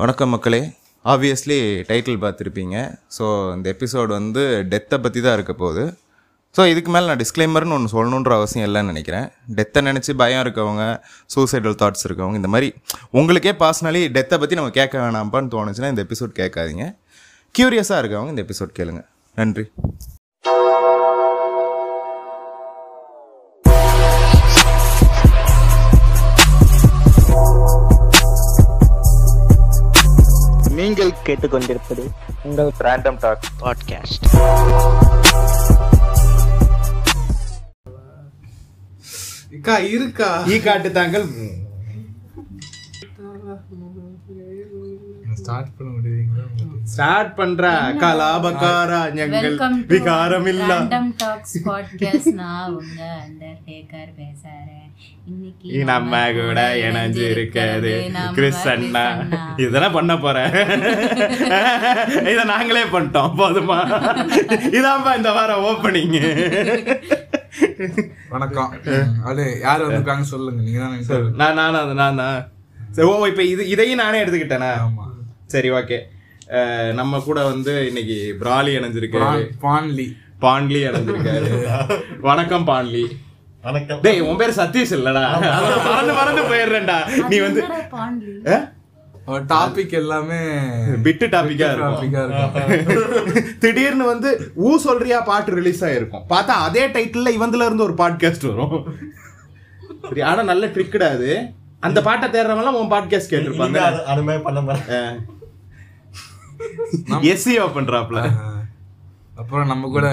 வணக்கம் மக்களே. Obviously title பார்த்துருப்பீங்க. ஸோ இந்த எபிசோடு வந்து டெத்தை பற்றி தான் இருக்க போகுது. ஸோ இதுக்கு மேலே நான் டிஸ்க்ளைமர்னு ஒன்று சொல்லணுன்ற அவசியம் இல்லைன்னு நினைக்கிறேன். டெத்தை நினச்சி பயம் இருக்கவங்க சூசைடல் தாட்ஸ் இருக்கவங்க இந்த மாதிரி உங்களுக்கே பர்சனலி டெத்தை பற்றி நம்ம கேட்க வேணாம்ப்பான்னு தோணுச்சுன்னா இந்த எபிசோட் கேட்காதீங்க. க்யூரியஸாக இருக்கவங்க இந்த எபிசோட் கேளுங்க. நன்றி. கேட்டுக்கொண்டிருப்பது உங்கள் ரேண்டம் டாக் பாட்காஸ்ட் அக்கா இருக்கா? ஈ காட்டு தாங்கள். ஸ்டார்ட் பண்ண முடியுங்களா ஸ்டார்ட் பண்ற அக்கா லாபக்காரா எங்கள் வெல்கம் விகாரம் இல்ல ரேண்டம் டாக்ஸ் பாட்காஸ்ட் நான் உங்க அண்டர்டேக்கர் பேசுறேன். இன்னைக்கு நம்ம கூட இணைஞ்சு இருக்கிறது நம்ம கிறிஸ் அண்ணா. இதெல்லாம் பண்ண போறேன் இத நாங்களே பண்ணிட்டோம் போதுமா? இதான்பா இந்த வாரம் ஓப்பனிங் வணக்கம். அது யார் வந்திருக்காங்க சொல்லுங்க. நீங்க தான் நான் நான் அது நான் தான். சரி ஓ இப்போ இது இதையும் நானே எடுத்துக்கிட்டேனா? ஆமா. சரி ஓகே. நம்ம கூட வந்து இன்னைக்கு பிராலி இணைஞ்சிருக்காரு. பான்- பான்லி. பாண்லி இணைஞ்சிருக்காரு. வணக்கம் பாண்லி வணக்கம். டேய் உன் பேர் சதீஷ் இல்லடா. மறந்து மறந்து போயிடுறேன்டா. நீ வந்து டாபிக் எல்லாமே பிட்டு டாபிக்கா இருக்கும். திடீர்னு வந்து ஊ சொல்றியா? பாட்டு ரிலீஸ் ஆயிருக்கும். பார்த்தா அதே டைட்டில்ல இவந்துல இருந்து ஒரு பாட்காஸ்ட் வரும். சரி ஆனா நல்ல ட்ரிக்கடா அது. அந்த பாட்டை தேடுறவங்க உன் பாட்காஸ்ட் கேட்டிருப்பாங்க மாதிரி பண்ண போறேன் எஸ்சிஓ பண்றாப்ல அப்புறம் நம்ம கூட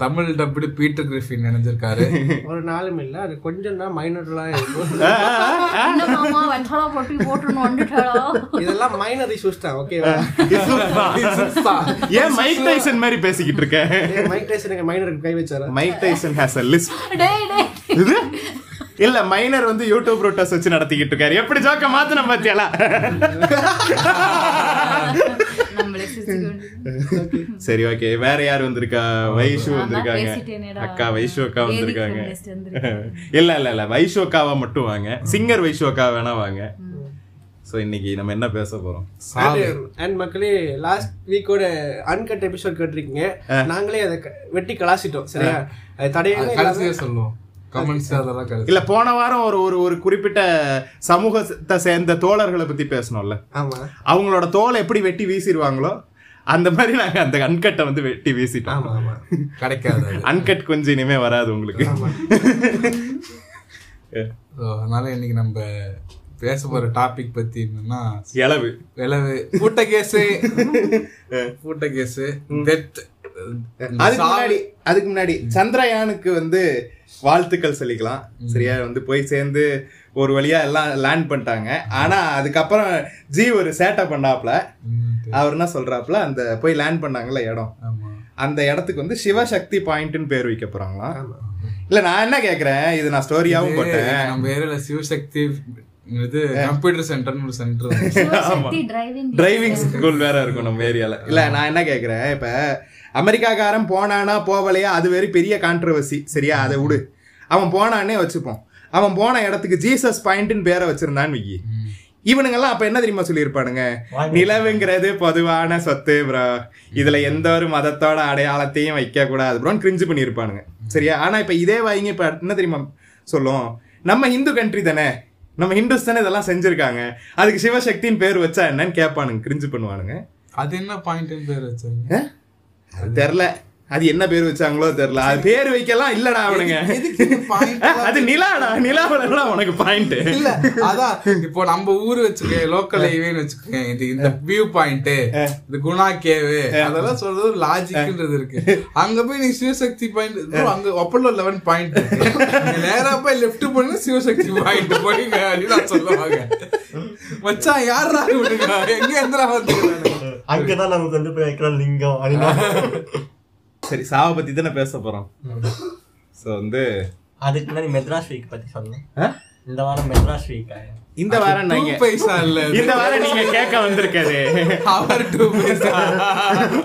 தமிழ் டப்புடு பீட்டர் கிரிஃபின் நினைஞ்சிருக்காரு. ஒரு நாளும் இல்ல அது கொஞ்சம் தான் மைனர்லாம் இருக்கும். இதெல்லாம் மைனர் இஷ்யூஸ் தான் ஓகேவா ஏன் மைக் டைசன் மாதிரி பேசிக்கிட்டு இருக்க? மைக் டைசனுக்கு மைனருக்கு கை வச்சாரா? Mike Tyson has a list இது? இல்ல மைனர் வந்து யூடியூப் ரோட்டஸ் வச்சு நடத்திக்கிட்டு இருக்காரு. எப்படி ஜோக்க மாத்தின பாத்தியாலா சரி ஓகே வேற யார் வந்திருக்கா? வைஷு வந்திருக்காங்க. அக்கா வைஷு அக்கா வந்திருக்காங்க. இல்ல இல்ல இல்ல. வைஷு அக்காவா மட்டும் வாங்க. சிங்கர் வைஷு அக்கா வேணா வாங்க. சோ இன்னைக்கு நம்ம என்ன பேச போறோம்? அண்ட் மக்களே லாஸ்ட் வீக்கோட அன்கட் எபிசோட் கேட்டிருக்கீங்க. நாங்களே அதை வெட்டி கலாசிட்டோம் சரியா? தடையே சொல்லுவோம். கமெண்ட்ஸ் அதெல்லாம் கடைசி இல்ல போன வாரம் ஒரு ஒரு ஒரு குறிப்பிட்ட சமூகத்தை சேர்ந்த தோழர்களை பத்தி பேசணும்ல. ஆமா. அவங்களோட தோலை எப்படி வெட்டி வீசிடுவாங்களோ அந்த மாதிரி நாங்க அந்த அன்கட்டை வந்து வெட்டி வீசிட்டோம். ஆமா ஆமா. கிடைக்காது. அன்கட் கொஞ்சம் இனிமே வராது உங்களுக்கு. அதனால இன்னைக்கு நம்ம பேச போற டாபிக் பத்தி என்னன்னா இளவு. விளவு பூட்ட கேஸு பூட்ட கேஸு டெத் அதுக்கு முன்னாடி அதுக்கு முன்னாடி சந்திரயானுக்கு வந்து வாழ்த்துக்கள் சொல்லிக்கலாம். சரியா? வந்து போய் சேர்ந்து ஒரு வழியா எல்லாம் லேண்ட் பண்ணிட்டாங்க. ஆனா அதுக்கப்புறம் ஜி ஒரு சேட்டை பண்ணாப்ல அவர் என்ன சொல்றாப்ல அந்த போய் லேண்ட் பண்ணாங்கல்ல இடம். ஆமா. அந்த இடத்துக்கு வந்து சிவசக்தி பாயிண்ட்னு பேர் வைக்க போறாங்களாம். இல்ல நான் என்ன கேக்குறேன்? இது நான் ஸ்டோரியாவும் போட்டேன். நம்ம ஏரியால சிவசக்தி இது கம்ப்யூட்டர் சென்டர்னு ஒரு சென்டர் டிரைவிங் டிரைவிங் ஸ்கூல் வேற இருக்கும் நம்ம ஏரியால. இல்ல நான் என்ன கேக்குறேன்? இப்ப அமெரிக்காக்காரன் போனானா போவலையா? அது வெறும் பெரிய கான்ட்ரவர்சி சரியா? அதை விடு. அவன் போனானே வச்சுப்போம். அவன் போன இடத்துக்கு ஜீசஸ் பாயிண்ட்னு பேரை வச்சிருந்தான்னு விக்கி இவனுங்கெல்லாம் அப்ப என்ன தெரியுமா சொல்லியிருப்பானுங்க? நிலவுங்கிறது பொதுவான சொத்து ப்ரோ இதுல எந்த ஒரு மதத்தோட அடையாளத்தையும் வைக்க கூடாது ப்ரோன்னு கிரிஞ்சு பண்ணியிருப்பானுங்க. சரியா? ஆனா இப்ப இதே வாங்கி இப்ப என்ன தெரியுமா சொல்லும்? நம்ம இந்து கண்ட்ரி தானே. நம்ம ஹிந்துஸ் தானே இதெல்லாம் செஞ்சிருக்காங்க. அதுக்கு சிவசக்தின்னு பேர் வச்சா என்னன்னு கேட்பானுங்க. கிரிஞ்சு பண்ணுவானுங்க. அது என்ன பாயிண்ட் பேர் வச்சாங்க? அது தெரில அது என்ன பேர் வச்சாங்களோ தெரியல. அது பேர் வைக்கலாம் இல்லடா அவனுங்க. அது நிலாடா. நிலாவில உனக்கு பாயிண்ட் இல்ல அதான் இப்போ நம்ம ஊரு வச்சுக்க லோக்கல் ஹைவேன்னு வச்சுக்கோங்க இது இந்த வியூ பாயிண்ட் இந்த குணா கேவு அதெல்லாம் சொல்றது லாஜிக்ன்றது இருக்கு. அங்க போய் நீ சிவசக்தி பாயிண்ட் அங்க அப்பல்லோ லெவன் பாயிண்ட் நேரா போய் லெஃப்ட் பண்ணு சிவசக்தி பாயிண்ட் போயிங்க அப்படின்னு சொல்லுவாங்க. மச்சான் யாரா விடுங்க எங்க எந்திரா வந்து அங்கதான் நமக்கு வந்து போய் வைக்கிற லிங்கம் அப்படின்னா சரி சாவை பத்தி தானே பேச போறோம். சோ வந்து அதுக்கு முன்னாடி மெட்ராஸ் வீக் பத்தி ஆ? இந்த வாரம் மெட்ராஸ் வீக் இந்த வாரம் நீங்க பைசா இல்ல இந்த வாரம் நீங்க கேட்க வந்திருக்காது. அவர் டூ பைசா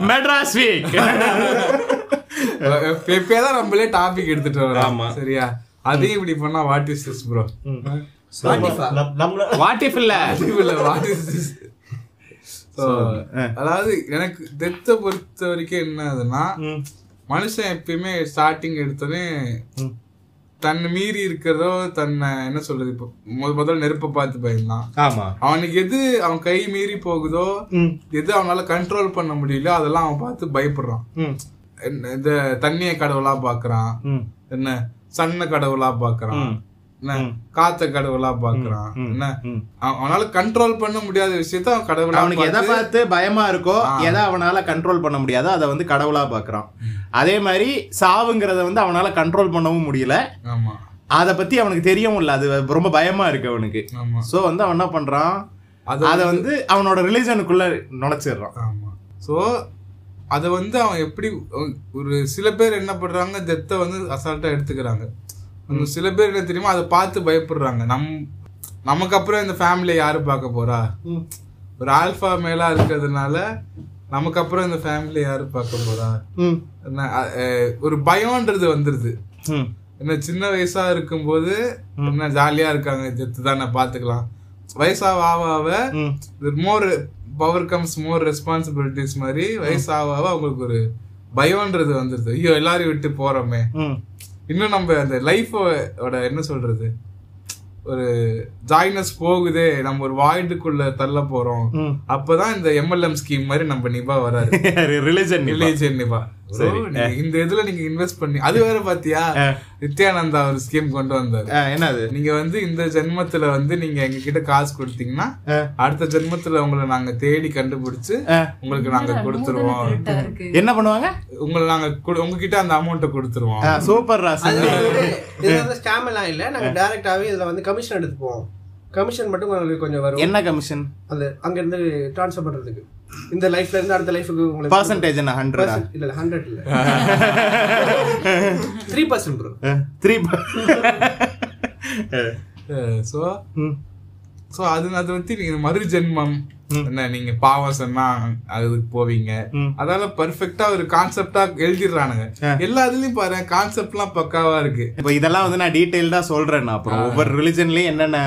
மெட்ராஸ் வீக் எப்பயாதான் நம்மளே டாபிக் எடுத்துட்டு வரோம் ஆமா. சரியா? அதையும் இப்படி பண்ணா what is this bro what if இல்ல? வாட் இஸ் திஸ் அதாவது எனக்கு டெத்தை பொறுத்த வரைக்கும் என்ன ஆகுதுன்னா மனுஷன் எப்பயுமே ஸ்டார்டிங் எடுத்தோடனே தன்னை மீறி இருக்கிறதோ தன்னை என்ன சொல்றது இப்போ முத முதல்ல நெருப்பை பார்த்து பயந்தான் ஆமா. அவனுக்கு எது அவன் கை மீறி போகுதோ எது அவனால கண்ட்ரோல் பண்ண முடியல அதெல்லாம் அவன் பார்த்து பயப்படுறான். இந்த தண்ணிய கடவுளா பாக்குறான். என்ன சன்ன கடவுளா பாக்குறான். என்ன? காத்த கடவுளா பாக்குறான். என்ன? அவ- அவனால கண்ட்ரோல் பண்ண முடியாத விஷயத்த அவன் கடவுளா அவனுக்கு எதை பார்த்து- பயமா இருக்கோ எதை அவனால கண்ட்ரோல் பண்ண முடியாதோ அதை வந்து கடவுளா பாக்குறான். அதே மாதிரி சாவுங்கிறத வந்து அவனால கண்ட்ரோல் பண்ணவும் முடியல. ஆமா. அத பத்தி அவனுக்கு தெரியவும் இல்ல. அது ரொம்ப பயமா இருக்கு அவனுக்கு. சோ வந்து அவன் என்ன பண்றான்? அது வந்து அவனோட ரிலிஜனுக்குள்ள நுழைச்சிடுறான். ஆமா. சோ அத வந்து அவன் எப்படி ஒரு சில பேர் என்ன பண்றாங்க டெத்தை வந்து அசால்ட்டா எடுத்துக்கிறாங்க. சில பேர் என்ன தெரியுமா? அதை பார்த்து பயப்படுறாங்க. நம் நமக்கு அப்புறம் இந்த ஃபேமிலியை யாரு பார்க்க போறா? ஒரு ஆல்பா மேலா இருக்கிறதுனால நமக்கு அப்புறம் இந்த ஃபேமிலி யாரு பார்க்க போறா? ஒரு பயம்ன்றது வந்துருது. என்ன சின்ன வயசா இருக்கும்போது என்ன ஜாலியா இருக்காங்க ஜெத்து தானே பாத்துக்கலாம் வயசாக ஆவ. More power comes more responsibilities மாதிரி வயசாக ஆவ அவங்களுக்கு ஒரு பயம்ன்றது வந்துருது. ஐயோ எல்லாரையும் விட்டு போறோமே. இன்னும் நம்ம அந்த லைஃபோட என்ன சொல்றது? ஒரு ஜாயினஸ் போகுதே நம்ம ஒரு வாய்டுக்குள்ள தள்ள போறோம். அப்பதான் இந்த எம்எல்எம் ஸ்கீம் மாதிரி நம்ம நிபா வராரு. Religion ரிலேஜன் Nipah. இந்த இதுல நீங்க இன்வெஸ்ட் பண்ணி அது வேற பாத்தியா? நித்யானந்தா ஒரு ஸ்கீம் கொண்டு வந்தாரு. என்னது? நீங்க வந்து இந்த ஜென்மத்துல வந்து நீங்க எங்க கிட்ட காசு கொடுத்தீங்கன்னா அடுத்த ஜென்மத்துல உங்களை நாங்க தேடி கண்டுபிடிச்சு உங்களுக்கு நாங்க கொடுத்துருவோம். என்ன பண்ணுவாங்க? உங்களை நாங்க குடு- உங்ககிட்ட அந்த அமௌண்ட்டை கொடுத்துருவோம். சூப்பர் ராசி ஸ்கேம் எல்லாம் இல்ல. நாங்க டைரக்டாவே இதுல வந்து கமிஷன் எடுத்துப்போம். கமிஷன் மட்டும் உங்களுக்கு கொஞ்சம் வரும். என்ன கமிஷன்? அந்த அங்க இருந்து ட்ரான்ஸ்ஃபர் பண்றதுக்கு. இந்த லைஃப்ல இருந்து அடுத்த லைஃபுக்கு உங்களுக்கு பர்சன்டேஜ் என்ன? ஹண்ட்ரடா Percent- இல்ல ஹண்ட்ரட் இல்ல. Three percent bro three so so அது அது வந்து நீங்க மறு ஜென்மம். என்ன நீங்க பாவம் சொன்னா அதுக்கு போவீங்க. அதனால பெர்ஃபெக்ட்டா ஒரு கான்செப்டா எழுதிடுறானுங்க. எல்லா இதுலயும் பாரு கான்செப்ட் எல்லாம் பக்காவா இருக்கு. இப்போ இதெல்லாம் வந்து நான் டீடைல்டா சொல்றேன் அப்புறம் ஒவ்வொரு ரிலிஜன்லயும் என்னென்ன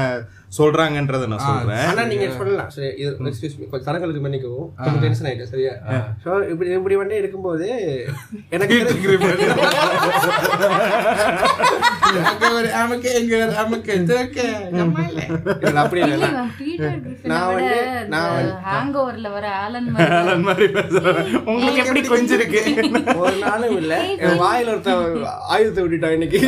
சொல்றாங்கன்றத நான் சொல்றேன். ஆனா நீங்க சொல்லலாம். சரி இது எக்ஸ்கியூஸ் மீ கொஞ்சம் தரங்களுக்கு மன்னிக்கவும். கொஞ்சம் டென்ஷன் ஆயிட்டேன் சரியா? ஸோ இப்படி இப்படி வந்து இருக்கும்போது எனக்கு உங்களுக்கு எப்படி கொஞ்சம் இருக்கு ஒரு நாளும் இல்ல. என் வாயில ஒருத்த ஆயுதத்தை விட்டுட்டான் இன்னைக்கு.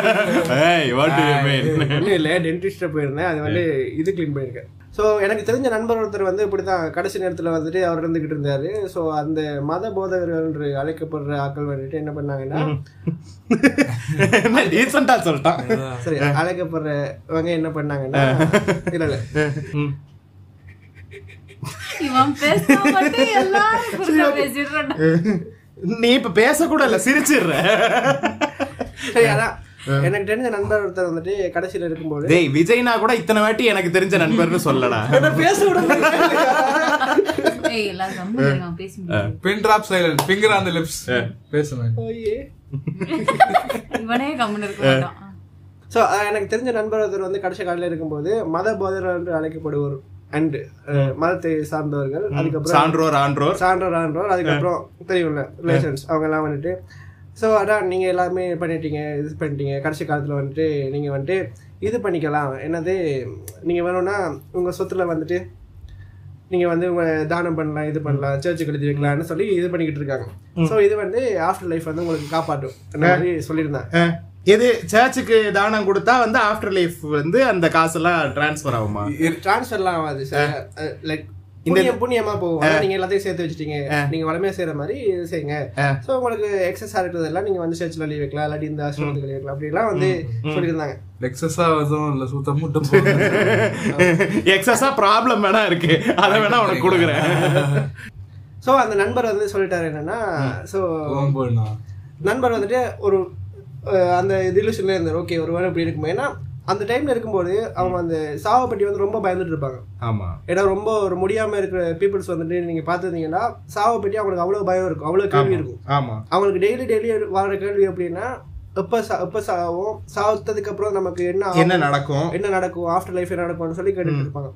ஏய் வாட் டு யூ மீன் ஒன்றும் இல்லை டென்டிஸ்ட போயிருந்தேன். அது வந்து இது க்ளீன் பண்ணியிருக்கேன் ஸோ எனக்கு தெரிஞ்ச நண்பர் ஒருத்தர் வந்து இப்படி தான் கடைசி நேரத்தில் வந்துட்டு அவர் இருந்துகிட்டு இருந்தாரு. ஸோ அந்த மத போதகர்கள் என்று அழைக்கப்படுற ஆட்கள் வந்துட்டு என்ன பண்ணாங்கன்னா டீசெண்டா சொல்லிட்டான். சரி அழைக்கப்படுறவங்க என்ன பண்ணாங்கன்னா இல்ல இல்ல. நீ இப்ப பேச கூட இல்ல சிரிச்சிடுற. சரி அதான். எனக்கு தெரிஞ்ச நண்பர் ஒருத்தர் வந்துட்டு கடைசியில இருக்கும்போது டேய் விஜய்னா கூட இத்தனை வாட்டி எனக்கு தெரிஞ்ச நண்பர்னு சொல்லடா என்ன பேச Pin drop silent, finger on the lips. பேசுவேன் இவனே கம்முன்னு இருக்க மாட்டான். ஸோ எனக்கு தெரிஞ்ச நண்பர் ஒருத்தர் வந்து கடைசி காலையில் இருக்கும்போது மத போதகர்கள் என்று அழைக்கப்படுவோர் அண்ட் மதத்தை சார்ந்தவர்கள். அதுக்கப்புறம் சான்றோர் ஆன்றோர். சான்றோர் ஆன்றோர். அதுக்கப்புறம் தெரியும்ல ரிலேஷன்ஸ் அவங்க எல்லாம் வந்துட்டு ஸோ அதான் நீங்கள் எல்லாமே பண்ணிட்டீங்க இது பண்ணிட்டீங்க. கடைசி காலத்தில் வந்துட்டு நீங்கள் வந்துட்டு இது பண்ணிக்கலாம். என்னது நீங்கள் வேணும்னா உங்கள் சொத்துல வந்துட்டு நீங்கள் வந்து உங்க தானம் பண்ணலாம் இது பண்ணலாம் சர்ச்சுக்கு எழுதி வைக்கலாம்னு சொல்லி இது பண்ணிக்கிட்டு இருக்காங்க. ஸோ இது வந்து ஆஃப்டர் லைஃப் வந்து உங்களுக்கு காப்பாற்றும். மாதிரி சொல்லியிருந்தேன். எது சர்ச்சுக்கு தானம் கொடுத்தா வந்து ஆஃப்டர் லைஃப் வந்து அந்த காசெல்லாம் டிரான்ஸ்ஃபர் ஆகுமா? டிரான்ஸ்ஃபர்லாம் ஆகாது சார் லைக் புண்ணியம் புண்ணியமா போகும். நீங்க எல்லாத்தையும் சேர்த்து வச்சிட்டீங்க. நீங்க வளமையா செய்யற மாதிரி செய்யுங்க. சோ உங்களுக்கு எக்ஸஸ் இருக்கிறதெல்லாம் நீங்க வந்து சர்ச்ல லீவ் வைக்கலாம் இல்லாட்டி இந்த ஆசிரமத்துக்கு leave வைக்கலாம். அப்படிலாம் வந்து சொல்லியிருந்தாங்க. எக்ஸஸா எதுவும் இல்ல சுத்த முட்டை போடுறது. எக்ஸஸா ப்ராப்ளம் வேணா இருக்கு. அதை வேணா உனக்கு கொடுக்குறேன். சோ அந்த நண்பர் வந்து சொல்லிட்டாரு என்னன்னா சோ ஓம்புனா. நண்பர் வந்துட்டு ஒரு அந்த டிலூஷன்ல இருந்தார். ஓகே ஒரு வேலை இப்படி இருக்குமே ஏன்னா அந்த டைம்ல இருக்கும்போது அவங்க அந்த சாவை பற்றி வந்து ரொம்ப பயந்துட்டு இருப்பாங்க. ஆமா. ஏன்னா ரொம்ப ஒரு முடியாம இருக்கிற பீப்புள்ஸ் வந்துட்டு நீங்க பார்த்துருந்தீங்கன்னா சாவை பற்றி அவங்களுக்கு அவ்வளவு பயம் இருக்கும். அவ்வளவு கேள்வி இருக்கும். ஆமா. அவங்களுக்கு டெய்லி டெய்லி வர கேள்வி எப்படின்னா எப்ப சா- எப்ப சாவோம் சாவத்ததுக்கு அப்புறம் நமக்கு என்ன என்ன நடக்கும்? என்ன நடக்கும்? ஆஃப்டர் லைஃப் என்ன நடக்கும்னு சொல்லி கேட்டுட்டு இருப்பாங்க.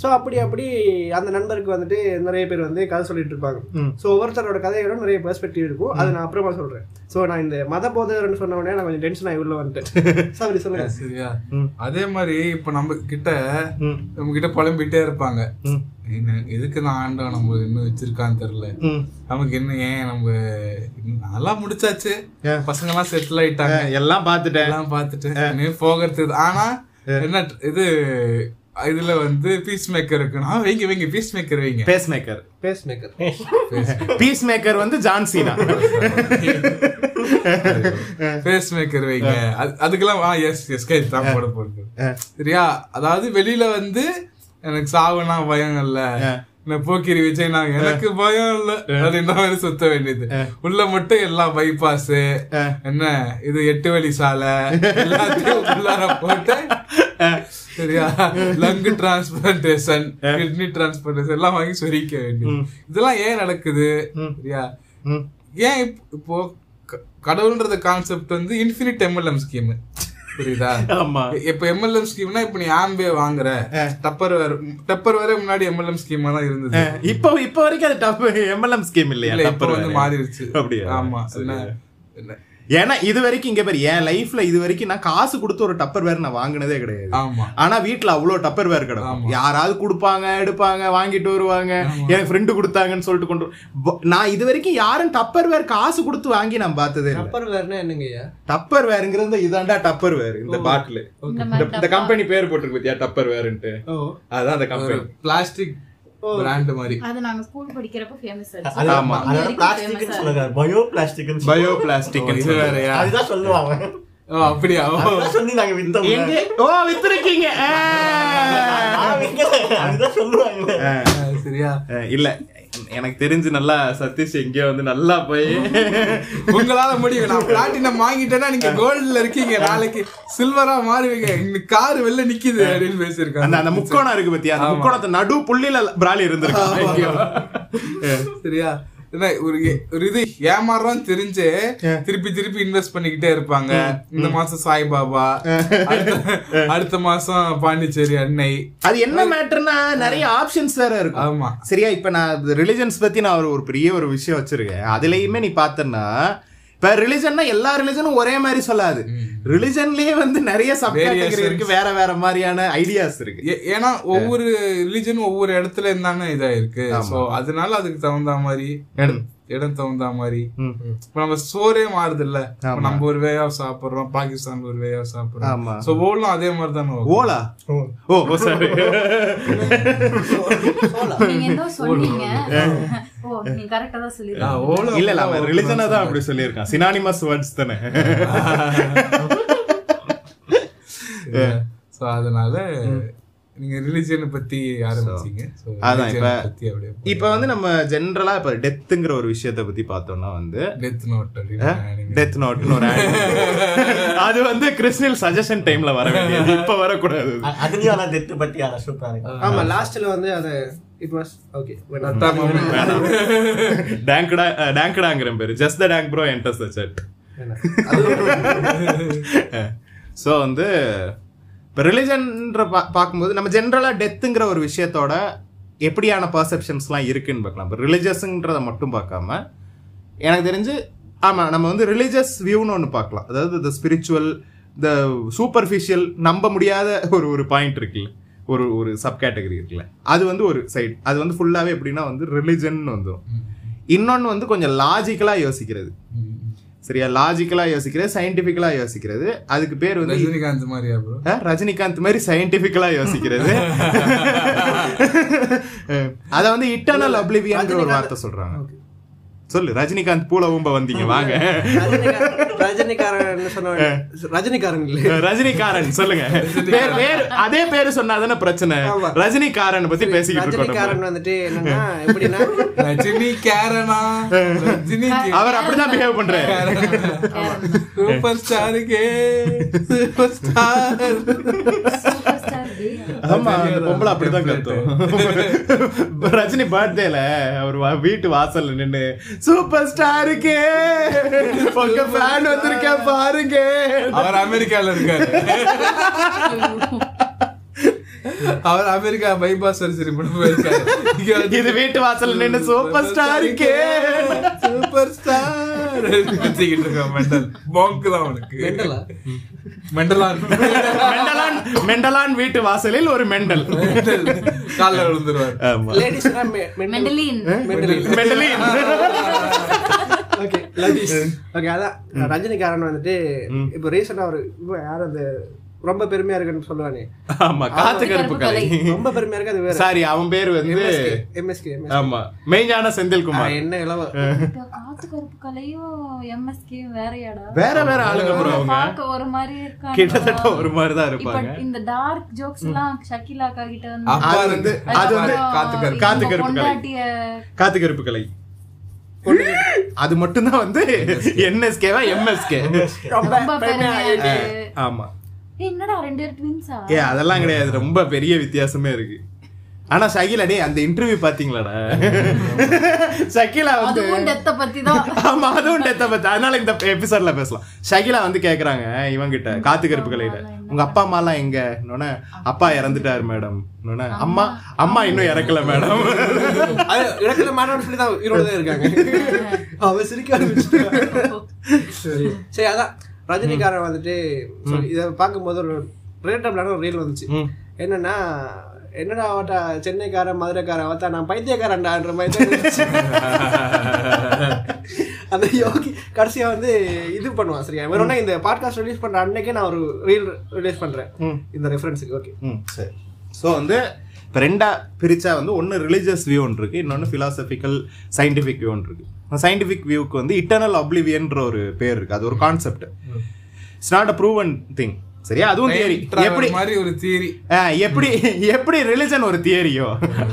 ஸோ அப்படி அப்படி அந்த நண்பருக்கு வந்துட்டு நிறைய பேர் வந்து கதை சொல்லிட்டு இருப்பாங்க. ஸோ ஒவ்வொருத்தரோட கதையோட நிறைய பெர்ஸ்பெக்டிவ் இருக்கும். அதை நான் அப்புறமா சொல்றேன். ஸோ நான் இந்த மத போதகர்னு சொன்ன உடனே நான் கொஞ்சம் டென்ஷன் ஆகி உள்ள வந்துட்டேன். சாரி சொல்லுங்க. சரியா. அதே மாதிரி இப்ப நம்ம கிட்ட. நம்ம கிட்ட புலம்பிட்டே இருப்பாங்க. எதுக்கு நான் ஆண்டவன் நம்ம இன்னும் வச்சிருக்கான்னு தெரியல. நமக்கு என்ன ஏன் நம்ம நல்லா முடிச்சாச்சு. பசங்க எல்லாம் செட்டில் ஆயிட்டாங்க. எல்லாம் பார்த்துட்டேன். எல்லாம் பார்த்துட்டு இனி போகிறது ஆனா என்ன இது இதுல வந்து பீஸ் மேக்கர் இருக்குன்னா வைங்க வைங்க பீஸ் மேக்கர் வைங்க. Face maker face maker piece maker வந்து ஜான்சீனா பேஸ் மேக்கர் வைங்க அது- அதுக்கெல்லாம் ஆ எஸ் எஸ் கை தான் போட போடுது சரியா? அதாவது வெளியில வந்து எனக்கு சாவுனா பயம் இல்ல. போக்கிரி விஜய் நான் எனக்கு பயம் இல்ல. அப்படின்ற மாதிரி சுத்த வேண்டியது. உள்ள மட்டும் எல்லாம் பைபாஸ் என்ன இது எட்டு வழி சாலை எல்லாத்தையும் உள்ளார போட்டு சரியா? லங் டிரான்ஸ்பிளான்டேஷன் கிட்னி டிரான்ஸ்பிளான்டேஷன் எல்லாம் வாங்கி சொரிக்க வேண்டியது. இதெல்லாம் ஏன் நடக்குது? சரியா. ஏன் இப்போ- கடவுள்ன்றது கான்செப்ட் வந்து இன்ஃபினிட் எம்எல்எம் ஸ்கீம் புரியுதா? ஆமா. இப்ப எம்எல்எம் ஸ்கீம்னா இப்ப நீ ஆம்பே வாங்குற. டப்பர் வேற டப்பர் வேற முன்னாடி எம்எல்எம் ஸ்கீமா தான் இருந்தது. இப்போ இப்போ வரைக்கும் அது டப் எம்எல்எம் ஸ்கீம் இல்லையா? இல்ல இப்ப டப்பர் வந்து. மாறிடுச்சு. அப்படியா? ஆமா. என்ன? ஏன்னா இது வரைக்கும் இங்க பேர் என் லைஃப்ல இது வரைக்கும் நான் காசு கொடுத்து ஒரு டப்பர் வேர் நான் வாங்கினதே கிடையாது. ஆமா. ஆனா வீட்ல அவ்வளவு டப்பர் வேர் கிடக்கும் யாராவது கொடுப்பாங்க எடுப்பாங்க வாங்கிட்டு வருவாங்க. என் ஃப்ரெண்டு கொடுத்தாங்கன்னு சொல்லிட்டு கொண்டு நான் இது வரைக்கும் யாரும் டப்பர் வேர் காசு கொடுத்து வாங்கி நான் பார்த்ததே இல்லை. ரப்பர் வேறுனா என்னங்கய்யா டப்பர் வேருங்கிறது இதாண்டா டப்பர் வேர் இந்த பாட்டில் இந்த கம்பெனி பேர் போட்டிருக்கு பாத்தியா டப்பர் வேர்ன்ட்டு ஓ. அதான் அந்த கம்பெனி பிளாஸ்டிக் பிராண்ட் மாதிரி. அது நாங்க ஸ்கூல் படிக்கிறப்ப ஃபேமஸ் அது ஆமா. அதனால பிளாஸ்டிக்னு சொல்லுங்க பயோ பிளாஸ்டிக் பயோ பிளாஸ்டிக் இது வேறயா? அதுதான் சொல்லுவாங்க. ஓ அப்படியா? சொல்லி நாங்க வித்தோம் எங்க? ஓ வித்துருக்கீங்க. அதுதான் சொல்லுவாங்க. சரியா. இல்ல. எனக்கு தெரிஞ்சு நல்லா சதீஷ் எங்கேயோ வந்து நல்லா போய் உங்களால முடியும் நான் பிளாட்டினம் வாங்கிட்டேன்னா நீங்க கோல்ட்ல இருக்கீங்க. நாளைக்கு சில்வரா மாறுவீங்க. இன்னைக்கு கார் வெளில நிக்குது அப்படின்னு அந்த பேசியிருக்காங்க. அந்த முக்கோணம் இருக்கு பத்தியா? அந்த முக்கோணத்தை நடு புள்ளில பிராலி இருந்திருக்கு. சரியா? என்ன ஒரு ஒரு இது ஏமாறுறோம் தெரிஞ்சு திருப்பி திருப்பி இன்வெஸ்ட் பண்ணிக்கிட்டே இருப்பாங்க. இந்த மாசம் சாய்பாபா அடுத்த- மாசம் பாண்டிச்சேரி அன்னை. அது என்ன மேட்டர்னா நிறைய ஆப்ஷன்ஸ் வேற இருக்கும். ஆமா. சரியா இப்ப நான் ரிலிஜன்ஸ் பத்தி நான் ஒரு பெரிய ஒரு விஷயம் வச்சிருக்கேன். அதுலயுமே நீ பார்த்தன்னா இப்ப ரிலிஜன்னா எல்லா ரிலிஜனும் ஒரே மாதிரி சொல்லாது. ரிலிஜன்லயே வந்து நிறைய சப் கேட்டகரி இருக்கு வேற வேற மாதிரியான ஐடியாஸ் இருக்கு. ஏ- ஏன்னா ஒவ்வொரு ரிலிஜன் ஒவ்வொரு இடத்துல இருந்தானே இதா இருக்கு. சோ அதனால அதுக்கு தகுந்த மாதிரி இடம். இடம் தகுந்த மாதிரி. இப்ப நம்ம சோறே மாறுது இல்ல நம்ம ஒரு வேயா சாப்பிடுறோம் பாகிஸ்தான் ஒரு வேயா சாப்பிடுறோம். சோ ஓலும் அதே மாதிரி தானே ஓலா? ஓ. ஓ சாரி கரெக்டா தான் ஓலும் இல்ல இல்ல அவன் ரிலிஜனா தான் அப்படி சொல்லியிருக்கான். சினானிமஸ் வேர்ட்ஸ் தானே. சோ அதனால நீங்க ரிலிஜியனை பத்தி ஆரம்பிச்சீங்க. So, அதான் இப்ப- இப்ப வந்து நம்ம ஜென்ரலா இப்ப டெத்துங்கிற ஒரு விஷயத்தை பத்தி பார்த்தோம்னா வந்து டெத் நோட் டெத் நோட்னு ஒரு. அது வந்து கிறிஸ்டியல் சஜஷன் டைம்ல வர வேண்டியது. இப்ப வரக்கூடாது. அதுலயும் ஆனா டெத்து பத்தி ஆனா சூப்பரா ஆமா லாஸ்ட்ல வந்து அது இட் வாஸ் ஓகே டேங்கடா டேங்கடாங்கிற பேரு. Just the tank bro enters the chat so வந்து இப்போ ரிலிஜன்ற பா பார்க்கும்போது நம்ம ஜென்ரலாக டெத்துங்கிற ஒரு விஷயத்தோட எப்படியான பர்செப்ஷன்ஸ்லாம் இருக்குன்னு பார்க்கலாம். இப்போ ரிலிஜியஸுங்கிறத மட்டும் பார்க்காம எனக்கு தெரிஞ்சு ஆமாம் நம்ம வந்து ரிலிஜியஸ் வியூன்னு ஒன்று பார்க்கலாம். அதாவது த ஸ்பிரிச்சுவல் த சூப்பர்ஃபிஷியல் நம்ப முடியாத ஒரு ஒரு பாயிண்ட் இருக்குல்ல. ஒரு ஒரு சப் கேட்டகரி இருக்குல்ல. அது வந்து ஒரு சைடு அது வந்து ஃபுல்லாகவே எப்படின்னா வந்து ரிலிஜன் வந்துடும் இன்னொன்று வந்து கொஞ்சம் லாஜிக்கலாக யோசிக்கிறது. சரியா? லாஜிக்கலா யோசிக்கிறது சயின்டிபிக்கலா யோசிக்கிறது. அதுக்கு பேர் வந்து ரஜினிகாந்த் மாதிரியா ரஜினிகாந்த் மாதிரி சயின்டிபிக்கலா யோசிக்கிறது. அத வந்து இட்டர்னல் அப்ளிவியன்ற ஒரு வார்த்தை சொல்றாங்க. சொல்லு ரஜினிகாந்த் பூல ஊம்ப வந்தீங்க வாங்க. ரஜினிகாரன் சொன்ன ரஜினிகாரன் இல்ல. ரஜினிகாரன் சொல்லுங்க. வேறு அதே பேரு சொன்னாதானே பிரச்சனை. ரஜினிகாரன் பத்தி பேசிக்கிட்டு இருக்கோம் ரஜினிகாரன் வந்துட்டு என்னன்னா எப்படின்னா ரஜினி கேரனா ரஜினி நம்ம. அவர் அப்படிதான் பிஹேவ் பண்றாரு. சூப்பர் ஸ்டாருக்கே சூப்பர் ஸ்டார் சூப்பர் ஸ்டார் ஆமா பொம்பளை அப்படிதான் கத்தும். ரஜினி பர்த்டேல அவர் வீட்டு வாசல்ல நின்னு சூப்பர் ஸ்டாருக்கு உங்க ஃபேன் வந்திருக்கேன் பாருங்க. அவர் அமெரிக்கால இருக்காரு. அவர் அமெரிக்கா பைபாஸ் சர்ஜரி பண்ண போயிருக்காரு. இது வீட்டு வாசல்ல நின்னு சூப்பர் ஸ்டாருக்கு சூப்பர் ஸ்டார் வச்சுக்கிட்டு இருக்கான் மெண்டல். பாங்க் தான் அவனுக்கு. மெண்டலா? மெண்டலா மெண்டலான் மெண்டலான் வீட்டு வாசலில் ஒரு மெண்டல். காலைல விழுந்துருவாரு. மெண்டலின். மெண்டலின். ஓகே ஓகே அதான் ரஜினிகாரன் வந்துட்டு இப்போ ரீசெண்டா ஒரு இப்போ யார் அந்த ரொம்ப பெருமையா இருக்குன்னு சொல்லுவானே. ஆமா காத்து கருப்பு கலை. ரொம்ப பெருமையா இருக்கு அது வேற. சாரி அவன் பேர் வந்து எம்எஸ்கே ஆமா மெய்ஞான செந்தில்குமார். என்ன இளவ. காத்து கருப்பு கலையும் எம்எஸ்கே வேறயாடா? வேற வேற ஆளுங்க bro அவங்க. பார்க்க ஒரு மாதிரி இருக்காங்க. கிட்டத்தட்ட ஒரு மாதிரி தான் இப்ப இருப்பாங்க. இந்த டார்க் ஜோக்ஸ் எல்லாம் ஷக்கிலா அக்கா கிட்ட வந்து அது வந்து அது வந்து அதுக்கப்புறம் காத்து கருப்பு. காத்து கருப்பு கலை. காத்து கருப்பு கலை. அது மட்டும்தான் வந்து என்எஸ்கேவா எம்எஸ்கே ஆமா. என்னடா ரெண்டு பேர் ட்வின்ஸா ஏ அதெல்லாம் கிடையாது. ரொம்ப பெரிய வித்தியாசமே இருக்கு. ஆனா ஷகிலா டே அந்த இன்டர்வியூ பாத்தீங்களாடா? ஷகிலா வந்து அதுவும் டெத்த பத்தி தான் ஆமா அதுவும் டெத்த பத்தி. அதனால இந்த எபிசோட்ல பேசலாம். ஷகிலா வந்து கேக்குறாங்க இவன் கிட்ட காத்து கருப்பு கலையில உங்க அப்பா அம்மா எல்லாம் எங்க? இன்னொன்னு, அப்பா இறந்துட்டாரு மேடம். இன்னொன்னு, அம்மா. அம்மா இன்னும் இறக்கல மேடம். அது இடத்துல மாணவன் சொல்லி தான் தான் இருக்காங்க. அவ சிரிக்க ஆரம்பிச்சிட்டான். சரி அதான். ரஜினிகாரன் வந்துட்டு இதை பார்க்கும்போது ஒரு ரேட்டபிளான ஒரு ரீல் வந்துச்சு. என்னன்னா என்னடா அவட்டா சென்னைக்காரன் மதுரைக்காரன் அவத்தா நான் பைத்தியக்காரன்டான்ற மாதிரி. அந்த யோகி கடைசியா வந்து இது பண்ணுவான் சரியா? வேணும்னா இந்த பாட்காஸ்ட் ரிலீஸ் பண்ற அன்னைக்கே நான் ஒரு ரீல் ரிலீஸ் பண்றேன். இந்த ரெஃபரன்ஸுக்கு ஓகே சரி. ஸோ வந்து இப்போ ரெண்டா பிரிச்சா வந்து ஒன்று ரிலீஜியஸ் வியூ ஒன்று இருக்கு இன்னொன்று ஃபிலாசபிக்கல் சயின்டிஃபிக் வியூ ஒன்று இருக்கு. சயின்டிஃபிக் வியூக்கு வந்து இட்டர்னல் அப்ளிவியன்ற ஒரு பேர் இருக்கு. அது ஒரு concept it's not a proven thing சரியா? அதுவும் தியரி எப்படி? மாதிரி ஒரு தியரி எப்படி எப்படி ரிலிஜன் ஒரு தியரியோ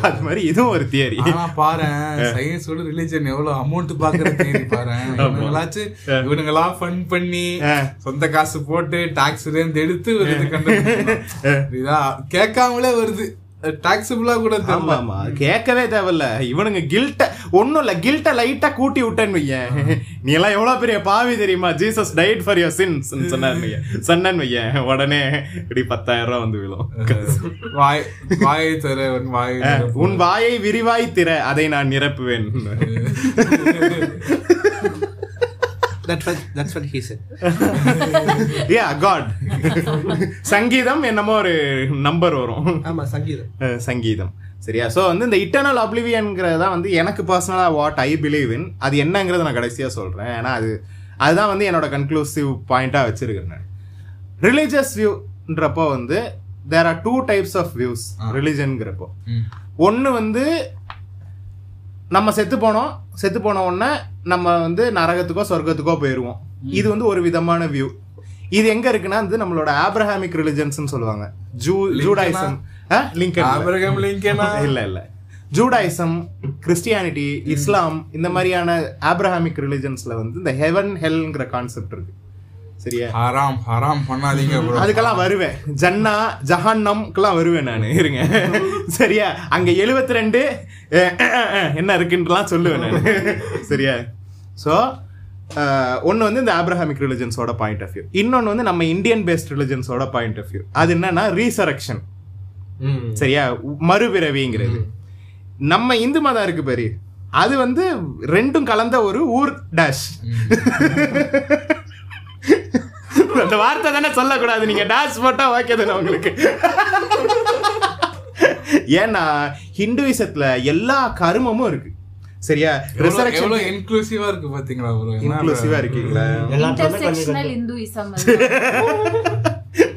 அது மாதிரி இதுவும் ஒரு தியரி பாரு சயின்ஸோட ரிலிஜன் எவ்வளவு அமௌண்ட் பாக்குற தேடி பாரு. இவனுங்களாச்சும் இவனுங்களா ஃபன் பண்ணி சொந்த காசு போட்டு டாக்ஸ் இருந்து எடுத்து இது கண்டுபிடிச்சான். இதா கேட்காமலே வருது. டாக்ஸபிளா கூட ஆமா ஆமா. கேட்கவே தேவையில்ல. இவனுங்க கில்ட்ட ஒண்ணும் இல்ல கில்ட்ட லைட்டா கூட்டி விட்டேன்னு வையேன். நீ எல்லாம் எவ்வளவு பெரிய பாவி தெரியுமா? Jesus died for your sins சொன்னார் வையேன். சொன்னேன்னு வையேன். உடனே இப்படி பத்தாயிரம் ரூபாய் வந்து விழும். வாய் வாயை தர உன் வாயை திற. உன் வாயை விரிவாய் திற அதை நான் நிரப்புவேன். That's what that's what he said yeah god சங்கீதம் என்னமோ ஒரு நம்பர் வரும். ஆமா சங்கீதம். சங்கீதம். சரியா? ஸோ வந்து இந்த இட்டர்னல் அப்ளிவியன்ங்கிறது தான் வந்து எனக்கு பர்சனலாக வாட் ஐ பிலீவ் இன் அது என்னங்கிறத நான் கடைசியாக சொல்கிறேன் ஏன்னா அது அதுதான் வந்து என்னோட கன்க்ளூசிவ் பாயிண்ட்டாக வச்சிருக்கேன் நான். ரிலீஜியஸ் வியூன்றப்போ வந்து there are two types of views ரிலிஜன்ங்கிறப்போ. ஒன்று வந்து நம்ம செத்து போனோம் செத்து போன உடனே நம்ம வந்து நரகத்துக்கோ சொர்க்கத்துக்கோ போயிடுவோம் இது வந்து ஒரு விதமான வியூ இது எங்க இருக்குன்னா வந்து நம்மளோட ஆப்ரஹாமிக் ரிலிஜன்ஸ்னு சொல்லுவாங்க. Jew Judaism. இல்ல இல்ல. ஜூடாயிசம் கிறிஸ்டியானிட்டி இஸ்லாம் இந்த மாதிரியான ஆப்ரஹாமிக் ரிலிஜன்ஸ்ல வந்து இந்த ஹெவன் ஹெல்ங்கிற கான்செப்ட் இருக்கு. சரியா? ஹராம் ஹராம் பண்ணாதீங்க. அதுக்கெல்லாம் வருவேன். ஜன்னா ஜஹன்னம்க்கெல்லாம் வருவேன் நான். இருங்க. சரியா? அங்க 72 ரெண்டு என்ன இருக்குன்றலாம் சொல்லுவேன் நான். சரியா? ஸோ ஒன்று வந்து இந்த ஆப்ரஹாமிக் ரிலிஜன்ஸோட பாயிண்ட் ஆஃப் வியூ இன்னொன்று வந்து நம்ம இந்தியன் பேஸ்ட் ரிலிஜன்ஸோட பாயிண்ட் ஆஃப் வியூ அது என்னன்னா ரீசரக்ஷன் சரியா? மறுபிறவிங்கிறது. நம்ம இந்து மதம் இருக்கு பாரு. அது வந்து ரெண்டும் கலந்த ஒரு ஊர் டேஷ் அந்த வார்த்தை தானே சொல்லக்கூடாது. நீங்க டேஷ் போட்டா ஓகே தானே உங்களுக்கு? ஏன்னா ஹிந்துவிசத்துல எல்லா கருமமும் இருக்கு. சரியா? ரிசரக்ஷன் இன்க்ளூசிவா இருக்கு பாத்தீங்களா? என்ன இன்க்ளூசிவா இருக்கீங்களா? இன்டர்செக்ஷனல் இந்துயிசம்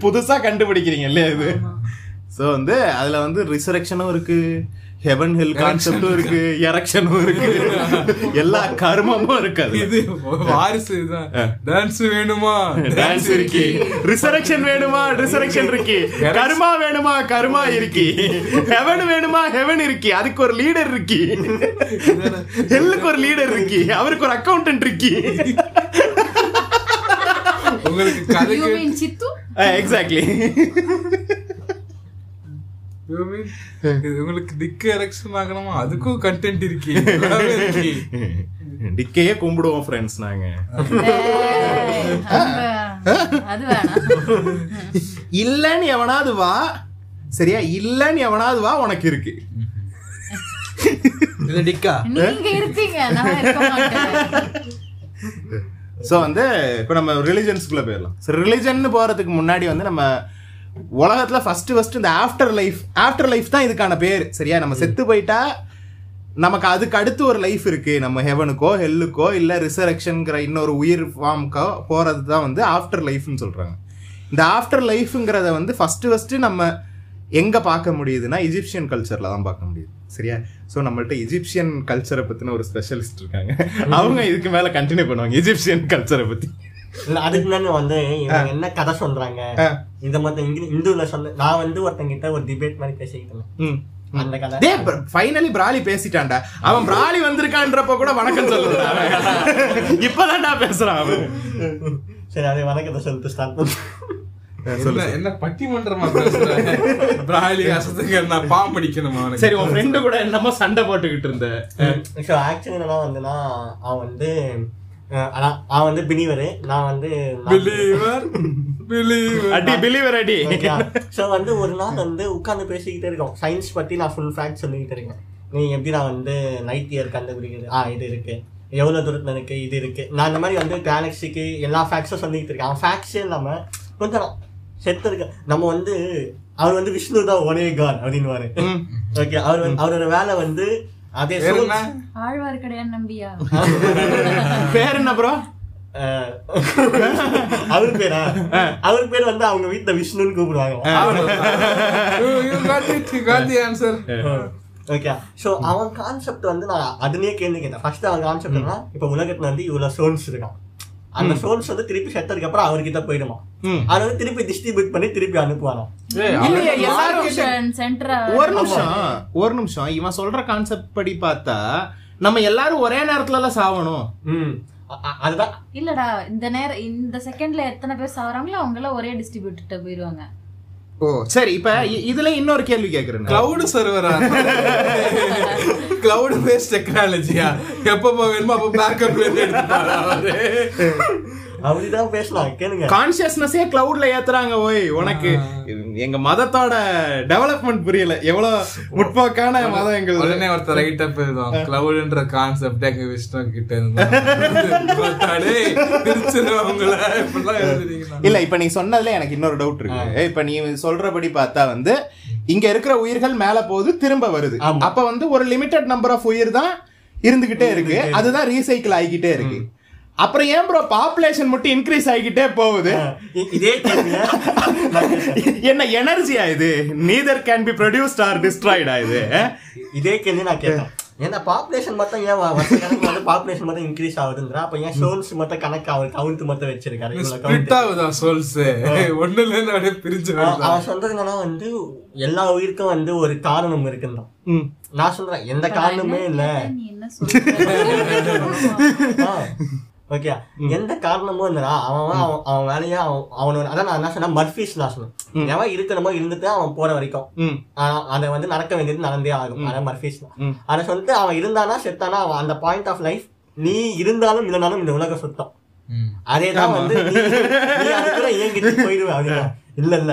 புதுசா கண்டுபிடிக்கிறீங்க இல்லையா இது? சோ வந்து அதுல வந்து ரிசரக்ஷனும் இருக்கு. ஹெவன் ஹெல் கான்செப்டும் இருக்கு எரக்ஷனும் இருக்கு. எல்லா கர்மமும் இருக்கு அதுல. இது வாரிசு டான்ஸ் வேணுமா? டான்ஸ் இருக்கு. ரிசரக்ஷன் வேணுமா? ரிசரக்ஷன் இருக்கு. கர்மா வேணுமா? கர்மா இருக்கு. ஹெவன் வேணுமா? ஹெவன் இருக்கு. அதுக்கு ஒரு லீடர் இருக்கு. ஹெல்லுக்கு ஒரு லீடர் இருக்கு. அவருக்கு ஒரு அக்கௌண்டன்ட் இருக்கு. உங்களுக்கு எக்ஸாக்ட்லி உங்களுக்கு டிக் எரெக்ஷன் ஆகணுமா அதுக்கும் கண்டென்ட் இருக்கு. டிக்கையே கும்பிடுவோம் ஃப்ரெண்ட்ஸ் நாங்க. இல்லன்னு எவனாவது வா. சரியா? இல்லன்னு எவனாவது வா உனக்கு இருக்கு. இது டிக்கா நீங்க இருப்பீங்க. நான் இருக்க மாட்டேன். ஸோ வந்து இப்போ நம்ம ரிலிஜன்ஸ்குள்ள போயிடலாம். ஸோ ரிலிஜன் போறதுக்கு முன்னாடி வந்து நம்ம உலகத்துல ஃபர்ஸ்ட் ஃபர்ஸ்ட் இந்த ஆஃப்டர் லைஃப் ஆஃப்டர் லைஃப் தான் இதுக்கான பேர். சரியா? நம்ம செத்து போயிட்டா நமக்கு அதுக்கு அடுத்து ஒரு லைஃப் இருக்கு. நம்ம ஹெவனுக்கோ ஹெல்லுக்கோ இல்ல ரிசரக்ஷன்ங்கிற இன்னொரு உயிர் ஃபார்முக்கோ போறது தான் வந்து ஆஃப்டர் லைஃப்னு சொல்றாங்க. இந்த ஆஃப்டர் லைஃப்ங்கிறத வந்து ஃபர்ஸ்ட் ஃபர்ஸ்ட் நம்ம எங்க பார்க்க முடியுதுன்னா இஜிப்சியன் கல்ச்சர்ல தான் பார்க்க முடியுது. சரியா? ஸோ நம்மள்ட்ட இஜிப்சியன் கல்ச்சரை பத்தின ஒரு ஸ்பெஷலிஸ்ட் இருக்காங்க. அவங்க இதுக்கு மேல கண்டினியூ பண்ணுவாங்க இஜிப்சியன் கல்ச்சரை பத்தி. இல்ல அதுக்கு முன்னாடி வந்து இவங்க என்ன கதை சொல்றாங்க மாதிரி இங்க இந்துல சொன்ன நான் வந்து ஒருத்தங்கிட்ட ஒரு டிபேட் மாதிரி பேசிக்கிட்டு இருந்தேன். ம். அந்த கதை. டே ஃபைனலி பிராலி பேசிட்டான்டா. அவன் பிராலி வந்திருக்கான்றப்ப கூட வணக்கம் சொல்லுடா. இப்பதான்டா பேசுறான் அவன். சரி அதே வணக்கத்தை சொல்லிட்டு ஸ்டார்ட் பண்ணு. என்ன பட்டிமன்றமா பிராலி அசத்துக்கு நான் பாம்பு அடிக்கணுமா அவனுக்கு? சரி உன் ஃப்ரெண்டு கூட என்னமோ சண்டை போட்டுக்கிட்டு இருந்த. ஆக்சுவலி என்னன்னா வந்துன்னா அவன் வந்து அதான் அவன் வந்து பிலிவரு நான் வந்து Believer, believer. அடி பிலிவர் அடி. ஸோ வந்து ஒரு நாள் வந்து உட்காந்து பேசிக்கிட்டே இருக்கோம். சயின்ஸ் பத்தி நான் ஃபுல் ஃபேக்ட் சொல்லிக்கிட்டு இருக்கேன். நீ எப்படி நான் வந்து நைட் இயர் கண்டுபிடிக்கிறது? ஆ இது இருக்கு. எவ்வளவு தூரத்துல இருக்கு? இது இருக்கு. நான் இந்த மாதிரி வந்து கேலக்சிக்கு எல்லா ஃபேக்ட்ஸும் சொல்லிக்கிட்டு இருக்கேன். அவன் ஃபேக்ட்ஸே இல்லாம கொஞ்சம் நான் செத்து இருக்கேன் நம்ம வந்து அவர் வந்து விஷ்ணு தான் ஒரே காட் அப்படின்னு ஓகே அவர் அவரோட வேலை வந்து அதே என்ன? ஆழ்வார்க்கடியான் நம்பியா? பேர் என்ன ப்ரோ அவர் பேரா? அவர் பேர் வந்து அவங்க வீட்டுல விஷ்ணுன்னு கூப்பிடுவாங்க. You, you got it, you got the answer. Okay so அவன் கான்செப்ட் வந்து நான் அதுலயே கேள்வி கேட்டேன். ஃபர்ஸ்ட் அவன் கான்செப்ட் என்ன இப்ப உலகத்துல வந்து இவ்வளவு சோல்ஸ் இருக்கான். அந்த சோல்ஸ் வந்து திருப்பி செத்ததுக்கு அப்புறம் அவர்கிட்ட போயிடுமா? அதை வந்து திருப்பி டிஸ்ட்ரிபியூட் பண்ணி திருப்பி சென்டரா ஒரு நிமிஷம் ஒரு நிமிஷம். இவன் சொல்ற கான்செப்ட் படி பார்த்தா நம்ம எல்லாரும் ஒரே நேரத்துல எல்லாம் சாவணும் அதுதான். இல்லடா இந்த நேரம் இந்த செகண்ட்ல எத்தனை பேர் சாவறாங்களோ அவங்க எல்லாம் ஒரே டிஸ்ட்ரிபியூட்டர் போயிருவாங்க ஓ சரி இப்ப இதுல இன்னொரு கேள்வி கேக்குறேன் கிளவுட் சர்வரா கிளவுட் பேஸ்ட் டெக்னாலஜியா எப்ப வேணுமோ அப்ப பேக்கப் எடுத்துட்டாரா அப்படிதான் பேசலாம் கேளுங்க. கான்சியஸ்னஸே கிளவுட்ல ஏத்துறாங்க ஓய் உனக்கு. எங்க மதத்தோட டெவலப்மெண்ட் புரியல. எவ்வளவு முற்போக்கான மதம் எங்கள் உடனே ஒருத்தர் ரைட் அப் எழுதும் கிளவுட்ன்ற கான்செப்ட் எங்க விஷ்ணு கிட்ட இருந்தா திருச்சிருவங்கள இப்படிலாம் எழுதுறீங்களா? இல்ல இப்ப நீ சொன்னதுல எனக்கு இன்னொரு டவுட் இருக்கு. இப்ப நீ சொல்றபடி பார்த்தா வந்து இங்க இருக்கிற உயிர்கள் மேல போகுது திரும்ப வருது. அப்ப வந்து ஒரு லிமிட்டட் நம்பர் ஆஃப் உயிர் தான் இருந்துகிட்டே இருக்கு. அதுதான் ரீசைக்கிள் ஆகிக்கிட்டே இருக்கு. அப்புறம் ஏன் ப்ரோ பாப்புலேஷன் மட்டும் இன்க்ரீஸ் ஆகிக்கிட்டே போகுது? இதே என்ன எனர்ஜியா இது? Neither can be produced or டிஸ்ட்ராய்டா இது? இதே கேள்வி நான் கேட்டேன். ஏன்னா பாப்புலேஷன் மட்டும் ஏன் வ- வருஷ கணக்கு வந்து பாப்புலேஷன் மட்டும் இன்க்ரீஸ் ஆகுதுன்றா அப்ப ஏன் சோல்ஸ் மட்டும் கணக்கு அவர் கவுண்ட் மட்டும் வச்சிருக்காரு? ஸ்பிளிட். ஆகுதா சோல்ஸ் ஒண்ணுல இருந்து அப்படியே பிரிஞ்சு அவன் சொல்றது என்னன்னா வந்து எல்லா உயிருக்கும் வந்து ஒரு காரணம் இருக்குன்றான். நான் சொல்றேன் எந்த காரணமே இல்ல. நீ என்ன சொல்ற? ஓகே எந்த காரணமும் இல்லடா. அவன் அவன் வேலையா அவன் அவனோட அதான் நான் என்ன சொன்னா மர்ஃபீஸ் நான் சொன்னேன். எவன் இருக்கணுமோ இருந்துட்டு அவன் போற வரைக்கும். அதை வந்து நடக்க வேண்டியது நடந்தே ஆகும். அதான் மர்ஃபீஸ். அதை சொல்லிட்டு அவன் இருந்தானா செத்தானா அவன் அந்த பாயிண்ட் ஆஃப் லைஃப் நீ இருந்தாலும் இல்லைனாலும் இந்த உலகம் சுத்தம். அதேதான் வந்து நீ அதுக்குள்ள இயங்கிட்டு போயிடுவேன் அப்படின்னா. இல்ல இல்ல.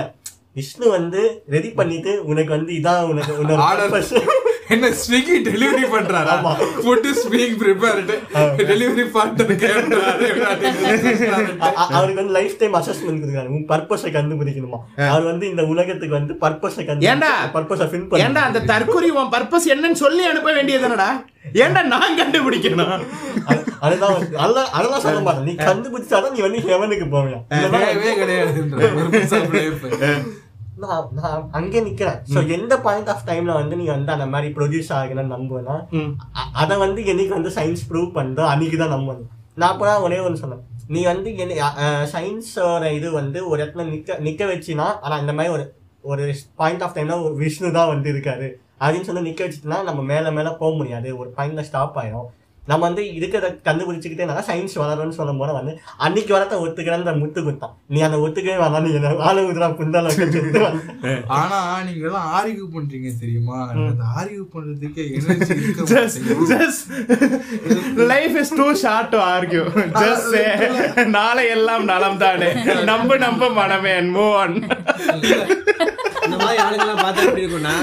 விஷ்ணு வந்து ரெடி பண்ணிட்டு உனக்கு வந்து இதான் உனக்கு உன்னோட. என்ன ஸ்விக்கி டெலிவரி பண்றாரா. Food is being prepared delivery partner அவருக்கு வந்து லைஃப் டைம் அசஸ்மெண்ட் கொடுக்குறாரு. உன் பர்பஸை கண்டுபிடிக்கணுமா? அவர் வந்து இந்த உலகத்துக்கு வந்து பர்பஸை ஏன்டா? கண்டு பர்பஸை ஃபில் ஏன்டா அந்த தற்கொலை உன் பர்பஸ் என்னன்னு சொல்லி அனுப்ப வேண்டியதுனடா ஏன்டா நான் கண்டுபிடிக்கணும்? அதுதான் அதெல்லாம் அதெல்லாம் சொல்ல மாட்டேன். நீ கண்டுபிடிச்சாதான் நீ வந்து ஹெவனுக்கு போவியா? தேவையே நான் நான் அங்கே நிக்கிறேன். சோ எந்த பாயிண்ட் ஆஃப் டைம்ல வந்து நீ வந்து அந்த மாதிரி ப்ரொடியூஸ் ஆகணும்னு நம்புவேன்னா அத வந்து என்னைக்கு வந்து சயின்ஸ் ப்ரூவ் பண்ணுதோ அன்னைக்கு தான் நம்பணும் நான் அப்போ ஒரே ஒன்று சொன்னேன். நீ வந்து சயின்ஸோட இது வந்து ஒரு இடத்துல நிக்க நிக்க வச்சினா ஆனா இந்த மாதிரி ஒரு ஒரு பாயிண்ட் ஆஃப் டைம்ல ஒரு விஷ்ணு தான் வந்து இருக்காரு. அப்படின்னு சொல்லி நிக்க வச்சுட்டுனா நம்ம மேல மேல போக முடியாது. ஒரு பாயிண்ட்ல ஸ்டாப் ஆயிடும் நம்ம வந்து இருக்கிறத கண்டுபிடிச்சிக்கிட்டே இருந்தா சயின்ஸ் வளரும்னு சொல்லும் போது வந்து அன்னைக்கு வரத்த ஒத்துக்கிறேன் முத்து குத்தான் நீ அந்த ஒத்துக்கவே வேணாம் நீ என்ன ஆளு குதிரா குந்தால ஆனா நீங்க எல்லாம் ஆர்கியூ பண்றீங்க தெரியுமா? அந்த ஆர்கியூ பண்றதுக்கே energy is too short to argue. Just say நாளை எல்லாம் நலம் தானே நம்ப நம்ப மனமே move on. இந்த மாதிரி ஆளுங்கெல்லாம் பார்த்தா எப்படி இருக்கும்னா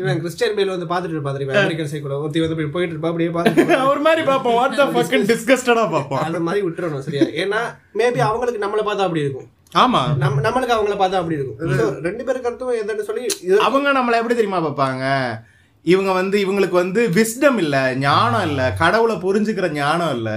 இவன் கிறிஸ்டியன் பேல் வந்து பார்த்துட்டு இருப்பா தெரியுமா? அமெரிக்கன் சைக்கிள் ஒருத்தி வந்து போயிட்டு இருப்பா அப்படியே பார்த்துட்டு ஒரு மாதிரி பாப்போம் வாட் த ஃபக்கிங் டிஸ்கஸ்டடா பாப்போம் அந்த மாதிரி விட்டுறணும் சரியா? ஏன்னா மேபி அவங்களுக்கு நம்மளை பார்த்தா அப்படி இருக்கும். ஆமா. நம்ம நம்மளுக்கு அவங்கள பார்த்தா அப்படி இருக்கும். ரெண்டு பேரும் கருத்தும் எதுன்னு சொல்லி அவங்க நம்மள எப்படி தெரியுமா பார்ப்பாங்க? இவங்க வந்து இவங்களுக்கு வந்து விஸ்டம் இல்ல ஞானம் இல்ல கடவுளை புரிஞ்சுக்கிற ஞானம் இல்ல.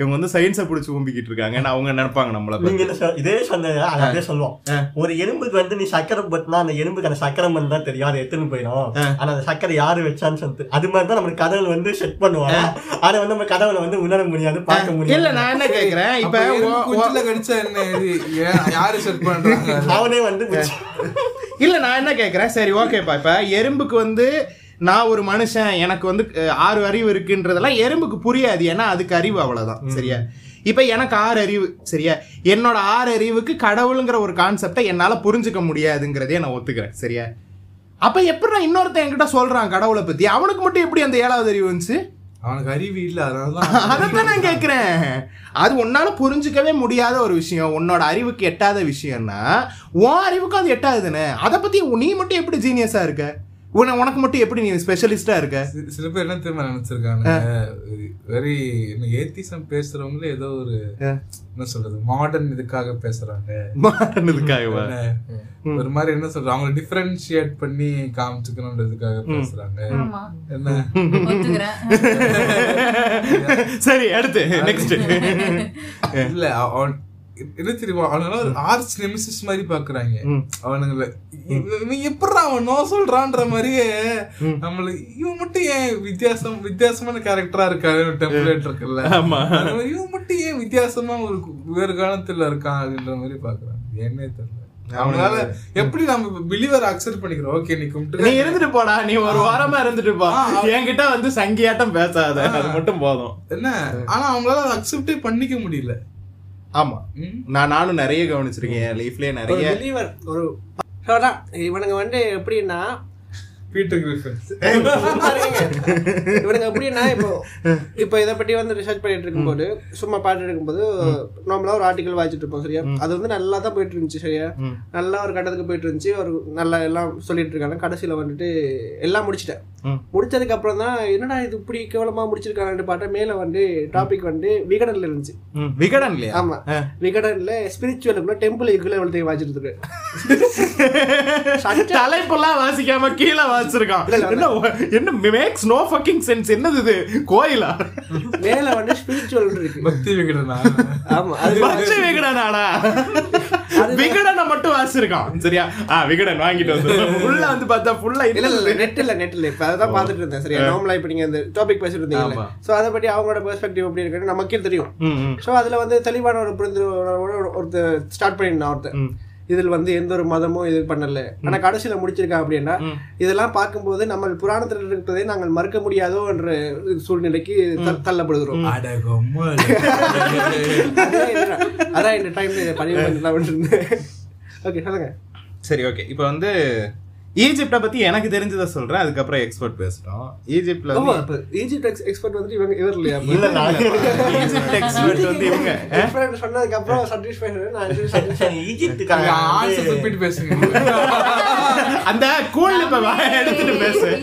இவங்க வந்து சயின்ஸை பிடிச்சி ஊம்பிக்கிட்டு இருக்காங்கன்னு அவங்க நினைப்பாங்க நம்மள. நீங்க என்ன இதே சொன்னது அதை சொல்லுவோம். ஒரு எறும்புக்கு வந்து நீ சக்கரை போட்டுனா அந்த எறும்புக்கு அந்த சக்கரை மண் தான் தெரியும். அதை எடுத்துன்னு போயிடும். ஆனா அந்த சக்கரை யாரு வச்சான்னு சொல்லிட்டு அது மாதிரி தான் நம்ம கடவுள் வந்து செட் பண்ணுவாங்க அதை வந்து நம்ம கடவுளை வந்து உணர முடியாது பார்க்க இல்ல முடியாது. நான் என்ன கேக்குறேன்? இப்ப குஞ்சுல கடிச்சா என்ன இது? யாரு செட் பண்றாங்க? அவனே வந்து இல்ல நான் என்ன கேக்குறேன்? சரி ஓகேப்பா. இப்ப எறும்புக்கு வந்து நான் ஒரு மனுஷன் எனக்கு வந்து ஆறு அறிவு இருக்குன்றதெல்லாம் எறும்புக்கு புரியாது. ஏன்னா அதுக்கு அறிவு அவ்வளவுதான் சரியா? இப்ப எனக்கு ஆறு அறிவு சரியா? என்னோட ஆறு அறிவுக்கு கடவுளுங்கிற ஒரு கான்செப்டை என்னால புரிஞ்சுக்க முடியாதுங்கிறதே நான் ஒத்துக்கிறேன் சரியா? அப்ப எப்படி நான் இன்னொருத்தன் என்கிட்ட சொல்றான் கடவுளை பத்தி? அவனுக்கு மட்டும் எப்படி அந்த ஏழாவது அறிவு வந்துச்சு? அவனுக்கு அறிவு இல்ல அதனாலதான் அதைத்தான் நான் கேட்கிறேன் அது உன்னால புரிஞ்சுக்கவே முடியாத ஒரு விஷயம் உன்னோட அறிவுக்கு எட்டாத விஷயம்னா உன் அறிவுக்கும் அது எட்டாதுன்னு அதை பத்தி நீ மட்டும் எப்படி ஜீனியஸா இருக்க? உன உனக்கு மட்டும் எப்படி நீ ஸ்பெஷலிஸ்டா இருக்க? சில பேர் என்ன தெரியுமா நினைச்சிருக்காங்க. வெரி ஏத்திசம் பேசுறவங்களே ஏதோ ஒரு என்ன சொல்றது மாடர்ன் இதுக்காக பேசுறாங்க. மாறினதுக்காகவா என்ன, ஒரு மாதிரி என்ன சொல்றது அவங்க டிஃபரன்ஷியேட் பண்ணி காமிச்சுக்கணுன்றதுக்காக பேசுறாங்க. ஆமா. என்ன? சரி அடுத்து நெக்ஸ்ட் இல்ல என்ன தெரியுமா? அவனுங்க ஒரு ஆர்ட்ஸ் நெமிசிஸ் மாதிரி பாக்குறாங்க. அவனுங்கள. இவ- இவன் எப்படிடா அவன் நோ சொல்றான்ற மாதிரியே நம்மள இவன் மட்டும் ஏன் வித்தியாசம் வித்தியாசமான கேரக்டரா இருக்காரு டெம்ப்ளேட் இருக்குல்ல? இவன் மட்டும் ஏன் வித்தியாசமா ஒரு வேறு காலத்துல இருக்கான் அப்படின்ற மாதிரி பாக்குறாங்க. என்னே தெரியல. அவனால எப்படி நம்ம பிலீவர் அக்செப்ட் பண்ணிக்கிறோம்? ஓகே நீ நீ கும்பிட்டு இருந்துட்டு போடா. நீ ஒரு வாரமா இருந்துட்டு போ. என்கிட்ட வந்து சங்கியாட்டம் பேசாத. அது மட்டும் போதும். என்ன? ஆனா அவங்களால அதை அக்செப்டே பண்ணிக்க முடியல. ஆமா? நான் நானும் நிறைய கவனிச்சிருக்கேன். என் லைஃப்லயே நிறைய. பிலீவர் ஒரு அதான் இவனுங்க வந்து எப்படின்னா பீட்டர். இவனுங்க எப்படின்னா இப்போ இப்போ இதை பற்றி வந்து ரிசர்ச் பண்ணிட்டு இருக்கும்போது சும்மா பாட்டு இருக்கும்போது நார்மலா ஒரு ஆர்டிகல் வாசிச்சுட்டு இருப்போம் சரியா? அது வந்து நல்லா தான் போயிட்டு இருந்துச்சு சரியா? நல்லா ஒரு கட்டத்துக்கு போயிட்டு இருந்துச்சு ஒரு நல்லா எல்லாம் சொல்லிட்டு இருக்காங்க. கடைசியில வந்துட்டு எல்லாம் முடிச்சிட்டேன். முடிச்சதுக்கு அப்புறம் தான் என்னடா இது இப்படி கேவலமா முடிச்சிருக்காங்கன்னு பார்த்தா மேல வந்து டாபிக் வந்து விகடன்ல இருந்துச்சு. ம், விகடன் இல்லையா ஆமா விகடன்ல ஸ்பிரிச்சுவலுக்குள்ள டெம்பிள் இருக்குள்ள எவ்வளவு வாசிட்டு இருக்கு. தலைப்பெல்லாம் வாசிக்காம கீழே வாசிச்சிருக்கான். என்ன என்ன மேக்ஸ் நோ ஃபக்கிங் சென்ஸ் என்னது இது? கோயிலா? மேல வந்து ஸ்பிரிச்சுவல் இருக்கு. பக்தி விகடனா? ஆமா அது பச்சை விகடனாடா? விகடனை மட்டும் வாசிச்சிருக்கான். சரியா? ஆ விகடன் வாங்கிட்டு வந்து உள்ள வந்து பார்த்தா ஃபுல்லா இல்ல இல்ல நெட் இல்ல நெட் இல்ல. அதான் பாத்துட்டு இருந்தேன் சரியா நார்மலா இப்ப நீங்க இந்த டாபிக் பேசிட்டு இருந்தீங்கல்ல ஆமா. சோ அத பத்தி அவங்களோட பெர்ஸ்பெக்டிவ் எப்படி இருக்குன்னு நமக்கே தெரியும். சோ அதுல வந்து தெளிவான ஒரு புரிந்து ஒருத்தர் ஸ்டார்ட் பண்ணிருந்தான் ஒருத்தர். இதில் வந்து எந்த ஒரு மதமும் இது பண்ணல. ஆனா கடைசியில முடிச்சிருக்கான் அப்படின்னா இதெல்லாம் பார்க்கும்போது நம்ம புராணத்துல இருப்பதை நாங்கள் மறுக்க முடியாதோ என்ற சூழ்நிலைக்கு த- தள்ளப்படுகிறோம். அதான் இந்த டைம்ல பதிவு பண்ணலாம் ஓகே சொல்லுங்க. சரி ஓகே இப்போ வந்து ஈஜிப்ட பத்தி எனக்கு தெரிஞ்சதை சொல்றேன் அதுக்கப்புறம் எக்ஸ்பர்ட் பேசுறோம். ஈஜிப்ட்ல ஆமா வந்து இப்ப ஈஜிப்ட் எக்ஸ்பர்ட் வந்து இவங்க இவர் இல்லையா? இல்ல நான் ஈஜிப்ட் எக்ஸ்பர்ட் வந்து இவங்க. Different சொன்னதுக்கு அப்புறம் பேசுறேன் நான் அங்க ஆன்சர் பேசுங்க. அந்த கூழ் இப்ப எடுத்துட்டு பேசு.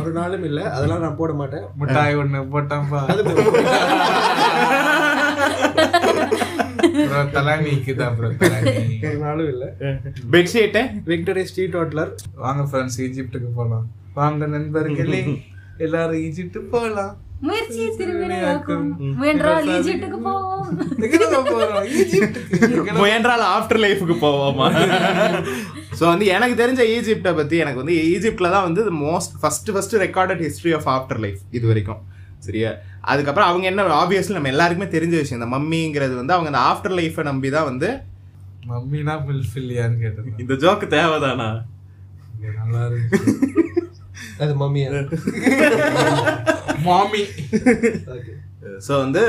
ஒரு நாளும் இல்ல அதெல்லாம் நான் போட மாட்டேன். முட்டாய் ஒண்ணு போட்டான்பா அப்புறம் தலை நீக்குதா அப்புறம் தலை நீ. ஒரு நாளும் இல்ல. பெட்ஷீட் விக்டரி ஸ்ட்ரீட் ஹோட்டலர் வாங்க ஃப்ரெண்ட்ஸ் ஈஜிப்டுக்கு போலாம். வாங்க நண்பர்களே எல்லாரும் ஈஜிப்ட் போலாம். முயற்சி திருவினையாக்கும் முயன்றால் ஈஜிப்டுக்கு போவோம். முயன்றால் ஆஃப்டர் லைஃபுக்கு போவோமா? ஸோ வந்து எனக்கு தெரிஞ்ச ஈஜிப்டை பத்தி எனக்கு வந்து ஈஜிப்ட்ல தான் வந்து most first first recorded history of afterlife இது வரைக்கும். சரியா? அதுக்கப்புறம் அவங்க என்ன ஆப்வியஸ்லி நம்ம எல்லாருக்குமே தெரிஞ்ச விஷயம். இந்த மம்மிங்கிறது வந்து அவங்க அந்த ஆஃப்டர் லைஃபை நம்பி தான் வந்து மம்மினா மில்ஃபில்லியான்னு கேட்டது இந்த ஜோக்கு தேவைதானா? நல்லா இருக்கு அது மம்மியா? மாமி ஸோ வந்து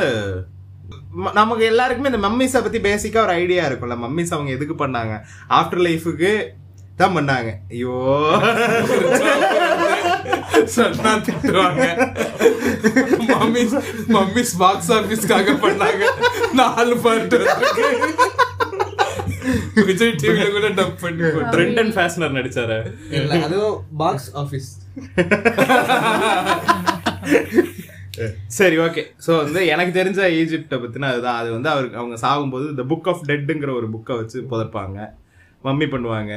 நமக்கு எல்லாருக்குமே இந்த மம்மிஸை பத்தி பேசிக்கா ஒரு ஐடியா இருக்கும்ல. மம்மிஸ் அவங்க எதுக்கு பண்ணாங்க? ஆஃப்டர் லைஃபுக்கு தான் பண்ணாங்க. ஐயோ. சொன்னா திட்டுவாங்க. மம்மிஸ் மம்மிஸ் பாக்ஸ் ஆபீஸ்க்காக பண்ணாங்க. நாலு பார்ட் விஜய் டிவில கூட டப் பண்ணி. ட்ரெண்ட் அண்ட் ஃபேஷனர் நடிச்சாரு? இல்ல அதுவும் பாக்ஸ் ஆபீஸ் சரி ஓகே ஸோ வந்து எனக்கு தெரிஞ்ச ஈஜிப்டை பற்றின அதுதான். அது வந்து அவருக்கு அவங்க சாகும்போது இந்த புக் ஆஃப் டெட்டுங்கிற ஒரு புக்கை வச்சு புதைப்பாங்க. மம்மி பண்ணுவாங்க.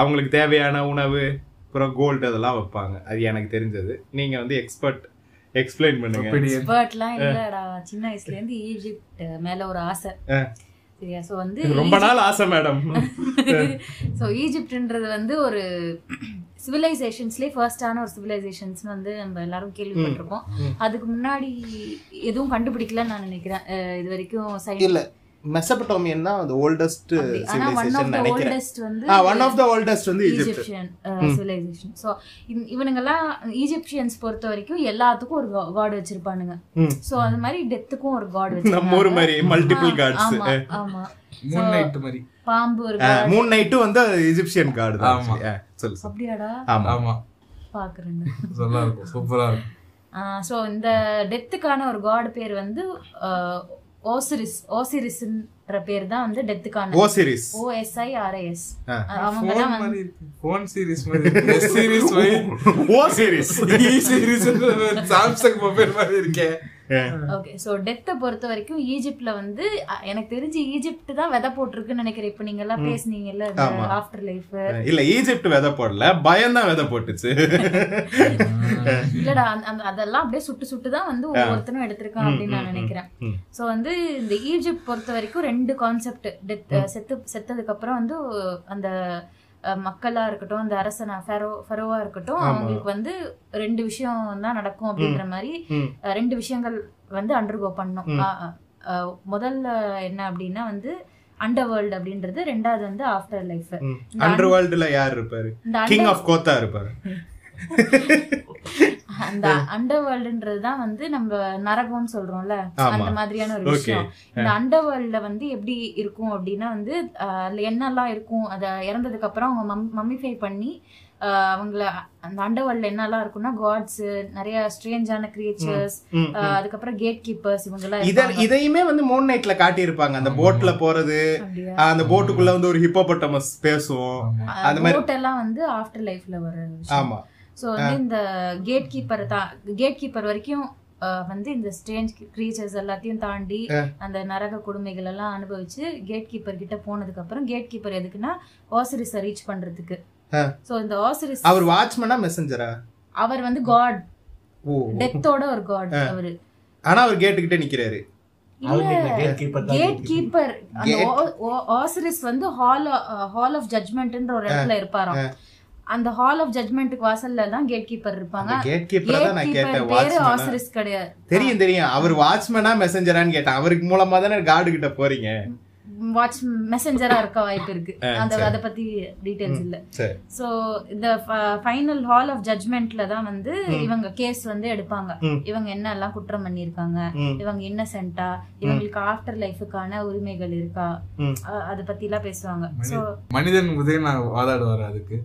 அவங்களுக்கு தேவையான உணவு அப்புறம் கோல்டு அதெல்லாம் வைப்பாங்க. அது எனக்கு தெரிஞ்சது. நீங்க வந்து எக்ஸ்பர்ட் எக்ஸ்பிளைன் பண்ணுங்க. எக்ஸ்பர்ட்லாம் இல்லடா. சின்ன வயசுல இருந்து ஈஜிப்ட் மேல ஒரு ஆசை. சரியா? சோ வந்து ரொம்ப நாள் ஆசை மேடம் ஸோ ஈஜிப்ட்ன்றது வந்து ஒரு சிவிலைசேஷன்ஸ்லேயே ஃபர்ஸ்டான ஒரு சிவிலைசேஷன்ஸ் வந்து நம்ம எல்லாரும் கேள்விப்பட்டிருப்போம். அதுக்கு முன்னாடி எதுவும் கண்டுபிடிக்கலன்னு நான் நினைக்கிறேன். இது வரைக்கும் science- இல்ல மெசபட்டோமியன் தான் அந்த ஓல்டஸ்ட் அப்படி. ஆனா ஒன் ஆஃப் சிவிலைசேஷன் த நினைக்கிறேன். ஓல்டஸ்ட் வந்து ஒன் ஆஃப் த ஓல்டஸ்ட் வந்து ஈஜிப்சியன் சிவிலைசேஷன் ஸோ இவனுங்கெல்லாம் ஈஜிப்சியன்ஸ் பொறுத்த வரைக்கும் எல்லாத்துக்கும் ஒரு காட் வச்சிருப்பானுங்க. ஸோ அது மாதிரி டெத்துக்கும் ஒரு காட் நம்ம ஊர் மாதிரி மல்டிபிள் கார்ட்ஸ் ஆமா ஆமா. மூன் நைட் மாதிரி. பாம்பு ஒரு. மூணு நைட்டும் வந்து ஈஜிப்சியன் கார்டு தான் ஆமா. சொல்லு. அப்படியாடா? ஆமா. ஆமா. பாக்குறேன் நல்லா இருக்கும் சூப்பரா இருக்கும். ஸோ இந்த டெத்துக்கான ஒரு காட் பேர் வந்து ஓசிரிஸ் ஓசிரிஸ்ன்ற பேர் தான் வந்து டெத்துக்கான ஓ சீரிஸ் ஓஎஸ்ஐ ஆர்ஐஎஸ். அவங்க தான் வந்து மாதிரி இருக்கு. போன் சீரிஸ் மாதிரி எஸ் சீரிஸ் மாதிரி. O series E series Samsung mobile மாதிரி இருக்கே. ஓகே ஸோ டெத்தை பொறுத்த வரைக்கும் ஈஜிப்ட்ல வந்து எனக்கு தெரிஞ்சு ஈஜிப்ட் தான் விதை போட்டிருக்குன்னு நினைக்கிறேன். இப்போ நீங்க எல்லாம் பேசுனீங்கல்ல. ஆஃப்டர் லைஃப் இல்ல ஈஜிப்ட் விதை போடல பயம் தான் விதை போட்டுச்சு. இல்லடா அந்த- அதெல்லாம் அப்படியே சுட்டு சுட்டு தான் வந்து ஒவ்வொருத்தனும் எடுத்திருக்கான் அப்படின்னு நான் நினைக்கிறேன். ஸோ வந்து இந்த ஈஜிப்ட் பொறுத்த வரைக்கும் ரெண்டு கான்செப்ட் டெத் செத்து செத்ததுக்கு அப்புறம் வந்து அந்த மக்களா இருக்கட்டும் அந்த அரசனா ஃபெரோ ஃபெரோவா இருக்கட்டும் அவங்களுக்கு வந்து ரெண்டு விஷயம் தான் நடக்கும் அப்படின்ற மாதிரி ரெண்டு விஷயங்கள் வந்து அண்டர்கோ பண்ணும். முதல்ல என்ன அப்படின்னா வந்து அண்டர் வேர்ல்டு அப்படின்றது ரெண்டாவது வந்து ஆஃப்டர் லைஃப் அண்டர் வேர்ல்டுல யார் இருப்பாரு? கிங் ஆஃப் கோத்தா இருப்பாரு. அந்த அண்டர் வேர்ல்டுன்றது தான் வந்து நம்ம நரகம்னு சொல்றோம்ல. அந்த மாதிரியான ஒரு. விஷயம். இந்த அண்டர் வேர்ல்ட்ல வந்து எப்படி இருக்கும் அப்படின்னா வந்து என்னெல்லாம் இருக்கும் அத இறந்ததுக்கு அப்புறம் அவங்க மம்மிஃபை பண்ணி ஆஹ், அவங்கள அந்த அண்டர் வேர்ல்ட்ல என்னெல்லாம் இருக்கும்னா காட்ஸ் நிறைய ஸ்ட்ரேஞ்சான கிரியேச்சர்ஸ் அதுக்கப்புறம் கேட் கீப்பர்ஸ் இவங்க எல்லாம் இத. இதையுமே வந்து மூன் நைட்ல காட்டி இருப்பாங்க அந்த போட்ல போறது அந்த போட்டுக்குள்ள வந்து ஒரு ஹிப்போபட்டமஸ் பேசும் அந்த மாதிரி boat எல்லாம் வந்து ஆஃப்டர் லைஃப்ல வர விஷயம். ஆமா. ஸோ வந்து இந்த கேட் கீப்பர் தான் கேட் கீப்பர் வரைக்கும் வந்து இந்த ஸ்ட்ரேஞ்ச் கிரீச்சர்ஸ் எல்லாத்தையும் தாண்டி அந்த நரக கொடுமைகள் எல்லாம் அனுபவிச்சு கேட் கீப்பர் கிட்ட போனதுக்கு அப்புறம் கேட் கீப்பர் எதுக்குன்னா ஓசரிஸை ரீச் பண்றதுக்கு. ஸோ இந்த ஓசரிஸ் அவர் வாட்ச்மேனா மெசஞ்சரா அவர் வந்து காட் ஓ. டெத்தோட ஒரு காட் அவரு. ஆனா அவர் கேட்டுக்கிட்டே நிக்கிறாரு. கேட் கீப்பர் அந்த ஓசரிஸ் வந்து ஹால் ஹால் ஆஃப் ஜட்மெண்ட்ன்ற ஒரு இடத்துல இருப்பாராம். அந்த ஹால் ஆஃப் ஜட்மெண்ட்டுக்கு வாசல்ல தான் கேட் கீப்பர் இருப்பாங்க. கேட் கீப்பரை தான் நான் கேட்டேன் பேரு வாட்ச்மேனா ஆசரிஸ் கிடையாது. தெரியும் தெரியும். அவர் வாட்ச்மேனா மெசஞ்சரான்னு கேட்டேன். அவருக்கு மூலமா தானே கார்டு கிட்ட போறீங்க? வாட்ச் மெசஞ்சரா இருக்க வாய்ப்பு இருக்கு. அந்த அத பத்தி டீடைல்ஸ் இல்ல. சரி. சோ இந்த ஃபைனல் ஹால் ஆஃப் ஜட்மெண்ட்ல தான் வந்து இவங்க கேஸ் வந்து எடுப்பாங்க. இவங்க என்ன எல்லாம் குற்றம் பண்ணிருக்காங்க. இவங்க இன்னசென்ட்டா இவங்களுக்கு ஆஃப்டர் லைஃபுக்கான உரிமைகள் இருக்கா? அத பத்தி எல்லாம் பேசுவாங்க சோ மனிதன் உதயம் வாதாடுவாரு அதுக்கு.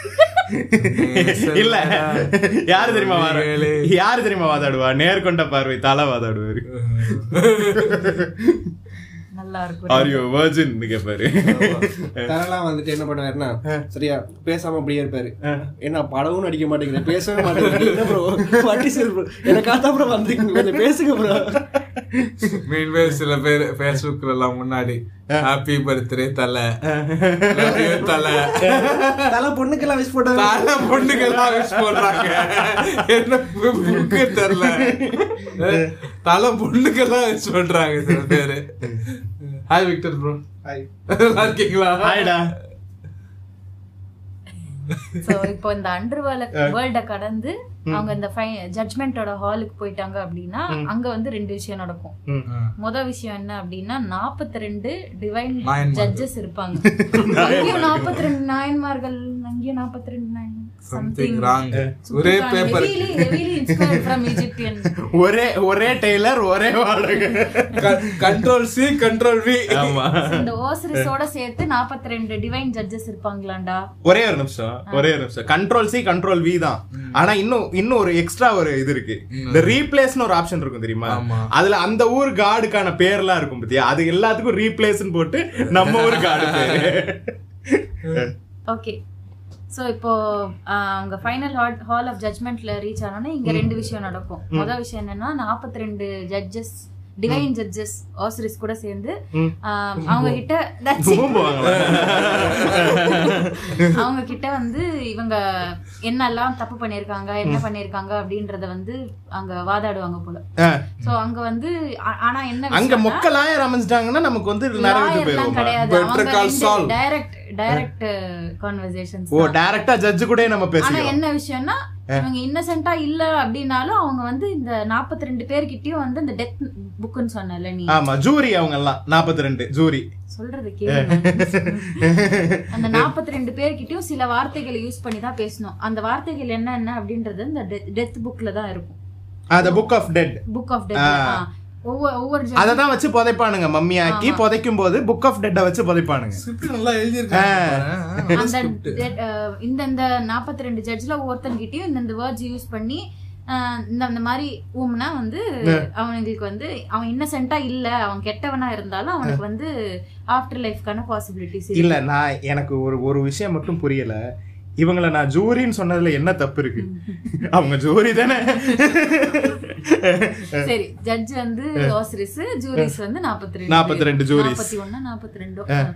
இல்ல. யாரு தெரியுமா. யாரு தெரியுமா வாதாடுவா? நேர்கொண்ட பார்வை தலை வாதாடுவாரு. நல்லா இருக்கும். வர்ஜின் கேப்பாரு தரலாம் வந்துட்டு என்ன பண்ணுவாருன்னா சரியா பேசாம அப்படியே இருப்பாரு. என்ன படமும் நடிக்க மாட்டேங்குது. பேசவே மாட்டேங்குது. என்ன ப்ரோ வட்டி சார் ப்ரோ எனக்காக ப்ரோ வந்தீங்க கொஞ்சம் பேசுங்க ப்ரோ மீன்வே சில பேர் பேஸ்புக்ல எல்லாம் முன்னாடி ஹாப்பி பர்த்டே தலை. தலை. தலை பொண்ணுக்கெல்லாம் விஷ் போட்டாங்க. தலை பொண்ணுக்கெல்லாம் விஷ் போடுறாங்க. என்ன புக்கு தெரியல. தலை பொண்ணுக்கெல்லாம் விஷ் பண்றாங்க சில பேரு. ஹாய் விக்டர் ப்ரோ நல்லா இருக்கீங்களா? ஹாய்டா சோ இப்போ இந்த அண்டர் வேர்ல்ட கடந்து அவங்க இந்த ஜட்மெண்டோட ஹாலுக்கு போயிட்டாங்க அப்படின்னா அங்க வந்து ரெண்டு விஷயம் நடக்கும். முத விஷயம் என்ன அப்படின்னா நாற்பத்தி ரெண்டு டிவைன். ஜட்ஜஸ் இருப்பாங்க. அங்கேயும் நாற்பத்தி ரெண்டு நாயன்மார்கள் அங்கேயும் நாற்பத்தி ரெண்டு சம்திங் ராங் ஒரே பேப்பர் ஒரே ஒரே டெய்லர் ஒரே வாடகை. கண்ட்ரோல் சி கண்ட்ரோல் வி ஆமா. இந்த ஓசரிஸோட சேர்த்து நாற்பத்தி ரெண்டு டிவைன் ஜட்ஜஸ் இருப்பாங்களாண்டா? ஒரே ஒரு நிமிஷம் ஒரே ஒரு நிமிஷம். கண்ட்ரோல் சி கண்ட்ரோல் வி தான். ஆனா இன்னும் இன்னும் ஒரு எக்ஸ்ட்ரா ஒரு இது இருக்கு. இந்த ரீப்ளேஸ்னு ஒரு ஆப்ஷன் இருக்கும் தெரியுமா. அதுல அந்த ஊர் கார்டுக்கான பேர்லாம் இருக்கும் பத்தியா? அது எல்லாத்துக்கும் ரீப்ளேஸ்னு போட்டு நம்ம ஊர் கார்டு ஓகே சோ இப்போ ஆஹ், அவங்க ஃபைனல் ஹால் ஆஃப் ஜட்மெண்ட்ல ரீச் ஆனோன்னா இங்க ரெண்டு விஷயம் நடக்கும். முதல் விஷயம் என்னன்னா நாற்பத்தி ரெண்டு ஜட்ஜஸ் டிவைன் ஜட்ஜஸ் ஆசிரிஸ் கூட சேர்ந்து அவங்க கிட்ட? அவங்க கிட்ட வந்து இவங்க என்னெல்லாம் தப்பு பண்ணிருக்காங்க என்ன பண்ணிருக்காங்க அப்படின்றத வந்து அங்க வாதாடுவாங்க போல. சோ அங்க வந்து ஆனா என்ன அங்க மொக்க லாயர் அமைஞ்சிட்டாங்கன்னா நமக்கு வந்து கிடையாது. டைரக்ட் டைரக்ட் கான்வர்சேஷன்ஸ் ஓ டைரக்டா ஜட்ஜு கூட நம்ம ஆனா பேசிக்கிறோம். என்ன விஷயம்னா இவங்க இன்னசென்ட்டா இல்ல அப்படின்னாலும் அவங்க வந்து இந்த 42 ரெண்டு பேர்கிட்டயும் வந்து இந்த டெத் புக்குன்னு சொன்னல நீ. ஆமா ஜூரி அவங்க எல்லாம் நாற்பத்தி ரெண்டு ஜூரி. சொல்றது கேளுங்க. அந்த 42 ரெண்டு பேர்கிட்டயும் சில வார்த்தைகளை யூஸ் பண்ணி தான் பேசணும். அந்த வார்த்தைகள் என்ன என்ன அப்படின்றது இந்த டெத் புக்ல தான் இருக்கும். அந்த book of dead book of death ஒவ்வொரு அதை தான் வச்சு புதைப்பானுங்க மம்மியாக்கி. புதைக்கும் போது புக் ஆஃப் டெட்டை வச்சு புதைப்பானுங்க. இந்த இந்த 42 ரெண்டு ஜட்ஜ்ல ஒவ்வொருத்தன்கிட்டயும் இந்த இந்த வேர்ட்ஸ் யூஸ் பண்ணி இந்த அந்த மாதிரி ஊம்னா வந்து அவனுங்களுக்கு வந்து அவன் இன்னசென்ட்டா இல்ல அவன் கெட்டவனா இருந்தாலும் அவனுக்கு வந்து ஆஃப்டர் லைஃப்க்கான பாசிபிலிட்டிஸ் இல்ல நான் எனக்கு ஒரு ஒரு விஷயம் மட்டும் புரியல. இவங்கள நான் ஜூரின்னு சொன்னதுல என்ன தப்பு இருக்கு? அவங்க ஜூரி தானே? சரி ஜட்ஜ் வந்து ஜூரிஸ் வந்து 42 42 juries. 41 42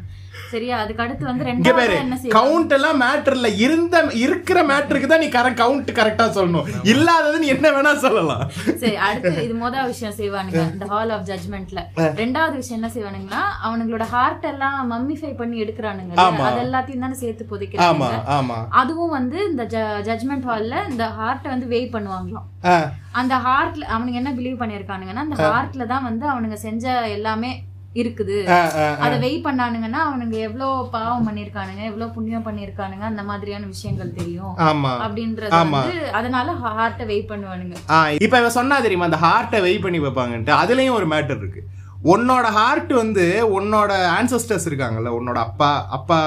சரியா? அதுக்கு அடுத்து வந்து ரெண்டாவது என்ன செய்வாங்க கவுண்ட் எல்லாம் மேட்டர்ல இருந்த இருக்கிற மேட்டருக்கு தான் நீ கரெக்ட் கவுண்ட் கரெக்டா சொல்லணும். இல்லாதது நீ என்ன வேணா சொல்லலாம். சரி அடுத்து இது மொதல் விஷயம் செய்வானுங்க இந்த ஹால் ஆஃப் ஜட்மெண்ட்ல ரெண்டாவது விஷயம் என்ன செய்வானுங்கன்னா அவனுங்களோட ஹார்ட் எல்லாம் மம்மிஃபை பண்ணி எடுக்கிறானுங்க. அது எல்லாத்தையும் தானே சேர்த்து புதைக்கிறாங்க அதுவும் வந்து இந்த ஜட்மெண்ட் ஹால்ல இந்த ஹார்ட்டை வந்து வெயிட் பண்ணுவாங்களாம். அந்த ஹார்ட்ல அவனுங்க என்ன பிலீவ் பண்ணிருக்கானுங்கன்னா அந்த ஹார்ட்ல தான் வந்து அவனுங்க செஞ்ச எல்லாமே இருக்குது. அதை வெயிட் பண்ணானுங்கன்னா அவனுங்க எவ்வளவு பாவம் பண்ணிருக்கானுங்க எவ்வளவு புண்ணியம் பண்ணிருக்கானுங்க அந்த மாதிரியான விஷயங்கள் தெரியும். அப்படின்றது. வந்து அதனால ஹார்ட்டை வெயிட் பண்ணுவானுங்க. இப்ப இவ சொன்னா தெரியுமா அந்த ஹார்ட்டை வெயிட் பண்ணி வைப்பாங்கன்ட்டு. அதுலயும் ஒரு மேட்டர் இருக்கு. உன்னோட ஹார்ட் வந்து உன்னோட ஆன்சஸ்டர்ஸ் இருக்காங்கல்ல உன்னோட அப்பா அப்பா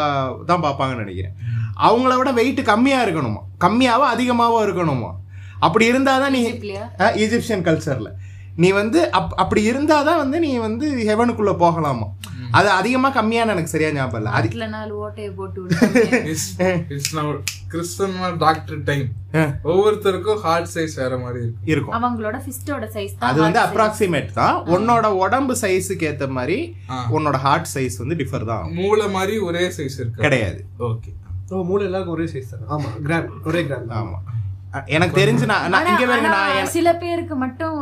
தான் பார்ப்பாங்கன்னு நினைக்கிறேன். அவங்கள விட வெயிட் கம்மியா இருக்கணுமா? கம்மியாவோ அதிகமாவோ இருக்கணுமா? அப்படி இருந்தாதான் நீ இல்லையா ஈஜிப்சியன் கல்ச்சர்ல நீ வந்து அப் அப்படி இருந்தாதான் வந்து நீ வந்து ஹெவனுக்குள்ள போகலாமா? அது அதிகமா கம்மியான எனக்கு சரியா ஞாபகம் இல்ல. அது அதுல நாலு ஓட்டையை போட்டு கிறிஸ்டன் டாக்டர் டைம். ஒவ்வொருத்தருக்கும் ஹார்ட் சைஸ் வேற மாதிரி இருக்கு இருக்கும். அவங்களோட ஃபிஸ்டோட சைஸ் தான் அது வந்து. அப்ராக்சிமேட் தான். உன்னோட உடம்பு சைஸுக்கு ஏத்த மாதிரி. உன்னோட ஹார்ட் சைஸ் வந்து டிஃபர் தான் ஆகும். மூளை மாதிரி ஒரே சைஸ் இருக்கு. கிடையாது. ஓகே ஓ மூணு எல்லாருக்கும் ஒரே சைஸ் தானே? ஆமா கிராம் ஒரே கிராம் ஆமா. எனக்கு தெரிஞ்சு நான் இங்க ஆனா நான் சில பேருக்கு மட்டும்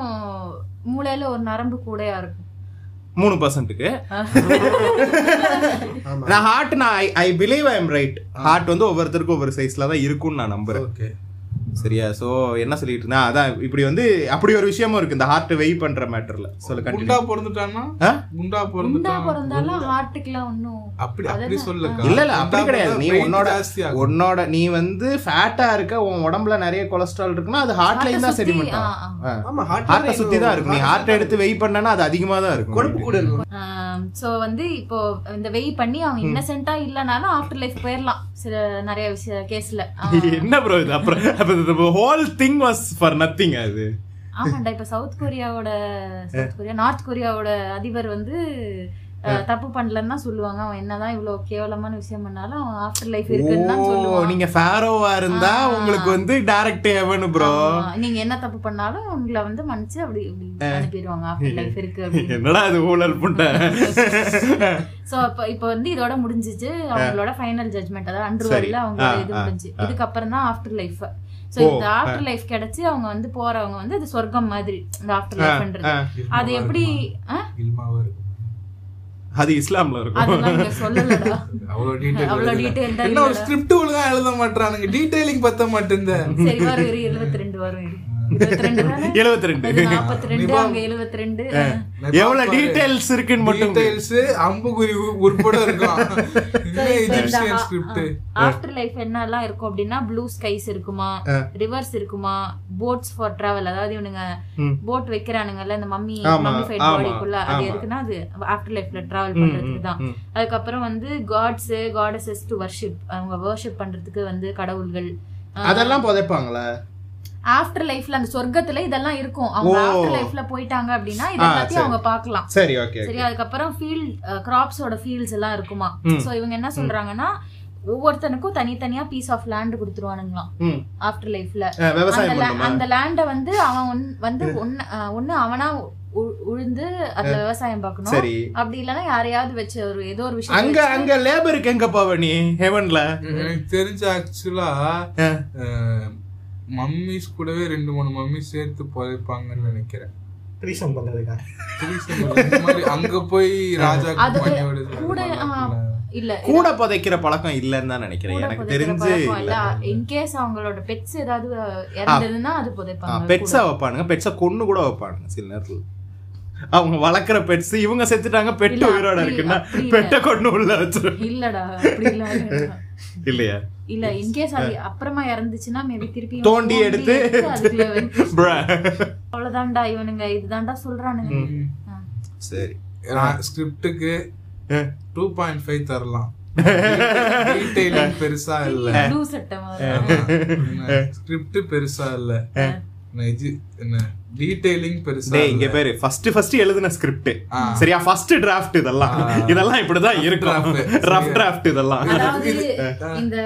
மூளையில ஒரு நரம்பு கூடயா இருக்கும். மூணு பர்சன்ட்டுக்கு நான் ஹார்ட் நான் I believe I am right heart வந்து ஒவ்வொருத்தருக்கும் ஒவ்வொரு சைஸ்ல தான் இருக்கும்னு நான் நம்புறேன். ஓகே சரியா? சோ என்ன சொல்லிட்டு இருந்தேன் அதான் இப்படி வந்து அப்படி ஒரு விஷயமும் இருக்கு. இந்த ஹார்ட் வெயிட் பண்ற மேட்டர்ல சொல்ல குண்டா பிறந்துட்டான்னா? குண்டா பிறந்தாலும் ஹார்ட்டுக்குலாம் ஒன்றும் அப்படி அப்படி சொல்லுக்கா. இல்ல இல்ல அப்படி கிடையாது. நீ உன்னோட உன்னோட நீ வந்து ஃபேட்டா இருக்க உன் உடம்புல நிறைய கொலஸ்ட்ரால் இருக்குன்னா அது ஹார்ட்லயும் தான் சுத்தி, செடிமெண்ட் ஆமா ஹார்ட் ஹார்ட்டை சுத்தி தான் இருக்கும். நீ ஹார்ட் எடுத்து வெயிட் பண்ணனா அது அதிகமா தான் இருக்கும். கொழுப்பு கூட இருக்கும். சோ வந்து இப்போ இந்த வெயிட் பண்ணி அவங்க இன்னசென்ட்டா இல்லனாலும் ஆஃப்டர் லைஃப் போயிடலாம் சில நிறைய விஷய கேஸ்ல என்ன ப்ரோ இது? அப்புறம் whole thing was for nothing அது. ஆமாண்டா இப்ப சவுத் கொரியாவோட சவுத் கொரியா நார்த் கொரியாவோட அதிபர் வந்து தப்பு பண்ணலன்னு சொல்லுவாங்க. அவன் என்னதான் இவ்வளவு கேவலமான விஷயம் பண்ணாலும் அவன் ஆஃப்டர் லைஃப் இருக்குன்னு சொல்லுவான். நீங்க ஃபேரோவா இருந்தா. உங்களுக்கு வந்து டைரக்ட் ஹெவன் ப்ரோ நீங்க என்ன தப்பு பண்ணாலும் உங்களை வந்து மன்னிச்சு அப்படி இப்படி அனுப்பிடுவாங்க ஆஃப்டர் லைஃப் இருக்கு என்னடா இது ஊழல் புண்ட? சோ அப்ப இப்ப வந்து இதோட முடிஞ்சிச்சு. அவங்களோட ஃபைனல் ஜட்மெண்ட் அதாவது அண்டர் ஆ, இது முடிஞ்சு. இதுக்கப்புறம் தான் ஆஃப்டர் லைஃப் சோ ஓ, இந்த ஆஃப்டர் லைஃப் கிடைச்சு அவங்க வந்து போறவங்க வந்து அது சொர்க்கம் மாதிரி இந்த ஆஃப்டர் லைஃப்ன்றது. அது எப்படி அது இஸ்லாம்ல இருக்கும். அவ்வளவு டீடைல் என்ன ஒரு ஸ்கிரிப்ட் ஒழுங்கா எழுத மாட்டானுங்க டீடைலிங் பத்த மாட்டேங்குது. சரி வரும் இரு இருபத்தி ரெண்டு வரும் எழுபத்தி ரெண்டு எழுபத்தி ரெண்டு எவ்வளவு டீடைல்ஸ் இருக்குன்னு மட்டும் டீடைல்ஸ் அம்புகுறி உ- உட்பட இருக்கும். இஜிப்சியன் ஸ்கிரிப்ட் ஆஃப்டர் லைஃப் என்னெல்லாம் இருக்கும் அப்படின்னா ப்ளூ ஸ்கைஸ் இருக்குமா? ரிவர்ஸ் இருக்குமா? போட்ஸ் ஃபார் டிராவல் அதாவது இவனுங்க. போட் வைக்கிறானுங்கல்ல இந்த மம்மி மம்மிஃபைட் பாடிக்குள்ள அது. எதுக்குன்னா அது ஆஃப்டர் லைஃப்ல டிராவல் பண்றதுக்கு தான். அதுக்கப்புறம் வந்து காட்ஸ் காடஸஸ் டு வர்ஷிப் அவங்க வர்ஷிப் பண்றதுக்கு வந்து கடவுள்கள். அதெல்லாம் புதைப்பாங்களா? ஆஃப்டர் லைஃப்ல அந்த சொர்க்கத்துல இதெல்லாம் இருக்கும். அவங்க. ஆஃப்டர் லைஃப்ல போயிட்டாங்க அப்படின்னா இது சரி. அவங்க பார்க்கலாம். சரி ஓகே சரி அதுக்கப்புறம் ஃபீல்ட் கிராப்ஸோட ஃபீல்ட்ஸ் எல்லாம் இருக்குமா. சோ இவங்க என்ன சொல்றாங்கன்னா ஒவ்வொருத்தனுக்கும் தனித்தனியா பீஸ் ஆஃப் லேண்ட் கொடுத்துருவானுங்களாம். ம். ஆஃப்டர் லைஃப்ல அந்த அந்த லேண்ட வந்து அவன் ஒன்- வந்து ஒன்னு ஒண்ணு அவனா உ- உழுந்து அதுல விவசாயம் பார்க்கணும். சரி. அப்படி இல்லைன்னா யாரையாவது வச்சு ஒரு ஏதோ ஒரு விஷயம் அங்க அங்க லேபருக்கு எங்க போவ நீ ஹெவன்ல தெரிஞ்ச ஆக்சுவலா மம்மிஸ் கூடவே ரெண்டு மூணு மம்மி சேர்த்து புதைப்பாங்கன்னு நினைக்கிறேன். த்ரீசம் பண்றதுக்கா? அங்க போய் ராஜா கூட இல்ல கூட புதைக்கிற பழக்கம் இல்லைன்னு தான் நினைக்கிறேன். எனக்கு தெரிஞ்சு இன்கேஸ் அவங்களோட பெட்ஸ் ஏதாவது இறந்ததுன்னா அது புதைப்பாங்க. பெட்ஸா வைப்பானுங்க. பெட்ஸா கொன்னு கூட வைப்பானுங்க சில நேரத்துல. அவங்க வளர்க்குற பெட்ஸ் இவங்க செத்துட்டாங்க பெட்டு உயிரோட இருக்குன்னா. பெட்டை கொண்டு உள்ள வச்சிரு இல்லடா அப்படி இல்ல இல்லையா? இல்ல இன்கேஸ் அது அப்புறமா இறந்துச்சுன்னா மேபி திருப்பி தோண்டி எடுத்து. அவ்வளவுதான்டா இவனுங்க இதுதான்டா சொல்றானுங்க. சரி. ஸ்கிரிப்டுக்கு அஹ். டூ பாயிண்ட் ஃபைவ் தரலாம். பெருசா இல்ல. ஸ்கிரிப்ட் பெருசா இல்ல. என்ன? டீடைலிங் பெருசா டேய் இங்க. பேரு ஃபர்ஸ்ட் ஃபர்ஸ்ட் எழுதின ஸ்கிரிப்ட். சரியா ஃபர்ஸ்ட் டிராஃப்ட் இதெல்லாம் இதெல்லாம் இப்படிதான் இருக்கும் draft. ரஃப் டிராஃப்ட் இதெல்லாம் அதாவது இந்த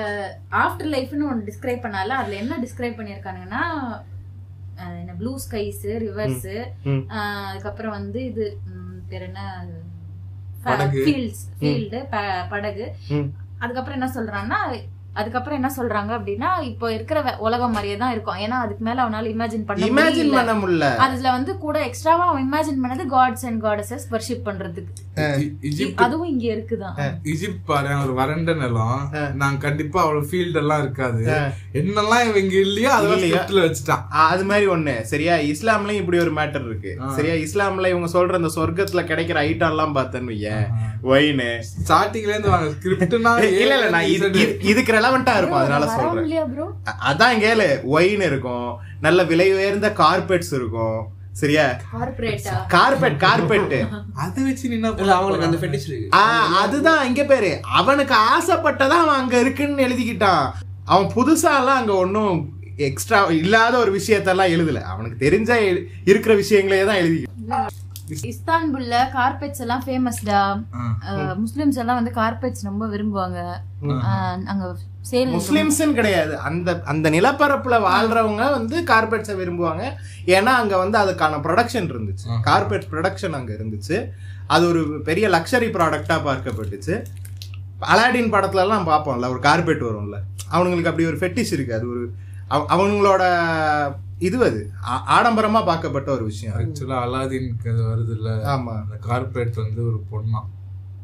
ஆஃப்டர் லைஃப்னு ஒன்னு டிஸ்கிரைப் பண்ணால அதுல என்ன டிஸ்கிரைப் பண்ணிருக்கானுங்கன்னா அஹ், என்ன ப்ளூ ஸ்கைஸ் ரிவர்ஸ். அதுக்கப்புறம் வந்து இது பேர் என்ன படகு. ஃபீல்ட்ஸ் ஃபீல்டு படகு. அதுக்கப்புறம் என்ன சொல்றான்னா அதுக்கப்புறம் என்ன சொல்றாங்க அப்படின்னா இப்போ இருக்கிற உலகம் மாதிரியே தான் இருக்கும். ஏன்னா அதுக்கு மேல அவனால இமேஜின் பண்ண இமேஜின் பண்ண முடியல. அதுல வந்து கூட எக்ஸ்ட்ராவா அவன் இமேஜின் பண்ணது காட்ஸ் அண்ட் காடஸஸ் வர்ஷிப் பண்றதுக்கு. அதுவும் இங்க இருக்குதான். இஜிப்ட் பாரு ஒரு வறண்ட நிலம். நான் கண்டிப்பா அவ்வளவு ஃபீல்ட் எல்லாம் இருக்காது. என்னெல்லாம் இவன் இங்க இல்லையோ அதெல்லாம்? ஸ்கிரிப்ட்ல வச்சுட்டான். அது மாதிரி ஒண்ணு. சரியா? இஸ்லாம்லயும் இப்படி ஒரு மேட்டர் இருக்கு. சரியா? இஸ்லாம்ல இவங்க சொல்ற அந்த சொர்க்கத்துல கிடைக்கிற ஐட்டம் எல்லாம் பார்த்தேன்னு வையேன். ஒயினு ஸ்டார்டிங்ல இருந்து வாங்க. ஸ்கிரிப்ட்னா இல்ல இல்ல நான் இது- இது- இதுக்கு ரெலவெண்டா இருக்கும் அதனால அ- அதான் கேளு ஒயின் இருக்கும் நல்ல விலை உயர்ந்த கார்பெட்ஸ் இருக்கும் சரியா? கார்பெட் கார்பெட் அதை வச்சு அவங்களுக்கு அந்த ஃபெட்டிஷ் இருக்கு. அதுதான் இங்க பேரு. அவனுக்கு ஆசைப்பட்டதான் அவன் அங்க இருக்குன்னு எழுதிக்கிட்டான். அவன் புதுசா எல்லாம் அங்க ஒன்னும் எக்ஸ்ட்ரா இல்லாத ஒரு விஷயத்தெல்லாம் எழுதல. அவனுக்கு தெரிஞ்ச இருக்கிற விஷயங்களே தான் எழுதி இஸ்தான்புல்ல கார்பெட்ஸ் எல்லாம் ஃபேமஸ்டா முஸ்லிம்ஸ் எல்லாம் வந்து கார்பெட்ஸ் ரொம்ப விரும்புவாங்க. அங்க சேல் முஸ்லிம்ஸ்னு கிடையாது. அந்த அந்த நிலப்பரப்புல வாழ்றவங்க வந்து கார்பெட்ஸை விரும்புவாங்க. ஏன்னா அங்க வந்து அதுக்கான ப்ரொடக்ஷன் இருந்துச்சு. கார்பெட் ப்ரொடக்ஷன் அங்க இருந்துச்சு. அது ஒரு பெரிய லக்ஸரி ப்ராடக்டா பார்க்கப்பட்டுச்சு. அலாடின் படத்துல எல்லாம் பார்ப்போம்ல ஒரு கார்பெட் வரும்ல. அவனுங்களுக்கு அப்படி ஒரு ஃபெட்டிஷ் இருக்கு. அது ஒரு அவ- அவங்களோட இது அது. ஆ- ஆடம்பரமா பார்க்கப்பட்ட ஒரு விஷயம் ஆக்சுவலா அலாதீனுக்கு அது வருது இல்ல ஆமா. அந்த கார்பரேட் வந்து ஒரு பொண்ணா.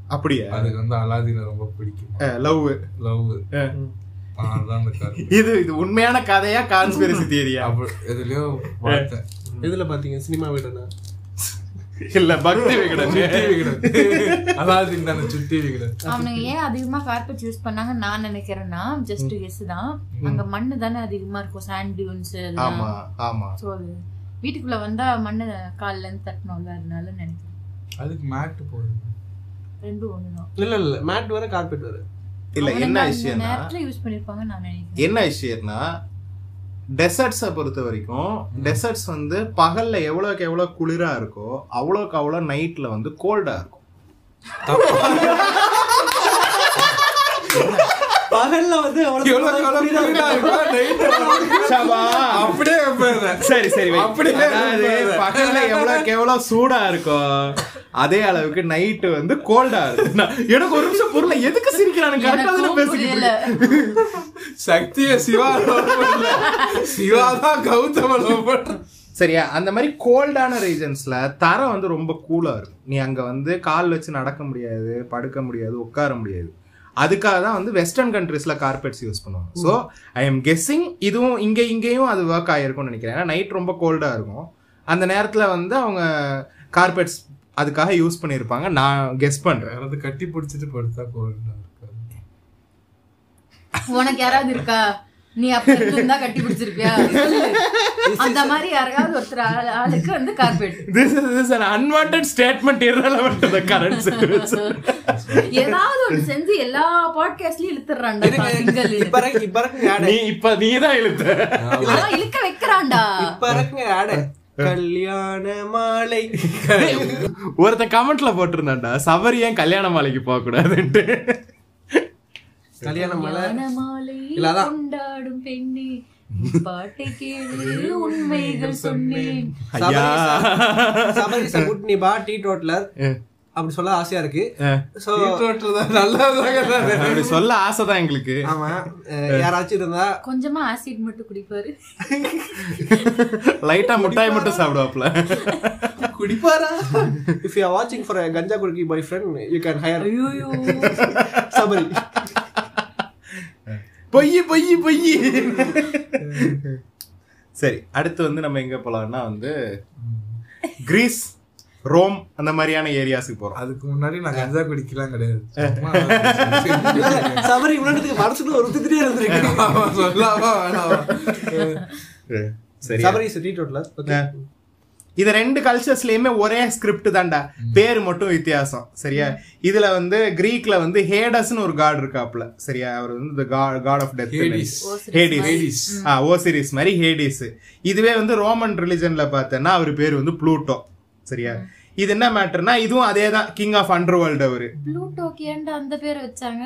அப்படியா? அதுக்கு வந்து அலாதீனை ரொம்ப பிடிக்கும். லவ். லவ். இது இது உண்மையான கதையா கான்ஸ்பிரசி தியரியா அப்ப எதுலயோ பார்த்தேன். எதுல பாத்தீங்க சினிமா வீடுனா? இல்ல பக்தி விகடன். சுத்தி விகடன். சுத்தி அவனுங்க ஏன் அதிகமா கார்பெட் யூஸ் பண்ணாங்க நான் நினைக்கிறேன்னா ஜஸ்ட் கெஸ் தான். அங்க மண்ணு தானே அதிகமா இருக்கும் சாண்ட் டியூன்ஸ் ஆமா ஆமா. சோ அது வீட்டுக்குள்ள வந்தா மண்ணு கால்ல இருந்து தட்டணும்ல அதனால நினைக்கிறேன். அதுக்கு மேட் போகுது ரெண்டும் ஒண்ணுதான். இல்ல இல்ல மேட் வர கார்பெட் வர இல்ல என்ன விஷயம்னா யூஸ் பண்ணிருப்பாங்க நான் நினைக்கிறேன். என்ன விஷயம்னா டெசர்ட்ஸை பொறுத்த வரைக்கும் டெசர்ட்ஸ் வந்து பகல்ல எவ்வளவுக்கு எவ்வளவு குளிரா இருக்கோ அவ்வளவுக்கு அவ்வளவு நைட்ல வந்து கோல்டா இருக்கும். பகல்ல வந்து எவ்வளவு எவ்வளவு குளிரா இருக்கோ, night அப்படியே சரி சரி. அப்படியே. பகல்ல எவ்வளவுக்கு எவ்வளவு சூடா இருக்கும் அதே அளவுக்கு நைட்டு வந்து கோல்டா இருக்கும். நான் எனக்கு ஒரு நிமிஷம் புரியல எதுக்கு சிரிக்கிறானு? கரெக்டா இருக்கேன். சக்திய சிவா. சிவா தான் கௌதம. சரியா? அந்த மாதிரி கோல்டான ரீஜன்ஸ்ல தரை வந்து ரொம்ப கூலா இருக்கும். நீ அங்க வந்து கால் வச்சு நடக்க முடியாது படுக்க முடியாது உட்கார முடியாது. அதுக்காக தான் வந்து வெஸ்டர்ன் கண்ட்ரீஸ்ல கார்பெட்ஸ் யூஸ் பண்ணுவாங்க. ஸோ ஐ எம் கெஸ்ஸிங் இதுவும் இங்க இங்கேயும் அது ஒர்க் ஆகிருக்கும்னு நினைக்கிறேன். ஏன்னா நைட் ரொம்ப கோல்டா இருக்கும். அந்த நேரத்துல வந்து அவங்க கார்பெட்ஸ் அதுக்காக யூஸ் பண்ணியிருப்பாங்க. நான் கெஸ் பண்றேன். யாராவது கட்டி பிடிச்சிட்டு படுத்தா கோல்டா உனக்கு யாராவது இருக்கா? நீ அப்ப இருந்தா கட்டி பிடிச்சிருப்பியா. அந்த மாதிரி யாராவது ஒருத்தர் ஆளு- ஆளுக்கு வந்து carpet this is this is an unwanted statement irrelevant to the current situation ஏதாவது ஒண்ணு செஞ்சு எல்லா பாட்காஸ்ட்லயும் இழுத்துறான்டா சிங்கிள் இப்ப இறக்கு- இப்ப இறக்குங்க ad. நீ இப்ப நீ தான் இழுத்த இழுக்க வைக்கிறான்டா. இப்ப இறக்குங்க ad. கல்யாண மாலை ஒருத்தன் கமெண்ட்ல போட்டிருந்தான்டா சபரி ஏன் கல்யாண மாலைக்கு போக கூடாதுன்ட்டு கல்யாண மாலை. கொண்டாடும் பெண்ணே பாட்டை கேளு உண்மைகள் சொன்னேன். சபரி குட் நீ பா டீ டோட்லர் அப்படி சொல்ல ஆசையா இருக்கு. சோ அப்படி சொல்ல ஆசைதான் எங்களுக்கு. ஆமா. யாராச்சும் இருந்தா கொஞ்சமா ஆசிட் மட்டும் குடிப்பாரு. லைட்டா முட்டாய் மட்டும் சாப்பிடுவாப்ல குடிப்பாரா? இஃப் யூ ஆர் வாட்சிங் ஃபார் கஞ்சா குடுக்கி boyfriend you can hire ஐயோ சபரி பொய் பொய் பொய். சரி அடுத்து வந்து நம்ம எங்க போலாம்னா வந்து கிரீஸ் ரோம் அந்த மாதிரியான ஏரியாஸுக்கு போறோம். அதுக்கு முன்னாடி நான் கஞ்சா குடிக்கலாம் கிடையாது. சும்மா சபரி இவ்வளவுக்கு மனசுக்குள்ள ஒரு சரி Sabari is teetotaler okay இது ரெண்டு கல்ச்சர்ஸ்லயுமே ஒரே ஸ்கிரிப்ட் தான்டா. பேர் மட்டும் வித்தியாசம் சரியா? இதுல வந்து கிரீக்ல வந்து ஹேடஸ்னு ஒரு காட் இருக்காப்ல சரியா? அவர் வந்து god of death Hades. Hades Hades. ஆ ஓசிரிஸ் மாதிரி ஹேடிஸ் இதுவே வந்து ரோமன் ரிலிஜன்ல பார்த்தேன்னா அவர் பேர் வந்து ப்ளூட்டோ சரியா? இது என்ன மேட்டர்னா இதுவும் அதே தான் கிங் ஆஃப் அண்டர் வேர்ல்டு அவரு. ப்ளூட்டோக்கு ஏன்டா அந்த பேரை வச்சாங்க.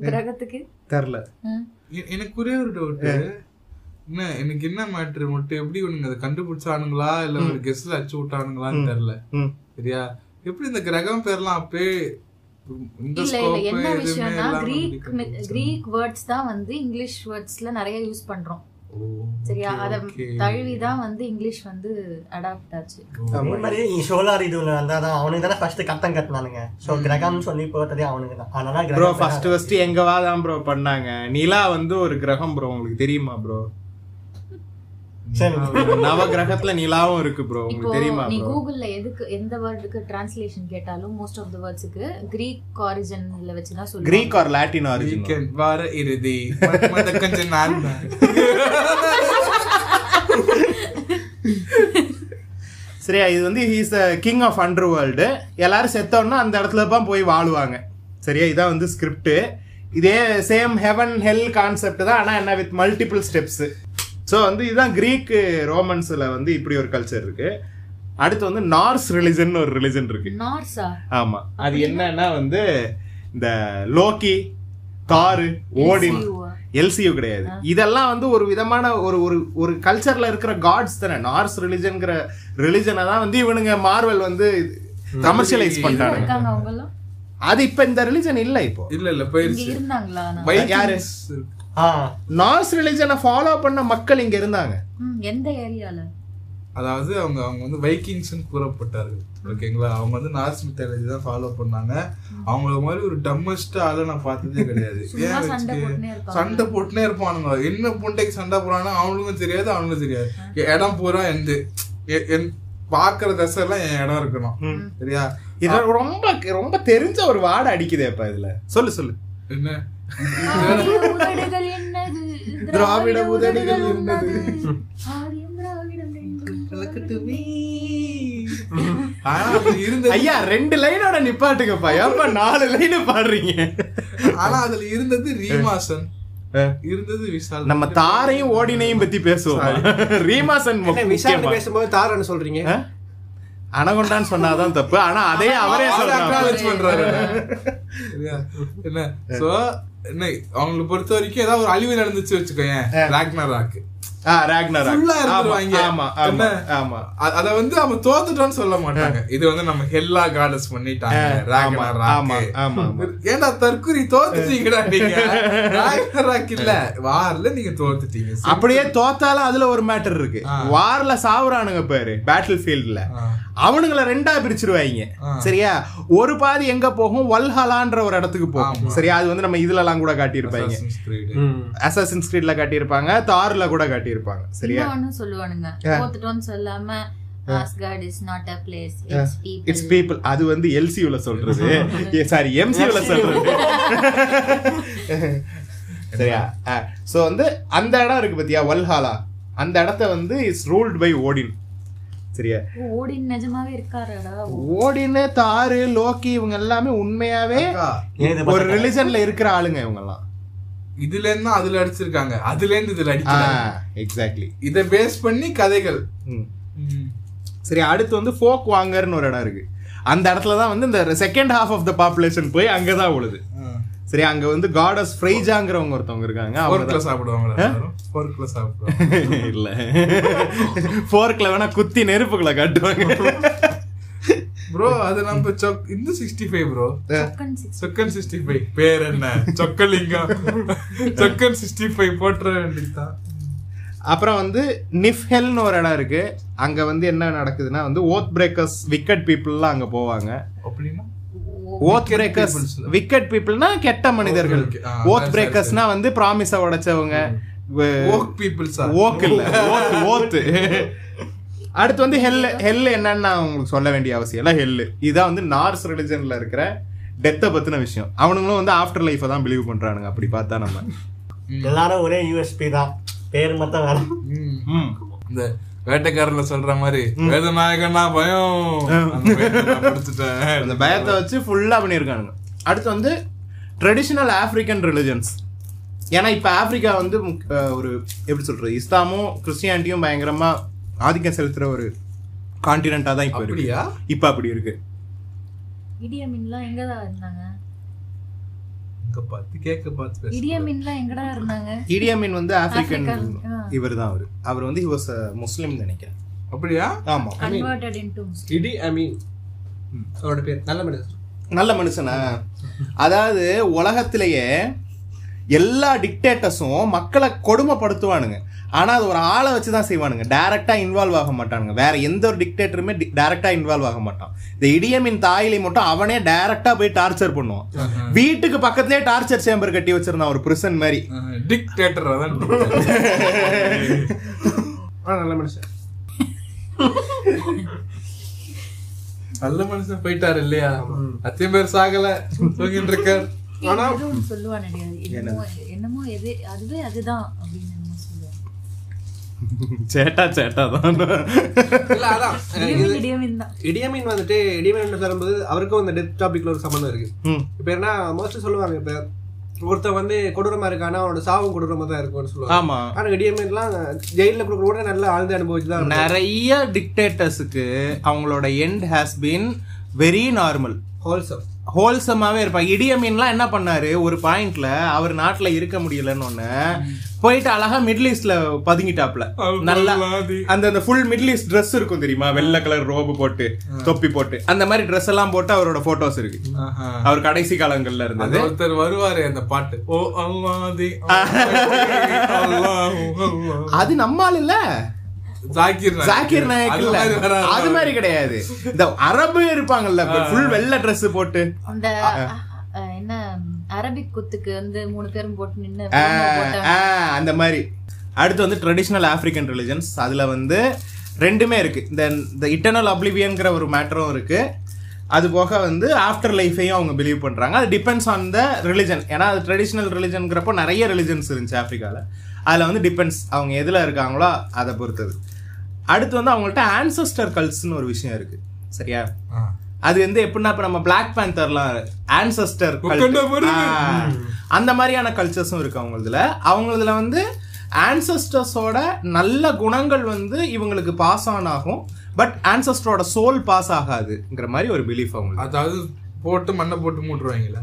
கிரகத்துக்கு. எ- எனக்கு ஒரே ஒரு டவுட் என்ன எனக்கு என்ன மேட்ரு மட்டும் எப்படி இவனுங்க அதை கண்டுபிடிச்சானுங்களா? இல்ல ஒரு கெஸ்ட்ல அச்சு விட்டானுங்களான்னு தெரியல. சரியா? எப்படி இந்த கிரகம் பேர்லாம் அப்பே இல்ல என்ன விஷயம்னா கிரீக்? கிரீக் வேர்ட்ஸ் தான் வந்து இங்கிலீஷ் வேர்ட்ஸ்ல நிறைய யூஸ் பண்றோம். சரியா? அத. தழுவி தான் வந்து இங்கிலீஷ் வந்து அடாப்ட் ஆச்சு. அதே மாதிரி சோலார் இதுல வந்தாதான் அவனுக்கு தானே ஃபர்ஸ்ட் கட்டம் கட்டினானுங்க சோ கிரகம் சொல்லி போட்டதே அவனுக்கு தான். அதனால ப்ரோ ஃபர்ஸ்ட் ஃபர்ஸ்ட் எங்க வாதான் ப்ரோ பண்ணாங்க? நிலா வந்து ஒரு கிரகம் ப்ரோ உங்களுக்கு தெரியுமா ப்ரோ நவ கிரகத்துல நிலாவும் இருக்கு ப்ரோ உங்களுக்கு தெரியுமா நீ கூகுள்ல எதுக்கு எந்த வேர்டுக்கு டிரான்ஸ்லேஷன் கேட்டாலும் மோஸ்ட் ஆஃப் த வேர்ட்ஸுக்கு கிரீக் ஆரிஜின்ல வச்சு தான் சொல்லுவாங்க. கிரீக் ஆர் லாட்டின் ஆரிஜின் வார இறுதி. மத கொஞ்ச நாள் தான். சரியா இது வந்து he's the king of underworld எல்லாரும் செத்தோன்னா அந்த இடத்துல தான் போய் வாழுவாங்க. சரியா இதான் வந்து ஸ்கிரிப்ட் இதே சேம் ஹெவன் ஹெல் கான்செப்ட் தான் ஆனால் என்ன வித் மல்டிபிள் ஸ்டெப்ஸ் ஸோ வந்து இதுதான் கிரீக் ரோமன்ஸில் வந்து இப்படி ஒரு கல்ச்சர் இருக்கு. அடுத்து வந்து நார்ஸ் ரிலிஜன் ஒரு ரிலிஜன் இருக்கு. நார்ஸா ஆமா. அது என்னன்னா வந்து இந்த லோக்கி தாரு ஓடின். எல்சியூ கிடையாது. இதெல்லாம் வந்து ஒரு விதமான ஒரு ஒரு ஒரு கல்ச்சர்ல இருக்கிற காட்ஸ் தானே. நார்ஸ் ரிலிஜன்ங்கிற ரிலிஜனை தான் வந்து இவனுங்க மார்வல் வந்து கமர்ஷியலைஸ் பண்றாங்க அது இப்ப இந்த ரிலிஜன் இல்ல இப்போ. இல்ல இல்ல போயிருச்சு. யாரு? நார்ஸ் ரிலிஜனை ஃபாலோ பண்ண மக்கள் இங்க இருந்தாங்க. ம், எந்த ஏரியால? அதாவது அவங்க அவங்க வந்து வைக்கிங்ஸ் கூறப்பட்டார்கள். ஓகேங்களா அவங்க வந்து நார்ஸ் மித்தாலஜி தான் ஃபாலோ பண்ணாங்க. அவங்கள மாதிரி ஒரு டம்மஸ்ட் ஆளை நான் பார்த்ததே கிடையாது. சண்டை? போட்டுனே இருப்பாங்க. சண்டை போட்டுனே இருப்பானுங்க. என்ன புண்டைக்கு சண்டை போறானோ அவனுக்கும் தெரியாது அவனுக்கும் தெரியாது. இடம் பூரா எந்த எ- என் பாக்குற தசை எல்லாம் என் இடம் இருக்கணும். சரியா? இது ரொம்ப ரொம்ப தெரிஞ்ச ஒரு வாடை அடிக்குதே இப்ப இதுல. சொல்லு சொல்லு. என்ன? திராவிட உதடுகள் என்னது? ஐயா ரெண்டு லைனோட நிப்பாட்டுங்கப்பா. ஏப்பா நாலு லைன் பாடுறீங்க? ஆனா அதுல இருந்தது ரீமாசன். இருந்தது விஷால். நம்ம தாரையும் ஓடினையும் பத்தி பேசுவோம்? ரீமாசன் முக்கியமா? பேசும்போது தாரன்னு சொல்றீங்க? அனகொண்டான்னு சொன்னாதான் தப்பு. ஆனா அதே அவரே பண்றாரு? என்ன? சோ என்ன அவங்களை பொறுத்த வரைக்கும் ஏதாவது ஒரு அழிவு நடந்துச்சு வச்சுக்கோயேன். என்ன? ஆமா. அ- அத வந்து அவன் தோத்துட்டோம்னு சொல்ல மாட்டாங்க. இது வந்து நம்ம ஹெல்லா காடஸ் பண்ணிட்டாங்க. ஏன்டா தற்குறி தோத்துட்டீங்கடா நீங்க? ராக்னராக் இல்ல. வார்ல நீங்க தோத்துட்டீங்க. அப்படியே தோத்தாலும் அதுல ஒரு மேட்டர் இருக்கு. வார்ல சாவுறானுங்க பாரு பேட்டில் ஃபீல்ட்ல. அவனுங்கள ரெண்டா பிரிச்சிருவாங்க சரியா? ஒரு பாதி எங்க போகும்? வல்ஹலான்ற ஒரு இடத்துக்கு போகும். சரியா? அது வந்து நம்ம இதுல எல்லாம் கூட காட்டியிருப்பாங்க. அசாசின் ஸ்கிரீட்ல காட்டியிருப்பாங்க. தார்ல கூட காட்டியிருப்பாங்க. சரியா? சொல்லுவானுங்க. சொல்லாம இட்ஸ் பீப்புள் அது வந்து எல்சியூல சொல்றது. சாரி எம்சியூல சொல்றது. சரியா? சோ வந்து அந்த இடம் இருக்கு பாத்தியா? வல்ஹாலா. அந்த இடத்த வந்து இஸ் ரூல்ட் பை ஓடின் சரியா ஓடின் நிஜமாவே இருக்காரடா. ஓடின்னு தாரு லோக்கி இவங்க எல்லாமே உண்மையாவே ஒரு ரிலிஜன்ல இருக்கிற ஆளுங்க இவங்க எல்லாம் இதுல இருந்து அதுல அடிச்சிருக்காங்க. அதுல இருந்து இதுல அடிக்கிறாங்க எக்ஸாக்ட்லி இத பேஸ் பண்ணி கதைகள். சரி அடுத்து வந்து ஃபோக் வாங்கர்னு ஒரு இடம் இருக்கு. அந்த இடத்துல தான் வந்து இந்த second half of the population போய் அங்கதான் உழுது. சரி அங்க வந்து காடஸ் ஃப்ரைஜாங்கிறவங்க ஒருத்தவங்க இருக்காங்க. அவங்க ஃபோர்க்ல சாப்பிடுவாங்க இல்ல. ஃபோர்க்ல வேணா குத்தி நெருப்புகளை காட்டுவாங்க. ப்ரோ அது நம்ம சொக் இந்த sixty five bro. Chokkan sixty five பேர் என்ன? சொக்கலிங்கம். சொக்கன் சிக்ஸ்டி ஃபைவ் போட்டுற வேண்டியதுதான். அப்புறம் வந்து நிஃப்ஹெல்னு ஒரு இடம் இருக்கு. அங்க வந்து என்ன நடக்குதுன்னா வந்து ஓத் பிரேக்கர்ஸ் விக்கெட் பீப்புள்லாம் அங்க போவாங்க. அப்படின்னா? ஓத் பிரேக்கர்ஸ் விக்கெட் பீப்புள்னா கெட்ட மனிதர்கள். ஓத் பிரேக்கர்ஸ்னா வந்து ப்ராமிஸ உடைச்சவங்க. ஓக் பீப்புள்ஸா ஓக் இல்ல. ஓத் ஓத்து அடுத்து வந்து ஹெல் ஹெல் என்னன்னு நான் உங்களுக்கு சொல்ல வேண்டிய அவசியம் இல்ல. ஹெல் இதான் வந்து நார்ஸ் ரிலிஜன்ல இருக்கிற டெத்தை பத்தின விஷயம். அவனுங்களும் வந்து ஆஃப்டர் லைஃபை தான் பிலீவ் பண்றானுங்க. அப்படி பார்த்தா நம்ம. எல்லாரும் ஒரே யூஎஸ்பி தான். பேர் மட்டும் வேற. ம். இந்த வேட்டைக்காரர்ல சொல்ற மாதிரி வேதநாயகனா பயம். அந்த பயத்தை நான் படிச்சுட்டேன். அந்த பயத்தை வச்சு ஃபுல்லா பண்ணியிருக்கானுங்க. அடுத்து வந்து ட்ரெடிஷ்னல் ஆப்பிரிக்கன் ரிலிஜன்ஸ் ஏன்னா இப்போ ஆப்பிரிக்கா வந்து ஒரு எப்படி சொல்றது இஸ்லாமும் கிறிஸ்டியானிட்டியும் பயங்கரமா ஆதிக்கம் செலுத்துற ஒரு கான்டினென்ட்டா தான் இப்போ இருக்கு. அப்படியா? இப்போ அப்படி இருக்கு. இடிய மீன்லாம் எங்கடா இருந்தாங்க? இங்க பார்த்து கேட்க பார்த்து பேசு. இடிய மீன்லாம் எங்கடா இருந்தாங்க? இடியமின் வந்து ஆப்பிரிக்கன். இவர் தான் அவர். அவர் வந்து was a முஸ்லிம் நினைக்கிறேன். அப்படியா? ஆமா. கன்வெர்டட் இன்டு இடி அமீன் அவரோட பேர் நல்ல மனிதர். நல்ல மனுஷனா? அதாவது உலகத்திலேயே எல்லா டிக்டேட்டர்ஸும் மக்களை கொடுமைப்படுத்துவானுங்க. ஆனா அது ஒரு ஆளை வச்சு தான் செய்வானுங்க. டைரக்டா இன்வால்வ் ஆக மாட்டானுங்க. வேற எந்த ஒரு டிக்டேட்டருமே டைரக்டா இன்வால்வ் ஆக மாட்டான். இந்த இடியமின் தாயிலை மட்டும் அவனே டைரக்டா போய் டார்ச்சர் பண்ணுவான். வீட்டுக்கு பக்கத்துலயே டார்ச்சர் சேம்பர் கட்டி வச்சிருந்தான் ஒரு பிரிசன் மாதிரி. டிக்டேட்டர் நல்ல மனுஷன். நல்ல மனுஷன் போயிட்டாரு இல்லையா? அத்தியம் பேர் சாகல தூங்கிட்டு இருக்கார். ஆனா சொல்லுவானடி அது என்னமோ எது அதுவே அதுதான் அப்படின்னு சொல்லுவான் சேட்டா சேட்டா தான். இல்ல அதான். இடியமீன் வந்துட்டு இடியமீன் சொல்லும்போது அவருக்கும் அந்த டெத் டாபிக்ல ஒரு சம்மந்தம் இருக்கு. ம். இப்ப என்ன மோஸ்ட்லி சொல்லுவாங்க இப்ப ஒருத்தன் வந்து கொடூரமா இருக்கானா அவனோட சாவும் கொடூரமா தான் இருக்கும்னு சொல்லுவாங்க. ஆமா. ஆனா இடியமீன்லாம் ஜெயில கொடுக்குற கூட நல்லா ஆழ்ந்து அனுபவிச்சு தான் நிறைய டிக்டேட்டர்ஸுக்கு அவங்களோட end has been very normal wholesome ஹோல்சமாவே இருப்பாங்க. இடியமீன்லாம் என்ன பண்ணாரு? ஒரு பாயிண்ட்ல அவர் நாட்டுல இருக்க முடியலன்னு ஒண்ணு போயிட்டு அழகா மிடில் ஈஸ்ட்ல பதுங்கிட்டாப்ல நல்லா அந்த அந்த ஃபுல் மிடில் ஈஸ்ட் Dress இருக்கும் தெரியுமா? வெள்ளை கலர் ரோபு போட்டு தொப்பி போட்டு. அந்த மாதிரி Dress எல்லாம் போட்டு அவரோட போட்டோஸ் இருக்கு. அவர் கடைசி காலங்கள்ல இருந்தது. ஒருத்தர் வருவாரு அந்த பாட்டு. ஓ அல்லாதி அது நம்மால் இல்ல. ஜாக்கிர் நாயக். அது இல்ல. மாதிரி வராது. அது மாதிரி கிடையாது. இந்த அரபு இருப்பாங்கல்ல ஃபுல் வெள்ளை Dress போட்டு. என்ன அரபிக் குத்துக்கு வந்து மூணு பேரும் போட்டு நின்னு ஆ, போட்டாங்க. ஆ, அந்த மாதிரி. அடுத்து வந்து ட்ரெடிஷ்னல் ஆப்பிரிக்கன் ரிலிஜன்ஸ் அதுல வந்து ரெண்டுமே இருக்கு. இந்த இந்த இட்டர்னல் அப்ளிவியன்கிற ஒரு மேட்டரும் இருக்கு. அது போக வந்து ஆஃப்டர் லைஃபையும் அவங்க பிலீவ் பண்றாங்க. அது டிபெண்ட்ஸ் ஆன் த ரிலிஜன் ஏன்னா அது ட்ரெடிஷ்னல் ரிலிஜன்ங்கிறப்போ நிறைய ரிலிஜன்ஸ் இருந்துச்சு ஆப்பிரிக்கால அதுல வந்து டிபெண்ட்ஸ் அவங்க எதுல இருக்காங்களோ அதை பொறுத்தது. அடுத்து வந்து அவங்கள்ட்ட ஆன்சஸ்டர் கல்ஸ்னு ஒரு விஷயம் இருக்கு. சரியா. அது வந்து எப்படின்னா இப்ப நம்ம பிளாக் பேந்தர்லாம் ஆன்சஸ்டர். அந்த மாதிரியான கல்ச்சர்ஸும் இருக்கு அவங்களதுல. அவங்களதுல வந்து ஆன்சஸ்டர்ஸோட நல்ல குணங்கள் வந்து இவங்களுக்கு பாஸ் ஆன் ஆகும். பட் ஆன்சஸ்டரோட சோல் பாஸ் ஆகாதுங்கிற மாதிரி ஒரு பிலீஃப் அவங்களுக்கு. அதாவது போட்டு மண்ணை போட்டு மூட்டுருவாங்களா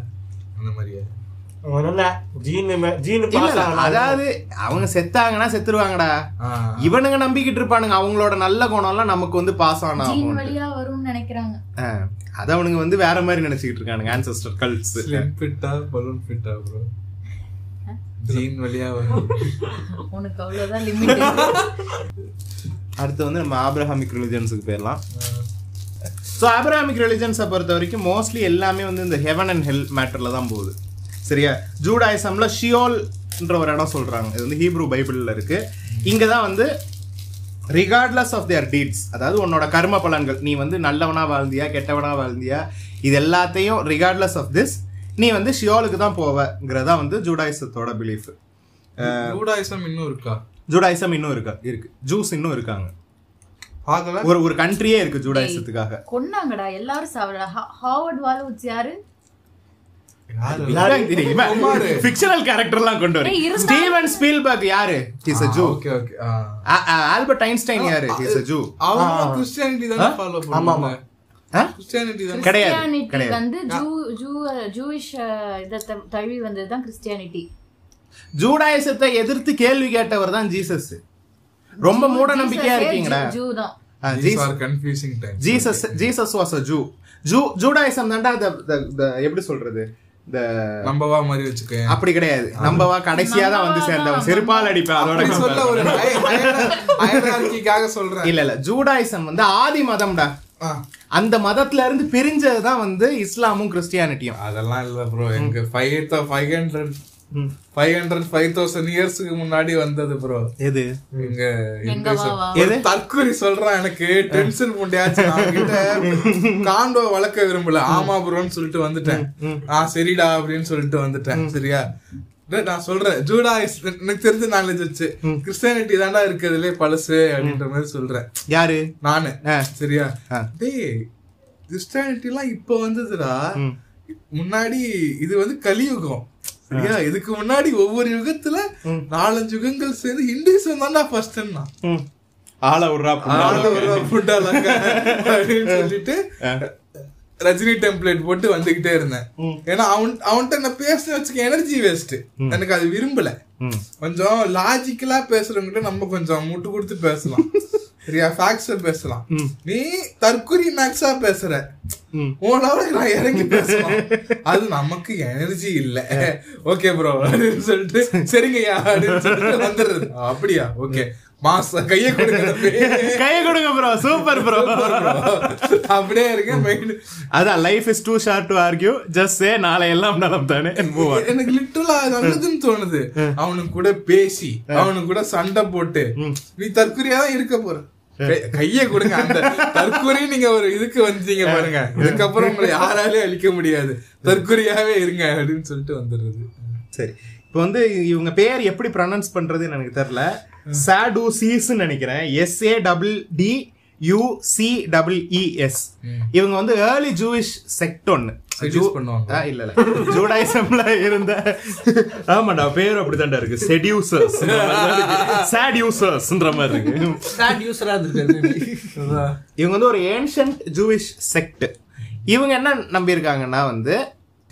அந்த மாதிரியா? அதாவது அவங்க செத்தாங்கன்னா செத்துருவாங்கடா. இவனுங்க நம்பிக்கிட்டு இருப்பானுங்க அவங்களோட நல்ல குணம்லாம் நமக்கு வந்து பாஸ் ஆன் வழியா வரும்னு நினைக்கிறாங்க. அது அவனுங்க வந்து வேற மாதிரி நினைச்சுக்கிட்டு இருக்கானுங்க ஆன்சஸ்டர் கல்ட்ஸ் ஃபிட்டா பலூன் ஃபிட்டா ப்ரோ ஜீன் வழியா வரும். உனக்கு அவ்வளவுதான் லிமிட் அடுத்து வந்து நம்ம ஆப்ரஹாமிக் ரிலிஜன்ஸுக்கு போயிடலாம். ஸோ அப்ராமிக் ரிலிஜன்ஸை பொறுத்த வரைக்கும் மோஸ்ட்லி எல்லாமே வந்து இந்த ஹெவன் அண்ட் ஹெல் மேட்டரில் தான் போகுது. சரியா? ஜூடாயிசம்ல ஷியோல்ன்ற ஒரு இடம் சொல்றாங்க. இது வந்து ஹீப்ரூ பைபிளில் இருக்கு. இங்கே தான் வந்து ரிகார்ட்லெஸ் ஆஃப் தியர் டீட்ஸ் அதாவது உன்னோட கர்ம பலன்கள் நீ வந்து நல்லவனா வாழ்ந்தியா கெட்டவனா வாழ்ந்தியா இது எல்லாத்தையும் ரிகார்ட்லெஸ் ஆஃப் திஸ் நீ வந்து ஷியோலுக்கு தான் போவங்கிறதா வந்து ஜூடாயிசத்தோட பிலீஃப் ஜூடாயிசம் இன்னும் இருக்கா? ஜூடாயிசம் இன்னும் இருக்கா? இருக்கு. ஜூஸ் இன்னும் இருக்காங்க. ஒரு ஒரு கண்ட்ரியே இருக்கு ஜூடாயிசத்துக்காக. கொன்னாங்கடா. எல்லாரும் சாவடா ஹாவர்ட் வாலூட்ஸ் யாரு யாரு தெரியுமா குமாரு. ஃபிக்ஷனல் கேரக்டர்லாம் கொண்டு வர. ஸ்டீவன் ஸ்பீல்பர்க் யாரு? Is a Jew okay okay Albert Einstein யாரு? இஸ் a ஜூ அவங்க கிறிஸ்டியானிட்டி தானே ஃபாலோ பண்ணுவாங்க. ஆ? கிறிஸ்டியானிட்டி தானே. கிடையாது கிறிஸ்டியானிட்டி கிடையாது. வந்து ஜூ ஜூ ஜூயிஷ் இதை த- தழுவி வந்தது தான் கிறிஸ்டியானிட்டி ஜூடாயிசத்தை எதிர்த்து கேள்வி கேட்டவர் தான் ஜீசஸ். ரொம்ப மூட நம்பிக்கையா இருக்கீங்கடா ஜூ தான். Jesus Jesus was a Jew Jew Judaism தான்டா the- the- the- எப்படி சொல்றது? இந்த நம்பவா மாதிரி வச்சுக்கேன் அப்படி கிடையாது. நம்பவா கடைசியா தான் வந்து சேர்ந்தவன். செருப்பால் அடிப்பேன். அதோட சொல்ல ஒரு ஹயரார்க்கிக்காக சொல்றேன். இல்ல இல்ல. ஜூடாயிசம் வந்து ஆதி மதம்டா. அந்த மதத்துல இருந்து பிரிஞ்சதுதான் வந்து இஸ்லாமும் கிறிஸ்டியானிட்டியும். அதெல்லாம் இல்ல ப்ரோ எங்க five five hundred five hundred five thousand இயர்ஸ்க்கு முன்னாடி வந்தது ப்ரோ எது? தற்கொலை சொல்றான் எனக்கு. டென்ஷன் கிட்ட காண்டோ வளர்க்க விரும்பல. ஆமா ப்ரோன்னு சொல்லிட்டு வந்துட்டேன். ஆ சரிடா அப்படின்னு சொல்லிட்டு வந்துட்டேன். சரியா? நான் சொல்றேன். ஜூடா is- எனக்கு தெரிஞ்ச நாலேஜ் வச்சு. கிறிஸ்டியானிட்டி தான்டா இருக்கிறதுலே பழசு அப்படின்ற மாதிரி சொல்றேன். யாரு? நானு. சரியா. டேய் கிறிஸ்டியானிட்டி எல்லாம் இப்ப வந்ததுடா. முன்னாடி இது வந்து கலியுகம். சரியா? இதுக்கு முன்னாடி ஒவ்வொரு யுகத்துல நாலஞ்சு யுகங்கள் சேர்ந்து ஹிந்துசம் தான்டா ஃபர்ஸ்ட் ம். ஆள விட்றா அப்படின்னு சொல்லிட்டு ரஜினி டெம்ப்ளேட் போட்டு வந்துகிட்டே இருந்தேன். ஏன்னா அவன் அவன்கிட்ட நான் பேச வச்சுக்க எனர்ஜி வேஸ்ட் எனக்கு அது விரும்பல. கொஞ்சம் லாஜிக்கலா பேசுறவங்கிட்ட நம்ம கொஞ்சம் முட்டு கொடுத்து பேசலாம். சரியா ஃபேக்ட்ஸ் பேசலாம். நீ தற்குறி மேக்ஸா பேசுற. உனோட நான் இறங்கி பேசலாம். அது நமக்கு எனர்ஜி இல்ல. ஓகே ப்ரோ அப்படின்னு சொல்லிட்டு சரிங்கய்யா அப்படின்னு சொல்லிட்டு வந்துடுறது. அப்படியா? ஓகே மாச கையை கொடுங்க. கைய கொடுங்க ப்ரோ சூப்பர் ப்ரோ அப்படியே இருக்க மைண்ட் அதான் life is too short to argue just say நாளை எல்லாம் நலம் தானே. எனக்கு லிட்டரலா நல்லதுன்னு தோணுது. அவனுக்கு கூட பேசி அவனுக்கு கூட சண்டை போட்டு நீ தற்கொலையா தான் இருக்க போற? கையை கொடுங்க. அந்த தற்கொலை நீங்க ஒரு இதுக்கு வந்தீங்க பாருங்க. இதுக்கப்புறம் உங்களை யாராலையும் அழிக்க முடியாது. தற்கொலையாவே இருங்க அப்படின்னு சொல்லிட்டு வந்துடுறது. சரி. இப்போ வந்து இவங்க பேர் எப்படி ப்ரொனவுன்ஸ் பண்றதுன்னு எனக்கு தெரியல. சாடு சீஸ்ன்னு நினைக்கிறேன். S A double D U C double E S இவங்க வந்து ஏர்லி ஜூவிஷ் செக்ட் Seduce பண்ணுவாங்க. இல்ல இல்ல. ஜூடாயிசம்ல இருந்த ஆமாடா பேர் அப்படித்தான்டா இருக்கு. செடியூசர்ஸ் மாதிரி இருக்கு. இருந்திருக்காரு இவங்க வந்து ஒரு ஏன்ஷன்ட் ஜூவிஷ் செக்ட் இவங்க என்ன நம்பியிருக்காங்கன்னா வந்து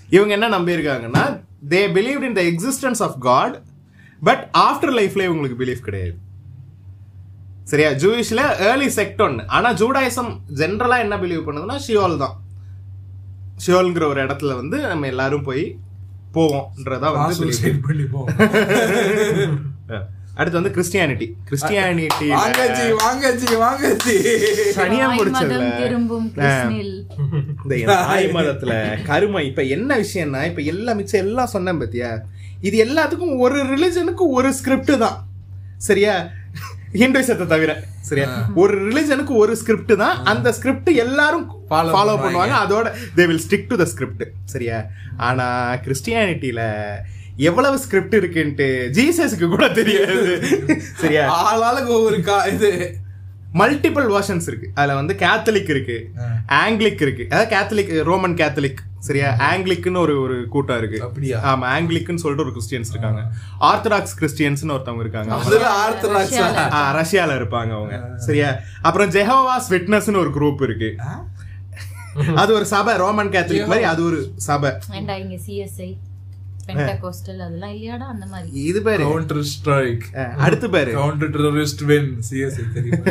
இவங்க என்ன நம்பியிருக்காங்கன்னா they believe in the existence of God but after லைஃப்ல இவங்களுக்கு பிலீஃப் கிடையாது. சரியா? ஜூயிஷ்ல ஏர்லி செக்ட் ஒன்று ஆனா ஜூடாயிசம் ஜென்ரலா என்ன பிலீவ் பண்ணுதுன்னா ஷியோல் தான். ஷியோல்ங்கிற ஒரு இடத்துல வந்து நம்ம எல்லாரும் போய் போவோம்ன்றதா வந்து அடுத்து வந்து கிறிஸ்டியானிட்டி. கிறிஸ்டியானிட்டி வாங்கச்சி வாங்கச்சி வாங்கச்சி சனியா கிருஷ்ணில் இந்த தாய் மதத்துல கருமை இப்ப என்ன விஷயம்னா இப்ப எல்லா மிச்சம் எல்லாம் சொன்னேன் பாத்தியா? இது எல்லாத்துக்கும் ஒரு ரிலிஜனுக்கு ஒரு ஸ்கிரிப்ட் தான். சரியா? ஹிந்துசத்தை தவிர சரியா? ஒரு ரிலிஜனுக்கு ஒரு ஸ்கிரிப்ட் தான் அந்த ஸ்கிரிப்ட் எல்லாரும் ஃபாலோ பண்ணுவாங்க. பண்ணுவாங்க. அதோட they will stick to the script சரியா? ஆனா கிறிஸ்டியானிட்டியில எவ்வளவு ஸ்கிரிப்ட் இருக்குன்ட்டு ஜீசஸ்க்கு கூட தெரியாது சரியா? ஆளாளுக்கு ஒவ்வொரு கா இது மல்டிபிள் வெர்ஷன்ஸ் இருக்கு. அதுல வந்து கேத்தலிக் இருக்கு ஆங்கிலிக் இருக்கு. அதாவது கேத்தலிக் ரோமன் கேத்தலிக் சரியா? ஆங்கிலிக்னு ஒரு ஒரு கூட்டம் இருக்கு. அப்படியா? ஆமா ஆங்கிலிக்னு சொல்லிட்டு ஒரு கிறிஸ்டியன்ஸ் இருக்காங்க. ஆர்த்தடாக்ஸ் கிறிஸ்டியன்ஸ்னு ஒருத்தவங்க இருக்காங்க. அதுல ஆர்த்தடாக்ஸா ஆ, ரஷ்யால இருப்பாங்க அவங்க. சரியா? அப்புறம் ஜெஹோவாஸ் விட்னஸ்னு ஒரு குரூப் இருக்கு. அது ஒரு சபை ரோமன் கேத்தலிக் மாதிரி அது ஒரு சபை. பென்டகோஸ்டல் அதெல்லாம் இல்லையாடா அந்த மாதிரி. இது பேரு? கவுண்டர் ஸ்ட்ரைக் அடுத்து பேரு? கவுண்டர் டெரரிஸ்ட் வென் சிஎஸ்ஐ தெரியுமா?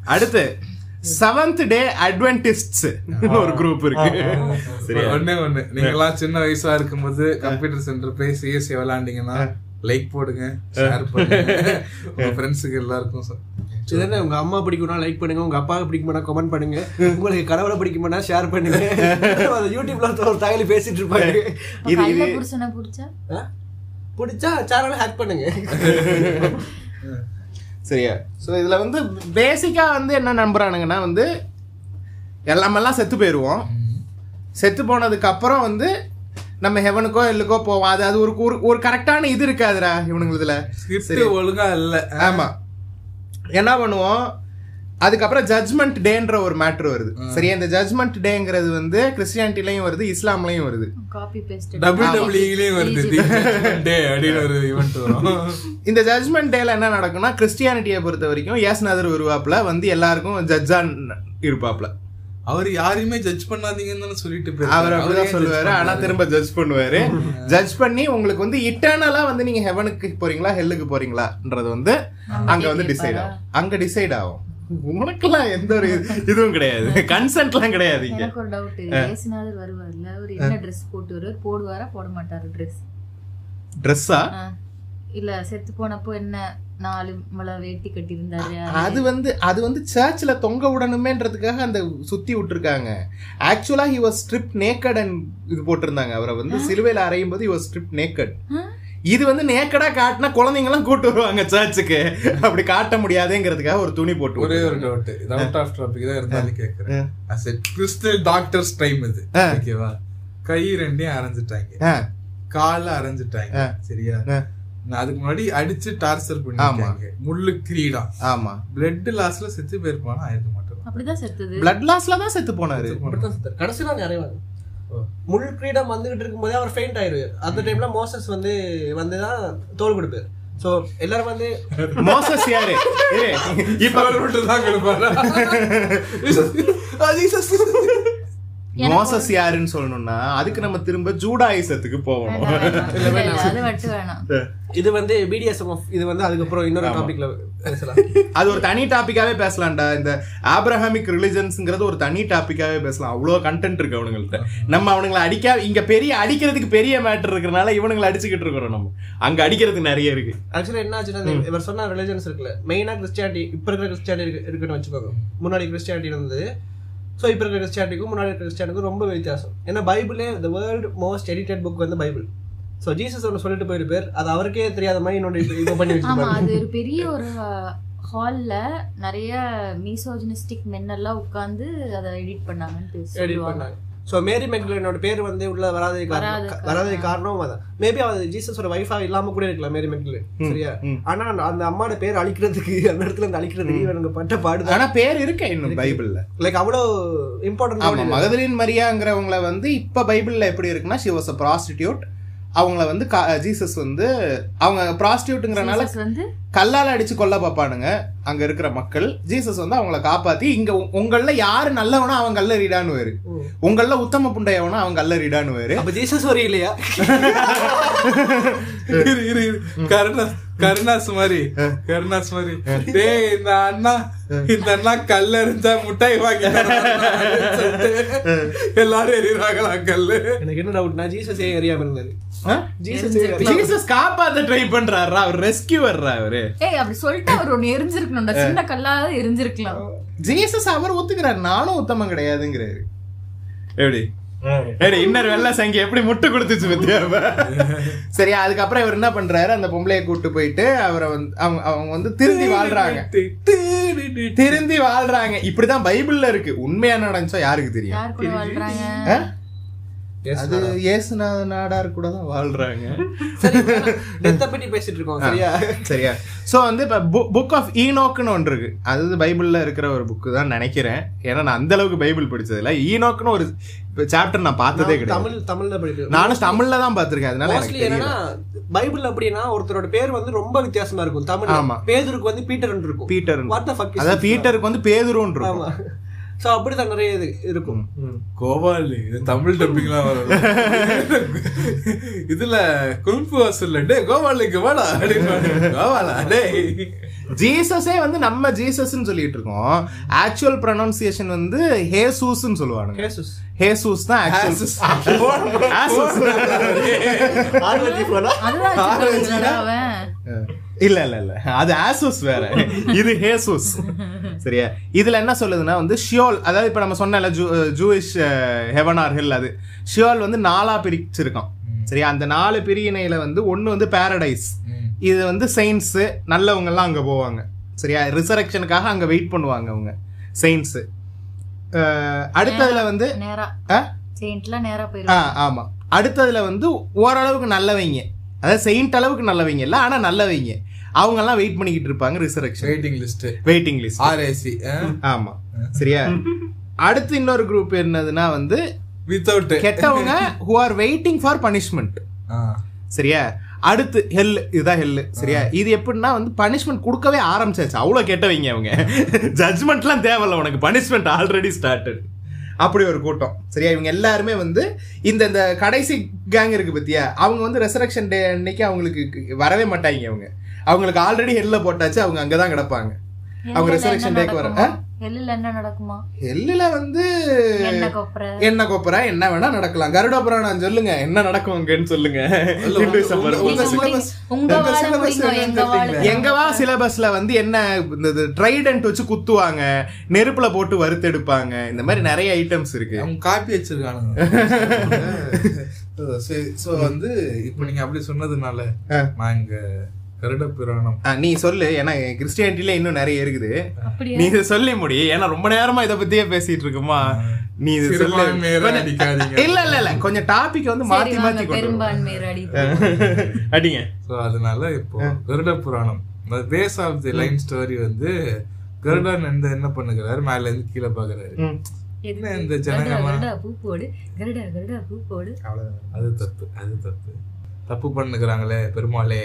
அடுத்து செவன்த் டே அட்வென்டிஸ்ட்ஸ் ஒரு குரூப் இருக்கு. ஒண்ணே ஒண்ணு. நீங்க எல்லாம் சின்ன வயசா இருக்கும்போது கம்ப்யூட்டர் சென்டர் போய் சிஎஸ்சி விளையாண்டீங்கன்னா லைக் போடுங்க ஷேர் பண்ணுங்க. உங்க ஃப்ரெண்ட்ஸுக்கு எல்லாருக்கும் சொ- இது என்ன உங்க அம்மா பிடிக்கும்னா லைக் பண்ணுங்க உங்க அப்பாவுக்கு பிடிக்குமானா கமெண்ட் பண்ணுங்க உங்களுக்கு கடவுளை பிடிக்குமானா ஷேர் பண்ணுங்க. அது யூடியூப்ல ஒரு தகவல் பேசிட்டு இருப்பாரு. இது இது. புருஷனை பிடிச்சா? ஆ? பிடிச்சா சேனலை ஹேக் பண்ணுங்க. சரியா? ஸோ இதுல வந்து பேசிக்கா வந்து என்ன நம்புறானுங்கன்னா வந்து எல்லாமெல்லாம் செத்து போயிடுவோம் செத்து போனதுக்கு அப்புறம் வந்து நம்ம ஹெவனுக்கோ எல்லுக்கோ போவோம். அது அது ஒரு ஒரு- ஒரு கரெக்டான இது இருக்காதுடா இவனுங்களுதுல. ஸ்கிரிப்ட் ஒழுங்கா இல்ல. ஆமா. என்ன பண்ணுவோம்? அதுக்கப்புறம் ஜட்ஜ்மெண்ட் டேன்ற ஒரு மேட்ரு வருது. சரியா? இந்த ஜட்ஜ்மெண்ட் டேங்கிறது வந்து கிறிஸ்டியானிட்டிலையும் வருது இஸ்லாம்லயும் வருது. காப்பி பேஸ்ட் டபிள்யூ டபிள்யூலயும் வருது. டே அப்படின்னு ஒரு ஈவெண்ட் வரும். இந்த ஜட்ஜ்மெண்ட் டேல என்ன நடக்கும்னா கிறிஸ்டியானிட்டியை பொறுத்த வரைக்கும் ஏசுநாதர் வருவாப்புல வந்து எல்லாருக்கும் ஜட்ஜான் இருப்பாப்புல. அவர் யாரையுமே ஜட்ஜ் பண்ணாதீங்கன்னு தானே சொல்லிட்டு அவர் அப்படிதான் சொல்லுவாரு. ஆனா. திரும்ப ஜட்ஜ் பண்ணுவாரு. ஜட்ஜ் பண்ணி உங்களுக்கு வந்து இட்டர்னலா வந்து நீங்க ஹெவனுக்கு போறீங்களா ஹெல்லுக்கு போறீங்களான்றது வந்து அங்க வந்து டிசைட் ஆகும். அங்க டிசைட் ஆகும். உனக்கெல்லாம் எந்த ஒரு இதுவும் கிடையாது. கன்சென்ட்லாம் கிடையாது இங்க. எனக்கு ஒரு டவுட் ஏசுநாதர் வருவார்ல அவர் என்ன ட்ரெஸ் போட்டு வருவார் போடுவாரா போட மாட்டாரு ட்ரெஸ் ட்ரெஸ்ஸா இல்ல செத்து போனப்போ என்ன நாலு மலை வேட்டி கட்டி இருந்தாரு அது வந்து அது வந்து சர்ச்சில் தொங்க விடணுமேன்றதுக்காக அந்த சுத்தி விட்டுருக்காங்க. ஆக்சுவலா he was strip naked and இது போட்டிருந்தாங்க. அவரை வந்து சிலுவையில் அறையும் போது ஹி வாஸ் ஸ்ட்ரிப் நேக்கட் இது வந்து நேக்கடா காட்டினா குழந்தைங்க எல்லாம் கூட்டு வருவாங்க சர்ச்சுக்கு அப்படி காட்ட முடியாதுங்கிறதுக்காக ஒரு துணி போட்டு ஒரே ஒரு. டவுட் இது அவுட் ஆஃப் டாபிக் தான் இருந்தாலும் கேக்குறேன் as a crystal doctors time இது. ஓகேவா கை ரெண்டையும் அரைஞ்சிட்டாங்க. ஆ, கால அரைஞ்சிட்டாங்க. சரியா? அதுக்கு முன்னாடி அடிச்சு டார்ச்சர் பண்ணிருக்காங்க முள்ளு கிரீடம் ஆமா. பிளட் லாஸ்ல செத்து போயிருப்பானா? ஆயிருக்க மாட்டோம் அப்படிதான் செத்துது. பிளட் லாஸ்ல தான் செத்து போனாரு. கடைசியில நிறைய முள் கிரீடம் வந்துகிட்டு இருக்கும்போதே அவர் ஃபெயிண்ட் ஆயிருவார். அந்த டைம்ல மோசஸ் வந்து வந்து தான் தோல் கொடுப்பாரு. ஸோ எல்லாரும் வந்து மோசஸ் யாரு? இப்ப மட்டும் தான் கொடுப்பாரா? மோசஸ் யாருன்னு சொல்லணும்னா அதுக்கு நம்ம திரும்ப ஜூடாயிசத்துக்கு போவோம் வேணாம், வேணாம். இல்ல, இல்ல, அது மட்டும் வேணாம். இது வந்து பிடிஎஸ்எம் இது வந்து அதுக்கப்புறம் இன்னொரு டாபிக்ல பேசலாம். அது ஒரு தனி டாபிக்காவே பேசலாம்டா. இந்த ஆப்ரஹாமிக் ரிலிஜன்ஸ்ங்கிறது ஒரு தனி டாபிக்காவே பேசலாம். அவ்வளோ கண்டென்ட் இருக்கு அவனுங்கள்ட்ட. நம்ம அவனுங்களை அடிக்க இங்க பெரிய அடிக்கிறதுக்கு பெரிய மேட்டர் இருக்கிறனால இவனுங்களை அடிச்சுக்கிட்டு இருக்கிறோம் நம்ம. அங்க அடிக்கிறதுக்கு நிறைய இருக்கு. ஆக்சுவலா என்ன ஆச்சுன்னா இவர் சொன்ன ரிலிஜன்ஸ் இருக்குல்ல. மெயினா கிறிஸ்டியானிட்டி இப்ப இருக்கிற கிறிஸ்டியானிட்டி இருக்குன்னு வச்சுக்கோங்க. முன்னாடி கிறிஸ்டியானிட்டி இருந்தது. ஸோ இப்போ இருக்கிற கிறிஸ்டியானிட்டிக்கும் முன்னாடி இருக்கிற கிறிஸ்டியானிக்கும் ரொம்ப வித்தியாசம். ஏன்னா பைபிளே the world most edited book வந்து பைபிள். ஸோ ஜீசஸ் ஒன்று சொல்லிட்டு போயிருப்பார். அது அவருக்கே தெரியாத மாதிரி இன்னொன்று இப்போ பண்ணி வச்சிருப்பாரு. அது ஒரு பெரிய ஒரு ஹால்ல நிறைய மீசோஜினிஸ்டிக் மென் எல்லாம் உட்கார்ந்து அதை எடிட் பண்ணாங்கன்னு எடிட் பண்ணாங்க. ஸோ மேரி மெக்லனோட பேர் வந்து உள்ள வராத வராத காரணம் காரணம். வராத காரணம் அதான். மேபி அது ஜீசஸோட வைஃபா இல்லாம கூட இருக்கலாம் மேரி மெக்லன் சரியா? ஆனா அந்த- அந்த அம்மாவோட பேர் அழிக்கிறதுக்கு அந்த இடத்துல இருந்து அழிக்கிறதுக்கு இவனுங்க பட்ட பாடுதான். ஆனா பேர் இருக்கு இன்னும் பைபிள்ல. லைக் அவ்வளோ இம்பார்ட்டன்ட் மகதலின் மரியாங்கிறவங்கள வந்து இப்ப பைபிள்ல எப்படி இருக்குன்னா ஷி வாஸ் அ ப்ராஸ்டிடியூட் அவங்கள வந்து கா- ஜீசஸ் வந்து அவங்க ப்ராஸ்டியூட்டுங்கிறனால கல்லால அடிச்சு கொல்ல பார்ப்பானுங்க. அங்க இருக்கிற மக்கள் ஜீசஸ் வந்து அவங்கள காப்பாத்தி இங்க உங்கள யாரு நல்லவனோ அவன் கல்லறிடான்னு உங்கள உத்தம புண்டையவனோ அவன் கல்லறிடான்னு அப்ப ஜீசஸ் வரி இல்லையா? இரு இரு இரு. கருணாஸ் கருணாஸ் மாதிரி. கருணாஸ் மாதிரி. டேய் இந்த அண்ணா இந்த அண்ணா கல்ல இருந்தா முட்டாய் வாங்கி எல்லாரும் எறிறாங்களா கல்லு? எனக்கு என்ன டவுட்னா ஜீசஸ் ஏன் அறியாம இருந்தாரு. ஜீசஸ் காப்பாத்த ட்ரை பண்றாரா? அவர் ரெஸ்கியூ வர்றா அவரு? ஏய் அப்படி சொல்லிட்டு அவர் ஒண்ணு எரிஞ்சிருக்கணும்டா. சின்ன கல்லாவது எரிஞ்சிருக்கலாம். ஜீசஸ் அவர் ஒத்துக்கிறாரு நானும் உத்தமம் கிடையாதுங்கிறாரு. எப்படி? இன்னர் வெள்ள சங்கி எப்படி முட்டு கொடுத்துச்சு பத்தியாவ சரியா அதுக்கப்புறம் இவர் என்ன பண்றாரு? அந்த பொம்பளைய கூட்டு போயிட்டு அவரை வந்து அவங்க அவங்க வந்து திருந்தி வாழ்றாங்க. திருந்தி வாழ்றாங்க. இப்படிதான் பைபிள்ல இருக்கு. உண்மையா நடந்துச்சா யாருக்கு தெரியும் யார் கூட வாழ்றாங்க ஆ? அது இயேசுநாத நாடார் கூட தான் வாழ்றாங்க. சரி டெத்த பத்தி பேசிட்டு இருக்கோம் சரியா சரியா. சோ வந்து இப்ப புக் ஆஃப் ஈனோக்குன்னு ஒன்று இருக்கு. அது பைபிள்ல இருக்கிற ஒரு புக்கு தான் நினைக்கிறேன். ஏன்னா நான் அந்த அளவுக்கு பைபிள் படிச்சது இல்ல ஈனோக்குன்னு ஒரு சாப்டர் நான் பார்த்ததே கிடையாது. தமிழ் தமிழ்ல படிக்கிறேன் நானும் தமிழ்ல தான் பார்த்திருக்கேன். அதனால எனக்கு என்னன்னா பைபிள் அப்படின்னா ஒருத்தரோட பேர் வந்து ரொம்ப வித்தியாசமா இருக்கும். தமிழ் ஆமா. பேதருக்கு வந்து பீட்டர் இருக்கும். Peter What the fuck is அதாவது this? பீட்டருக்கு வந்து பேதுருன்னு இருக்கும். சோ அப்படிதான் நிறைய இது இருக்கும். கோபாலி இது தமிழ் டப்பிங்லாம் வரும். இதுல குல்பு வசூல்ல டே கோவாலுக்கு வாடா அப்படின்னு கோவாலா டேய். ஜீசஸே வந்து நம்ம ஜீசஸ்னு சொல்லிட்டு இருக்கோம். ஆக்சுவல் ப்ரொனவுன்சியேஷன் வந்து ஹேசூஸ்னு சொல்லுவாங்க கேசஸ் ஹேசூஸ் தான் actual- இல்ல இல்ல இல்ல. அது ஆசூஸ் வேற. இது ஹேசூஸ் சரியா? இதுல என்ன சொல்லுதுன்னா வந்து ஷியோல் அதாவது இப்ப நம்ம சொன்னல ஜூயிஷ் ஹெவன் ஆர் ஹில் அது. ஷியோல் வந்து நாலா பிரிச்சிருக்கான் சரியா? அந்த நாலு பிரிவினையில வந்து ஒன்னு வந்து பாரடைஸ் இது வந்து செயின்ஸ் நல்லவங்க எல்லாம் அங்க போவாங்க. சரியா? ரிசரக்ஷனுக்காக அங்க வெயிட் பண்ணுவாங்க அவங்க. செயின்ஸ் அடுத்ததுல வந்து ஆமா. அடுத்ததுல வந்து ஓரளவுக்கு நல்லவங்க. அதாவது செயின்ட் அளவுக்கு நல்லவங்க இல்ல ஆனா நல்லவங்க. அவங்க எல்லாம் வெயிட் பண்ணிக்கிட்டு இருப்பாங்க resurrection waiting list waiting list RAC ஆமா. சரியா? அடுத்து இன்னொரு குரூப் என்னதுன்னா வந்து வித்தவுட் கெட்டவங்க who are waiting for punishment சரியா? அடுத்து ஹெல் இதுதான் ஹெல் சரியா? இது எப்படின்னா வந்து பனிஷ்மெண்ட் கொடுக்கவே ஆரம்பிச்சாச்சு. அவ்வளோ கெட்டவங்க அவங்க ஜட்ஜ்மெண்ட்லாம் தேவையில்ல உனக்கு. பனிஷ்மெண்ட் ஆல்ரெடி ஸ்டார்டட் அப்படி ஒரு கூட்டம். சரியா? இவங்க எல்லாருமே வந்து இந்த இந்த கடைசி கேங் இருக்கு பத்தியா? அவங்க வந்து ரெசரக்ஷன் டே அன்னைக்கு அவங்களுக்கு வரவே மாட்டாங்க அவங்க அவங்களுக்கு ஆல்ரெடி ஹெல்ல போட்டாச்சு அவங்க அங்கதான் கிடப்பாங்க. அவங்க ரெசரக்ஷன் டேக்கு வர? ஹெல்லில் என்ன நடக்குமா? ஹெல்லுல வந்து என்ன கொப்பரை என்ன வேணா நடக்கலாம். கருட புராணம் சொல்லுங்க. என்ன நடக்கும் அங்கன்னு சொல்லுங்க. எங்கவா சிலபஸ்ல வந்து என்ன இந்த ட்ரைடன்ட் வச்சு குத்துவாங்க நெருப்புல போட்டு வறுத்தெடுப்பாங்க இந்த மாதிரி நிறைய ஐட்டம்ஸ் இருக்கு. அவங்க காப்பி வச்சிருக்கானுங்க. சோ வந்து இப்போ நீங்க அப்படி சொன்னதுனால நான் இங்க கருட புராணம். ஆ, நீ சொல்லு ஏன்னா கிறிஸ்டியானிட்டில இன்னும் நிறைய இருக்குது. நீ இதை சொல்லி முடி ஏன்னா ரொம்ப நேரமா இத பத்தியே பேசிட்டு இருக்குமா? நீ இது சொல்லு. இல்ல இல்ல இல்ல கொஞ்சம் டாபிக் வந்து மாத்தி மாத்தி அடிங்க. ஸோ அதனால இப்போ Garuda Purana. Base of the line story வந்து கருடன் வந்து என்ன பண்ணுகிறாரு? மேல இருந்து கீழே பாக்குறாரு. என்ன இந்த கருடா பூ போடு. கருடா கருடா பூ போடு. அது தப்பு அது தப்பு. தப்பு பண்ணுகிறாங்களே பெருமாளே.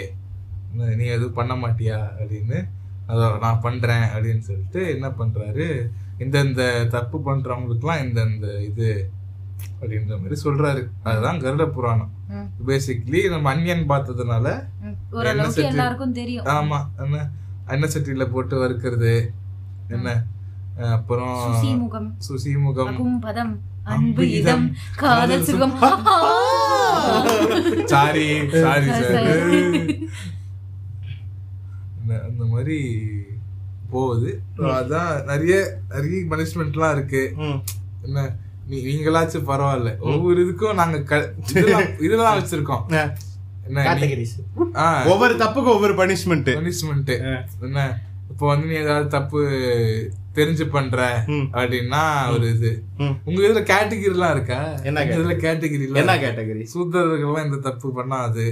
நீ எதுவும் பண்ண மாட்டியா? அப்படின்னு அதை நான் பண்றேன் அப்படின்னு சொல்லிட்டு என்ன பண்றாரு? இந்த இந்த தப்பு பண்றவங்களுக்குலாம் இந்த இந்த இது அப்படின்ற மாதிரி சொல்றாரு. அதுதான் கருட புராணம். ம். பேசிக்லி நம்ம அன்னியன் பார்த்ததுனால ஆமா என்ன? எண்ணெய் சட்டியில போட்டு வறுக்கிறது என்ன? அப்புறம் சுசிமுகம். அன்பு இதம், காதல் சுகம். சாரி. Sorry sir. அந்த மாதிரி போகுது. அதான் நிறைய நிறைய பனிஷ்மெண்ட்லாம் இருக்கு. என்ன நீ நீங்களாச்சும் பரவாயில்ல. ஒவ்வொரு இதுக்கும் நாங்க இதெல்லாம் வச்சிருக்கோம். ஒவ்வொரு தப்புக்கும் ஒவ்வொரு பனிஷ்மெண்ட் பனிஷ்மெண்ட் என்ன இப்போ வந்து நீ ஏதாவது தப்பு தெரிஞ்சு பண்ற. அப்படின்னா ஒரு இது. உங்க இதுல கேட்டகிரி எல்லாம் இருக்கா? என்ன இதுல கேட்டகிரி என்ன கேட்டகரி சூத்திரர்கள்லாம் இந்த தப்பு பண்ணாது.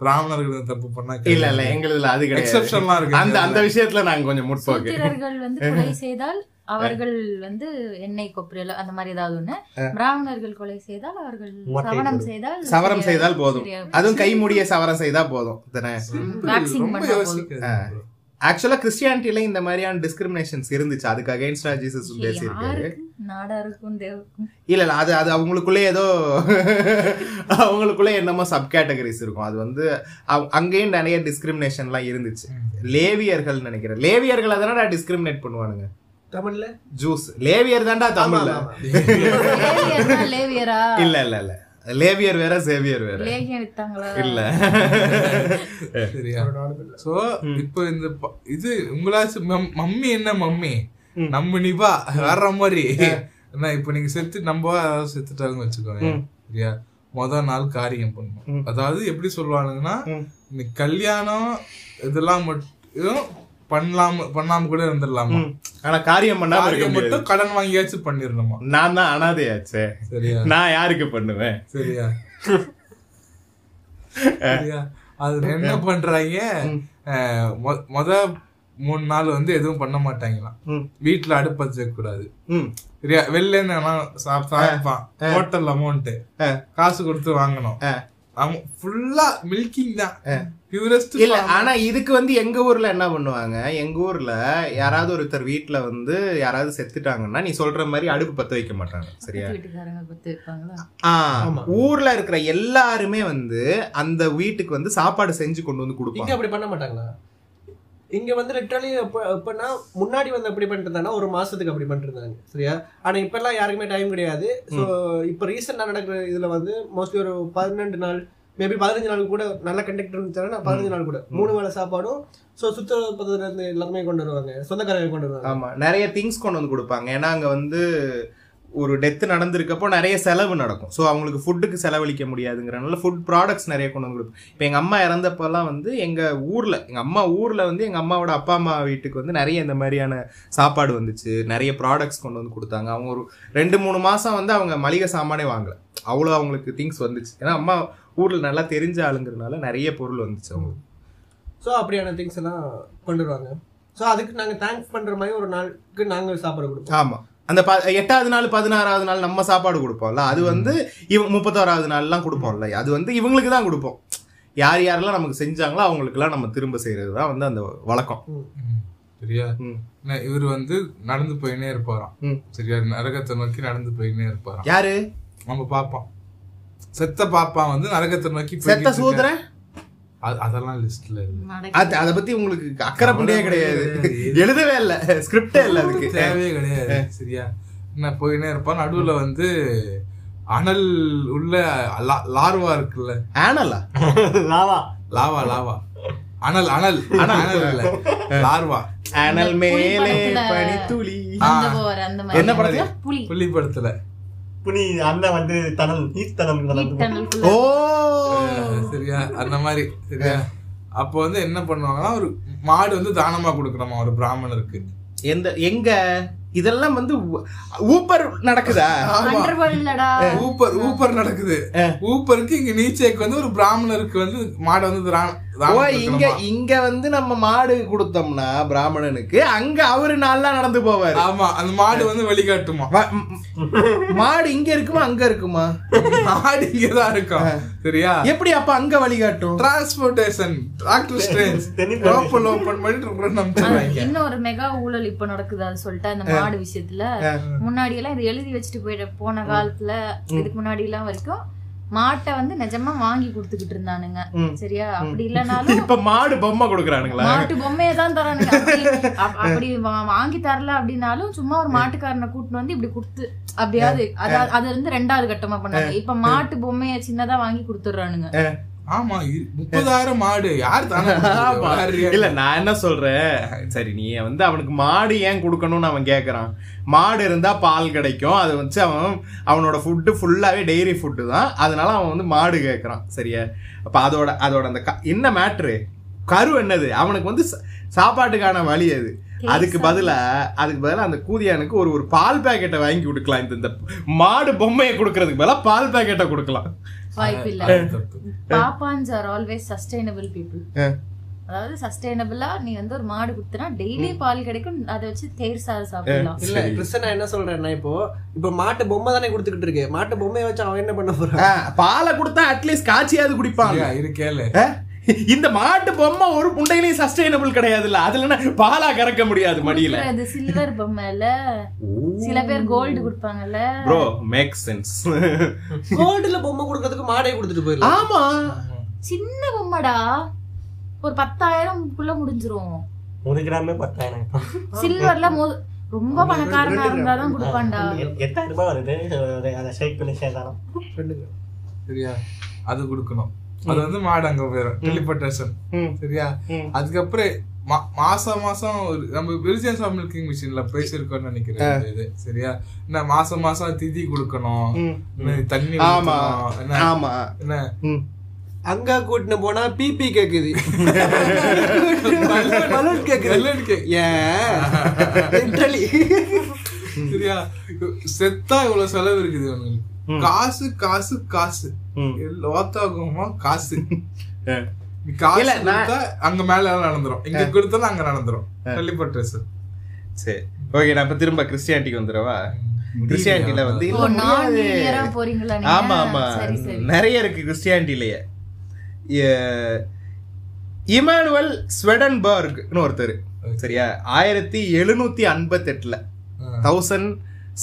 பிராமணர்கள் தப்பு பண்ணா இல்ல இல்ல எங்களுதுல அது கிடையாது. எக்ஸப்ஷன்லாம் இருக்கு. அந்த அந்த விஷயத்துல நாங்க கொஞ்சம் முற்போக்கு. சூத்திரர்கள் வந்து கொலை செய்தால் அவர்கள் வந்து எண்ணெய் கொப்பரையில அந்த மாதிரி ஏதாவது ஒண்ணு. பிராமணர்கள் கொலை செய்தால் அவர்கள் போடு. செய்தால் சவரம் செய்தால் போதும். அதுவும் கை முடிய சவரம் செய்தா போதும். ஆக்சுவலா கிறிஸ்டியானிட்டில இந்த மாதிரியான டிஸ்கிரிமினேஷன்ஸ் இருந்துச்சு. அதுக்கு அகைன்ஸ்டா ஜீசஸ் பேசியிருக்காரு. யாருக்கு நாடாருக்கும் தேவருக்கும். இல்ல இல்ல அது அது அவங்களுக்குள்ளே ஏதோ அவங்களுக்குள்ளே என்னமோ சப் கேட்டகரிஸ் இருக்கும். அது வந்து அங்கேயும் நிறைய டிஸ்கிரிமினேஷன்லாம் இருந்துச்சு. லேவியர்கள் நினைக்கிறேன். லேவியர்கள் அதனால டிஸ்கிரிமினேட் பண்ணுவானுங்க? தமிழ்ல? ஜூஸ் லேவியர் தான்டா தமிழ்ல. இல்ல இல்ல இல்ல. லேவியர் வேற சேவியர் வேற. இல்ல. சரியா. சோ இப்போ இந்த இது உங்களாச்சும் மம்- மம்மி என்ன மம்மி? நம்ம நிபா வர்ற மாதிரி. என்ன இப்போ நீங்க செத்து நம்ம செத்துட்டாங்கன்னு வச்சுக்கோங்க சரியா முத நாள் காரியம் பண்ணணும். அதாவது எப்படி சொல்லுவானுங்கன்னா இந்த கல்யாணம் இதெல்லாம் மட்டும் பண்ணலாம பண்ணாம கூட இருந்துடலாமா? ஆனா காரியம் பண்ணாம இருக்க மட்டும் கடன் வாங்கியாச்சும் பண்ணிடணுமா? நான் தான் அனாதையாச்சே. சரியா? நான் யாருக்கு பண்ணுவேன்? சரியா? சரியா? அது என்ன பண்றாங்க? மொத மூணு நாள் வந்து எதுவும் பண்ண மாட்டாங்களாம். ம். வீட்டுல அடுப்பு வச்சுக்க கூடாது ம். சரியா வெளில இருந்து வேணா சாப்~ சமைப்பான் ஹோட்டல் அமௌண்ட் ஆ. காசு கொடுத்து வாங்கணும். ஃபுல்லா மில்கிங் தான். பியூரஸ்ட் இல்ல ஆனா இதுக்கு வந்து எங்க ஊர்ல என்ன பண்ணுவாங்க? எங்க ஊர்ல யாராவது ஒருத்தர் வீட்ல வந்து யாராவது செத்துட்டாங்கன்னா நீ சொல்ற மாதிரி அடுப்பு பத்த வைக்க மாட்டாங்க. சரியா? ஆ, ஊர்ல இருக்கிற எல்லாருமே வந்து அந்த வீட்டுக்கு வந்து சாப்பாடு செஞ்சு கொண்டு வந்து கொடுப்பாங்க. அப்படி பண்ண மாட்டாங்களா? இங்க வந்து லிட்டரலி எப்படின்னா முன்னாடி வந்து அப்படி பண்ணிட்டு இருந்தாங்கன்னா ஒரு மாசத்துக்கு அப்படி பண்ணிட்டு இருந்தாங்க சரியா? ஆனா இப்ப எல்லாம் யாருக்குமே டைம் கிடையாது. ஸோ இப்போ ரீசெண்டா நடக்கிற இதுல வந்து மோஸ்ட்லி ஒரு பன்னெண்டு நாள் மேபி பதினஞ்சு நாள் கூட நல்ல கண்டக்டர் இருந்துச்சாங்கன்னா பதினஞ்சு நாள் கூட. மூணு வேளை சாப்பாடும் ஸோ பக்கத்துல இருந்து எல்லாமே கொண்டு வருவாங்க. சொந்தக்காரங்க கொண்டு வருவாங்க. ஆமா. நிறைய திங்ஸ் கொண்டு வந்து கொடுப்பாங்க. ஏன்னா அங்க வந்து ஒரு டெத் நடந்திருக்கப்போ நிறைய செலவு நடக்கும். ஸோ அவங்களுக்கு ஃபுட்டுக்கு செலவழிக்க முடியாதுங்கிறனால ஃபுட் ப்ராடக்ட்ஸ் நிறைய கொண்டு வந்து கொடுப்போம். இப்போ எங்கள் அம்மா இறந்தப்பெல்லாம் வந்து எங்கள் ஊரில் எங்கள் அம்மா ஊரில் வந்து எங்கள் அம்மாவோட அப்பா அம்மா வீட்டுக்கு வந்து நிறைய இந்த மாதிரியான சாப்பாடு வந்துச்சு. நிறைய ப்ராடக்ட்ஸ் கொண்டு வந்து கொடுத்தாங்க. அவங்க ஒரு ரெண்டு மூணு மாதம் வந்து அவங்க மளிகை சாமானே வாங்கல. அவ்வளோ அவங்களுக்கு திங்ஸ் வந்துச்சு. ஏன்னா அம்மா ஊரில் நல்லா தெரிஞ்ச ஆளுங்கிறதுனால நிறைய பொருள் வந்துச்சு அவங்களுக்கு. ஸோ அப்படியான திங்ஸ் எல்லாம் கொண்டு வருவாங்க. ஸோ அதுக்கு நாங்க தேங்க்ஸ் பண்ற மாதிரி ஒரு நாளுக்கு நாங்க சாப்பாடு கொடுப்போம். ஆமா. அந்த ப எட்டாவது நாள் பதினாறாவது நாள் நம்ம சாப்பாடு கொடுப்போம்ல அது வந்து இவ முப்பத்தோராவது நாள்லாம் கொடுப்போம்ல அது வந்து இவங்களுக்கு தான் கொடுப்போம். யார் யாரெல்லாம் நமக்கு செஞ்சாங்களோ அவங்களுக்குலாம் நம்ம திரும்ப செய்யறது தான் வந்து அந்த வழக்கம். சரியா? இவர் வந்து நடந்து போயினே இருப்பாராம். சரியா? நரகத்தை நோக்கி நடந்து போயினே இருப்பாராம். யாரு? நம்ம பாப்பான் செத்த பாப்பா வந்து நரகத்தை நோக்கி செத்த அது- அதெல்லாம் லிஸ்ட்ல இல்ல. அது அதை பத்தி உங்களுக்கு அக்கறை புண்டையே கிடையாது. எழுதவே இல்ல. ஸ்கிரிப்டே இல்ல அதுக்கு. தேவையே கிடையாது சரியா? என்ன போயினே இருப்பான் நடுவுல வந்து அனல் உள்ள லார்வா இருக்குல்ல. ஆனலா லாவா. Lava lava. அனல் அனல். அனல். இல்ல. லார்வா. அனல் மேலே படத்துல- பனித்துளி. அந்த போற அந்த மாதிரி. என்ன படத்துல? புலி. புள்ளி படத்துல. புனி அண்ணன் வந்து தனல் தனல் ஓ. சரியா? அந்த மாதிரி சரியா? அப்போ வந்து என்ன பண்ணுவாங்கன்னா ஒரு மாடு வந்து தானமா கொடுக்கணுமா ஒரு பிராமணருக்கு? எந்த எங்க? இதெல்லாம் வந்து ஊப்பர் நடக்குதா? ஊப்பர் ஊப்பர் நடக்குது. ஊப்பருக்கு இங்க நீச்சேக்கு வந்து ஒரு பிராமணருக்கு வந்து மாடை வந்து இங்க. இங்க வந்து நம்ம மாடு கொடுத்தோம்னா பிராமணனுக்கு அங்க அவரு நாளா நடந்து போவாரு. ஆமா அந்த மாடு வந்து வழிகாட்டுமா. மாடு இங்க இருக்குமா அங்க இருக்குமா? மாடு இங்கதான் இருக்கும். சரியா? எப்படி அப்ப அங்க வழிகாட்டும்? டிரான்ஸ்போர்டேஷன் டாக்டர் பண்ணிட்டு இன்னும் ஒரு மெகா ஊழல் இப்ப நடக்குது அது சொல்லிட்டு அந்த மாடு விஷயத்துல. முன்னாடி எல்லாம் இது எழுதி வச்சுட்டு போயிட போன காலத்துல இதுக்கு முன்னாடி எல்லாம் வரைக்கும் மாட்டை வந்து நிஜமா வாங்கி கொடுத்துக்கிட்டு இருந்தானுங்க. சரியா? அப்படி இல்லைனாலும் இப்ப மாடு பொம்மை கொடுக்குறானுங்களா? மாட்டு பொம்மையை தான் தரானுங்க. அப்படி வாங்கி தரல அப்படின்னாலும் சும்மா ஒரு மாட்டுக்காரனை கூட்டிட்டு வந்து இப்படி கொடுத்து அப்படியாவது அதாவது அது வந்து ரெண்டாவது கட்டமா பண்ணாங்க. இப்ப மாட்டு பொம்மைய சின்னதா வாங்கி கொடுத்துடுறானுங்க. ஆமா முப்பதாயிரம் மாடு. யார். இல்ல நான் என்ன சொல்றேன்? சரி நீ வந்து அவனுக்கு மாடு ஏன் கொடுக்கணும்னு அவன் கேக்குறான். மாடு இருந்தா பால் கிடைக்கும். அது வச்சு அவன் அவனோட ஃபுட்டு ஃபுல்லாவே டெய்ரி ஃபுட்டு தான். அதனால அவன் வந்து மாடு கேக்குறான். சரியா? அப்ப அதோட அதோட அந்த க- என்ன மேட்ரு கரு என்னது? அவனுக்கு வந்து சா- சாப்பாட்டுக்கான வழி அது அதுக்கு பதிலா அதுக்கு பதிலா அந்த கூதியானுக்கு ஒரு ஒரு பால் பாக்கெட்டை வாங்கி கொடுக்கலாம். இந்த இந்த மாடு பொம்மையை கொடுக்கறதுக்கு பதிலா பால் பாக்கெட்டை கொடுக்கலாம். வாய்ப்பு இல்ல அது தப்பு. பாப்பான்ஸ் ஆர் ஆல்வேஸ் சஸ்டைனபிள் பீப்புள் அதாவது சஸ்டைனபிளா நீ வந்து ஒரு மாடு குடுத்தனா டெய்லி பால் கிடைக்கும் அதை வச்சு தேர் சாறு சாப்பிடலாம். இல்ல கிறிஸ்டன் நான் என்ன சொல்றேன்னா இப்போ இப்போ மாட்டு பொம்மை தானே கொடுத்துக்கிட்டு இருக்கு. மாட்டு பொம்மையை வச்சு அவன் என்ன பண்ண போறான்? பாலை கொடுத்தா அட்லீஸ்ட் காய்ச்சியாவது குடிப்பாங்க சரியா, இரு கேளு ஆ? இந்த மாட்டு பொம்மை ஒரு புண்டையிலையும் சஸ்டைனபிள் கிடையாதுல்ல. அதுல பாலா கறக்க முடியாது மடியில. அது சில்வர் பொம்மைல. சில பேர் கோல்டு கொடுப்பாங்கல்ல. ப்ரோ மேக் சென்ஸ் கோல்டுல பொம்மை கொடுக்கறதுக்கு மாடே கொடுத்துட்டு போயிடலாம். ஆமா. சின்ன பொம்மைடா. ஒரு பத்தாயிரம்குள்ள முடிஞ்சிரும். ஒரு கிராமே பத்தாயிரம். சில்வர்ல மொ- ரொம்ப பணக்காரனா இருந்தாதான் கொடுப்பான்டா. எ- எட்டாயிரம் ரூபாய் வருது. அதை ஷேக் பண்ணி சேர்த்தாலும். சரியா. அது கொடுக்கணும். அது வந்து மாடு அங்க போயிடும் டெலிபோர்டேஷன். சரியா? அதுக்கப்புறம் மாசம் மாசம் ஒரு நம்ம விரிஜன் சார் மில்கிங் மிஷின்ல பேசியிருக்கோம்னு நினைக்கிறேன் இது. சரியா? என்ன மாசம் மாசம் திதி கொடுக்கணும். தண்ணி ஆமா. என்ன? ஆமா. என்ன? ம். அங்க கூட்டின்னு போனா பிபி கேக்குது. பலூன் கேக்குது. ஏன். சரியா? செத்தா இவ்வளவு செலவு இருக்குது காசு காசு காசு. லோத்தாகுமா காசு. காசு அங்க மேல நடந்துரும். இங்க கொடுத்தா அங்க நடந்துரும். டெலிபோர்டேஷன் சரி ஓகே நான் இப்ப திரும்ப கிறிஸ்டியானிட்டிக்கு வந்துடவா? கிறிஸ்டியானிட்டியில வந்து? ஆமா ஆமா. சரி சரி. நிறைய இருக்கு கிறிஸ்டியானிட்டிலேயே இமானுவல் ஸ்வெடன்பர்க்னு ஒருத்தர். சரியா? ஆயிரத்தி எழுநூத்தி ஐம்பத்தி எட்டுல thousand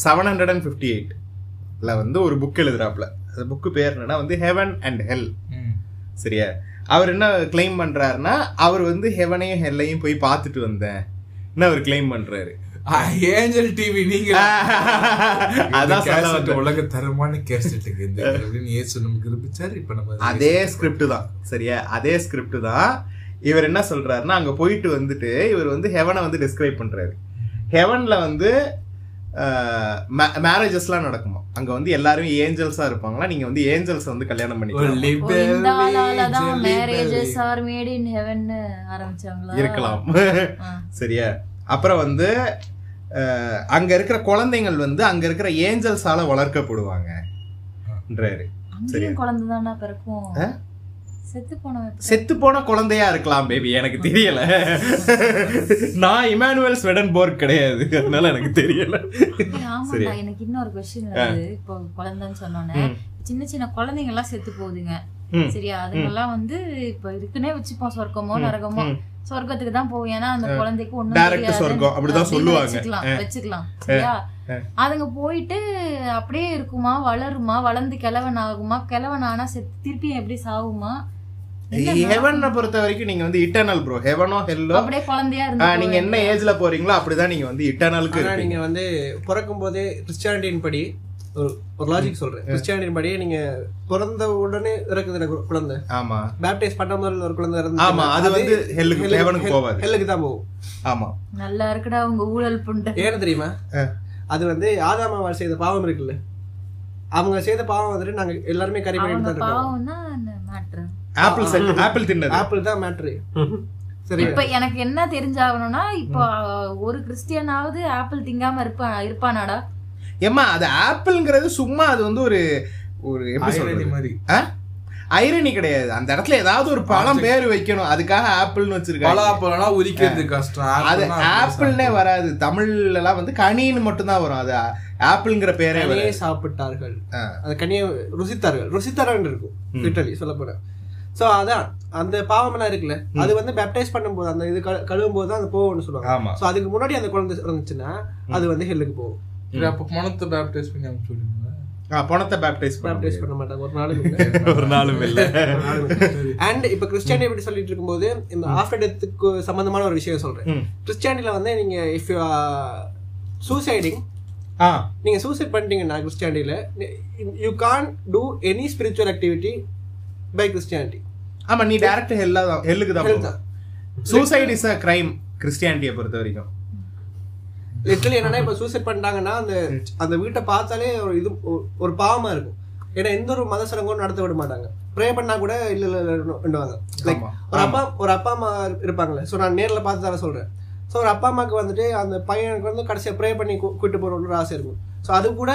seven hundred and fifty எயிட்ல வந்து ஒரு புக் எழுதுறாப்ல அந்த புக்கு பேர் என்னன்னா வந்து ஹெவன் அண்ட் ஹெல் சரியா? அவர் என்ன கிளைம் பண்றாருன்னா அவர் வந்து ஹெவனையும் ஹெல்லையும் போய் பார்த்துட்டு வந்தேன். அவர் கிளைம் பண்றாரு? ஏஞ்சல் டிவி நீங்க அதான் சொல்ல கேசட். உலக தரமான கேசட்டுக்கு இந்த இயேசு நமக்கு இருப்பிச்சாரு இப்ப நம்ம அதே ஸ்கிரிப்ட் தான். சரியா? அதே ஸ்கிரிப்ட் தான். இவர் என்ன சொல்றாருன்னா அங்க போயிட்டு வந்துட்டு இவர் வந்து ஹெவனை வந்து டிஸ்கிரைப் பண்றாரு. ஹெவன்ல வந்து மேரேஜஸ்லாம் நடக்குமா? அங்க வந்து எல்லாரும் ஏஞ்சல்ஸா இருப்பாங்களா? நீங்க வந்து ஏஞ்சல்ஸ் வந்து கல்யாணம் பண்ணிக்கலாம். இருக்கலாம். சரியா? அப்புறம் வந்து அங்க இருக்கிற குழந்தைகள் வந்து அங்க இருக்கிற ஏஞ்சல்ஸால குழந்தை தானா பிறக்கும்? செத்து போன குழந்தையா இருக்கலாம் பேபி எனக்கு தெரியல. நான் இமானுவேல் ஸ்வெடன்போர்க் கிடையாது. அதனால எனக்கு தெரியல. ஆமாடா எனக்கு இன்னொரு கொஸ்டின் இப்போ குழந்தைன்னு சொன்னோன்னே சின்ன சின்ன குழந்தைங்க எல்லாம் செத்து போகுதுங்க. சரியா? அதுங்கெல்லாம் வந்து இப்ப இருக்குன்னே வச்சுப்போம். சொர்க்கமோ நரகமோ. சொர்க்கத்துக்கு தான் போகும் ஏன்னா அந்த குழந்தைக்கு ஒண்ணும் Direct தெரியாது. சொர்க்கம், அப்படின்னு சொல்லுவாங்க. வச்சுக்கலாம். வச்சுக்கலாம். சரியா? அதுங்க போயிட்டு அப்படியே இருக்குமா? வளருமா? வளர்ந்து கிழவன் ஆகுமா கிழவன் ஆனா செத்து திருப்பியும் எப்படி சாகுமா? ஹெவனை பொறுத்த வரைக்கும் நீங்க வந்து இட்டர்னல் ப்ரோ ஹெவனோ ஹெல்லோ அப்படியே குழந்தையா இருந்து நீங்க என்ன ஏஜ்ல போறீங்களோ அப்படிதான் நீங்க வந்து இட்டர்னலுக்கு நீங்க வந்து பிறக்கும் போதே கிறிஸ்டியானிட்டியின் படி ஒரு ஒரு லாஜிக் சொல்றேன். கிறிஸ்டியானிட்டியின் படி நீங்க பிறந்த உடனே இறக்குது குழந்தை. ஆமா. பேப்டைஸ் பண்ண முதல்ல ஒரு குழந்தை இறந்து ஆமா, அது வந்து ஹெல்லுக்கு- ஹெவனுக்கு போகாது. ஹெல்லுக்கு தான் போகும். ஆமா. நல்லா இருக்குடா உங்க ஊழல் புண்டை. ஏன்னு தெரியுமா? அது வந்து ஆதாமாவால் செய்த பாவம் இருக்குல்ல. அவங்க செய்த பாவம் வந்துட்டு நாங்க எல்லாருமே கறி பண்ணிட்டு தான் இருக்கோம். ஆப்பிள் ஆப்பிள் தின்னது. ஆப்பிள் தான் மேட்ரு சரி. இப்ப எனக்கு என்ன தெரிஞ்சாகணும்னா இப்போ ஒரு கிறிஸ்டியனாவது ஆப்பிள் திங்காம இருப்பா இருப்பானாடா? ஏம்மா அது ஆப்பிள்ங்கிறது சும்மா அது வந்து ஒரு ஒரு எப்படி Irony சொல்றது? மாதிரி. ஐரணி கிடையாது. அந்த இடத்துல ஏதாவது ஒரு பழம் பேர் வைக்கணும். அதுக்காக ஆப்பிள்னு வச்சிருக்காங்க. உரிக்கிறது கஷ்டம். அது ஆப்பிள்னா வராது. தமிழ்ல எல்லாம் வந்து கனின்னு மட்டும் தான் வரும். அது ஆப்பிள்ங்கிற பேரே சாப்பிட்டார்கள். அந்த கனியை ருசித்தார்கள். ருசித்தார்கள் இருக்கும். லிட்டரலி சொல்ல போறேன் சோ அதான். அந்த பாவமெல்லாம் இருக்குல்ல? அது வந்து பேப்டைஸ் பண்ணும்போது அந்த இது கழு- கழுவும் போது தான் அது போகும்னு சொல்லுவாங்க. ஆமா. சோ அதுக்கு முன்னாடி அந்த குழந்தை இருந்துச்சுன்னா அது வந்து ஹெல்லுக்கு போகும். அப்ப பணத்தை பேப்டைஸ் பண்ணி அனுப்பிச்சு பணத்தை பேப்டைஸ் பேப்டைஸ் பண்ண மாட்டாங்க. ஒரு நாளுக்கு ஒரு நாளும் இல்ல. அண்ட் இப்ப கிறிஸ்டியானிட்டி எப்படி சொல்லிட்டு இருக்கும்போது இந்த ஆஃப்டர் டெத்துக்கு சம்பந்தமான ஒரு விஷயம் சொல்றேன். ம். கிறிஸ்டியானிட்டில வந்து நீங்க இஃப் யூ சூசைடிங் ஆ. நீங்க சூசைட் பண்ணிட்டீங்கன்னா கிறிஸ்டியானிட்டியில you can do any spiritual activity by Christianity ஆமா நீ டைரக்ட் ஹெல்லா தான் ஹெல்லுக்கு தான் தான். சூசைட் இஸ் அ கிரைம் கிறிஸ்டியானிட்டியை பொறுத்த வரைக்கும். லிட்டரலி என்னன்னா இப்ப சூசைட் பண்ணிட்டாங்கன்னா அந்த அந்த வீட்டை பார்த்தாலே ஒரு இது ஒரு- பாவமா இருக்கும். ஏன்னா எந்த ஒரு மத சடங்கும் நடத்த விட மாட்டாங்க. ப்ரே பண்ணா கூட இல்ல இல்ல இல்லைன்னுவாங்க லைக். ஒரு அப்பா ஒரு அப்பா அம்மா இருப்பாங்களே ஸோ நான் நேர்ல பார்த்து தர சொல்றேன். ஸோ ஒரு அப்பா அம்மாவுக்கு வந்துட்டு அந்த பையனுக்கு வந்து கடைசியா ப்ரே பண்ணி கூ- கூட்டிட்டு போறோம்னு ஒரு ஆசை இருக்கும். ஸோ அது கூட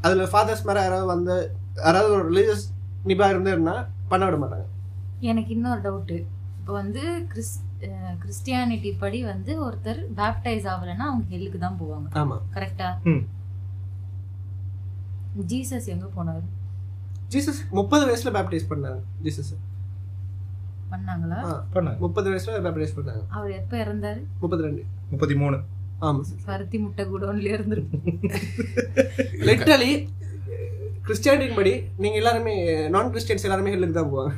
அதுல ஃபாதர்ஸ் மேல யாராவது வந்து யாராவது ஒரு ரிலீஜியஸ் நிபா இருந்தேன்னா பண்ண விட மாட்டாங்க. எனக்கு இன்னொரு டவுட்டு இப்போ வந்து கிறிஸ் கிறிஸ்டியானிட்டி படி வந்து ஒருத்தர் பேப்டைஸ் ஆகலைன்னா அவங்க ஹெல்லுக்கு தான் போவாங்க. ஆமா. கரெக்டா ம். ஜீசஸ் எங்க போனாரு? ஜீசஸ் முப்பது வயசுல பேப்டைஸ் பண்ணாங்க ஜீசஸ் பண்ணாங்களா? பண்ணாங்க. முப்பது வயசுல பேப்டைஸ் பண்ணாங்க. அவர் எப்ப இறந்தாரு? முப்பத்தி ரெண்டு முப்பத்தி மூணு ஆமா. பருத்தி முட்டை குடோன்ல இருந்திருக்கு. லிட்டரலி கிறிஸ்டியானிட்டின் படி நீங்க எல்லாருமே நான் கிறிஸ்டியன்ஸ் எல்லாருமே ஹெல்லுக்கு தான் போவாங்க.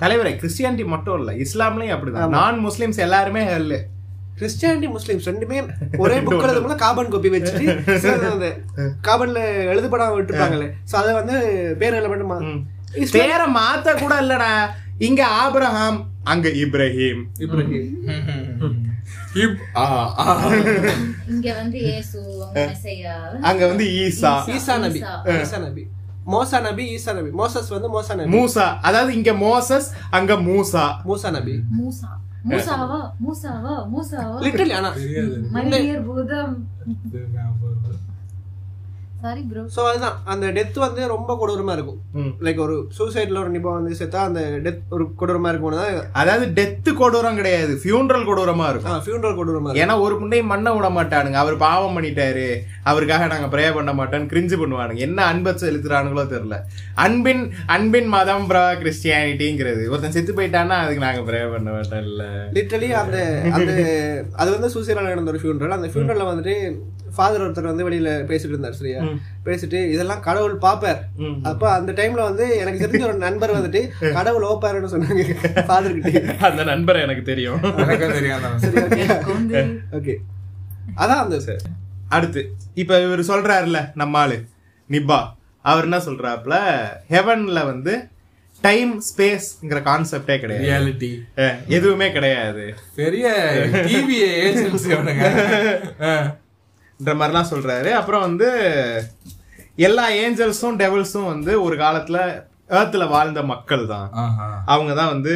தலைவரே கிறிஸ்டியானிட்டி மட்டும் இல்ல இஸ்லாம்லயும் அப்படிதான். நான் முஸ்லிம்ஸ் எல்லாருமே ஹெல்லு கிறிஸ்டியானிட்டி முஸ்லிம்ஸ் ரெண்டுமே ஒரே புக் எழுதும்போது காபன் கோப்பி வச்சுட்டு காபன்ல எழுதுபடாம விட்டுருப்பாங்களே. சோ அதை வந்து பேர் எழுத மட்டுமா பேரை மாத்த கூட இல்லடா. இங்க ஆபிரகாம் அங்க இப்ராஹிம். இப் ஆ ஆ. இங்க வந்து இயேசு அவங்க மெசையா. அங்க வந்து ஈசா. ஈசா நபி. ஈசா நபி. மோசா நபி ஈசா நபி. மோசஸ் வந்து மோசா நபி. மூசா. அதாவது இங்க மோசஸ் அங்க மூசா. மூசா நபி. மூசா. மூசாவா மூசாவா மூசாவா. லிட்டரலி ஆனா தெரியாது மை டியர் பூதம் சாரி ப்ரோ ஸோ அதுதான். அந்த டெத் வந்து ரொம்ப கொடூரமா இருக்கும். லைக் ஒரு சூசைட்ல ஒரு நிபா வந்து செத்தா அந்த டெத் ஒரு கொடூரமா இருக்கும் தான் அதாவது டெத்து கொடூரம் கிடையாது. ஃபியூனரல் கொடூரமா இருக்கும். ஃபியூனரல் கொடூரமா இருக்கும். ஏன்னா ஒரு முன்னையும் மண்ணை விட மாட்டானுங்க. அவர் பாவம் பண்ணிட்டாரு. அவருக்காக நாங்க ப்ரே பண்ண மாட்டோம்னு கிரிஞ்சு பண்ணுவானுங்க. என்ன அன்பை செலுத்துறானுங்களோ தெரியல. அன்பின் அன்பின் மதம் ப்ரா கிறிஸ்டியானிட்டிங்கிறது ஒருத்தன் செத்து போயிட்டான்னா அதுக்கு நாங்க ப்ரே பண்ண மாட்டோம்ல லிட்டரலி அந்த அந்த அது வந்து சூசைடால நடந்த ஒரு ஃபியூனரல் அந்த ஃபியூனரல்ல வந்துட்டு ஃபாதர் ஒருத்தர் வந்து வெளியில பேசிட்டு இருந்தார் சரியா? பேசிட்டு இதெல்லாம் கடவுள் பாப்பார். அப்ப அந்த டைம்ல வந்து எனக்கு தெரிஞ்ச ஒரு நண்பர் வந்துட்டு கடவுள் ஓப்பாருன்னு சொன்னாங்க ஃபாதர் கிட்ட. அந்த நண்பரை எனக்கு தெரியும். ஓகே அதான் அந்த அடுத்து. இப்ப இவர் சொல்றாருல நம்ம ஆளு நிப்பா அவர் என்ன சொல்றாப்புல ஹெவன்ல வந்து டைம் ஸ்பேஸ்ங்கிற கான்செப்டே கிடையாது. ரியாலிட்டி எதுவுமே கிடையாது. பெரிய டிவி ஏஜென்சி மாதிரிலாம் சொல்றாரு. அப்புறம் வந்து எல்லா ஏஞ்சல்ஸும் டெவல்ஸும் வந்து ஒரு காலத்துல ஏர்த்ல வாழ்ந்த மக்கள் தான். அவங்க தான் வந்து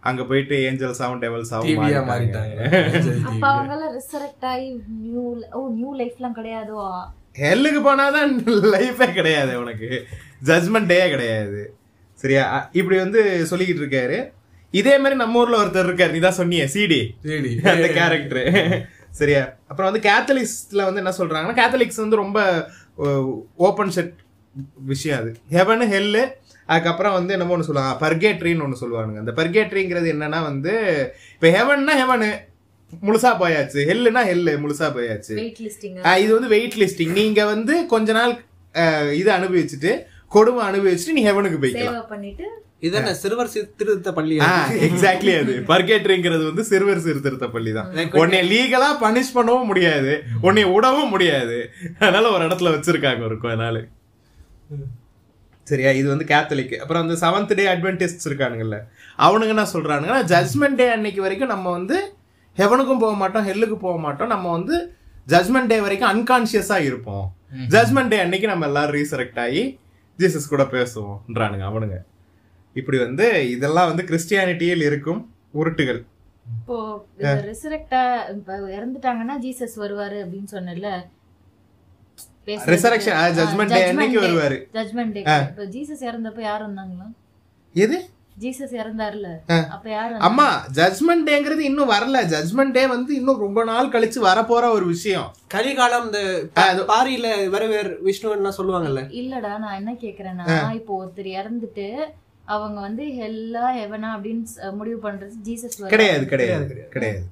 அங்க போயிட்டு ஏஞ்சல்ஸாவும் டெவல்ஸாவும் டிவியா மாறிட்டாங்க. மாறிட்டாங்க. அப்ப அவங்க எல்லாம் ரிசரக்ட் ஆகி நியூ ஓ நியூ லைஃப்லாம் கிடையாதோ? ஹெல்லுக்கு போனாதான் லைஃபே கிடையாது உனக்கு. ஜட்மெண்ட் டே கிடையாது. சரியா? இப்படி வந்து சொல்லிக்கிட்டு இருக்காரு. இதே மாதிரி நம்ம ஊர்ல ஒருத்தர் இருக்காரு. நீ தான் சொன்னியே சிடி அந்த கேரக்டர் சரியா? அப்புறம் வந்து கேத்தலிக்ஸ்ல வந்து என்ன சொல்றாங்கன்னா கேத்தலிக்ஸ் வந்து ரொம்ப ஓப்பன் செட் விஷயம் அது. ஹெவனு ஹெல்லு அதுக்கப்புறம் வந்து என்னமோ ஒன்று சொல்லுவாங்க பர்கேட்ரின்னு ஒன்று சொல்லுவானுங்க. அந்த பர்கேட்ரிங்கிறது என்னன்னா வந்து இப்போ ஹெவன்னா ஹெவனு முழுசா போயாச்சு. ஹெல்லுனா ஹெல்லு முழுசா போயாச்சு. இது வந்து வெயிட் லிஸ்டிங் நீங்க வந்து கொஞ்ச நாள் இது அனுபவிச்சுட்டு கொடுமை அனுபவிச்சுட்டு நீ ஹெவனுக்கு போய்க்கலாம். இதென்ன சிறுவர் திருத்த பள்ளி எக்ஸாக்ட்லி அது. பர்கேட்ரிங்கிறது வந்து சிறுவர் சீர்திருத்த பள்ளி தான். உன்னை லீகலா பனிஷ் பண்ணவும் முடியாது. உன்னை விடவும் முடியாது. அதனால ஒரு இடத்துல வச்சிருக்காங்க ஒரு நாள் சரியா? இது வந்து கேத்தலிக் அப்புறம் வந்து செவன்த் டே அட்வென்டிஸ்ட் இருக்கானுங்கல்ல. அவனுங்க என்ன சொல்றானுங்கன்னா ஜட்மெண்ட் டே அன்னைக்கு வரைக்கும் நம்ம வந்து ஹெவனுக்கும் போக மாட்டோம் ஹெல்லுக்கு போக மாட்டோம். நம்ம வந்து ஜட்மெண்ட் டே வரைக்கும் அன்கான்சியஸா இருப்போம். ஜட்மெண்ட் டே அன்னைக்கு நம்ம எல்லாரும் ரீசரெக்ட் ஆகி ஜீசஸ் கூட பேசுவோம்ன்றானுங்க அவனுங்க. இப்படி வந்து இதெல்லாம் வந்து கிறிஸ்டியானிட்டியில் இருக்கும் உருட்டுகள். இப்போ ரிசரக்டா இறந்துட்டாங்கன்னா ஜீசஸ் வருவாரு அப்படின்னு சொன்னல Resurrection, ஆ, judgment day அன்னைக்கு வருவாரு. ஜட்மெண்ட் டே இப்ப ஜீசஸ் இறந்தப்ப யார் வந்தாங்களா? எது? ஜீசஸ் இறந்தாருல. அப்ப யார் அம்மா ஜட்மெண்ட் டேங்கிறது இன்னும் வரல. ஜட்மெண்ட் டே வந்து இன்னும் ரொம்ப நாள் கழிச்சு வரப்போற ஒரு விஷயம். கலிகாலம் இந்த பாரியில வரவேர் விஷ்ணுன்னு சொல்லுவாங்கல்ல. இல்லடா நான் என்ன கேக்குறேன்னா இப்போ ஒருத்தர் இறந்துட்டு அவங்க வந்து ஹெல்லா ஹெவனா அப்படின்னு முடிவு பண்றது ஜீசஸ். கிடையாது கிடையாது கிடையாது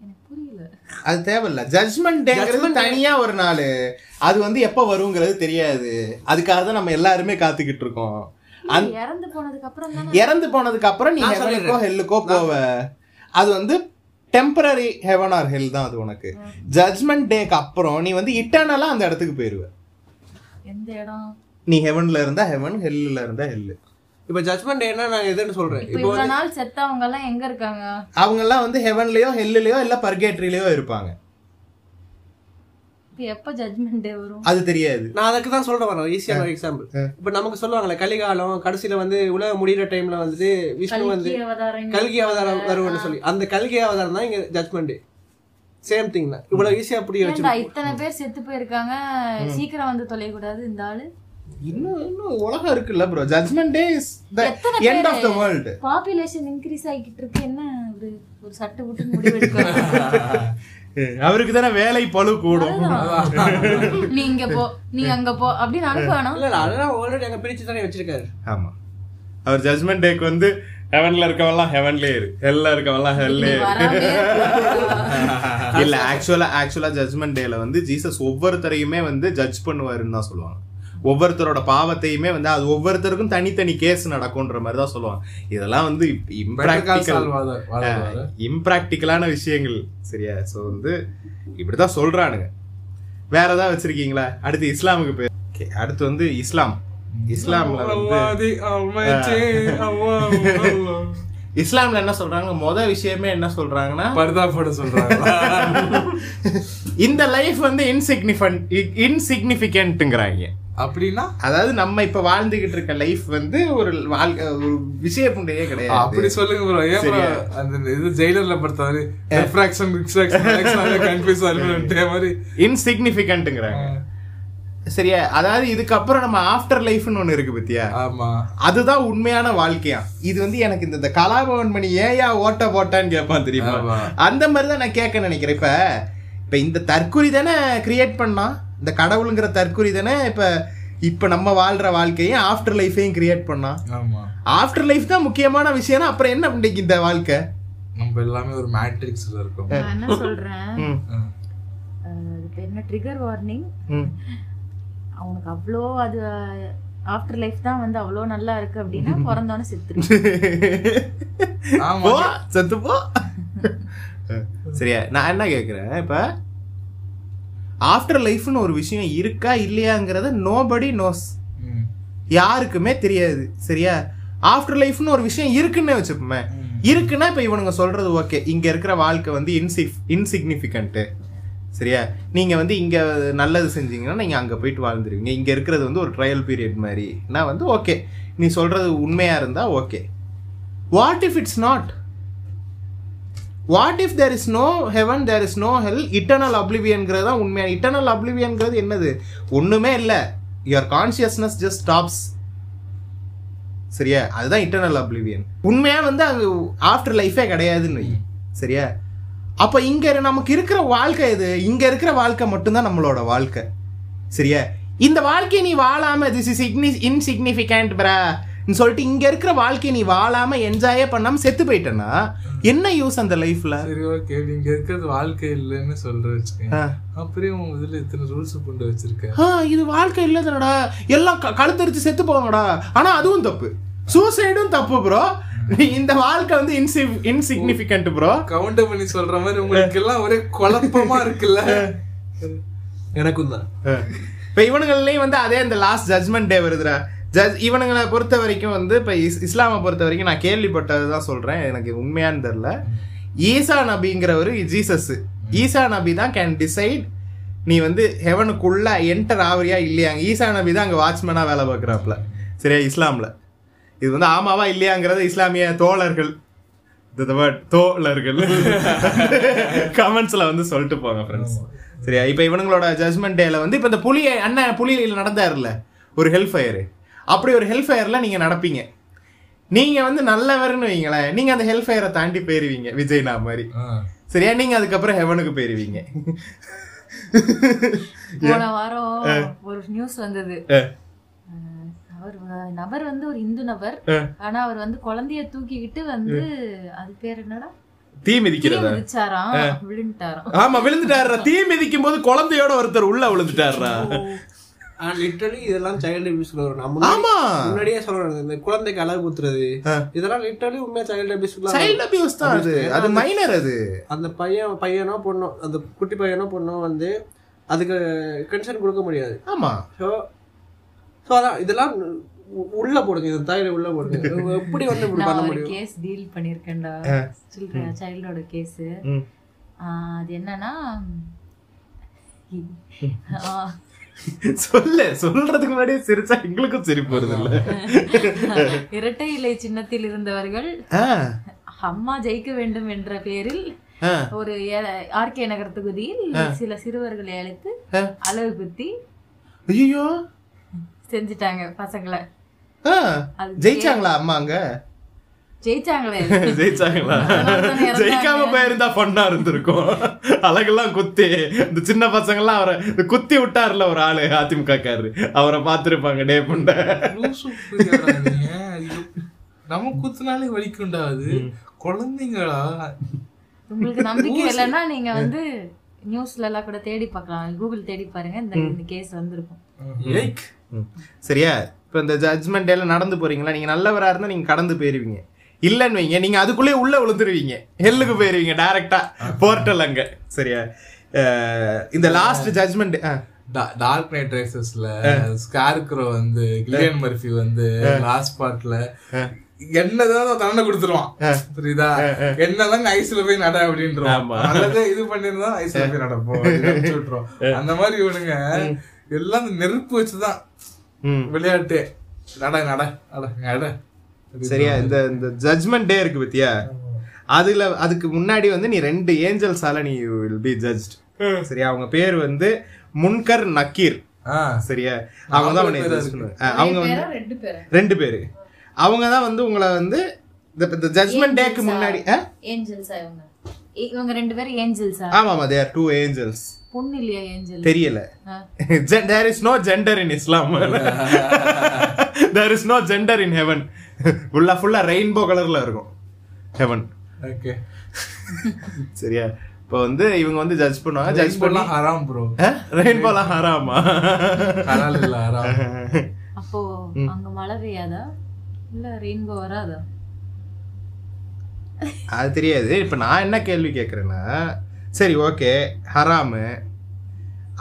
எனக்கு புரியல. அது தேவையில்ல. ஜட்மெண்ட் டேங்கிறது தனியா ஒரு நாள். அது வந்து எப்ப வருங்கிறது தெரியாது. அதுக்காக தான் நம்ம எல்லாருமே காத்துக்கிட்டு இருக்கோம். அந்த- இறந்து போனதுக்கு அப்புறம் தானே? இறந்து போனதுக்கு அப்புறம் நீ ஹெவனுக்கோ ஹெல்லுக்கோ போவ. அது வந்து டெம்பரரி ஹெவன் ஆர் ஹெல் தான் அது உனக்கு. ஜட்மெண்ட் டேக்கு அப்புறம் நீ வந்து இட்டர்னலா அந்த இடத்துக்கு போயிருவ. எந்த இடம்? நீ ஹெவன்ல இருந்தா ஹெவன் ஹெல்லுல இருந்தா ஹெல்லு இப்ப ஜட்மெண்ட் என்ன நான் எதுன்னு சொல்றேன். இப்போ இவ்வளவு நாள் செத்தவங்க எல்லாம் எங்க இருக்காங்க? அவங்க எல்லாம் வந்து ஹெவன்லயோ ஹெல்லுலயோ இல்ல பர்கேட்ரிலயோ இருப்பாங்க. எப்ப ஜட்மெண்ட் டே வரும்? அது தெரியாது. நான் அதுக்கு தான் சொல்றேன் வரேன் ஈஸியான எக்ஸாம்பிள் இப்ப நமக்கு சொல்லுவாங்கல்ல கலிகாலம் கடைசியில வந்து உலகம் முடியிற டைம்ல வந்துட்டு விஷ்ணு வந்து கல்கி அவதாரம் வரும்னு சொல்லி. அந்த கல்கி அவதாரம் தான் இங்க ஜட்மெண்ட் சேம் திங் தான். இவ்வளவு ஈஸியா புரிய வச்சு இத்தனை பேர் செத்து போயிருக்காங்க? சீக்கிரம் வந்து தொலைக்கூடாது இந்த ஆளு. இன்னும் இன்னும் உலகம் இருக்குல்ல bro judgment day is the end of the world population increase ஆகிட்டு இருக்கு என்ன ஒரு ஒரு சட்டை விட்டு முடிவெடுக்க அவருக்கு தானே வேலை பழு கூடும். நீ இங்க போ நீ அங்க போ அப்படின்னு அனுப்ப வேணாம். இல்ல அதெல்லாம் ஆல்ரெடி அங்க பிரிச்சு தானே வச்சிருக்காரு. ஆமா. அவர் ஜட்மெண்ட் டேக்கு வந்து ஹெவன்ல இருக்கவெல்லாம் ஹெவன்லயே இரு. ஹெல்ல இருக்கவெல்லாம் ஹெல்லே இல்ல ஆக்சுவலா ஆக்சுவலா ஜட்மெண்ட் டேல வந்து ஜீசஸ் ஒவ்வொருத்தரையுமே வந்து ஜட்ஜ் பண்ணுவாருன்னு தான் சொல்லுவாங்க. ஒவ்வொருத்தரோட பாவத்தையுமே வந்து அது ஒவ்வொருத்தருக்கும் தனித்தனி கேஸ் நடக்கும்ன்ற மாதிரி தான் சொல்லுவாங்க. இதெல்லாம் வந்து இம்ப்ராக்டிக்கல். இம்ப்ராக்டிக்கலான விஷயங்கள். சரியா? சோ வந்து இப்படிதான் சொல்றானுங்க. வேற ஏதாவது வச்சிருக்கீங்களா? அடுத்து இஸ்லாமுக்கு போய் அடுத்து வந்து இஸ்லாம். இஸ்லாம்ல வந்து. இஸ்லாம்ல என்ன சொல்றாங்க? முத விஷயமே என்ன சொல்றாங்கன்னா பர்தா போட சொல்றாங்களா இந்த லைஃப் வந்து இன்சிக்னிஃபன்ட் இன்சிக்னிஃபிகண்ட்ங்கிறாங்க அப்படின்னா? அதாவது நம்ம இப்ப வாழ்ந்துகிட்டு இருக்க லைஃப் வந்து ஒரு வாழ்க்கை ஒரு விஷய புண்டையே அப்படி கிடையாது சொல்லுங்க ப்ரோ ஏன்? அந்த இது ஜெயிலர்ல படுத்தாரு. ரெஃப்ராக்ஷன் ரிஃப்ராக்ஷன் மாதிரி. இன்சிக்னிஃபிகண்ட்ங்கிறாங்க சரியா? அதாவது இதுக்கப்புறம் நம்ம ஆஃப்டர் லைஃப்னு ஒண்ணு இருக்கு பத்தியா? ஆமா. அதுதான் உண்மையான வாழ்க்கையா? இது வந்து எனக்கு இந்த- கலாபவன் மணி ஏயா ஓட்ட போட்டான்னு கேட்பான் தெரியுமா. அந்த மாதிரி தான் நான் கேட்க நினைக்கிறேன். இப்ப இப்ப இந்த தற்குறி தானே கிரியேட் பண்ணான்? இந்த கடவுளுங்கிற தற்குறி தானே இப்ப இப்ப நம்ம வாழ்ற வாழ்க்கையும் ஆஃப்டர் லைஃபையும் கிரியேட் பண்ணான் ஆமா. ஆஃப்டர் லைஃப் தான் முக்கியமான விஷயம்னா அப்புறம் என்ன பண்ணிக்கு இந்த வாழ்க்கை? நம்ம எல்லாமே ஒரு மேட்ரிக்ஸ்ல இருக்கோம். நான் என்ன சொல்றேன்? என்ன ட்ரிகர் வார்னிங். அவனுக்கு அவ்வளோ அது ஆஃப்டர் லைஃப் தான் வந்து அவ்வளோ நல்லா இருக்கு அப்படின்னா பிறந்தோன்னே செத்துரு. ஆமா போ செத்து போ. சரியா நான் என்ன கேக்குறேன் இப்ப ஆஃப்டர் லைஃப்னு ஒரு விஷயம் இருக்கா இல்லையாங்கிறத நோபடி நோஸ். யாருக்குமே தெரியாது சரியா? ஆஃப்டர் லைஃப்னு ஒரு விஷயம் இருக்குன்னு வச்சுப்போமே இருக்குன்னா இப்ப இவனுங்க சொல்றது ஓகே இங்க இருக்கிற வாழ்க்கை வந்து இன்சிஃப் இன்சிக்னிஃபிகண்ட்டு சரியா? நீங்க வந்து இங்க நல்லது செஞ்சீங்கன்னா நீங்க அங்க போயிட்டு வாழ்ந்துருவீங்க. இங்க இருக்கிறது வந்து ஒரு ட்ரையல் பீரியட் மாதிரி நான் வந்து ஓகே நீ சொல்றது உண்மையா இருந்தா okay what if it's not what if there is no heaven there is no hell eternal அப்ளிவியன்கிறது தான் உண்மையான இட்டர்னல் அப்ளிவியன்கிறது என்னது? ஒன்றுமே இல்லை. யுவர் கான்சியஸ்னஸ் ஜஸ்ட் ஸ்டாப்ஸ் சரியா? அதுதான் இட்டர்னல் அப்ளிவியன் உண்மையாக வந்து அங்கே ஆஃப்டர் லைஃபே கிடையாதுன்னு சரியா? அப்போ இங்கே நமக்கு இருக்கிற வாழ்க்கை இது இங்கே இருக்கிற வாழ்க்கை மட்டும்தான் நம்மளோட வாழ்க்கை. சரியா? இந்த வாழ்க்கையை நீ வாழாமல் திஸ் இஸ் இன்சிக்னிஃபிகண்ட் பிரா சொல்லிட்டு இங்க இருக்கிற வாழ்க்கையை நீ வாழாம என்ஜாயே பண்ணாம செத்து போயிட்டேன்னா என்ன யூஸ் அந்த லைஃப்ல சரி ஓகே நீங்க இருக்கிறது வாழ்க்கை இல்லைன்னு சொல்ற அப்புறம் உன் இதுல இத்தனை ரூல்ஸ் கொண்டு வச்சிருக்க. இது வாழ்க்கை இல்லதுனடா? எல்லாம் க- கழுத்தரிச்சு செத்து போவாங்கடா. ஆனா அதுவும் தப்பு. சூசைடும் தப்பு ப்ரோ இந்த வாழ்க்கை வந்து இன்சி இன்சிக்னிஃபிகண்ட் ப்ரோ கவுண்ட் பண்ணி சொல்ற மாதிரி உங்களுக்கு எல்லாம் ஒரே குழப்பமா இருக்குல்ல. எனக்கும் தான். இப்ப இவனுங்கள்லயும் வந்து அதே இந்த லாஸ்ட் ஜட்மெண்ட் டே வருதுடா. ஜட்ஜ் இவனுங்களை பொறுத்த வரைக்கும் வந்து இப்ப இஸ் இஸ்லாமை பொறுத்த வரைக்கும் நான் கேள்விப்பட்டது தான் சொல்றேன். எனக்கு உண்மையான்னு தெரியல. ஈசா நபிங்கிறவர் ஜீசஸ் ஈசா நபி தான் கேன் டிசைட் நீ வந்து ஹெவனுக்குள்ள என்டர் ஆவறியா இல்லையாங்க. ஈசா நபி தான் அங்க வாட்ச்மேனா வேலை பார்க்குறாப்புல. சரியா? இஸ்லாம்ல. இது வந்து ஆமாவா இல்லையாங்கிறத இஸ்லாமிய தோழர்கள். தோழர்கள். கமெண்ட்ஸ்ல வந்து சொல்லிட்டு போங்க ஃப்ரெண்ட்ஸ் சரியா? இப்போ இவனுங்களோட ஜட்மெண்ட் டேல வந்து இப்போ இந்த புலி அண்ணன் புலியில் நடந்தாருல ஒரு ஹெல் ஃபயர் அப்படி ஒரு ஹெல் ஃபயர்ல நீங்க நடப்பீங்க. நீங்க வந்து நல்லவர்னு வைங்களேன். நீங்க அந்த ஹெல் ஃபயரை தாண்டி போயிருவீங்க விஜய்னா மாதிரி. சரியா? நீங்க அதுக்கப்புறம் ஹெவனுக்கு போயிருவீங்க. போன வாரம் ஒரு நியூஸ் வந்தது. அவர் நபர் வந்து ஒரு இந்து நபர். ஆனா அவர் வந்து குழந்தைய தூக்கிக்கிட்டு வந்து அது பேர் என்னடா? தீ மிதிச்சாராம். விழுந்துட்டாராம். ஆமா விழுந்துட்டாருடா. தீ மிதிக்கும் போது குழந்தையோட ஒருத்தர் உள்ள விழுந்துட்டாருடா. லிட்டரலி இதெல்லாம் சைல்டு முன்னாடி- ஆமா. முன்னாடியே சொல்றேன் இந்த குழந்தைக்கு அளவு குத்துறது. இதெல்லாம் லிட்டரலி உண்மையா சைல்டு அபியூஸ்ல சைல்ட் அபியூஸ் தான் அது அது. மைனர் அது அந்த பையன் பையனோ பொண்ணோ அந்த குட்டி பையனோ பொண்ணோ வந்து அதுக்கு கன்சர்ன் கொடுக்க முடியாது. ஆமா. ஸோ ஸோ அதான் இதெல்லாம் உள்ள போடுங்க இந்த தாயில உள்ள போடுங்க. எப்படி வந்து இப்படி பண்ண முடியும்? கேஸ் டீல் பண்ணிருக்கேன்டா. சில்ட்ரன் சைல்டோட கேஸ். அது என்னன்னா ஆ, சொல்லு சொல்றதுக்கு முன்னாடியே சிரிச்சா எங்களுக்கும் சிரிப்பு வருது இல்ல இரட்டை இலை சின்னத்தில் இருந்தவர்கள் அம்மா ஜெயிக்க வேண்டும் என்ற பெயரில் ஒரு ஆர்கே நகர் தொகுதியில் சில சிறுவர்களை அழைத்து அளவு குத்தி ஐயோ செஞ்சுட்டாங்க பசங்களை. ஜெயிச்சாங்களா அம்மா அங்க? ஜெயிச்சாங்களே. ஜெயிச்சாங்களா. ஜெயிக்காம போயிருந்தா பொண்ணா இருந்திருக்கும். அழகெல்லாம் குத்தி இந்த சின்ன பசங்க எல்லாம் அவரை குத்தி விட்டாருல ஒரு ஆளு அதிமுக காரு அவரை பார்த்திருப்பாங்க டே புண்ட. நம்ம குத்துனாலே வலிக்கும்டா அது. குழந்தைங்களா? உங்களுக்கு நம்பிக்கை இல்லைன்னா நீங்க வந்து நியூஸ்ல எல்லாம் கூட தேடி பார்க்கலாம். கூகுள் தேடி பாருங்க இந்த கேஸ் வந்திருக்கும். சரியா? இப்ப இந்த ஜட்மெண்ட் டேல நடந்து போறீங்களா? நீங்க நல்லவரா இருந்தா நீங்க கடந்து போயிருவீங்க. இல்லன்னு வைங்க. நீங்க அதுக்குள்ளே உள்ள விழுந்துருவீங்க. ஹெல்லுக்கு போயிருவீங்க டைரக்டா போர்ட்டல் அங்க. சரியா? இந்த லாஸ்ட் ஜட்மெண்ட் டார்க் நைட் ரைசஸ்ல ஸ்கார்க்ரோ வந்து கில்லியன் மர்ஃபி வந்து லாஸ்ட் பார்ட்ல என்னதான் தண்டனை கொடுத்துருவான். புரியுதா? என்னதான் ஐஸ்ல போய் நட அப்படின்றோம். ஆமா. நல்லதே இது பண்ணிருந்தா ஐஸ்ல போய் நடப்போம் விட்டுரும். அந்த மாதிரி இவனுங்க எல்லாம் நெருப்பு வச்சுதான் விளையாட்டு. நட நட நட நட. சரியா? இந்த இந்த ஜட்மெண்ட் டே இருக்கு பத்தியா? அதுல அதுக்கு முன்னாடி வந்து நீ ரெண்டு ஏஞ்சல்ஸால நீ வில் பி ஜட்ஜ்ட் சரியா? அவங்க பேர் வந்து முன்கர் நக்கீர். ஆ. சரியா? அவங்க தான் அவங்க வந்து ரெண்டு பேரா? ரெண்டு பேரு. அவங்க தான் வந்து உங்களை வந்து இந்த ஜட்மெண்ட் டேக்கு முன்னாடி ஆ? ஏஞ்சல்ஸா இவங்க? இவங்க ரெண்டு பேரும் ஏஞ்சல்ஸா ஆமா ஆமா தேர் டூ ஏஞ்சல்ஸ் பொண்ணு இல்லையா ஏஞ்சல் தெரியல. There is no gender in Islam there is no gender in heaven ஃபுல்லா ஃபுல்லா ரெயின்போ கலர்ல இருக்கும். ஹெவன் ஓகே சரியா? இப்போ வந்து இவங்க வந்து ஜட்ஜ் பண்ணுவாங்க. ஜட்ஜ் பண்ணி பண்ணலாம் ஹராம் ப்ரோ ரெயின்போலாம் ஹராமா? ஹலால் இல்ல ஹராம் அப்போ அங்க மழை பெய்யாதா? இல்ல ரெயின்போ வராதா? அது தெரியாது. இப்போ நான் என்ன கேள்வி கேட்குறேன்னா சரி ஓகே ஹராமு.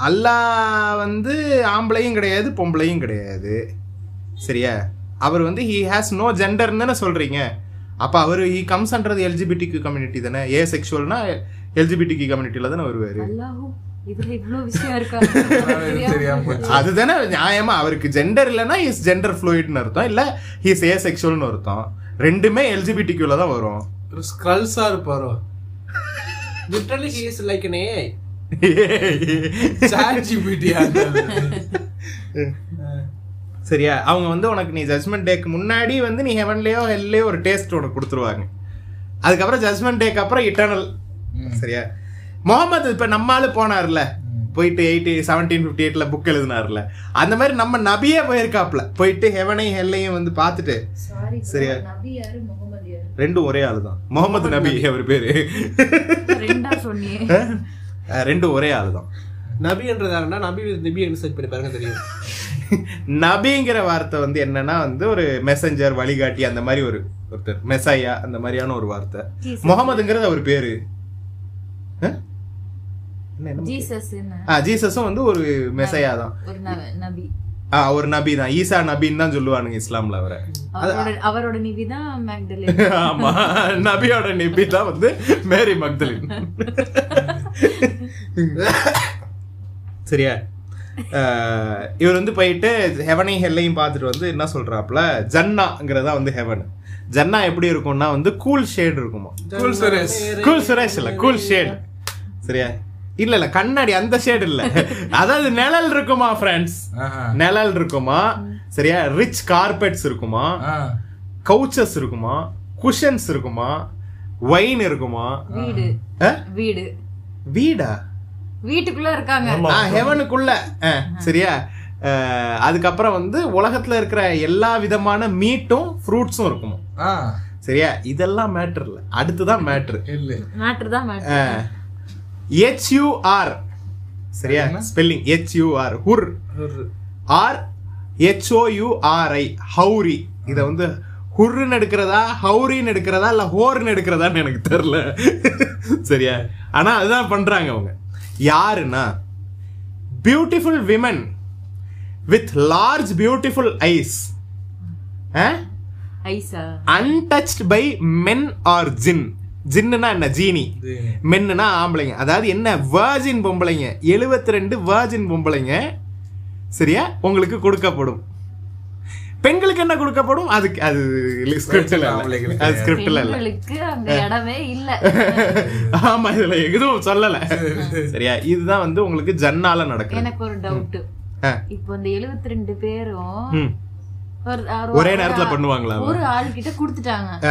அல்லாஹ் வந்து ஆம்பளையும் கிடையாது பொம்பளையும் கிடையாது. சரியா? அவர் வந்து ஹி ஹேஸ் நோ ஜெண்டர்னு தானே சொல்கிறீங்க அப்போ அவர் ஹி கம்ஸ்ன்றது எல்ஜிபிடிக்கு கம்யூனிட்டி தானே? ஏ செக்ஷுவல்னா எல்ஜிபிடிக்கு கம்யூனிட்டியில் தானே வருவார்? அதுதானே நியாயமா? அவருக்கு ஜெண்டர் இல்லைன்னா இஸ் ஜெண்டர் ஃப்ளூயிட்னு அர்த்தம். இல்லை ஹிஸ் ஏ செக்ஷுவல்னு அர்த்தம். ரெண்டுமே எல்ஜிபிடிக்குள்ள தான் வரும். ஒரு ஸ்க்ரல்ஸா இருப்பாரோ? Literally he is like an AI ChatGPT சரியா? அவங்க வந்து உனக்கு நீ ஜட்மெண்ட் டேக்கு முன்னாடி வந்து நீ ஹெவன்லயோ ஹெல்லையோ ஒரு டேஸ்ட் உனக்கு கொடுத்துருவாங்க. அதுக்கப்புறம் ஜட்மெண்ட் டேக்கு அப்புறம் இட்டர்னல் சரியா? முகமது இப்ப நம்ம ஆளு போனார்ல போயிட்டு எயிட்டி செவன்டீன் ஃபிஃப்டி எயிட்ல புக் எழுதினார்ல. அந்த மாதிரி நம்ம நபியே போயிருக்காப்ல. போயிட்டு ஹெவனையும் ஹெல்லையும் வந்து பார்த்துட்டு. சாரி சரியா? ரெண்டும் ஒரே ஆளு தான் முகமது நபி அவர் பேரு. ரெண்டும் ஒரே ஆளு தான் நபின்றது யாருன்னா நபி நபி சர்ச் பண்ணி பாருங்க தெரியும். நபிங்கிற வார்த்தை வந்து என்னன்னா வந்து ஒரு மெசஞ்சர் வழிகாட்டி அந்த மாதிரி ஒரு ஒருத்தர். மெசையா அந்த மாதிரியான ஒரு வார்த்தை. முகமதுங்கிறது அவர் பேரு. ஜீசஸும் வந்து ஒரு மெசையா தான். ஒரு நபி ஆ ஒரு நபி தான். ஈசா நபின்னு தான் சொல்லுவானுங்க இஸ்லாம்ல அவரை. அவரோட நிபி தான் ஆமா நபியோட நபி தான் வந்து மேரி மக்தலின். சரியா? இவர் வந்து போயிட்டு ஹெவனையும் ஹெல்லையும் பார்த்துட்டு வந்து என்ன சொல்றாப்ல ஜன்னாங்கிறதா வந்து ஹெவன். ஜன்னா எப்படி இருக்கும்னா வந்து கூல் ஷேட் இருக்குமா? கூல் சுரேஷ். கூல் சுரேஷ் இல்ல கூல் ஷேட். சரியா? இல்ல இல்ல கண்ணாடி அந்த ஷேட் இல்ல. அதாவது நிழல் இருக்குமா ஃப்ரெண்ட்ஸ். நிழல் இருக்குமா? சரியா? ரிச் கார்பெட்ஸ் இருக்குமா. கவுச்சஸ் இருக்குமா? குஷன்ஸ் இருக்குமா? வைன் இருக்குமா? வீடு. வீடா? வீட்டுக்குள்ள இருக்காங்க. ஆ ஹெவனுக்குள்ள சரியா? அதுக்கப்புறம் வந்து உலகத்துல இருக்கிற எல்லா விதமான மீட்டும் ஃப்ரூட்ஸும் இருக்குமா? ஆ. சரியா? இதெல்லாம் மேட்டர் இல்ல. அடுத்துதான் மேட்ரு இல்ல மேட்ரு தான் ஹெச்யூஆர் சரியா? ஸ்பெல்லிங் ஹெச்யூஆர் ஹுர். ஆர் ஹெச்ஓயூஆர்ஐ ஹவுரி இதை வந்து ஹுர்ன்னு எடுக்கிறதா ஹவுரின்னு எடுக்கிறதா இல்ல ஹோர்னு எடுக்கிறதான்னு எனக்கு தெரியல. சரியா? ஆனா அதுதான் பண்றாங்க அவங்க. யாருன்னா beautiful women with large beautiful eyes ஐசா untouched by men or jinn ஜின்னுனா என்ன? ஜீனி. மென்னுனா ஆம்பளைங்க. அதாவது என்ன? வேர்ஜின் பொம்பளைங்க. 72 ரெண்டு வேர்ஜின் பொம்பளைங்க. சரியா? உங்களுக்கு கொடுக்கப்படும். பெண்களுக்கு என்ன கொடுக்கப்படும்? அதுக்கு அது ஸ்கிரிப்ட்ல அது ஸ்கிரிப்ட்ல இல்ல இடமே இல்ல. ஆமா இதுல எதுவும் சொல்லல. சரியா? இதுதான் வந்து உங்களுக்கு ஜன்னால நடக்குது. எனக்கு ஒரு டவுட். இப்போ இந்த 72 ரெண்டு பேரும். ஒரு- நேரத்துல பண்ணுவாங்களா? ஒரு ஆள் கிட்ட கொடுத்துட்டாங்க.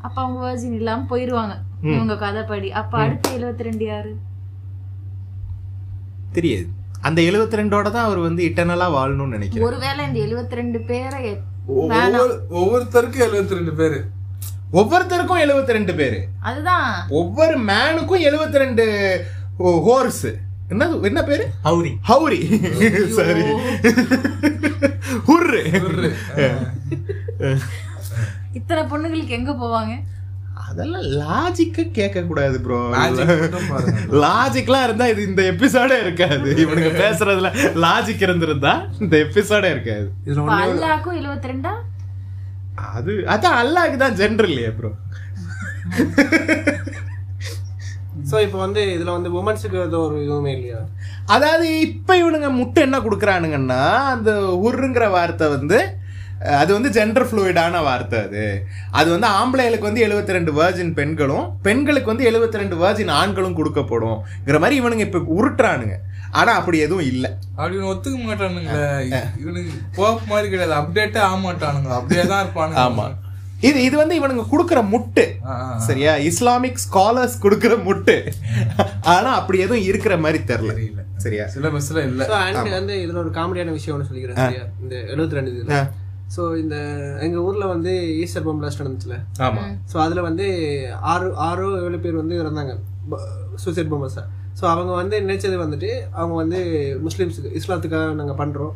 அப்ப அவங்க வர்ஜின் இல்லாம போயிருவாங்க. இவங்க கதைப்படி. அப்ப அடுத்த 72 ரெண்டு யாரு? தெரியாது. அந்த 72 ரெண்டோட தான் அவர் வந்து இட்டர்னலா வாழணும்னு நினைக்கிறேன். ஒருவேளை இந்த 72 ரெண்டு பேரை ஒவ்வொருத்தருக்கும் எழுபத்தி ரெண்டு பேரு. ஒவ்வொருத்தருக்கும் 72 ரெண்டு பேரு. அதுதான். ஒவ்வொரு மேனுக்கும் 72 ரெண்டு ஹோர்ஸ் என்ன என்ன பேரு? ஹவுரி. ஹவுரி. சரி. ஹுர்ரு. இத்தனை பொண்ணுங்களுக்கு எங்க போவாங்க? அதெல்லாம் லாஜிக்க கேட்க கூடாது ப்ரோ. லாஜிக்லாம் இருந்தா இது இந்த எபிசோடே இருக்காது. இவனுங்க பேசுறதுல லாஜிக் இருந்திருந்தா இந்த எபிசோடே இருக்காது. அல்லாக்கும் 72 ரெண்டா அது அதான் அல்லாக்கு தான் ஜென்ரல் இல்லையா ப்ரோ ஸோ இப்போ வந்து இதுல வந்து உமன்ஸுக்கு ஏதோ ஒரு இதுவுமே இல்லையா? அதாவது இப்ப இவனுங்க முட்டை என்ன கொடுக்குறானுங்கன்னா அந்த உருங்கிற வார்த்தை வந்து அது வந்து ஜெண்டர் ஃப்ளூயிடான வார்த்தை அது. அது வந்து ஆம்பளைகளுக்கு வந்து 72 ரெண்டு வேர்ஜின் பெண்களும் பெண்களுக்கு வந்து 72 ரெண்டு வேர்ஜின் ஆண்களும் கொடுக்கப்படும்ங்கிற மாதிரி இவனுங்க இப்ப உருட்டுறானுங்க. ஆனா அப்படி எதுவும் இல்ல. அப்படின்னு ஒத்துக்க மாட்டானுங்களே. இவனுக்கு போப் மாதிரி கிடையாது. அப்டேட்டே ஆக மாட்டானுங்க அப்படியே தான் இருப்பானுங்க. ஆமா. இது இது வந்து இவனுங்க குடுக்குற முட்டு. சரியா? இஸ்லாமிக் ஸ்காலர்ஸ் குடுக்குற முட்டு. ஆனா அப்படி எதுவும் இருக்கிற மாதிரி தெரியல. தெரியல. சரியா? சிலபஸ்ல இல்ல. வந்து இதுல ஒரு காமெடியான விஷயம் ஒன்று சொல்லிக்கிறேன். சரியா? இந்த எழுபத்தி ரெண்டு. ஸோ இந்த எங்க ஊர்ல வந்து ஈஸ்டர் பம் பிளாஸ்ட் நடந்துச்சுல? ஆமா. ஸோ அதில் வந்து ஆறு ஆறோ ஏழு பேர் வந்து இறந்தாங்க. சூசைட் பம்பர்ஸை ஸோ அவங்க வந்து நினைச்சது வந்துட்டு அவங்க வந்து முஸ்லீம்ஸுக்கு இஸ்லாத்துக்காக நாங்கள் பண்ணுறோம்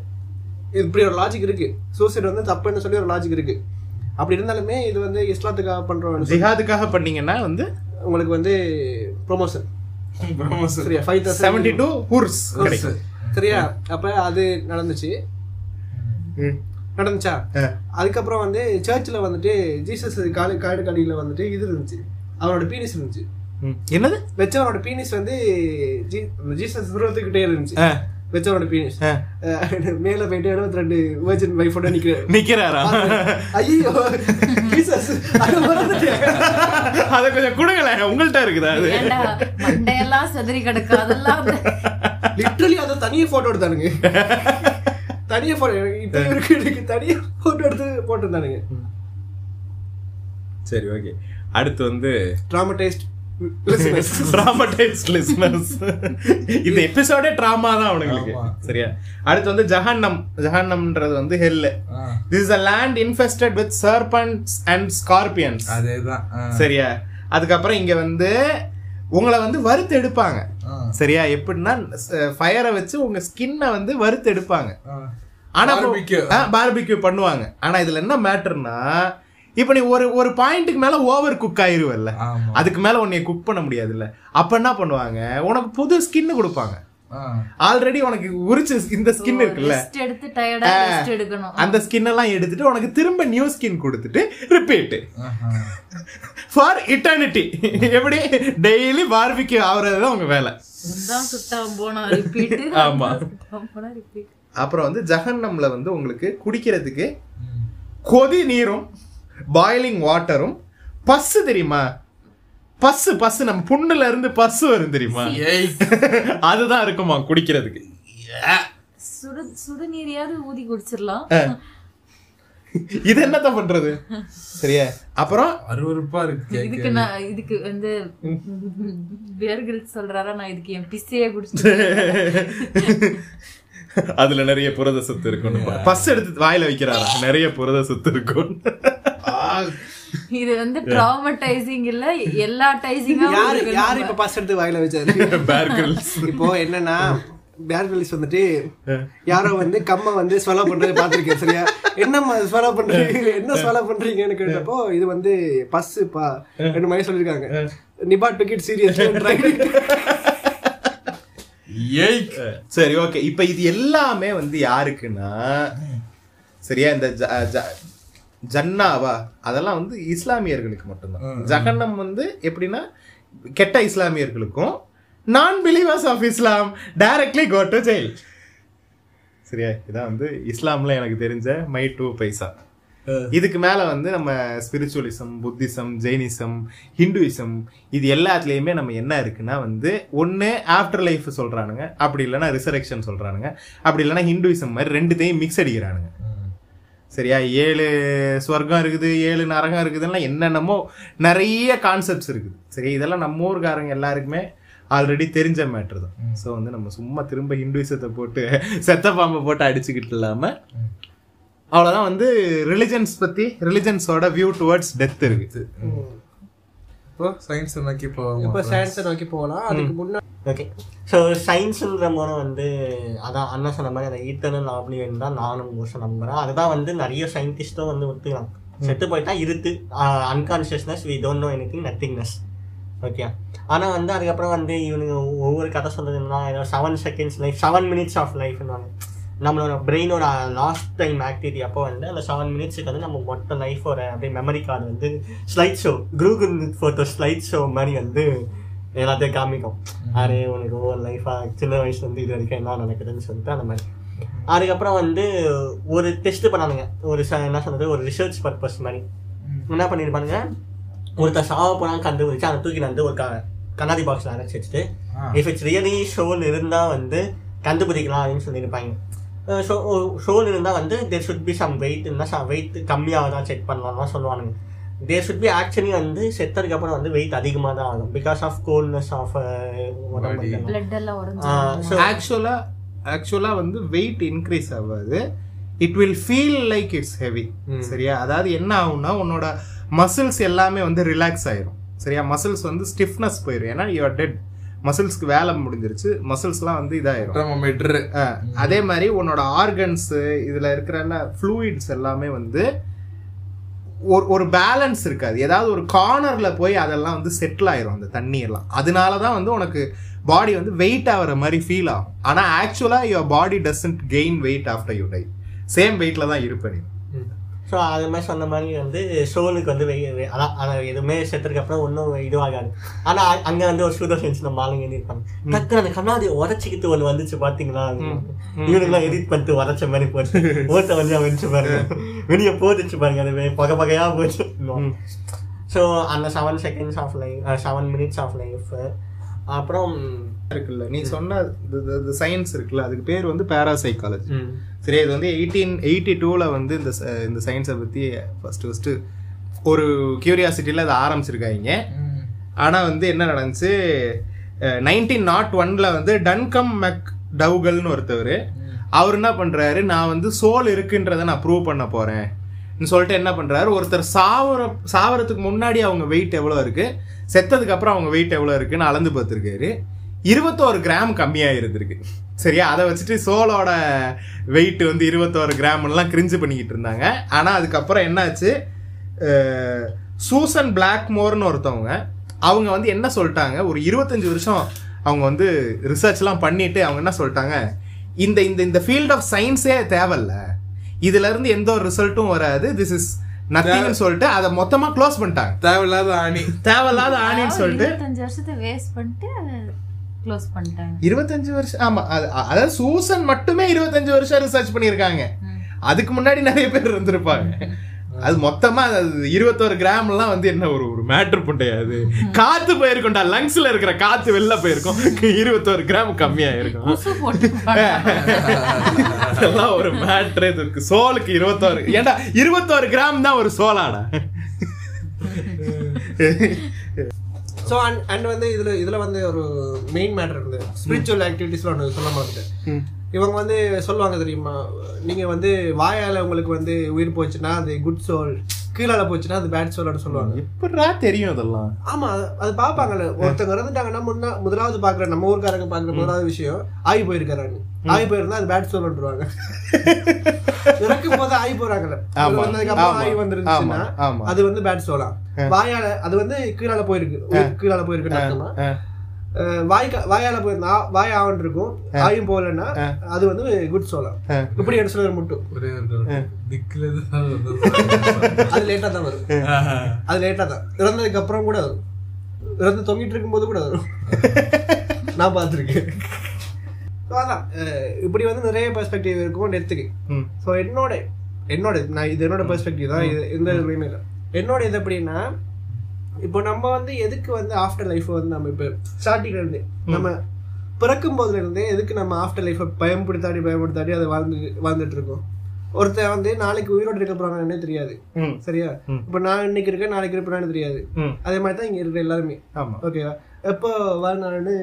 இப்படி ஒரு லாஜிக் இருக்கு. சூசைட் வந்து தப்புன்னு சொல்லி ஒரு லாஜிக் இருக்கு. அப்படி இருந்தாலுமே இது வந்து இஸ்லாத்துக்காக பண்ணுறோம் ஜிஹாதுக்காக பண்ணீங்கன்னா வந்து உங்களுக்கு வந்து ப்ரொமோஷன் சரியா? ஃபைவ் தௌசண்ட் செவன்டி டூ ஹூர்ஸ் கிடைக்கும். சரியா? அப்போ அது நடந்துச்சு. நடந்துச்சா. அதுக்கப்புறம் வந்து சர்ச்சில் வந்துட்டு ஜீசஸ் காலு காடு கடியில் வந்துட்டு இது இருந்துச்சு. அவரோட பீனிஸ் இருந்துச்சு. ம். என்னது? வச்சவனோட பீனிஸ் வந்து ஜீ- ஜீசஸ் தூரத்துக்கிட்டே இருந்துச்சு. வச்சவனோட பீனிஸ். மேல போயிட்டு எழுபத்தி ரெண்டு வேர்ஜின் வைஃபோட நிக்கிறேன் நிக்கிறாரா? ஐயோ ஜீசஸ் அது கொஞ்சம் கொடுங்களேன். உங்கள்ட்ட இருக்குதா அது? மண்டையெல்லாம் செதறி கிடக்கு. அதெல்லாம் வந்து லிட்டரலி அதை தனியா போட்டோ எடுத்தானுங்க. தனியா போட்டோ இப்ப இருக்கு எனக்கு தனியா போட்டோ எடுத்து போட்டிருந்தானுங்க. சரி ஓகே அடுத்து வந்து ட்ராமடைஸ்ட் டிராமடைஸ்ட் லிஸ்னர்ஸ் இந்த எபிசோடே ட்ராமா தான் அவனுங்களுக்கு. சரியா? அடுத்து வந்து ஜஹான்னம். ஜஹான்னம்ன்றது வந்து hell this is a land infested with serpents and scorpions அதேதான். சரியா? அதுக்கப்புறம் இங்க வந்து உங்களை வந்து வறுத்து எடுப்பாங்க சரியா? எப்படின்னா ஃபயரை வச்சு உங்க ஸ்கின்னை வந்து வறுத்து எடுப்பாங்க. ஆனா Barbecue. பார்பிக்யூ பண்ணுவாங்க. ஆனா இதுல என்ன மேட்டர்னா இப்ப நீ ஒரு ஒரு பாயிண்ட்டுக்கு மேல ஓவர் குக் ஆயிருவல்ல. அதுக்கு மேல உன்னைய குக் பண்ண முடியாதுல்ல. அப்ப என்ன பண்ணுவாங்க? உனக்கு புது ஸ்கின் கொடுப்பாங்க. ஆல்ரெடி உனக்கு உரிச்சு இந்த ஸ்கின் இருக்குல்ல. ரெஸ்ட் எடுத்து டயர்டா ரெஸ்ட் எடுக்கணும். அந்த ஸ்கின் எல்லாம் எடுத்துட்டு உனக்கு திரும்ப நியூ ஸ்கின் கொடுத்துட்டு ரிப்பீட். ஃபார் இட்டர்னிட்டி எப்படி? டெய்லி பார்பிக்யூ ஆகுறது தான் உங்க வேலை. ஆமா. அப்புறம் வந்து ஜஹன்னம்ல வந்து உங்களுக்கு குடிக்கிறதுக்கு கொதி நீரும் பாயிலிங் வாட்டரும் பஸ்ஸு தெரியுமா? பஸ்ஸு பஸ்ஸு நம்ம புண்ணுல இருந்து பஸ்ஸு வரும் தெரியுமா? ஏய். அதுதான் இருக்குமா குடிக்கிறதுக்கு. சுடு சுடு நீரையாவது ஊதி குடிச்சிடலாம். இது என்னத்த பண்றது? சரியா? அப்புறம்? அருவருப்பா இருக்கு. இதுக்கு நான் இதுக்கு வந்து பேர்கள் சொல்றாரா? நான் இதுக்கு என் பிஸ்ஸையே குடிச்சிட்டு அதுல நிறைய புரத சத்து இருக்கும் பஸ் எடுத்து வாயில வைக்கிறாரா? நிறைய புரத சத்து இருக்கும். இது வந்து ட்ராமடைசிங் இல்ல எல்லா டைசிங்கும் யாரு யாரு இப்ப பாஸ் எடுத்து வாயில வச்சாரு? Bear Grylls. இப்போ என்னன்னா பேர் கிரில்ஸ் வந்துட்டு யாரோ வந்து கம்மா வந்து ஸ்வலோ பண்றது பாத்திருக்கேன் சரியா? என்னம்மா ஸ்வலோ பண்றீங்க என்ன ஸ்வலோ பண்றீங்கன்னு கேட்டப்போ இது வந்து பஸ் பா ரெண்டு மாதிரி சொல்லிருக்காங்க நிபாட் பிக்கெட் சீரியஸ். சரி ஓகே இப்ப இது எல்லாமே வந்து யாருக்குன்னா சரியா இந்த ஜ- ஜ- ஜன்னாவா? அதெல்லாம் வந்து இஸ்லாமியர்களுக்கு மட்டும்தான். ஜகன்னம் வந்து எப்படின்னா கெட்ட இஸ்லாமியர்களுக்கும் non believers of Islam directly go to jail சரியா இதான் வந்து இஸ்லாம்ல எனக்கு தெரிஞ்ச மை டூ பைசா. இதுக்கு மேல வந்து நம்ம ஸ்பிரிச்சுவலிசம் புத்திசம் ஜெயினிசம் ஹிந்துயிசம் இது எல்லாத்துலயுமே நம்ம என்ன இருக்குன்னா வந்து ஒண்ணு ஆஃப்டர் லைஃப் சொல்றானுங்க அப்படி இல்லைன்னா ரிசரக்ஷன் சொல்றானுங்க அப்படி இல்லைன்னா ஹிந்துயிசம் மாதிரி ரெண்டுத்தையும் மிக்ஸ் அடிக்கிறானுங்க. சரியா? ஏழு ஸ்வர்க்கம் இருக்குது ஏழு நரகம் இருக்குதுன்னா என்னென்னமோ நிறைய கான்செப்ட்ஸ் இருக்குது. சரி இதெல்லாம் நம்ம ஊர்காரங்க எல்லாருக்குமே ஆல்ரெடி தெரிஞ்ச மேட்ரு தான். ஸோ வந்து நம்ம சும்மா திரும்ப ஹிந்துயிசத்தை போட்டு செத்த பாம்பை போட்டு அடிச்சுக்கிட்டு இல்லாம அவ்வளோதான் வந்து ரிலிஜன்ஸ் பத்தி ரிலிஜன்ஸோட வியூ டுவர்ட்ஸ் டெத் இருக்கு. இப்போ சயின்ஸ் நோக்கி போவோம் இப்ப சயின்ஸை நோக்கி போகலாம். அதுக்கு முன்னாடி ஓகே ஸோ சயின்ஸுன்ற போது வந்து அதான் அண்ணன் சொன்ன மாதிரி அந்த ஈட்டர்னல் ஆப்ளியன் தான் நானும் மோஸ்ட் நம்புறேன் அதுதான் வந்து நிறைய சயின்டிஸ்ட்டும் வந்து ஒத்துக்கிறாங்க. செத்து போயிட்டா இருத்து unconsciousness we don't know any thing nothingness okay ஆனால் வந்து அதுக்கப்புறம் வந்து இவனுங்க ஒவ்வொரு கதை சொல்றதுன்னா ஏதோ seven seconds life seven minutes of லைஃப்னு நம்மளோட பிரெயினோட லாஸ்ட் டைம் ஆக்டிவிட்டி அப்போ வந்து அந்த செவன் மினிட்ஸுக்கு வந்து நம்ம மொத்த லைஃபோட அப்படியே மெமரி கார்டு வந்து slide show Google photo slide show மாதிரி வந்து எல்லாத்தையும் காமிக்கும். அரே உனக்கு ஒவ்வொரு லைஃபாக சின்ன வயசுல இருந்து இது வரைக்கும் என்ன நடக்குதுன்னு சொல்லிட்டு அந்த மாதிரி. அதுக்கப்புறம் வந்து ஒரு டெஸ்ட் பண்ணானுங்க. ஒரு ச- என்ன சொல்றது ஒரு ரிசர்ச் பர்பஸ் மாதிரி. என்ன பண்ணியிருப்பானுங்க ஒருத்தர் சாவ போனாங்க கண்டுபிடிச்சு அதை தூக்கி வந்து ஒரு கண்ணாடி பாக்ஸில் அடைச்சி வச்சுட்டு இஃப் இட்ஸ் ரியலி ஷோன் இருந்தால் வந்து கண்டுபிடிக்கலாம் அப்படின்னு சொல்லியிருப்பாங்க ஸோ ஷோல் இருந்தால் வந்து there should be some weight இருந்தால் வெயிட் கம்மியாக தான் செக் பண்ணலாம்லாம் சொல்லுவானுங்க தேர் ஷுட் பி ஆக்சுவலி வந்து செத்ததுக்கு அப்புறம் வந்து வெயிட் அதிகமாக தான் ஆகும் because of coldness of blood எல்லாம் உடஞ்சு ஸோ ஆக்சுவலா ஆக்சுவலா வந்து வெயிட் இன்க்ரீஸ் ஆகாது it will feel like it's heavy சரியா அதாவது என்ன ஆகும்னா உன்னோட மசில்ஸ் எல்லாமே வந்து ரிலாக்ஸ் ஆயிரும். சரியா? மசில்ஸ் வந்து ஸ்டிஃப்னஸ் போயிடும் ஏன்னா யூஆர் டெட் மசில்ஸ்க்கு வேலை முடிஞ்சிருச்சு. மசில்ஸ்லாம் வந்து இதாயிரும். அதே மாதிரி உன்னோட ஆர்கன்ஸ் இதுல இருக்கிற ஃப்ளூயிட்ஸ் எல்லாமே வந்து ஒரு ஒரு பேலன்ஸ் இருக்காது. ஏதாவது ஒரு கார்னர்ல போய் அதெல்லாம் வந்து செட்டில் ஆயிரும் அந்த தண்ணி எல்லாம் அதனால தான் வந்து உனக்கு பாடி வந்து வெயிட் ஆகிற மாதிரி ஃபீல் ஆகும். ஆனா ஆக்சுவலா your body doesn't gain weight after you die same வெயிட்ல தான் இருப்ப நீ. ஸோ அது மாதிரி சொன்ன மாதிரி வந்து சோலுக்கு வந்து அதான் ஆனால் எதுவுமே செத்துறதுக்கு அப்புறம் ஒன்றும் இதுவாகாது. ஆனால் அங்கே வந்து ஒரு சூடோ சென்ஸ் நம்ம ஆளுங்க இருப்பாங்க டக்கு அந்த கண்ணாடி உடச்சிக்கிட்டு ஒன்று வந்துச்சு பார்த்தீங்களா இவனுக்குலாம் எடிட் பண்ணிட்டு உடச்ச மாதிரி போச்சு. ஓட்ட வந்து வந்துச்சு பாருங்க. வெளியே போட்டுச்சு பாருங்க. அது பகை பகையாக போச்சு. ஸோ அந்த seven seconds of life seven minutes of life அப்புறம் இருக்குல்ல. நீ சொன்ன சயின்ஸ் இருக்குல்ல. அதுக்கு பேர் வந்து பேராசைக்காலஜி சரி இது வந்து எயிட்டீன் எயிட்டி டூவில் வந்து இந்த ச- இந்த சயின்ஸை பற்றி ஃபஸ்ட்டு ஃபஸ்ட்டு ஒரு கியூரியாசிட்டியில் அதை ஆரம்பிச்சிருக்காங்க. ஆனால் வந்து என்ன நடந்துச்சு? நைன்டீன் நாட் ஒன்ல வந்து டன்கம் மெக் டவுகல்னு ஒருத்தவர் அவர் என்ன பண்ணுறாரு நான் வந்து சோல் இருக்குன்றதை நான் ப்ரூவ் பண்ண போகிறேன் சொல்லிட்டு என்ன பண்ணுறாரு ஒருத்தர் சாவர சாவறதுக்கு முன்னாடி அவங்க வெயிட் எவ்வளோ இருக்குது செத்ததுக்கு அப்புறம் அவங்க வெயிட் எவ்வளோ இருக்குன்னு அளந்து பார்த்துருக்காரு. இருபத்தோரு கிராம் கம்மியாக இருந்திருக்கு. சரியா? அதை வச்சுட்டு சோலோட வெயிட் வந்து இருபத்தோரு கிராம்லாம் கிரிஞ்சு பண்ணிக்கிட்டு இருந்தாங்க. ஆனால் அதுக்கப்புறம் என்னாச்சு? சூசன் பிளாக்மோர்னு ஒருத்தவங்க அவங்க வந்து என்ன சொல்லிட்டாங்க? ஒரு இருபத்தஞ்சு வருஷம் அவங்க வந்து ரிசர்ச்லாம் பண்ணிட்டு அவங்க என்ன சொல்லிட்டாங்க? இந்த இந்த இந்த ஃபீல்ட் ஆஃப் சயின்ஸே தேவையில்ல. இதுல இருந்து எந்த ஒரு ரிசல்ட்டும் வராது. திஸ் இஸ் நத்திங்னு சொல்லிட்டு அதை மொத்தமா க்ளோஸ் பண்ணிட்டாங்க. தேவையில்லாத ஆணி. தேவையில்லாத ஆணின்னு சொல்லிட்டு வருஷத்தை வேஸ்ட் பண்ணிட்டு க்ளோஸ் பண்ணிட்டாங்க. இருபத்தஞ்சு வருஷம் ஆமா அது அதாவது சூசன் மட்டுமே இருபத்தஞ்சு வருஷம் ரிசர்ச் பண்ணியிருக்காங்க. அதுக்கு முன்னாடி நிறைய பேர் இருந்திருப்பாங்க. அது மொத்தமா இருபத்தோரு கிராம் எல்லாம் வந்து என்ன ஒரு ஒரு மேட்ரு புண்டையாது காத்து போயிருக்கும்டா லங்ஸ்ல இருக்கிற காத்து வெளில போயிருக்கும். இருபத்தோரு கிராம் கம்மியா இருக்கும் ஒரு மேட்ரு இருக்கு. சோலுக்கு இருபத்தோரு ஏன்டா இருபத்தோரு கிராம் தான் ஒரு சோலாடா ஸோ அண்ட் அண்ட் வந்து இதுல இதுல வந்து ஒரு மெயின் மேட்டர் இருந்து ஸ்பிரிச்சுவல் ஆக்டிவிட்டிஸ்ல ஒன்று சொல்ல மாட்டேன் இவங்க வந்து சொல்லுவாங்க தெரியுமா? நீங்க வந்து வாயால உங்களுக்கு வந்து உயிர் போச்சுன்னா அது குட் சோல் கீழால போச்சுன்னா அது பேட் சோல்னு சொல்லுவாங்க. எப்படிடா தெரியும் அதெல்லாம்? ஆமா அது- பாப்பாங்கல்ல ஒருத்தங்க இறந்துட்டாங்கன்னா முன்னா முதலாவது பாக்குற நம்ம ஊர்க்காரங்க பாக்குற முதலாவது விஷயம் ஆகி போயிருக்காரு ஆகி போயிருந்தா அது பேட் சோல்ன்றுவாங்க இறக்கும் போது ஆகி போறாங்கல்ல. ஆகி வந்துருந்துச்சுன்னா. அது வந்து பேட் சோலா வாயால அது வந்து கீழால போயிருக்கு. கீழால போயிருக்கு அர்த்தமா? அஹ், அஹ் வாய் வாயால போயிருந்தா வாய் ஆவன் இருக்கும். ஆயும் போகலன்னா அது வந்து குட் சோலா இப்படி எடுத்து சொல்ல மட்டும் ஒரே திக்குல அது லேட்டா தான் வரும். அது லேட்டா தான். இறந்ததுக்கு அப்புறம் கூட வரும். இறந்து தொங்கிட்டு இருக்கும்போது கூட வரும். நான் பார்த்துருக்கேன். ஸோ அதான். இப்படி வந்து நிறைய பெர்ஸ்பெக்டிவ் இருக்கும். டெத்துக்கு ம். ஸோ என்னோட என்னோட நான் இது என்னோட பெர்ஸ்பெக்டிவ் தான். இது எந்த இதுலையுமே இல்லை. என்னோட இது எப்படின்னா இப்போ நம்ம வந்து எதுக்கு வந்து ஆஃப்டர் லைஃப் வந்து நம்ம இப்போ ஸ்டார்டிங்ல இருந்து நம்ம பிறக்கும் போதுல இருந்தே எதுக்கு நம்ம ஆஃப்டர் லைஃப்பை பயன்படுத்தாடி பயன்படுத்தாடி அதை வாழ்ந்து வாழ்ந்துட்டு இருக்கோம்? ஒருத்தன் வந்து நாளைக்கு உயிரோடு இருக்க போறாங்கன்னே தெரியாது. சரியா? இப்போ நான் இன்னைக்கு இருக்கேன் நாளைக்கு இருப்பேன்னு தெரியாது. அதே மாதிரி தான் இங்க இருக்கிற எல்லாருமே. ஓகேவா எப்போ வாழ்நாள்னு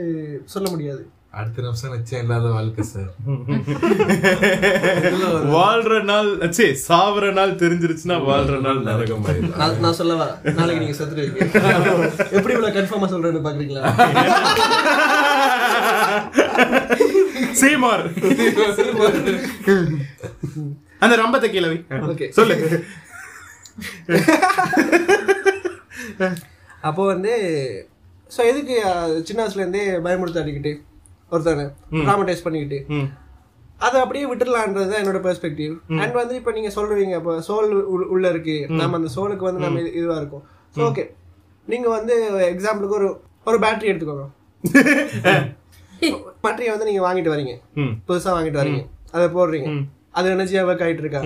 சொல்ல முடியாது. அடுத்த நிமிஷம் நிச்சயம் இல்லாத வாழ்க்கை சார். வாழ்ற நாள் சே சாவற நாள் தெரிஞ்சிருச்சுன்னா வாழ்ற நாள் நரகம். நான் சொல்லவா? நாளைக்கு நீங்க செத்துருவீங்க எப்படி இவ்வளவு கன்ஃபார்மா சொல்றேன்னு பாக்குறீங்களா? சீமார். அந்த ரம்பத்தை கீழே வை. ஓகே சொல்லு. அப்போ வந்து ஸோ எதுக்கு சின்ன வயசுல இருந்தே ஒருத்தனை ட்ராமடைஸ் பண்ணிக்கிட்டு. அதை அப்படியே விட்டுடலான்றது தான் என்னோட பெர்ஸ்பெக்டிவ் அண்ட் வந்து இப்போ நீங்க சொல்றீங்க இப்போ சோல் உள்ள இருக்கு. நம்ம அந்த சோலுக்கு வந்து நம்ம இது- இதுவா இருக்கும். ஸோ ஓகே நீங்க வந்து எக்ஸாம்பிளுக்கு ஒரு ஒரு பேட்டரி எடுத்துக்கோங்க. பேட்டரியை வந்து நீங்க வாங்கிட்டு வரீங்க. புதுசா வாங்கிட்டு வரீங்க. அதை போடுறீங்க. அது எனர்ஜியா ஒர்க் ஆயிட்டு இருக்கா?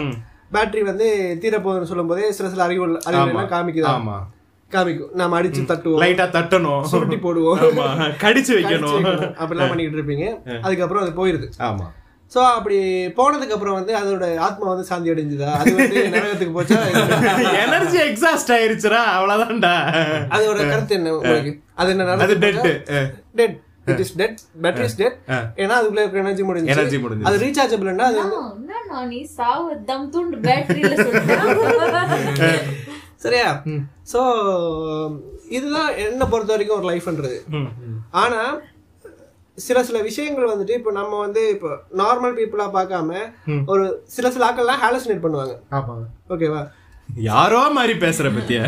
பேட்டரி வந்து தீரப்போகுதுன்னு சொல்லும் போதே சில சில அறிவு அறிவுகள் எல்லாம் காமிக்குதா? காமிக்கும். நம்ம அடிச்சு தட்டுவோம். லைட்டா தட்டணும். சுருட்டி போடுவோம். ஆமா கடிச்சு வைக்கணும். அப்படிலாம் பண்ணிக்கிட்டு இருப்பீங்க. அதுக்கப்புறம் அது போயிருது. ஆமா. சோ அப்படி போனதுக்கு அப்புறம் வந்து அதோட ஆத்மா வந்து சாந்தி அடைஞ்சுதா? அது வந்து நரகத்துக்கு போச்சா? எனர்ஜி எக்ஸாஸ்ட் ஆயிருச்சுடா அவ்வளவுதான்டா. அதோட கருத்து என்ன உங்களுக்கு? அது என்ன அது dead dead it is dead battery is dead ஏன்னா அதுக்குள்ள இருக்கிற எனர்ஜி முடிஞ்சு எனர்ஜி முடிஞ்சு அது ரீசார்ஜபிள்னா அது நீ சாவு தம் தூண்டு பேட்டரியில சரியா? சோ இதுதான் என்ன பொறுத்த வரைக்கும் ஒரு லைஃப்ன்றது ஆனா சில சில விஷயங்கள் வந்துட்டு இப்போ நம்ம வந்து இப்போ நார்மல் பீப்புளா பார்க்காம ஒரு சில சில ஆக்கள்லாம் ஹாலோசினேட் பண்ணுவாங்க. ஆமா ஓகேவா யாரோ மாதிரி பேசுற பத்தியா?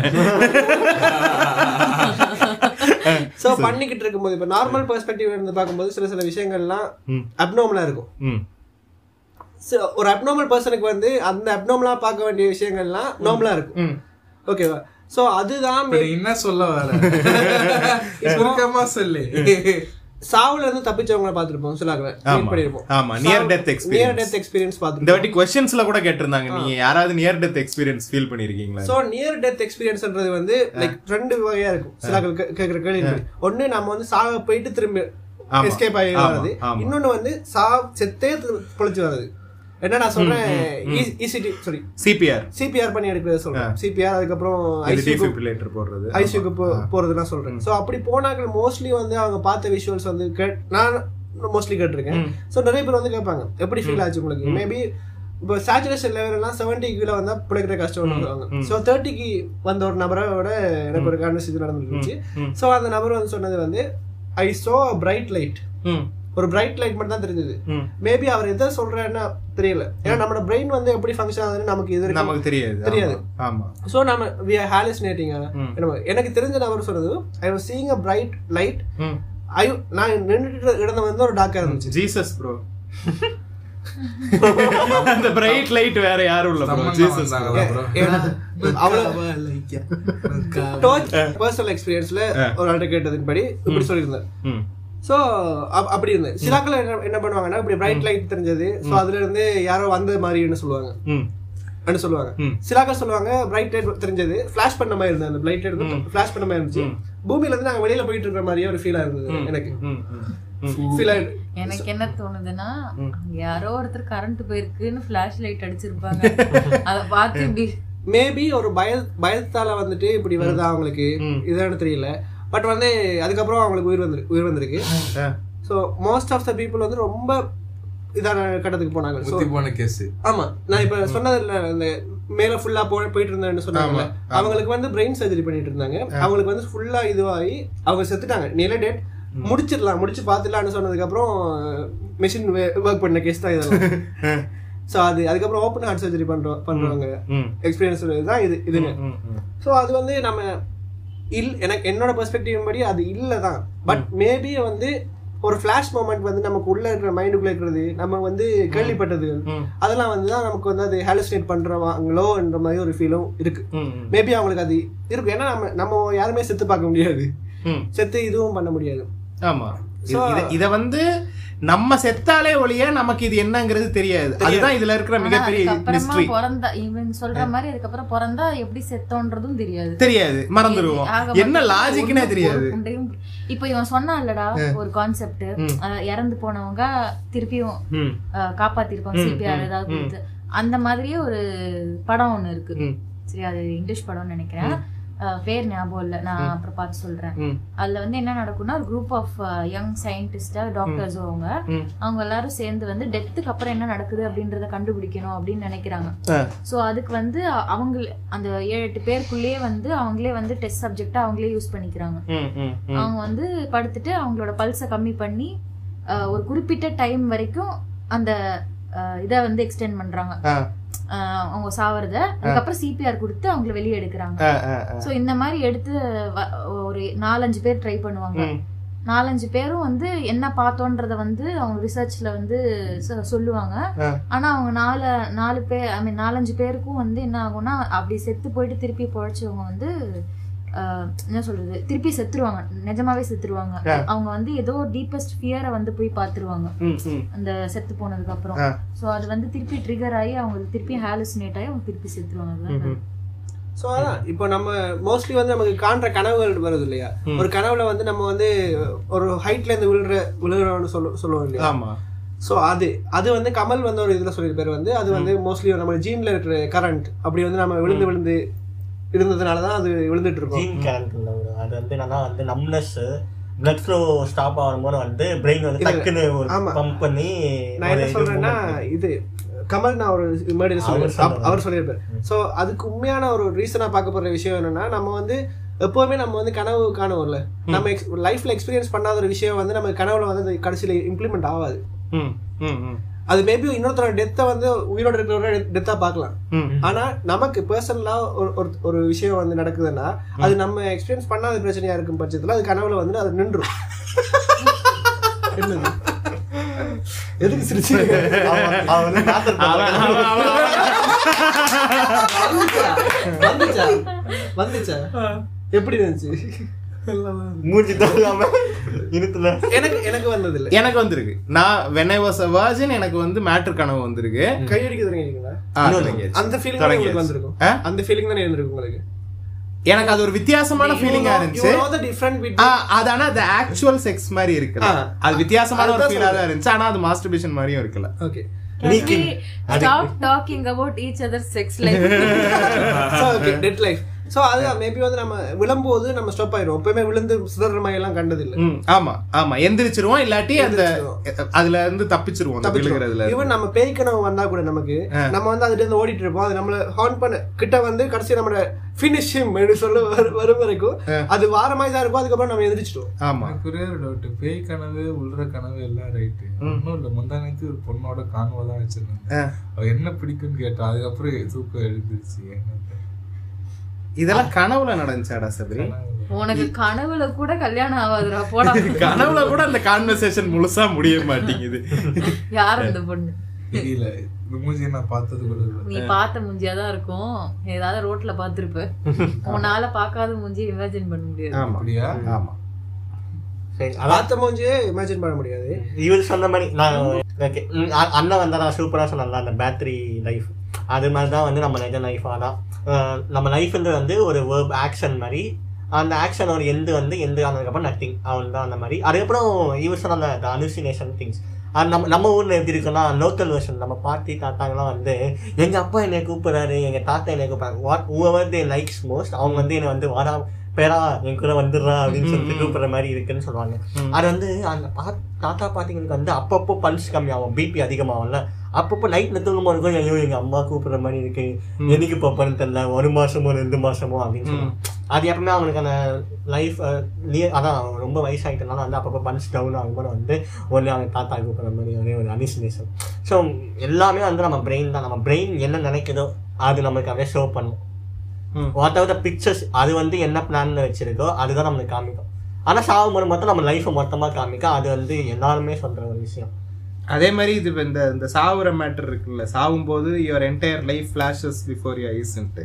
சோ பண்ணிக்கிட்டு இருக்கும்போது இப்போ நார்மல் பெர்ஸ்பெக்டிவ் இருந்து பார்க்கும்போது சில சில விஷயங்கள்லாம் அப்நார்மலா இருக்கும். ஒரு அப்நார்மல் பர்சனுக்கு வந்து அந்த அப்நார்மலா பார்க்க வேண்டிய விஷயங்கள்லாம் நார்மலா இருக்கும். ஓகேவா சோ அதுதான் என்ன சொல்ல வர? சுருக்கமா சொல்லு. சாவுல இருந்து தப்பிச்சவங்கள பார்த்திருப்போம் சில ஆமா. பண்ணிருப்போம் ஆமா, near death experience. Near death experience இந்த பார்த்திருப்போம் வாட்டி கொஸ்டின்ஸ்ல கூட கேட்டிருந்தாங்க. நீங்க யாராவது நியர் டெத் எக்ஸ்பீரியன்ஸ் ஃபீல் பண்ணிருக்கீங்களா? சோ நியர் டெத் எக்ஸ்பீரியன்ஸ்ன்றது வந்து லைக் ரெண்டு வகையா இருக்கும். சில ஆட்கள் கே- கேக்குற கேள்வி. ஒண்ணு நம்ம வந்து சாக போயிட்டு திரும்பி. எஸ்கேப் ஆகி வர்றது. இன்னொன்னு வந்து சா செத்தே பொழைச்சு வர்றது. என்ன நான் சொல்றேன்? இசிடி சாரி சிபிஆர் சிபிஆர் பண்ணி எடுக்கிறது சொல்றேன். சிபிஆர் அதுக்கப்புறம் இது ஐசியூ டிஃபிபிரிலேட்டர் போடுறது. ஐசியூக்கு போறது நான் சொல்றேன். சோ அப்படி போனாக்கள் மோஸ்ட்லி வந்து அவங்க பார்த்த விஷுவல்ஸ் வந்து கேட் நான் மோஸ்ட்லி கேட்டிருக்கேன். சோ நிறைய பேர் வந்து கேட்பாங்க எப்படி ஃபீல் ஆச்சு உங்களுக்கு? மேபி இப்போ சேச்சுரேஷன் லெவல் எல்லாம் செவன்டி கீழே வந்தா பிழைக்கிற கஷ்டம் சொல்லுவாங்க ஸோ தேர்ட்டிக்கு வந்த ஒரு நபரோட எனக்கு ஒரு கான்வர்சேஷன் நடந்துருந்துச்சு. ஸோ அந்த நபர் வந்து சொன்னது வந்து ஐ சோ பிரைட் லைட் ஒரு பிரைட் லைட் மட்டும் தான் தெரிஞ்சது. மேபி அவர் எதை சொல்றேன்னு தெரியல. ஏன்னா நம்மளோட பிரெயின் வந்து எப்படி ஃபங்க்ஷன் ஆகுதுன்னு நமக்கு இது நமக்கு தெரியாது. தெரியாது. ஆமா. ஸோ நம்ம வி ஆர் ஹாலிசினேட்டிங் எனக்கு தெரிஞ்ச நபர் சொன்னது I was seeing a bright light I நான் நின்றுட்டு இடந்த வந்து ஒரு டாக்கா இருந்துச்சு. ஜீசஸ் ப்ரோ அந்த பிரைட் லைட் வேற யாரும் இல்ல ப்ரோ ஜீசஸ் bro? பர்சனல் எக்ஸ்பீரியன்ஸ்ல ஒரு ஆள்கிட்ட கேட்டதுக்கு இப்படி சொல்லியிருந்தேன். சோ அப்படி இருந்தேன் சிலாக்கள் என்ன என்ன பண்ணுவாங்கன்னா இப்படி பிரைட் லைட் தெரிஞ்சது. சோ அதுல இருந்து யாரோ வந்த மாதிரின்னு சொல்லுவாங்க. ம். அப்படின்னு சொல்லுவாங்க. சிலாக்கள் சொல்லுவாங்க பிரைட் லைட் தெரிஞ்சது. ஃபிளாஷ் பண்ண மாதிரி இருந்தது. அந்த பிரைட் லைட் ஃபிளாஷ் பண்ண மாதிரி இருந்துச்சு. பூமியில இருந்து நாங்க வெளியில போயிட்டு இருக்கிற மாதிரியே ஒரு ஃபீலா இருந்தது எனக்கு. எனக்கு என்ன தோணுதுன்னா யாரோ ஒருத்தர் கரண்ட் போயிருக்குன்னு ஃபிளாஷ் லைட் அடிச்சிருப்பாங்க. அத பார்த்து மேபி ஒரு பய பயத்தால வந்துட்டு இப்படி வருதா அவங்களுக்கு? இதுன்னு தெரியல. பட் வந்து அதுக்கப்புறம் அவங்களுக்கு உயிர் வந்து உயிர் வந்திருக்கு. So most of the people வந்து ரொம்ப இதான கட்டத்துக்கு போனாங்க. போன கேஸ் ஆமா. நான் இப்ப சொன்னதுல அந்த மேல ஃபுல்லா போ போயிட்டு இருந்தேன்னு சொன்னாங்கல்ல அவங்களுக்கு வந்து பிரெயின் சர்ஜரி பண்ணிட்டு இருந்தாங்க. அவங்களுக்கு வந்து ஃபுல்லா இதுவாகி அவங்க செத்துட்டாங்க. நில டேட் முடிச்சிடலாம் முடிச்சு பார்த்துடலாம்னு சொன்னதுக்கு அப்புறம் மெஷின் ஒர்க் பண்ண கேஸ் தான் இதெல்லாம். ஸோ அது அதுக்கப்புறம் ஓப்பன் ஹார்ட் சர்ஜரி பண்றோம் பண்றவங்க எக்ஸ்பீரியன்ஸ் தான் இது ம் ஸோ அது வந்து நம்ம இல் எனக்கு என்னோட பெர்ஸ்பெக்டிவ் படி அது இல்லை தான் பட் மேபி வந்து ஒரு ஃபிளாஷ் மூமெண்ட் வந்து நமக்கு உள்ள இருக்கிற மைண்டுக்குள்ள இருக்கிறது நம்ம வந்து கேள்விப்பட்டது அதெல்லாம் வந்து தான் நமக்கு வந்து அது ஹாலுசினேட் பண்றவாங்களோன்ற மாதிரி ஒரு ஃபீலும் இருக்கு. மேபி அவங்களுக்கு அது இருக்கும். ஏன்னா நம்ம நம்ம யாருமே செத்து பார்க்க முடியாது. செத்து இதுவும் பண்ண முடியாது. ஆமா. இது- வந்து நம்ம செத்தாலே ஒழிய நமக்கு இது என்னங்கிறது தெரியாது. அதுதான் இதுல இருக்கிற மிகப்பெரிய மிஸ்ட்ரி பிறந்தா இவன் சொல்ற மாதிரி அதுக்கப்புறம் பிறந்தா எப்படி செத்தோன்றதும் தெரியாது. தெரியாது. மறந்துடுவோம் என்ன லாஜிக்னே தெரியாது. இப்ப இவன் சொன்னான் இல்லடா ஒரு கான்செப்ட் இறந்து போனவங்க திருப்பியும் காப்பாத்திருப்பாங்க சிபிஆர் ஏதாவது கொடுத்து. அந்த மாதிரியே ஒரு படம் ஒண்ணு இருக்கு. சரி அது இங்கிலீஷ் படம்னு நினைக்கிறேன். பேர் ஞாபகம் இல்ல. நான் அப்புறம் பார்த்து சொல்றேன். அதுல வந்து என்ன நடக்கும்னா ஒரு குரூப் ஆஃப் யங் சயின்டிஸ்டா டாக்டர்ஸ் அவங்க. அவங்க எல்லாரும் சேர்ந்து வந்து டெத்துக்கு அப்புறம் என்ன நடக்குது அப்படின்றத கண்டுபிடிக்கணும் அப்படின்னு நினைக்கிறாங்க. ஸோ அதுக்கு வந்து அவங்க அந்த ஏழு எட்டு பேருக்குள்ளேயே வந்து அவங்களே வந்து டெஸ்ட் சப்ஜெக்டா அவங்களே யூஸ் பண்ணிக்கிறாங்க. அவங்க வந்து படுத்துட்டு அவங்களோட பல்ஸை கம்மி பண்ணி ஒரு குறிப்பிட்ட டைம் வரைக்கும் அந்த இதை வந்து எக்ஸ்டெண்ட் பண்றாங்க. அவங்க சாவறத அதுக்கப்புறம் சிபிஆர் கொடுத்து அவங்கள வெளியே எடுக்கிறாங்க. ஸோ இந்த மாதிரி எடுத்து ஒரு நாலஞ்சு பேர் ட்ரை பண்ணுவாங்க. நாலஞ்சு பேரும் வந்து என்ன பார்த்தோன்றத வந்து அவங்க ரிசர்ச்ல வந்து சொல்லுவாங்க. ஆனா அவங்க நாலு நாலு பேர் ஐ மீன் நாலஞ்சு பேருக்கும் வந்து என்ன ஆகும்னா அப்படி செத்து போயிட்டு திருப்பி பொழைச்சவங்க வந்து என்ன சொல்றது? திருப்பி செத்துருவாங்க. நிஜமாவே செத்துருவாங்க. அவங்க வந்து ஏதோ டீப்பஸ்ட் ஃபியரை வந்து போய் ம் அந்த செத்து போனதுக்கு அப்புறம். ஸோ அது வந்து திருப்பி ட்ரிகர் ஆகி அவங்க திருப்பி ஹாலுசினேட் ஆகி அவங்க திருப்பி செத்துருவாங்க. ஸோ அதான். இப்போ நம்ம மோஸ்ட்லி வந்து நமக்கு காண்ற கனவுகள் வருது இல்லையா? ஒரு கனவுல வந்து நம்ம வந்து ஒரு ஹைட்ல இருந்து விழுற விழுகிறோம்னு சொல்ல சொல்லுவோம் இல்லையா? ஆமா. ஸோ அது அது வந்து கமல் வந்து ஒரு இதில் சொல்லியிருப்பாரு வந்து. அது வந்து மோஸ்ட்லி நம்ம ஜீன்ல இருக்கிற கரண்ட் அப்படி வந்து நம்ம விழுந்து விழுந்து இருந்ததுனால தான் அது விழுந்துட்டு இருக்கோம் ஜீன் கரண்ட் இல்லை ஒரு அது வந்து என்னன்னா வந்து நம்னஸ் பிளட் ஃப்ளோ ஸ்டாப் ஆகும்போது வந்து பிரெயின் வந்து டக்குன்னு ஒரு. பம்ப் பண்ணி நான் என்ன சொல்றேன்னா இது கமல் நான் ஒரு மேடையில் அவர் சொல்லியிருப்பேன். அவர் சொல்லியிருப்பார். ஸோ அதுக்கு உண்மையான ஒரு ரீசனா பார்க்க போற விஷயம் என்னன்னா நம்ம வந்து எப்பவுமே நம்ம வந்து கனவு காணுவோம்ல. நம்ம லைஃப்ல எக்ஸ்பீரியன்ஸ் பண்ணாத ஒரு விஷயம் வந்து நம்ம கனவுல வந்து கடைசியில இம்ப்ளிமெண்ட் ஆகாது. ம் ம் ம். அது மேபி இன்னொருத்தரோட டெத்தை வந்து உயிரோட இருக்கிறவரோட டெத்தா பார்க்கலாம். ஆனா நமக்கு பர்சனலா ஒரு ஒரு- விஷயம் வந்து நடக்குதுன்னா அது நம்ம எக்ஸ்பீரியன்ஸ் பண்ணாத பிரச்சனையா இருக்கும் பட்சத்துல அது கனவுல வந்து அது நின்றும். எதுக்கு பார்த்திருப்பான். வந்துச்சா? வந்துச்சா? எப்படி இருந்துச்சு? மூஞ்சி தள்ளாம இருத்துல எனக்கு எனக்கு வந்தது இல்ல எனக்கு வந்திருக்கு. நான் when I was a virgin எனக்கு வந்து மேட்ரு கனவு வந்திருக்கு. கையடிக்க. தொடங்கியாச்சு. அந்த ஃபீலிங் உங்களுக்கு. வந்திருக்கும்? அந்த ஃபீலிங் தானே இருந்திருக்கும் உங்களுக்கு? எனக்கு அது ஒரு வித்தியாசமான ஃபீலிங்கா இருந்துச்சு. அது ஆனா அது ஆக்சுவல் செக்ஸ் மாதிரி இருக்குல்ல. அது வித்தியாசமான ஒரு ஃபீலா தான் இருந்துச்சு. ஆனா அது மாஸ்டர்பேஷன் மாதிரியும் இருக்குல்ல okay. Stop talking about each other sex life okay dead life so அதுதான் மேபி வந்து நம்ம விழும்போது நம்ம ஸ்டாப் ஆயிரும் எப்பவுமே விழுந்து சிதற மாதிரி எல்லாம் கண்டது இல்ல ம், ஆமா ஆமா. எந்திரிச்சிருவோம் இல்லாட்டி அந்த அதுல இருந்து தப்பிச்சிருவோம் விழுகிறதுல. ஈவன் நம்ம பேய் கனவு வந்தா கூட நமக்கு நம்ம வந்து அதுல இருந்து ஓடிட்டு இருப்போம். அது நம்மள ஹார்ன் பண்ண கிட்ட வந்து கடைசி நம்ம ஃபினிஷ் ஹிம் சொல்ல வர- வரும் வரைக்கும் அது வார மாதிரி தான் இருக்கும். அதுக்கப்புறம் நம்ம எந்திரிச்சிட்டோம் ஆமா. ஒரே ஒரு டவுட் பேய் கனவு உள்ற கனவு எல்லாம் ரைட்டு ஒன்றும் இல்லை. முந்தா நேரத்து ஒரு பொண்ணோட காணவா தான் வச்சிருந்தேன் அவ என்ன பிடிக்கும்னு கேட்டா அதுக்கப்புறம் தூக்கம் எழுந்துருச்சு. என்ன இதெல்லாம் கனவுல நடந்துச்சாடா சபரி உனக்கு கனவுல கூட கல்யாணம் ஆகாதுடா போடா. கனவுல கூட அந்த கான்வர்சேஷன் முழுசா முடிய மாட்டேங்குது. யார் அந்த பொண்ணு? தெரியல. இந்த மூஞ்சியை நான் பார்த்தது கூட இல்லை. நீ பார்த்த மூஞ்சியா தான் இருக்கும். ஏதாவது ரோட்ல பாத்துருப்ப உன்னால பார்க்காத மூஞ்சி இமேஜின் பண்ண முடியாது. ஆமா. அப்படியா? ஆமா. பார்த்த மூஞ்சியே இமேஜின் பண்ண முடியாது. இவர் சொன்ன மாதிரி நான் அண்ணன் வந்தா சூப்பரா சொன்னல அந்த பேட்டரி லைஃப் அது மாதிரி தான் வந்து நம்ம நிஜ லைஃப் ஆனால் நம்ம லைஃப்ன்றது வந்து ஒரு வேர்ப் ஆக்ஷன் மாதிரி. அந்த ஆக்ஷன் ஒரு எண்டு வந்து எண்டு ஆனதுக்கப்புறம் நத்திங் அவன் தான் அந்த மாதிரி. அதுக்கப்புறம் இவர் சொன்ன அந்த அலுசினேஷன் திங்ஸ் நம்ம நம்ம ஊர்ல எப்படி இருக்குன்னா லோக்கல் வெர்ஷன் நம்ம பாட்டி தாத்தாங்கலாம் வந்து எங்க அப்பா என்னை கூப்பிடுறாரு எங்க தாத்தா என்னை கூப்பிடுறாரு. Whatever they likes most அவங்க வந்து என்னை வந்து வாடா பேரா என் கூட வந்துடுறா அப்படின்னு சொல்லிட்டு கூப்பிடுற மாதிரி இருக்குன்னு சொல்லுவாங்க. அது வந்து அந்த பா தாத்தா பாட்டிங்களுக்கு வந்து அப்பப்போ பல்ஸ் கம்மியாகும். பிபி அதிகமாகும்ல. அப்பப்போ நைட்ல தூங்கும்போது இருக்கும் ஐயோ எங்க அம்மா கூப்பிடுற மாதிரி இருக்கு. என்னைக்கு பாப்பான்னு தெரியல. ஒரு மாசமோ ரெண்டு மாசமோ அப்படின்னு சொல்லுவாங்க. அது எப்பவுமே அவனுக்கு அந்த லைஃப் அதான் ரொம்ப வயசாயிட்டனால வந்து அப்பப்போ பல்ஸ் டவுன் ஆகும்போது வந்து ஒன்று அவங்க தாத்தா கூப்பிடுற மாதிரி ஒரே ஒரு அலிசினேஷன் ஸோ எல்லாமே வந்து நம்ம பிரெயின் தான். நம்ம பிரெயின் என்ன நினைக்குதோ அது நமக்கு அப்படியே ஷோ பண்ணும். வாட் எவர் த பிக்சர்ஸ் அது வந்து என்ன பிளான்ல வச்சிருக்கோ அதுதான் நம்மளுக்கு காமிக்கும். ஆனா சாகும்போது மட்டும் நம்ம லைஃப்பை மொத்தமா காமிக்க அது வந்து எல்லாருமே சொல்ற ஒரு விஷயம். அதே மாதிரி இது இப்ப இந்த இந்த சாவுற மேட்டர் இருக்குல்ல சாவும் போது your entire life flashes before you ஐஸ்ன்ட்டு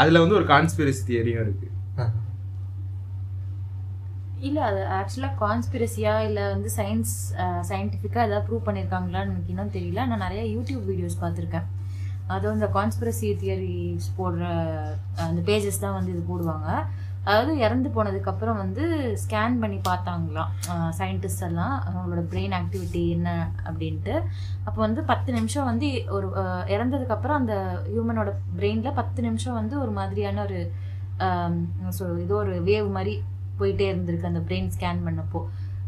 அதுல வந்து ஒரு கான்ஸ்பிரசி தியரியும் இருக்கு. இல்ல அது ஆக்சுவலா கான்ஸ்பிரசியா இல்ல வந்து சயின்ஸ் சயின்டிஃபிக்கா ஏதாவது ப்ரூவ் பண்ணிருக்காங்களான்னு எனக்கு இன்னும் தெரியல. நான் நிறைய யூடியூப் வீடியோஸ் பார்த்துருக்கேன். அதுவும் இந்த கான்ஸ்பிரசி தியரிஸ் போடுற அந்த பேஜஸ் தான் வந்து இது போடுவாங்க. அதாவது இறந்து போனதுக்கு அப்புறம் வந்து ஸ்கேன் பண்ணி பார்த்தாங்களாம். சயின்டிஸ்ட் எல்லாம் அவங்களோட பிரெயின் ஆக்டிவிட்டி என்ன அப்படின்ட்டு. அப்போ வந்து பத்து நிமிஷம் வந்து ஒரு இறந்ததுக்கப்புறம் இறந்ததுக்கு அப்புறம் அந்த ஹியூமனோட பிரெயின்ல பத்து நிமிஷம் வந்து ஒரு மாதிரியான ஒரு ஆம், இது ஒரு வேவ் மாதிரி போயிட்டே இருந்திருக்கு அந்த பிரெயின் ஸ்கேன் பண்ணப்போ.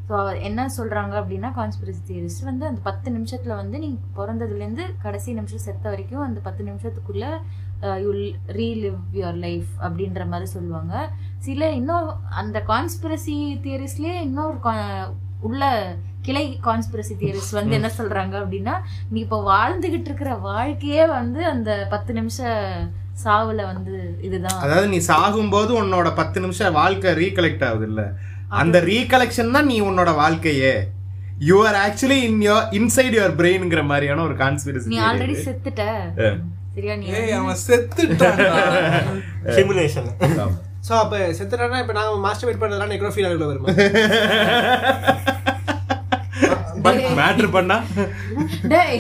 ஸோ என்ன சொல்றாங்க அப்படின்னா கான்ஸ்பிரசி தியரிஸ்ட் வந்து அந்த பத்து நிமிஷத்துல வந்து நீங்கள் பிறந்ததுலேருந்து கடைசி நிமிஷம் செத்த வரைக்கும் அந்த பத்து நிமிஷத்துக்குள்ள யுல் ரீலிவ் யுவர் லைஃப் அப்படின்ற மாதிரி சொல்லுவாங்க. சில இன்னும் அந்த கான்ஸ்பிரசி தியரிஸ்லயே இன்னொரு உள்ள கிளை கான்ஸ்பிரசி தியரிஸ்ட் வந்து என்ன சொல்றாங்க அப்படின்னா நீ இப்போ வாழ்ந்துகிட்டு இருக்கிற வாழ்க்கையே வந்து அந்த பத்து நிமிஷம் சாவுல வந்து இதுதான். அதாவது நீ சாகும்போது உன்னோட பத்து நிமிஷம் வாழ்க்கை ரீகலெக்ட் ஆகுது இல்ல அந்த ரீகலெக்ஷன் தான் நீ உன்னோட வாழ்க்கையே. You are actually in your inside your பிரெயின்ங்கிற மாதிரியான ஒரு நீ கான்ஸ்பிரசி ஆல்ரெடி செத்துட்ட. சரியா நீ ஏய் அவன் செத்துட்டான் சிமுலேஷன் சோ அப்ப செத்துறானா இப்ப நாங்க மாஸ்டர் வெயிட் பண்றதுலாம் நெக்ரோஃபீல் ஆகுல வருமா? மேட்ரு பண்ணா? டேய்.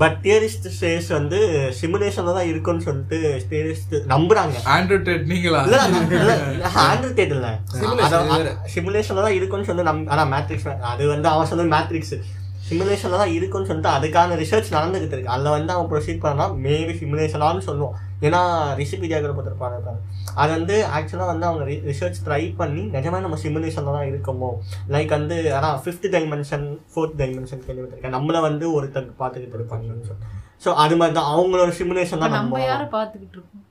பட் தியரிஸ்ட் ஸ்டேஸ் வந்து சிமுலேஷன்ல தான் இருக்குன்னு சொல்லிட்டு தியரிஸ்ட் நம்புறாங்க. ஆண்ட்ரூ டெட் நீங்களா? ஆண்ட்ரு தேட் இல்ல. சிமுலேஷன்ல தான் இருக்குன்னு சொல்லி நம் ஆனா மேட்ரிக்ஸ் அது வந்து அவன் சொன்னது மேட்ரிக்ஸ் சிமுலேஷன்ல தான் இருக்குன்னு சொல்லிட்டு அதுக்கான ரிசர்ச் நடந்துகிட்டு இருக்கு. அதில் வந்து அவன் ப்ரொசீட் பண்ணா மேபி சிமுலேஷனான்னு சொல்லுவோம். ஏன்னா ரிசிபி கூட பார்த்துருப்பாங்க இருக்காங்க அது வந்து ஆக்சுவலாக வந்து அவங்க ரிசர்ச் ட்ரை பண்ணி நிஜமே நம்ம சிமுலேஷனில் தான் இருக்கோமோ? லைக் வந்து அதான் ஃபிஃப்த் டைமென்ஷன் ஃபோர்த் டைமென்ஷன் கேள்விப்பட்டிருக்கேன். நம்மள வந்து ஒருத்தர் பார்த்துக்கிட்டு இருப்பாங்கன்னு சொல்லி ஸோ அது மாதிரி தான் அவங்களோட சிமுலேஷன் தான் நம்ம யார பாத்துக்கிட்டு இருக்கோம்?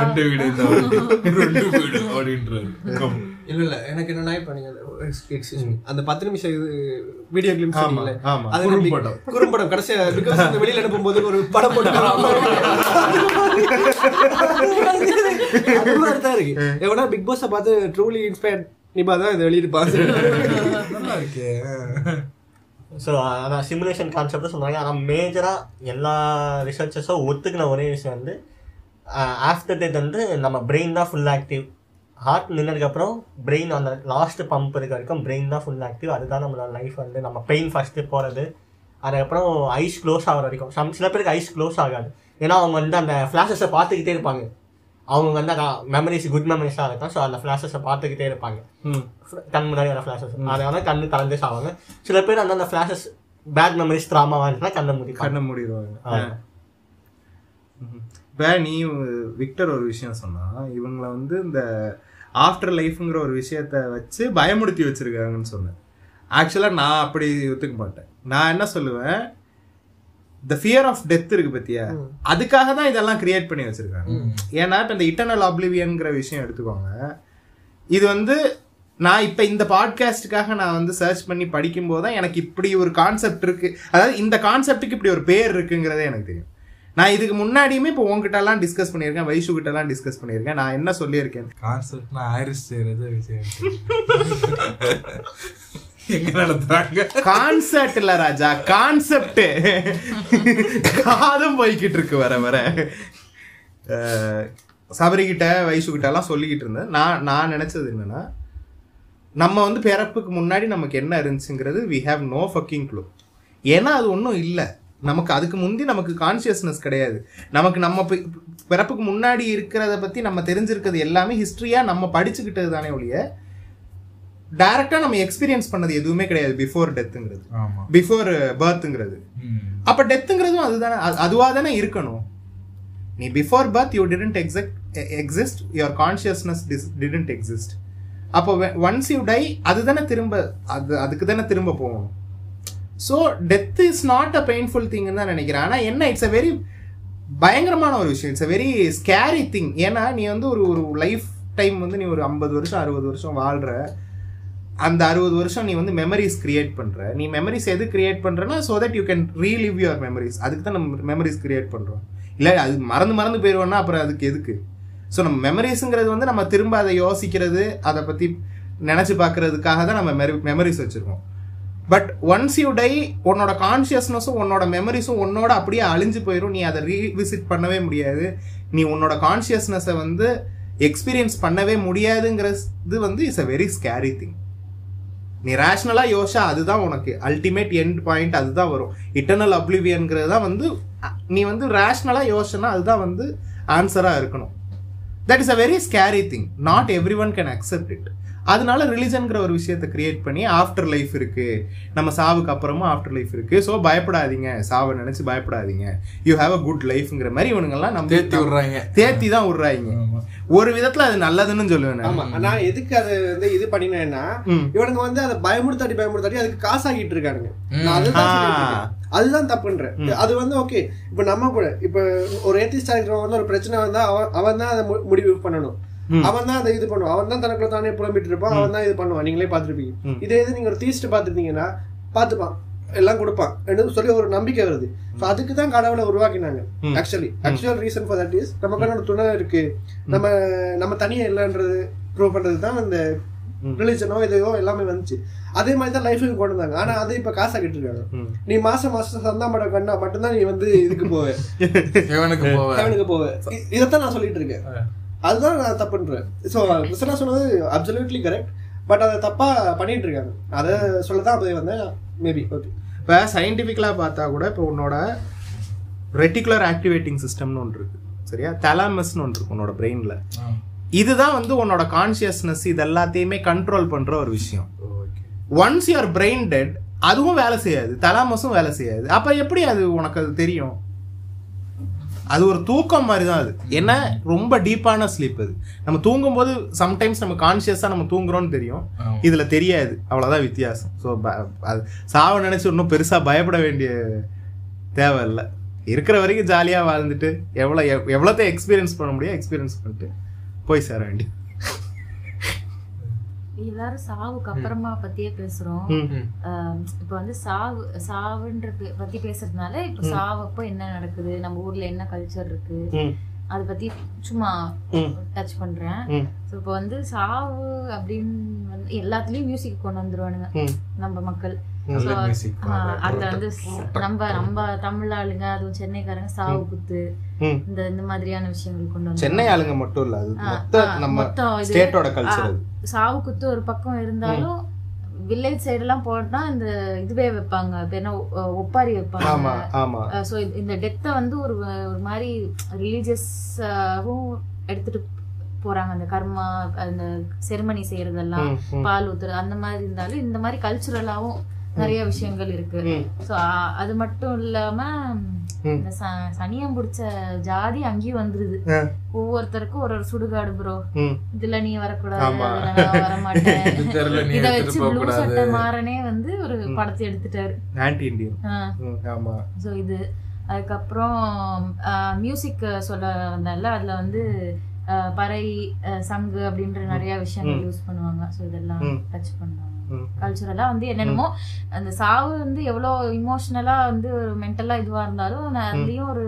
ரெண்டு வீடு. ரெண்டு வீடு அப்படின்றாரு. இல்ல இல்ல. எனக்கு என்னன்னா இப்ப நீங்க அந்த பத்து நிமிஷம் இது வீடியோ கிளிம்ஸ். அது குறும்படம். குறும்படம். கடைசியா பிகாஸ் வெளியில அனுப்பும்போது ஒரு படம் போட்டு தான் இருக்கு. எவனா பிக் பாஸ பார்த்து ட்ரூலி இன்ஸ்பயர்ட் நிபா தான் இதை வெளியிட்டு நல்லா இருக்கே. ஸோ அதான் சிமுலேஷன் கான்செப்ட் சொன்னாங்க ஆனால் மேஜராக எல்லா ரிசர்ச்சர்ஸும் ஒத்துக்கின ஒரே விஷயம் வந்து ஆஃப்டர் டெத் வந்து நம்ம பிரெயின் தான் ஃபுல் ஆக்டிவ் ஹார்ட் நின்னதுக்கப்புறம் பிரெயின் அந்த லாஸ்ட் பம்ப் இருக்க வரைக்கும் பிரெயின் தான் ஃபுல் ஆக்டிவ் அதுதான் நம்மளோட லைஃப் வந்து. நம்ம பெயின் ஃபஸ்ட்டு போகிறது அதுக்கப்புறம் ஐஸ் க்ளோஸ் ஆகிற வரைக்கும். சம் சில பேருக்கு ஐஸ் க்ளோஸ் ஆகாது. ஏன்னா அவங்க வந்து அந்த ஃப்ளாஷஸை பார்த்துக்கிட்டே இருப்பாங்க. அவங்க வந்து அதான் மெமரிஸ் குட் மெமரிஸாக இருக்கும் ஸோ அந்த ஃப்ளாஷஸை பார்த்துக்கிட்டே இருப்பாங்க. கண் முன்னாடி வர ஃப்ளாஷஸ் அதனால கண்ணு கலந்து சாவாங்க. சில பேர் அந்த அந்த ஃப்ளாஷஸ் பேட் மெமரிஸ் ட்ராமா வந்துச்சுன்னா கண்ணை மூடி கண்ணை மூடிடுவாங்க. ஆ. இப்போ நீ விக்டர் ஒரு விஷயம் சொன்னா இவங்கள வந்து இந்த ஆஃப்டர் லைஃப்ங்கிற ஒரு விஷயத்த வச்சு பயமுடுத்தி வச்சிருக்காங்கன்னு சொன்னேன். ஆக்சுவலாக நான் அப்படி ஒத்துக்க மாட்டேன். நான் என்ன சொல்லுவேன்? த ஃபியர் ஆஃப் டெத் இருக்கு பத்தியா? அதுக்காக தான் இதெல்லாம் கிரியேட் பண்ணி வச்சிருக்காங்க. ஏன்னா இப்போ இந்த இட்டர்னல் ஆப்ளிவியன்ங்கிற விஷயம் எடுத்துக்கோங்க. இது வந்து நான் இப்போ இந்த பாட்காஸ்ட்டுக்காக நான் வந்து சர்ச் பண்ணி படிக்கும்போது தான் எனக்கு இப்படி ஒரு கான்செப்ட் இருக்கு. அதாவது இந்த கான்செப்ட்டுக்கு இப்படி ஒரு பேர் இருக்குங்கிறதே எனக்கு தெரியும். நான் இதுக்கு முன்னாடியுமே இப்போ உங்ககிட்ட எல்லாம் டிஸ்கஸ் பண்ணியிருக்கேன் வைஷு கிட்ட எல்லாம் டிஸ்கஸ் பண்ணியிருக்கேன். நான் என்ன சொல்லியிருக்கேன்? கான்செப்ட்னா ஐரிஸ் செய்யறது விஷயம் எங்க நடத்துறாங்க? கான்செப்ட் இல்ல ராஜா கான்செப்ட் காதும் போய்கிட்டு இருக்கு வர வர. அஹ், சபரிகிட்ட வைஷுகிட்ட எல்லாம் சொல்லிக்கிட்டு இருந்தேன். நான் நான் நினைச்சது என்னன்னா நம்ம வந்து பிறப்புக்கு முன்னாடி நமக்கு என்ன இருந்துச்சுங்கிறது we have no fucking clue ஏன்னா அது ஒன்றும் இல்லை. நமக்கு அதுக்கு முந்தி நமக்கு கான்சியஸ்னஸ் கிடையாது. நமக்கு நம்ம பிறப்புக்கு முன்னாடி இருக்கிறத பற்றி நம்ம தெரிஞ்சிருக்கிறது எல்லாமே ஹிஸ்ட்ரியாக நம்ம படிச்சுக்கிட்டது தானே ஒழிய டைரக்டாக நம்ம எக்ஸ்பீரியன்ஸ் பண்ணது எதுவுமே கிடையாது பிஃபோர் டெத்துங்கிறது பிஃபோர் பர்த்ங்கிறது ம். அப்போ டெத்துங்கிறதும் அதுதானே அது- அதுவா தானே இருக்கணும். நீ before birth you didn't exist exist your consciousness didn't exist அப்போ ஒன்ஸ் யூ டை அதுதானே திரும்ப அது அதுக்கு தானே திரும்ப போகணும். So death is not a painful திங்னு தான் நினைக்கிறேன். ஆனால் என்ன இட்ஸ் அ வெரி பயங்கரமான ஒரு விஷயம். It's a very scary thing ஏன்னா நீ வந்து ஒரு ஒரு லைஃப் டைம் வந்து நீ ஒரு ஐம்பது வருஷம் அறுபது வருஷம் வாழ்கிற அந்த அறுபது வருஷம் நீ வந்து மெமரிஸ் கிரியேட் பண்ணுற நீ மெமரிஸ் எது create பண்ணுறனா so that you can relive your memories அதுக்கு தான் நம்ம மெமரிஸ் கிரியேட் பண்ணுறோம் இல்லை அது மறந்து மறந்து போயிடுவோம்னா அப்புறம் அதுக்கு எதுக்கு? ஸோ நம்ம மெமரிஸுங்கிறது வந்து நம்ம திரும்ப அதை யோசிக்கிறது அதை பற்றி நினச்சி பார்க்கறதுக்காக தான் நம்ம மெமரிஸ் வச்சுருக்கோம். பட் ஒன்ஸ் யூ டை உன்னோட கான்ஷியஸ்னஸும் உன்னோட மெமரிஸும் உன்னோட அப்படியே அழிஞ்சு போயிடும் நீ அதை ரீவிசிட் பண்ணவே முடியாது. நீ உன்னோட கான்ஷியஸ்னஸை வந்து எக்ஸ்பீரியன்ஸ் பண்ணவே முடியாதுங்கிறது வந்து it's a very scary thing நீ ரேஷ்னலாக யோசிச்சா அதுதான் உனக்கு அல்டிமேட் எண்ட் பாயிண்ட் அதுதான் வரும். இட்டர்னல் அப்ளிவியன்கிறது தான் வந்து நீ வந்து ரேஷ்னலாக யோசிச்சனா அதுதான் வந்து ஆன்சராக இருக்கணும். That is a very scary thing not everyone can accept it அதனால ரிலிஜன்கிற ஒரு விஷயத்தை கிரியேட் பண்ணி ஆஃப்டர் லைஃப் இருக்கு. நம்ம சாவுக்கு அப்புறமா ஆஃப்டர் லைஃப் இருக்கு. ஸோ பயப்படாதீங்க. சாவை நினைச்சு பயப்படாதீங்க. யூ ஹேவ் அ குட் லைஃப்ங்கிற மாதிரி இவனுங்கெல்லாம் நம்ம தேத்தி விடுறாங்க. தேத்தி தான் விடுறாங்க. ஒரு விதத்துல அது நல்லதுன்னு சொல்லுவேன். ஆமா. நான் எதுக்கு அது வந்து இது பண்ணினேன்னா. இவனுங்க வந்து அதை பயமுறுத்தாட்டி பயமுறுத்தாட்டி அதுக்கு காசாகிட்டு இருக்கானுங்க. நான் அதுதான். அதுதான் தப்புன்றேன். அது வந்து ஓகே இப்ப நம்ம கூட இப்ப ஒரு ஏத்திஸ்டா இருக்கிறவங்க வந்து ஒரு பிரச்சனை வந்தா அவன் அவன் தான் அதை மு- முடிவு பண்ணணும். அவன் தான் அதை இது பண்ணுவான். அவன் தான் தனக்குள்ள தானே புலம்பிட்டு இருப்பான். அவன் தான் இது பண்ணுவான். நீங்களே பார்த்திருப்பீங்க. இதே இது நீங்க ஒரு தீஸ்ட் பார்த்துருந்தீங்கன்னா பார்த்துப்பான். எல்லாம் கொடுப்பான். என்று சொல்லி ஒரு நம்பிக்கை வருது. ஸோ அதுக்கு தான் கடவுளை உருவாக்கினாங்க. Actually actual reason for that is நமக்கான ஒரு துணை இருக்கு. நம்ம நம்ம தனியா இல்லைன்றது ப்ரூவ் பண்றது தான் அந்த ரிலிஜனோ இதையோ எல்லாமே வந்துச்சு. அதே மாதிரி தான் லைஃபுக்கு கொண்டு வந்தாங்க. ஆனா அதை இப்ப காசாக்கிட்டு இருக்காங்க நீ மாசம் மாசம் சந்தாமட கண்ணா மட்டும்தான் நீ வந்து இதுக்கு போவ. இவனுக்கு போவ. அவனுக்கு போவ. இ- இதைத்தான் நான் சொல்லிட்டு இருக்கேன். அதுதான் நான் தப்புன்றேன் ஸோ கிருஷ்ணா சொன்னது அப்சல்யூட்லி கரெக்ட் பட் அதை தப்பா பண்ணிட்டு இருக்காங்க அதை சொல்லதான் போய் வந்தேன். மேபி ஓகே இப்போ சயின்டிஃபிக்கலாக பார்த்தா கூட இப்போ உன்னோட ரெட்டிகுலர் ஆக்டிவேட்டிங் சிஸ்டம்னு ஒன்று இருக்கு. சரியா? தலாமஸ்னு ஒன்று இருக்கு உன்னோட பிரெயினில் இதுதான் வந்து உன்னோட கான்சியஸ்னஸ் இது எல்லாத்தையுமே கண்ட்ரோல் பண்ற ஒரு விஷயம். ஒன்ஸ் யுவர் பிரெயின் டெட் அதுவும் வேலை செய்யாது. தலாமஸும் வேலை செய்யாது. அப்ப எப்படி அது உனக்கு அது தெரியும்? அது ஒரு தூக்கம் மாதிரி தான் அது. ஏன்னா ரொம்ப டீப்பான ஸ்லீப் அது. நம்ம தூங்கும்போது சம்டைம்ஸ் நம்ம கான்சியஸா நம்ம தூங்குறோம்னு தெரியும். இதுல தெரியாது. அவ்வளவுதான் வித்தியாசம். ஸோ அது சாவ நினைச்சு இன்னும் பெருசா பயப்பட வேண்டிய தேவை இல்லை இருக்கிற வரைக்கும் ஜாலியா வாழ்ந்துட்டு எவ்வளோ எவ்வளோத்த எக்ஸ்பீரியன்ஸ் பண்ண முடியும் எக்ஸ்பீரியன்ஸ் பண்ணிட்டு போய் சேர வேண்டிய எல்லாரும் சாவுக்கு அப்புறமா பத்தியே பேசுறோம். இப்ப வந்து சாவு சாவுன்ற பத்தி பேசுறதுனால இப்ப சாவப்போ என்ன நடக்குது? நம்ம ஊர்ல என்ன கல்ச்சர் இருக்கு? அதை பத்தி சும்மா டச் பண்றேன். இப்போ வந்து சாவு அப்படின்னு வந்து எல்லாத்துலயும் மியூசிக் கொண்டு வந்துருவானுங்க. நம்ம மக்கள். அதுல வந்து நம்ம நம்ம தமிழ் ஆளுங்க அதுவும் சென்னைக்காரங்க சாவு குத்து. இந்த இந்த மாதிரியான விஷயங்கள் கொண்டு வந்து சென்னை ஆளுங்க மட்டும் இல்ல அது மொத்த நம்ம. ஸ்டேட்டோட கல்ச்சர் சாவு குத்து ஒரு பக்கம் இருந்தாலும் வில்லேஜ் சைடு எல்லாம் போனா இந்த இதுவே வைப்பாங்க என்ன ஒப்பாரி வைப்பாங்க. ஆமா ஆமா. ஸோ இந்த டெத்தை வந்து ஒரு ஒரு மாதிரி ரிலீஜியஸாகவும் எடுத்துட்டு போறாங்க. அந்த கர்மா அந்த செரிமனி செய்யறதெல்லாம். பால் ஊத்துறது அந்த மாதிரி இருந்தாலும் இந்த மாதிரி கல்ச்சுரலாவும் நிறைய விஷயங்கள் இருக்கு. ஸோ அது மட்டும் இல்லாம இந்த ச- சனியம் பிடிச்ச ஜாதி அங்கேயும் வந்துருது. ஒவ்வொருத்தருக்கும் ஒரு ஒரு சுடுகாடு ப்ரோ. இதுல நீ வரக்கூடாது நான் வரமாட்டேன். இத வச்சு ப்ளூ. சட்டை மாறனே வந்து ஒரு படத்தை எடுத்துட்டாரு. ஆன்டி ஸோ இது. அதுக்கப்புறம் மியூசிக் சொல்ல வந்தேன்ல அதுல வந்து பறை சங்கு அப்படின்ற நிறைய விஷயங்கள் யூஸ் பண்ணுவாங்க. ஸோ இதெல்லாம். டச் பண்ணுவாங்க. ம். கல்ச்சுரலா வந்து என்னென்னமோ அந்த சாவு வந்து எவ்வளோ இமோஷனலா வந்து மென்டலா இதுவா இருந்தாலும் நான் அதுலயும் ஒரு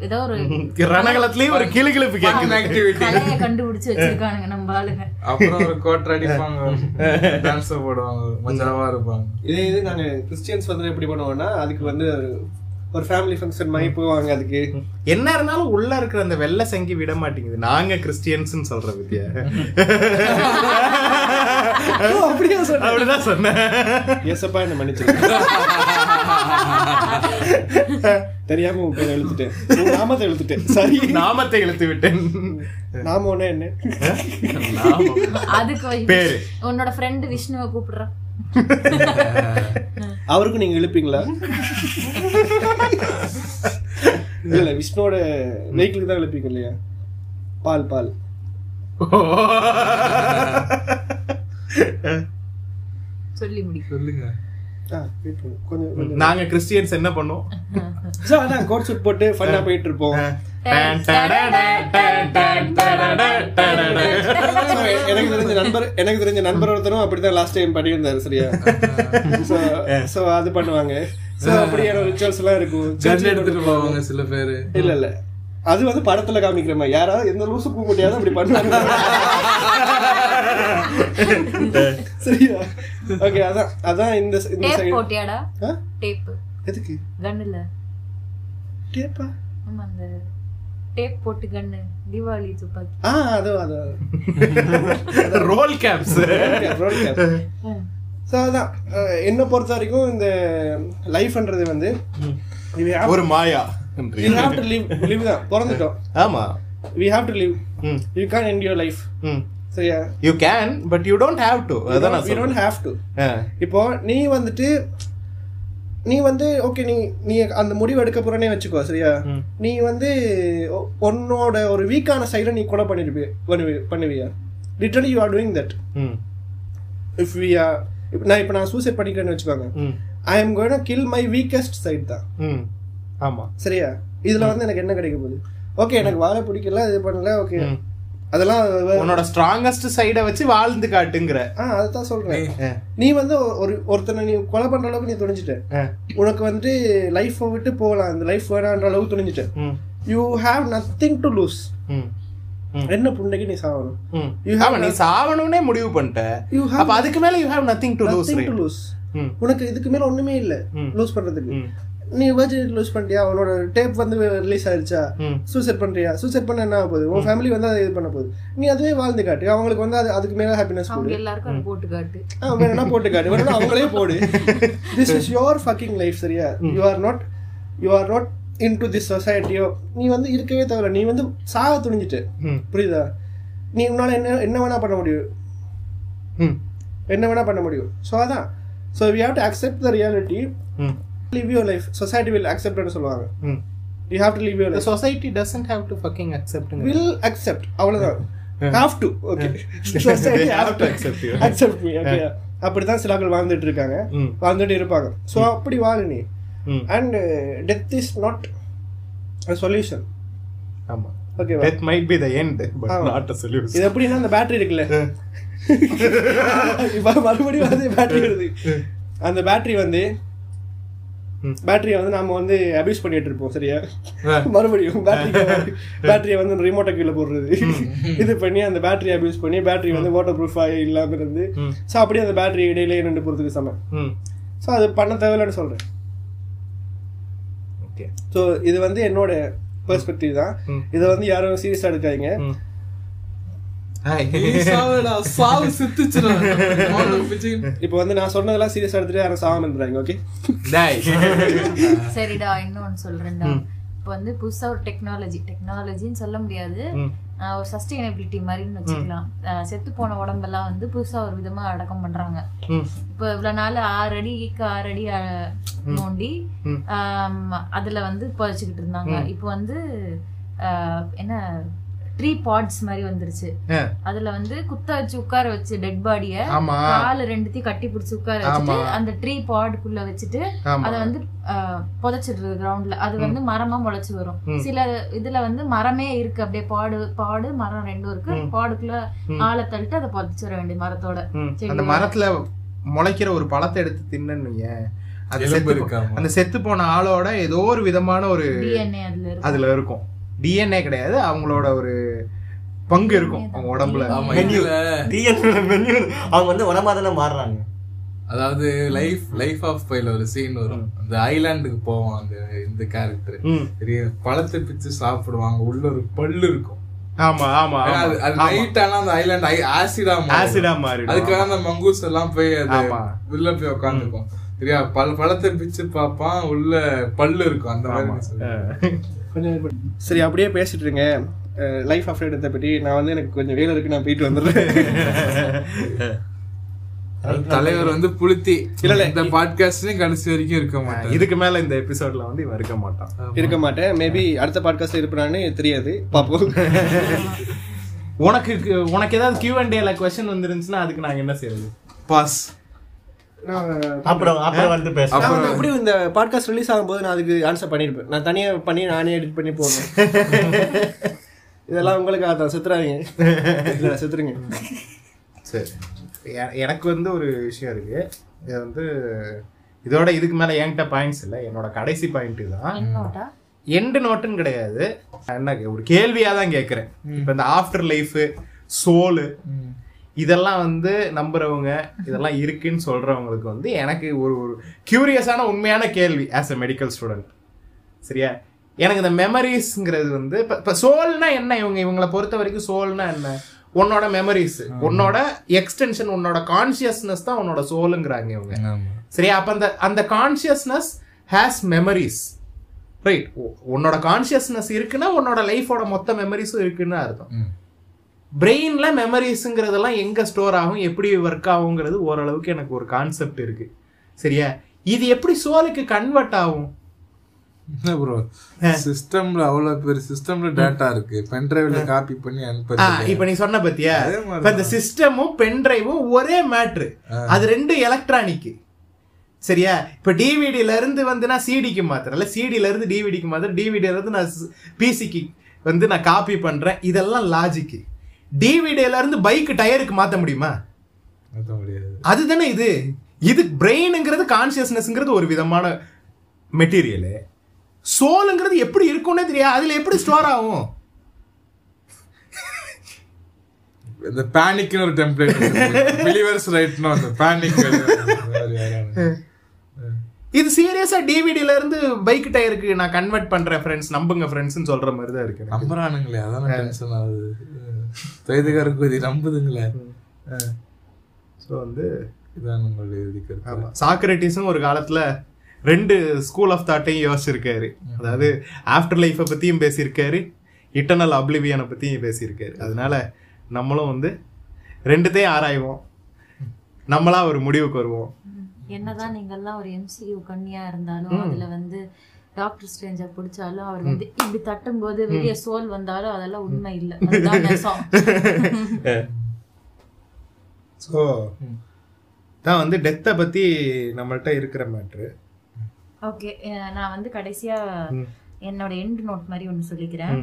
ஏதோ ஒரு ரணகலத்திலயும் ஒரு கிளுகிழப்பு கேக்குது. ஆக்டிவிட்டி கண்டுபிடிச்சு வச்சிருக்கானுங்க நம்ம ஆளுங்க. அப்புறம் ஒரு கோட்டர் அடிப்பாங்க. டான்ஸ் போடுவாங்க. மஜாவா இருப்பாங்க. இதே இது நாங்க கிறிஸ்டியன்ஸ் வந்து எப்படி பண்ணுவோம்னா அதுக்கு வந்து ஒரு- ஃபேமிலி ஃபங்க்ஷன் மாதிரி போவாங்க அதுக்கு. என்ன இருந்தாலும் உள்ள இருக்கிற அந்த வெள்ளை சங்கி விட மாட்டேங்குது. நாங்க கிறிஸ்டியன்ஸ் சொல்ற வித்யா. அப்படியா சொன்ன அப்படிதான் சொன்னேன். ஏசப்பா என்ன மன்னிச்சிருக்க தெரியாம உன் பேரை எழுத்துட்டேன் நாமத்தை எழுத்துட்டேன் சரி. நாமத்தை இழுத்து விட்டேன். நாம ஒண்ணு என்ன? அதுக்கு பேரு. உன்னோட ஃப்ரெண்டு விஷ்ணுவை கூப்பிடுறான் அவருக்கும் நீங்க எழுப்பீங்களா இல்ல விஷ்ணுவோட வெஹிக்கிளுக்கு தான் எழுப்பீங்க இல்லையா? பால் பால். சொல்லி முடி சொல்லுங்க. கொஞ்சம் நாங்க கிறிஸ்டியன்ஸ் என்ன பண்ணுவோம் So, அதான் கோட் சூட் போட்டு ஃபன்னா போயிட்டு இருப்போம் எனக்கு தெரிஞ்ச நண்பர் எனக்கு தெரிஞ்ச நண்பர் ஒருத்தரும் அப்படிதான் லாஸ்ட் டைம் பண்ணியிருந்தாரு சரியா சோ சோ அது பண்ணுவாங்க சோ அப்படியான ரிச்சுவல்ஸ் எல்லாம் இருக்கும் கன் எடுத்துட்டு போவாங்க சில பேரு இல்ல இல்ல அது வந்து படத்துல காமிக்கிற மாதிரி யாராவது எந்த லூசு பூ முடியாத அப்படி பண்ணுவாங்க. சரியா? ஓகே அதான் அதான் இந்த இந்த சைடு போட்டியாடா? டேப் எதுக்கு? கன்னுல டேப்பா ஆமா அந்த டேப் போட்டு கன்னு தீபாவளி துப்பாக்கி. ஆ அது அது. ரோல் கேப்ஸ் ஸோ அதான். என்னை பொறுத்த வரைக்கும் இந்த லைஃப்ன்றது வந்து ஒரு மாயா. We have to live live தான் பிறந்துட்டோம். ஆமா. வி ஹாவ் டு லிவ் ம். You can end your life ம். சரியா you can but you don't have to அதான் வி டோன்ட் ஹேவ் டு. இப்போ நீ வந்துட்டு நீ வந்து ஓகே நீ நீ அந்த முடிவு எடுக்க போறேனே வச்சுக்கோ சரியா? நீ வந்து உன்னோட ஒரு வீக்கான சைடை நீ கொலை பண்ணிருப்பிய பண்ணுவி பண்ணுவியா? Literally you are doing that ம். இஃப் வி ஆர் நான் இப்போ நான் சூசைட் பண்ணிக்கிறேன்னு வச்சுக்கோங்க. I am going kill my weakest side தான். ஆமா. சரியா? இதுல வந்து எனக்கு என்ன கிடைக்க போகுது? ஓகே எனக்கு வாழ பிடிக்கல இது பண்ணல ஓகே. அதெல்லாம் உன்னோட ஸ்ட்ராங்கஸ்ட் சைட வச்சு வாழ்ந்து காட்டுங்கிற. ஆ அதுதான் சொல்றேன். நீ வந்து ஒரு ஒருத்தனை நீ கொலை பண்ற அளவுக்கு நீ துணிஞ்சிட்ட. உனக்கு வந்துட்டு லைஃப்பை விட்டு போகலாம். இந்த லைஃப் வேணான்ற அளவுக்கு துணிஞ்சிட்ட. You have nothing to lose. என்ன புண்டைக்கு நீ சாகணும் ம். You have ஆமா நீ சாவணும்னே முடிவு பண்ணிட்ட. Have அப்ப அதுக்கு மேல you have nothing to lose to lose உனக்கு இதுக்கு மேல ஒண்ணுமே இல்ல. லூஸ் பண்றதுக்கு. நீ virginity லூஸ் பண்ணிட்டியா? உன்னோட டேப் வந்து ரிலீஸ் ஆயிருச்சா. சூசைட் பண்றியா? சூசைட் பண்ண என்ன ஆக போகுது? உன் ஃபேமிலி வந்து அதை இது பண்ண போகுது. நீ அதுவே வாழ்ந்து காட்டு. அவங்களுக்கு வந்து அது அதுக்கு மேல ஹாப்பினஸ் கொடு. எல்லாருக்கும் போட்டு காட்டு. ஆ, வேணும்னா போட்டு காட்டு. வேணும்னா அவங்களே போடு. This is your fucking life சரியா? You are not you are not into this சொசைட்டியோ நீ வந்து இருக்கவே தேவையில்ல நீ வந்து சாக துணிஞ்சிட்டு. புரியுதா? நீ உன்னால என்ன என்ன வேணா பண்ண முடியும். ம். என்ன வேணா பண்ண முடியும். ஸோ அதான். So we have to accept the reality live your life society will அக்செப்ட்னு சொல்லுவாங்க. You have to live The life society doesn't have to fucking accept ங்க. வில் அக்செப்ட் அவ்வளவுதான். Have to okay They have to accept you. Accept me. Okay அப்படிதான் சில ஆட்கள் வாழ்ந்துட்டு இருக்காங்க. வாழ்ந்துட்டு இருப்பாங்க. ஸோ அப்படி வாழு நீ. And death is not a solution ஆமா. Death might be the end, but ஆமா. not a solution. இது எப்படின்னா அந்த பேட்டரி இருக்குல்ல? இப்ப மறுபடியும் வந்து பேட்டரி வருது. அந்த பேட்டரி வந்து. பேட்டரியை வந்து நாம வந்து அபியூஸ் பண்ணிட்டு இருப்போம் சரியா. மறுபடியும் பேட்டரி பேட்டரியை வந்து ரிமோட்டை கீழே போடுறது. இது பண்ணி அந்த பேட்டரி அபியூஸ் பண்ணி பேட்டரி வந்து வாட்டர் ப்ரூஃபா இல்லாம இருந்து ம். ஸோ அப்படியே அந்த பேட்டரி இடையிலே நின்று போறதுக்கு சமம். ஸோ அது பண்ண தேவையில்லைன்னு சொல்றேன். Okay. ஸோ இது வந்து என்னோட பெர்ஸ்பெக்டிவ் தான். இதை வந்து யாரும் சீரியஸா எடுக்காதீங்க. சாவு செத்துச்சுடா. இப்போ வந்து நான் சொன்னதெல்லாம் சீரியஸா எடுத்துட்டு யாரும் இருந்துறாங்க ஓகே. சரிடா இன்னொன்னு சொல்றேன்டா. இப்போ வந்து புதுசா ஒரு டெக்னாலஜி டெக்னாலஜின்னு சொல்ல முடியாது. ஒரு சஸ்டைனபிலிட்டி மாதிரின்னு வச்சுக்கலாம். செத்து போன உடம்பெல்லாம் வந்து புதுசா ஒரு விதமா அடக்கம் பண்றாங்க. இப்போ இவ்வளவு நாள் ஆறு அடிக்கு ஆறு அடி ஆஹ், நோண்டி அதுல வந்து புதைச்சுக்கிட்டு இருந்தாங்க. இப்போ வந்து ஆஹ், என்ன ட்ரீ பாட்ஸ் மாதிரி வந்துருச்சு. அதுல வந்து குத்த வச்சு உட்கார வச்சு டெட் பாடிய ஆமா. கால் ரெண்டுத்தையும் கட்டி பிடிச்சு உட்கார வச்சுட்டு. அந்த ட்ரீ பாடுக்குள்ள வச்சுட்டு. அத வந்து ஆஹ், புதைச்சிடுறது கிரவுண்ட்ல அது வந்து மரமா முளைச்சு வரும். சில இதுல வந்து மரமே இருக்கு. அப்படியே பாடு பாடு மரம் ரெண்டும் இருக்கு. பாடுக்குள்ள ஆளை தள்ளிட்டு அதை புதைச்சிட வேண்டிய மரத்தோட அந்த மரத்துல முளைக்கிற ஒரு பழத்தை எடுத்து தின்னுன்னு? அந்த செத்து போன ஆளோட ஏதோ ஒரு விதமான ஒரு டிஎன்ஏ அதுல இருக்கு அதுல இருக்கும். டிஎன்ஏ கிடையாது அவங்களோட ஒரு பங்கு இருக்கும் அவங்க உடம்புல. ஆமா, Menu. இதுல டிஎன் மெனு அவங்க வந்து உடம்பா தானே மாறுறாங்க. அதாவது லைஃப் லைஃப் ஆஃப் பைல ஒரு சீன் வரும். அந்த ஐலாண்டுக்கு போவான் அந்த இந்த கேரக்டர் பழத்தை பிச்சு சாப்பிடுவாங்க. உள்ள ஒரு பல்லு இருக்கும். ஆமா ஆமா அது நைட் ஆனா அந்த ஐலாண்ட் ஆசிடா ஆசிடா மாறிடும். அதுக்காக அந்த மங்கூஸ் எல்லாம் போய். உள்ள போய் உட்காந்துக்கும் சரியா? பல பழத்தை பிச்சு பார்ப்பான். உள்ள பல்லு இருக்கும். அந்த மாதிரி. கொஞ்சம் சரி அப்படியே பேசிட்டு இருங்க லைஃப் ஆஃப் இடத்தை பற்றி நான் வந்து எனக்கு கொஞ்சம் வேலை இருக்கு நான் போயிட்டு வந்துடுறேன். தலைவர் வந்து புளுத்தி. இல்ல, இல்ல. இந்த பாட்காஸ்ட்லயும் கடைசி வரைக்கும் இருக்க மாட்டார். இதுக்கு மேல இந்த எபிசோட்ல வந்து இவன் இருக்க மாட்டான். இருக்க மாட்டேன். மேபி அடுத்த பாட்காஸ்ட்ல இருப்பானு தெரியாது. பாப்போம் உனக்கு உனக்கு ஏதாவது கியூ அண்ட் டேல கொஸ்டின் வந்துருந்துச்சுன்னா அதுக்கு நாங்க என்ன செய்யறது பாஸ் அப்புறம் அப்புறம் வந்து நான் இந்த பாட்காஸ்ட் ரிலீஸ் ஆகும்போது நான் அதுக்கு ஆன்சர் பண்ணியிருப்பேன் நான் தனியா பண்ணி நானே எடிட் பண்ணி போடுறேன் இதெல்லாம் உங்களுக்கு அதான் செத்துறாதீங்க. இல்ல, செத்துருங்க. சரி. எ- எனக்கு வந்து ஒரு விஷயம் இருக்கு. இது வந்து இதோட இதுக்கு மேல என்கிட்ட பாயிண்ட்ஸ் இல்லை. என்னோட கடைசி பாயிண்ட் தான். என்னோடா எண்டு நோட்டுன்னு கிடையாது. நான் என்ன ஒரு கேள்வியா தான் கேட்குறேன் இப்போ இந்த ஆஃப்டர் லைஃப் சோலு இதெல்லாம் வந்து நம்புறவங்க இதெல்லாம் இருக்குன்னு சொல்றவங்களுக்கு வந்து எனக்கு ஒரு ஒரு கியூரியஸான உண்மையான கேள்வி ஆஸ் அ மெடிக்கல் ஸ்டூடெண்ட் சரியா? எனக்கு இந்த மெமரிஸ்ங்கிறது வந்து இப்போ இப்போ சோல்னா என்ன? இவங்க இவங்களை பொறுத்த வரைக்கும் சோல்னா என்ன? உன்னோட மெமரிஸ் உன்னோட எக்ஸ்டென்ஷன் உன்னோட கான்சியஸ்னஸ் தான் உன்னோட சோலுங்கிறாங்க இவங்க. சரியா? அப்ப அந்த அந்த கான்சியஸ்னஸ் ஹேஸ் மெமரிஸ் ரைட் உன்னோட கான்சியஸ்னஸ் இருக்குன்னா உன்னோட லைஃபோட மொத்த மெமரிஸும் இருக்குன்னு அர்த்தம். பிரெயின்ல மெமரிஸ்ங்கிறதெல்லாம் எங்க ஸ்டோர் ஆகும் எப்படி ஒர்க் ஆகுங்கிறது ஓரளவுக்கு எனக்கு ஒரு கான்செப்ட் இருக்கு. சரியா? இது எப்படி சோலுக்கு கன்வெர்ட் ஆகும்? என்ன ப்ரோ சிஸ்டம்ல அவ்வளவு பெரிய சிஸ்டம்ல டேட்டா இருக்கு. பென்டிரைவ்ல காப்பி பண்ணி ஆ, அனுப்புறது இப்ப நீ சொன்ன பத்தியா. இப்ப இந்த சிஸ்டமும் பென்டிரைவும் ஒரே மேட்ரு அது ரெண்டு எலக்ட்ரானிக் சரியா? இப்ப டிவிடில இருந்து வந்து நான் சிடிக்கு மாத்துறேன். சிடில இருந்து டிவிடிக்கு மாத்துறேன். டிவிடில இருந்து நான் பிசிக்கு வந்து நான் காப்பி பண்றேன். இதெல்லாம் லாஜிக் டிவிடில இருந்து பைக் டயருக்கு மாத்த முடியுமா? அதுதானே இது. இது பிரெயினுங்கிறது கான்சியஸ்னஸ்ங்கிறது ஒரு விதமான மெட்டீரியல் சோலுங்கிறது எப்படி இருக்கும்னே தெரியாது அதுல எப்படி ஸ்டோர் ஆகும்? இந்த பேனிக்னு ஒரு டெம்ப்ளேட் பிலிவர்ஸ் ரைட்னு அந்த பேனிக் இது சீரியஸா டிவிடில இருந்து பைக் டயருக்கு நான் கன்வெர்ட் பண்றேன் ஃப்ரெண்ட்ஸ் நம்புங்க ஃப்ரெண்ட்ஸ்னு சொல்ற மாதிரி தான் இருக்கு. நம்புறானுங்களே அதான் டென்ஷன் ஆகுது. தொய்துகார குதி நம்புதுங்களே. ஸோ வந்து இதான் உங்களுடைய இறுதி கருத்து. ஆமா. சாக்ரட்டிஸும் ஒரு காலத்துல ரெண்டு ஸ்கூல் ஆஃப் தாட்டையும் யோசிச்சிருக்காரு. அதாவது ஆஃப்டர் லைஃப்பை பத்தியும் பேசியிருக்காரு இட்டர்னல் அப்ளிவியனை பத்தியும் பேசியிருக்காரு. அதனால நம்மளும் வந்து ரெண்டுத்தையும் ஆராய்வோம். நம்மளா ஒரு முடிவுக்கு வருவோம். என்னதான் நீங்கெல்லாம் ஒரு எம்சியூ கண்ணியா இருந்தாலும் அதுல வந்து டாக்டர் ஸ்ட்ரேஞ்சர் பிடிச்சாலும் அவர் வந்து இப்படி தட்டும் போது வெளியே சோல் வந்தாலும் அதெல்லாம் உண்மை இல்லை. ஸோ தான் வந்து டெத்தை பத்தி நம்மள்ட்ட இருக்கிற மேட்ரு ஓகே நான் வந்து கடைசியா என்னோட எண்ட் நோட் மாதிரி ஒன்று சொல்லிக்கிறேன்.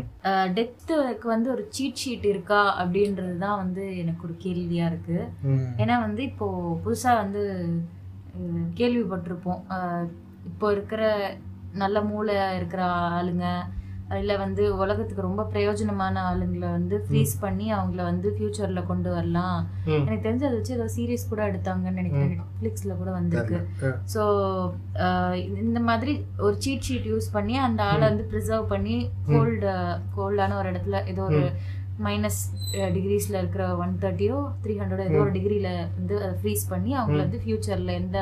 டெத்துக்கு வந்து ஒரு சீட் ஷீட் இருக்கா அப்படின்றது தான் வந்து எனக்கு ஒரு கேள்வியா இருக்கு. ஏன்னா வந்து இப்போ புதுசா வந்து கேள்விப்பட்டிருப்போம். அஹ், இப்போ இருக்கிற நல்ல மூளை இருக்கிற ஆளுங்க. இல்ல வந்து உலகத்துக்கு ரொம்ப பிரயோஜனமான ஆளுங்களை வந்து ஃப்ரீஸ் பண்ணி அவங்கள வந்து ஃபியூச்சர்ல கொண்டு வரலாம். எனக்கு தெரிஞ்சு அதை வச்சு ஏதோ சீரியஸ் கூட எடுத்தாங்கன்னு நினைக்கிறேன். நெட்ஃபிளிக்ஸ்ல கூட வந்திருக்கு. ஸோ இந்த மாதிரி ஒரு சீட் ஷீட் யூஸ் பண்ணி அந்த ஆளை வந்து ப்ரிசர்வ் பண்ணி கோல்டு கோல்டான ஒரு இடத்துல ஏதோ ஒரு மைனஸ் டிகிரிஸ்ல இருக்கிற ஒன் தேர்ட்டியோ த்ரீ ஹண்ட்ரட் ஏதோ ஒரு டிகிரியில வந்து அதை ஃப்ரீஸ் பண்ணி அவங்கள வந்து ஃபியூச்சர்ல எந்த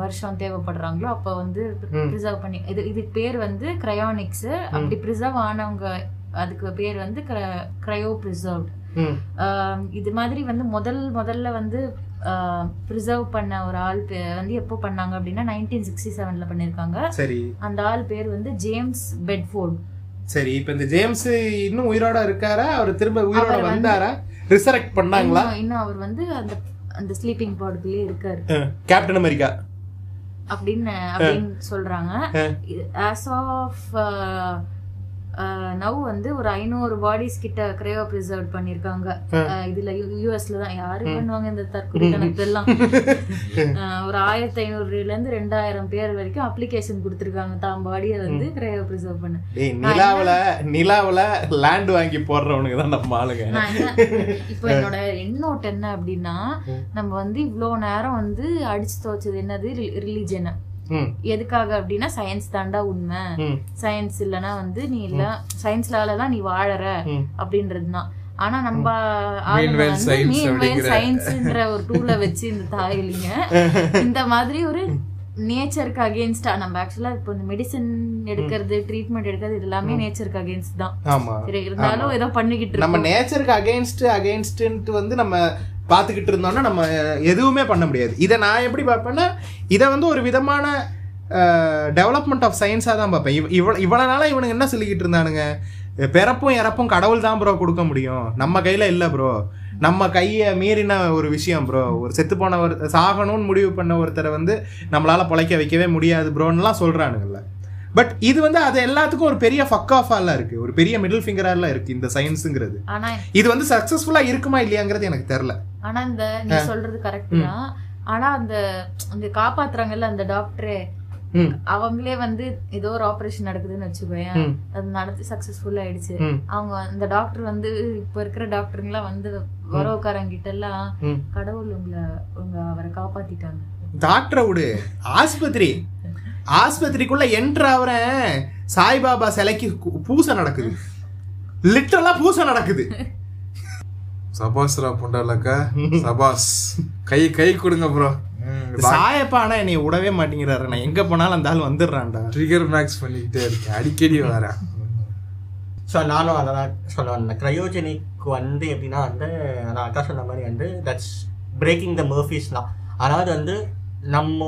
வருஷம் தேவைப்படுறாங்களோ அப்போ வந்து ப்ரிசர்வ் பண்ணி இது இதுக்கு பேர் வந்து கிரையானிக்ஸ் அப்படி ப்ரிசர்வ் ஆனவங்க அதுக்கு பேர் வந்து கிரையோ ப்ரிசர்வ்ட் இது மாதிரி வந்து முதல் முதல்ல வந்து ப்ரிசர்வ் பண்ண ஒரு ஆள் வந்து எப்போ பண்ணாங்க அப்படின்னா நைன்டீன் சிக்ஸ்டி செவன்ல பண்ணியிருக்காங்க சரி. அந்த ஆள் பேர் வந்து ஜேம்ஸ் பெட்ஃபோர்ட். சரி இப்ப இந்த ஜேம்ஸ் இன்னும் உயிரோட இருக்காரா? அவர் திரும்ப உயிரோட வந்தாரா? ரிசரெக்ட் பண்ணாங்களா? இன்னும் அவர் வந்து அந்த அந்த ஸ்லீப்பிங் பாடுக்குள்ளே இருக்காரு. Captain America. அப்படின்னு அப்படின்னு சொல்றாங்க. ஆஸ் ஆஃப் நவ் வந்து ஒரு ஐநூறு பாடிஸ் கிட்ட கிரையோ ப்ரிசர்வ் பண்ணிருக்காங்க. இதுல யூஎஸ்ல தான். யாரு பண்ணுவாங்க இந்த தற்கொலை கணக்கு எல்லாம் அஹ் ஒரு ஆயிரத்தி ஐநூறுல இருந்து ரெண்டாயிரம் பேர் வரைக்கும் அப்ளிகேஷன் கொடுத்திருக்காங்க. தான் பாடியை வந்து கிரையோ ப்ரிசர்வ் பண்ண. நிலாவுல நிலாவுல லேண்ட் வாங்கி போடுறவனுக்கு தான் நம்ம ஆளுங்க. இப்போ என்னோட எண்ணோட் என்ன அப்படின்னா நம்ம வந்து இவ்வளோ நேரம் வந்து அடிச்சு துவச்சது என்னது? ரிலீஜனை எதுக்காக அப்படின்னா சயின்ஸ் தாண்டா உண்மை. சயின்ஸ் இல்லனா வந்து நீ இல்ல சயின்ஸ்லால தான் நீ வாழற ம். அப்படின்றது தான் ஆனா நம்ம சயின்ஸ்ன்ற ஒரு டூலை வச்சு இந்த தாயிலிங்க இந்த மாதிரி ஒரு நேச்சருக்கு அகேன்ஸ்டா நம்ம ஆக்சுவலா இப்போ இந்த மெடிசன் எடுக்கிறது ட்ரீட்மெண்ட் எடுக்கிறது இது எல்லாமே நேச்சருக்கு அகேன்ஸ்ட் தான். இருந்தாலும் ஏதோ பண்ணிக்கிட்டு நம்ம நேச்சருக்கு அகைன்ஸ்ட் அகைன்ஸ்ட்ன்ட்டு வந்து நம்ம பார்த்துக்கிட்டு இருந்தோம்னா நம்ம எதுவுமே பண்ண முடியாது. இதை நான் எப்படி பார்ப்பேன்னா இதை வந்து ஒரு விதமான டெவலப்மெண்ட் ஆஃப் சயின்ஸாக தான் பார்ப்பேன். இவ இவ்வளோ இவ்வளோ நாளாக இவனுங்க என்ன சொல்லிக்கிட்டு இருந்தானுங்க? பிறப்பும் இறப்பும் கடவுள் தான் ப்ரோ கொடுக்க முடியும். நம்ம கையில் இல்லை ப்ரோ நம்ம கையை மீறின ஒரு விஷயம் ப்ரோ ஒரு செத்து போன ஒரு சாகணும்னு முடிவு பண்ண ஒருத்தரை வந்து நம்மளால பொழைக்க வைக்கவே முடியாது ப்ரோன்னுலாம் சொல்கிறானுங்கல்ல பட் இது வந்து அது எல்லாத்துக்கும் ஒரு பெரிய ஃபக் ஆஃபாலாம் இருக்கு. ஒரு பெரிய மிடில் ஃபிங்கராலாம் இருக்கு இந்த சயின்ஸுங்கிறது இது வந்து சக்சஸ்ஃபுல்லா இருக்குமா இல்லையாங்கிறது எனக்கு தெரியல. ஆனா இந்த நீ சொல்றது கரெக்ட் தான். ஆனா அந்த அந்த காப்பாத்துறாங்கல்ல அந்த டாக்டரே. அவங்களே வந்து ஏதோ ஒரு ஆபரேஷன் நடக்குதுன்னு வச்சுக்கோயேன். அது நடத்தி சக்சஸ்ஃபுல் ஆயிடுச்சு. அவங்க அந்த டாக்டர் வந்து இப்ப இருக்கிற டாக்டருங்கெல்லாம் வந்து உறவுக்காரங்க கிட்ட எல்லாம். கடவுள் உங்களை உங்க அவரை காப்பாத்திட்டாங்க. டாக்டரை விடு. ஆஸ்பத்திரி. ஆஸ்பத்திரிக்குள்ள என்ட்ரு ஆகுறேன் சாய்பாபா சிலைக்கு பூசை நடக்குது. லிட்டரலா பூசை நடக்குது. சபாஸ்ரா புண்டாலக்கா சபாஸ் கை கை கொடுங்க ப்ரோ சாயப்பா ஆனா என்னை விடவே மாட்டேங்கிறாரு நான் எங்க போனாலும் அந்த ஆள் வந்துடுறான்டா. ட்ரிகர் மேக்ஸ் பண்ணிக்கிட்டே இருக்கேன். அடிக்கடி வரேன் ஸோ நானும் அதை தான் சொல்ல வந்தேன் க்ரையோஜெனிக் வந்து எப்படின்னா வந்து நான் அக்கா சொன்ன மாதிரி வந்து தட்ஸ் பிரேக்கிங் த மர்ஃபீஸ்லாம் அதாவது வந்து நம்ம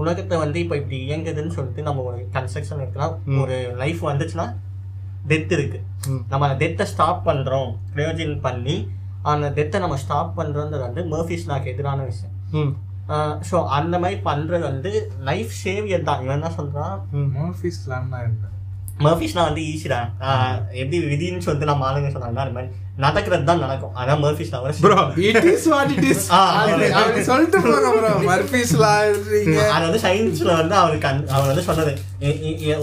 உலகத்தை வந்து இப்போ இப்படி இயங்குதுன்னு சொல்லிட்டு நம்ம ஒரு கன்ஸ்ட்ரக்ஷன் இருக்கலாம் ஒரு லைஃப் வந்துச்சுன்னா டெத் இருக்கு. நம்ம அந்த டெத்தை ஸ்டாப் பண்றோம். க்ரையோஜென் பண்ணி அந்த டெத்தை நம்ம ஸ்டாப் பண்றோன்றது வந்து மர்ஃபீஸ் லாக்கு எதிரான விஷயம். ம். ஸோ அந்த மாதிரி பண்றது வந்து லைஃப் சேவியர் தான். இவன் என்ன சொல்றான்? ஆஃபீஸ்லான்னா என்ன? மர்ஃபிஸ்லாம் வந்து ஈஸிடா எப்படி விதின்னு சொல்லிட்டு நம்ம ஆளுங்க சொன்னாங்க. அந்த மாதிரி நடக்கிறது தான் நடக்கும். அதான் Murphy's bro it is what it is ஆ, அப்படி சொல்லிட்டு போங்க ப்ரோ அது வந்து சயின்ஸ்ல வந்து அவருக்கு அவர் வந்து சொன்னது.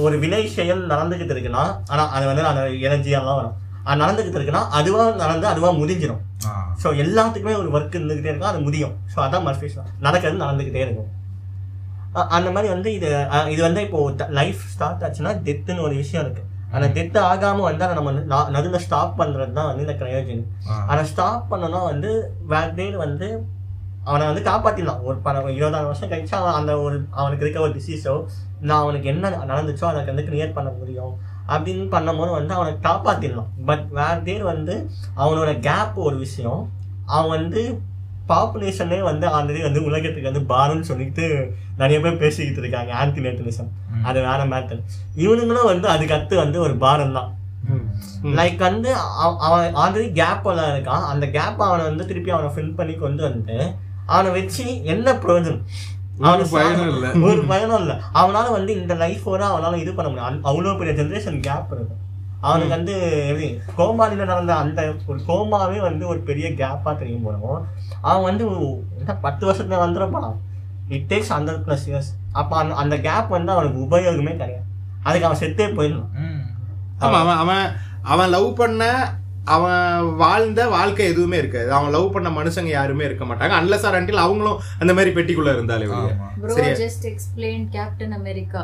ஒரு வினை செயல் நடந்துகிட்டு இருக்குன்னா ஆனா அது வந்து அந்த எனர்ஜியெல்லாம் வரும். அது நடந்துகிட்டு இருக்குன்னா அதுவா நடந்து அதுவா முடிஞ்சிடும் ஸோ எல்லாத்துக்குமே ஒரு ஒர்க் இருந்துகிட்டே இருக்கும். அது முடியும் ஸோ அதான் மர்ஃபிஸ் நடக்கிறது நடந்துகிட்டே இருக்கும். அந்த மாதிரி வந்து இது இது வந்து இப்போ லைஃப் ஸ்டார்ட் ஆச்சுன்னா டெத்துன்னு ஒரு விஷயம் இருக்கு. அந்த டெத் ஆகாம வந்து அதை நம்ம நடுவுல ஸ்டாப் பண்றது தான் வந்து இந்த கிரயோஜன் அதை ஸ்டாப் பண்ணனா வந்து வேற டேல வந்து அவனை வந்து காப்பாத்திடலாம். ஒரு பல இருபதாயிரம் வருஷம் கழிச்சு அவன் அந்த ஒரு அவனுக்கு இருக்க ஒரு டிசீஸோ நான் அவனுக்கு என்ன நடந்துச்சோ அதை வந்து கிளியர் பண்ண முடியும். அப்படின்னு பண்ணும்போது வந்து அவனை காப்பாத்திடலாம். பட் வேற டேர் வந்து அவனோட கேப் ஒரு விஷயம். அவன் வந்து பாப்புலேஷனே வந்து ஆல்ரெடி வந்து உலகத்துக்கு வந்து பாருன்னு சொல்லிட்டு நிறைய பேர் பேசிக்கிட்டு இருக்காங்க. ஆன்டிநேட்டலிசம் அது வேற மேட்டர் இவனுங்களும் வந்து அதுக்கு அடுத்து வந்து ஒரு பாரம் தான். லைக் வந்து அவ- அவன் ஆல்ரெடி கேப் எல்லாம் இருக்கான். அந்த கேப் அவனை வந்து திருப்பி அவனை ஃபில் பண்ணி கொண்டு வந்து அவனை வச்சு என்ன பிரயோஜனம்? அவனுக்கு பயனும் இல்ல. ஒரு பயனும் இல்ல. அவனால வந்து இந்த லைஃபோட அவனால இது பண்ண முடியும். அவ்வளவு பெரிய ஜெனரேஷன் கேப் இருக்கு. அவனுக்கு வந்து எப்படி கோமாளில நடந்த அந்த ஒரு கோமாவே வந்து ஒரு பெரிய கேப்பா தெரியும் போதும் அவன் வந்து பத்து வருஷத்துல வந்துடப்பான் it takes hundred plus years அப்போ அந்த அந்த கேப் வந்து அவனுக்கு உபயோகமே கிடையாது. அதுக்கு அவன் செத்தே போயிடலாம் ஆமா அவன் அவன் அவன் லவ் பண்ண அவன் வாழ்ந்த வாழ்க்கை எதுவுமே இருக்காது. அவன் லவ் பண்ண மனுஷங்க யாருமே இருக்க மாட்டாங்க. அன்லஸ் ஆர் அன்டில் அவங்களும் அந்த மாதிரி பெட்டிக்குள்ள இருந்தாலே. Bro? Just explain captain America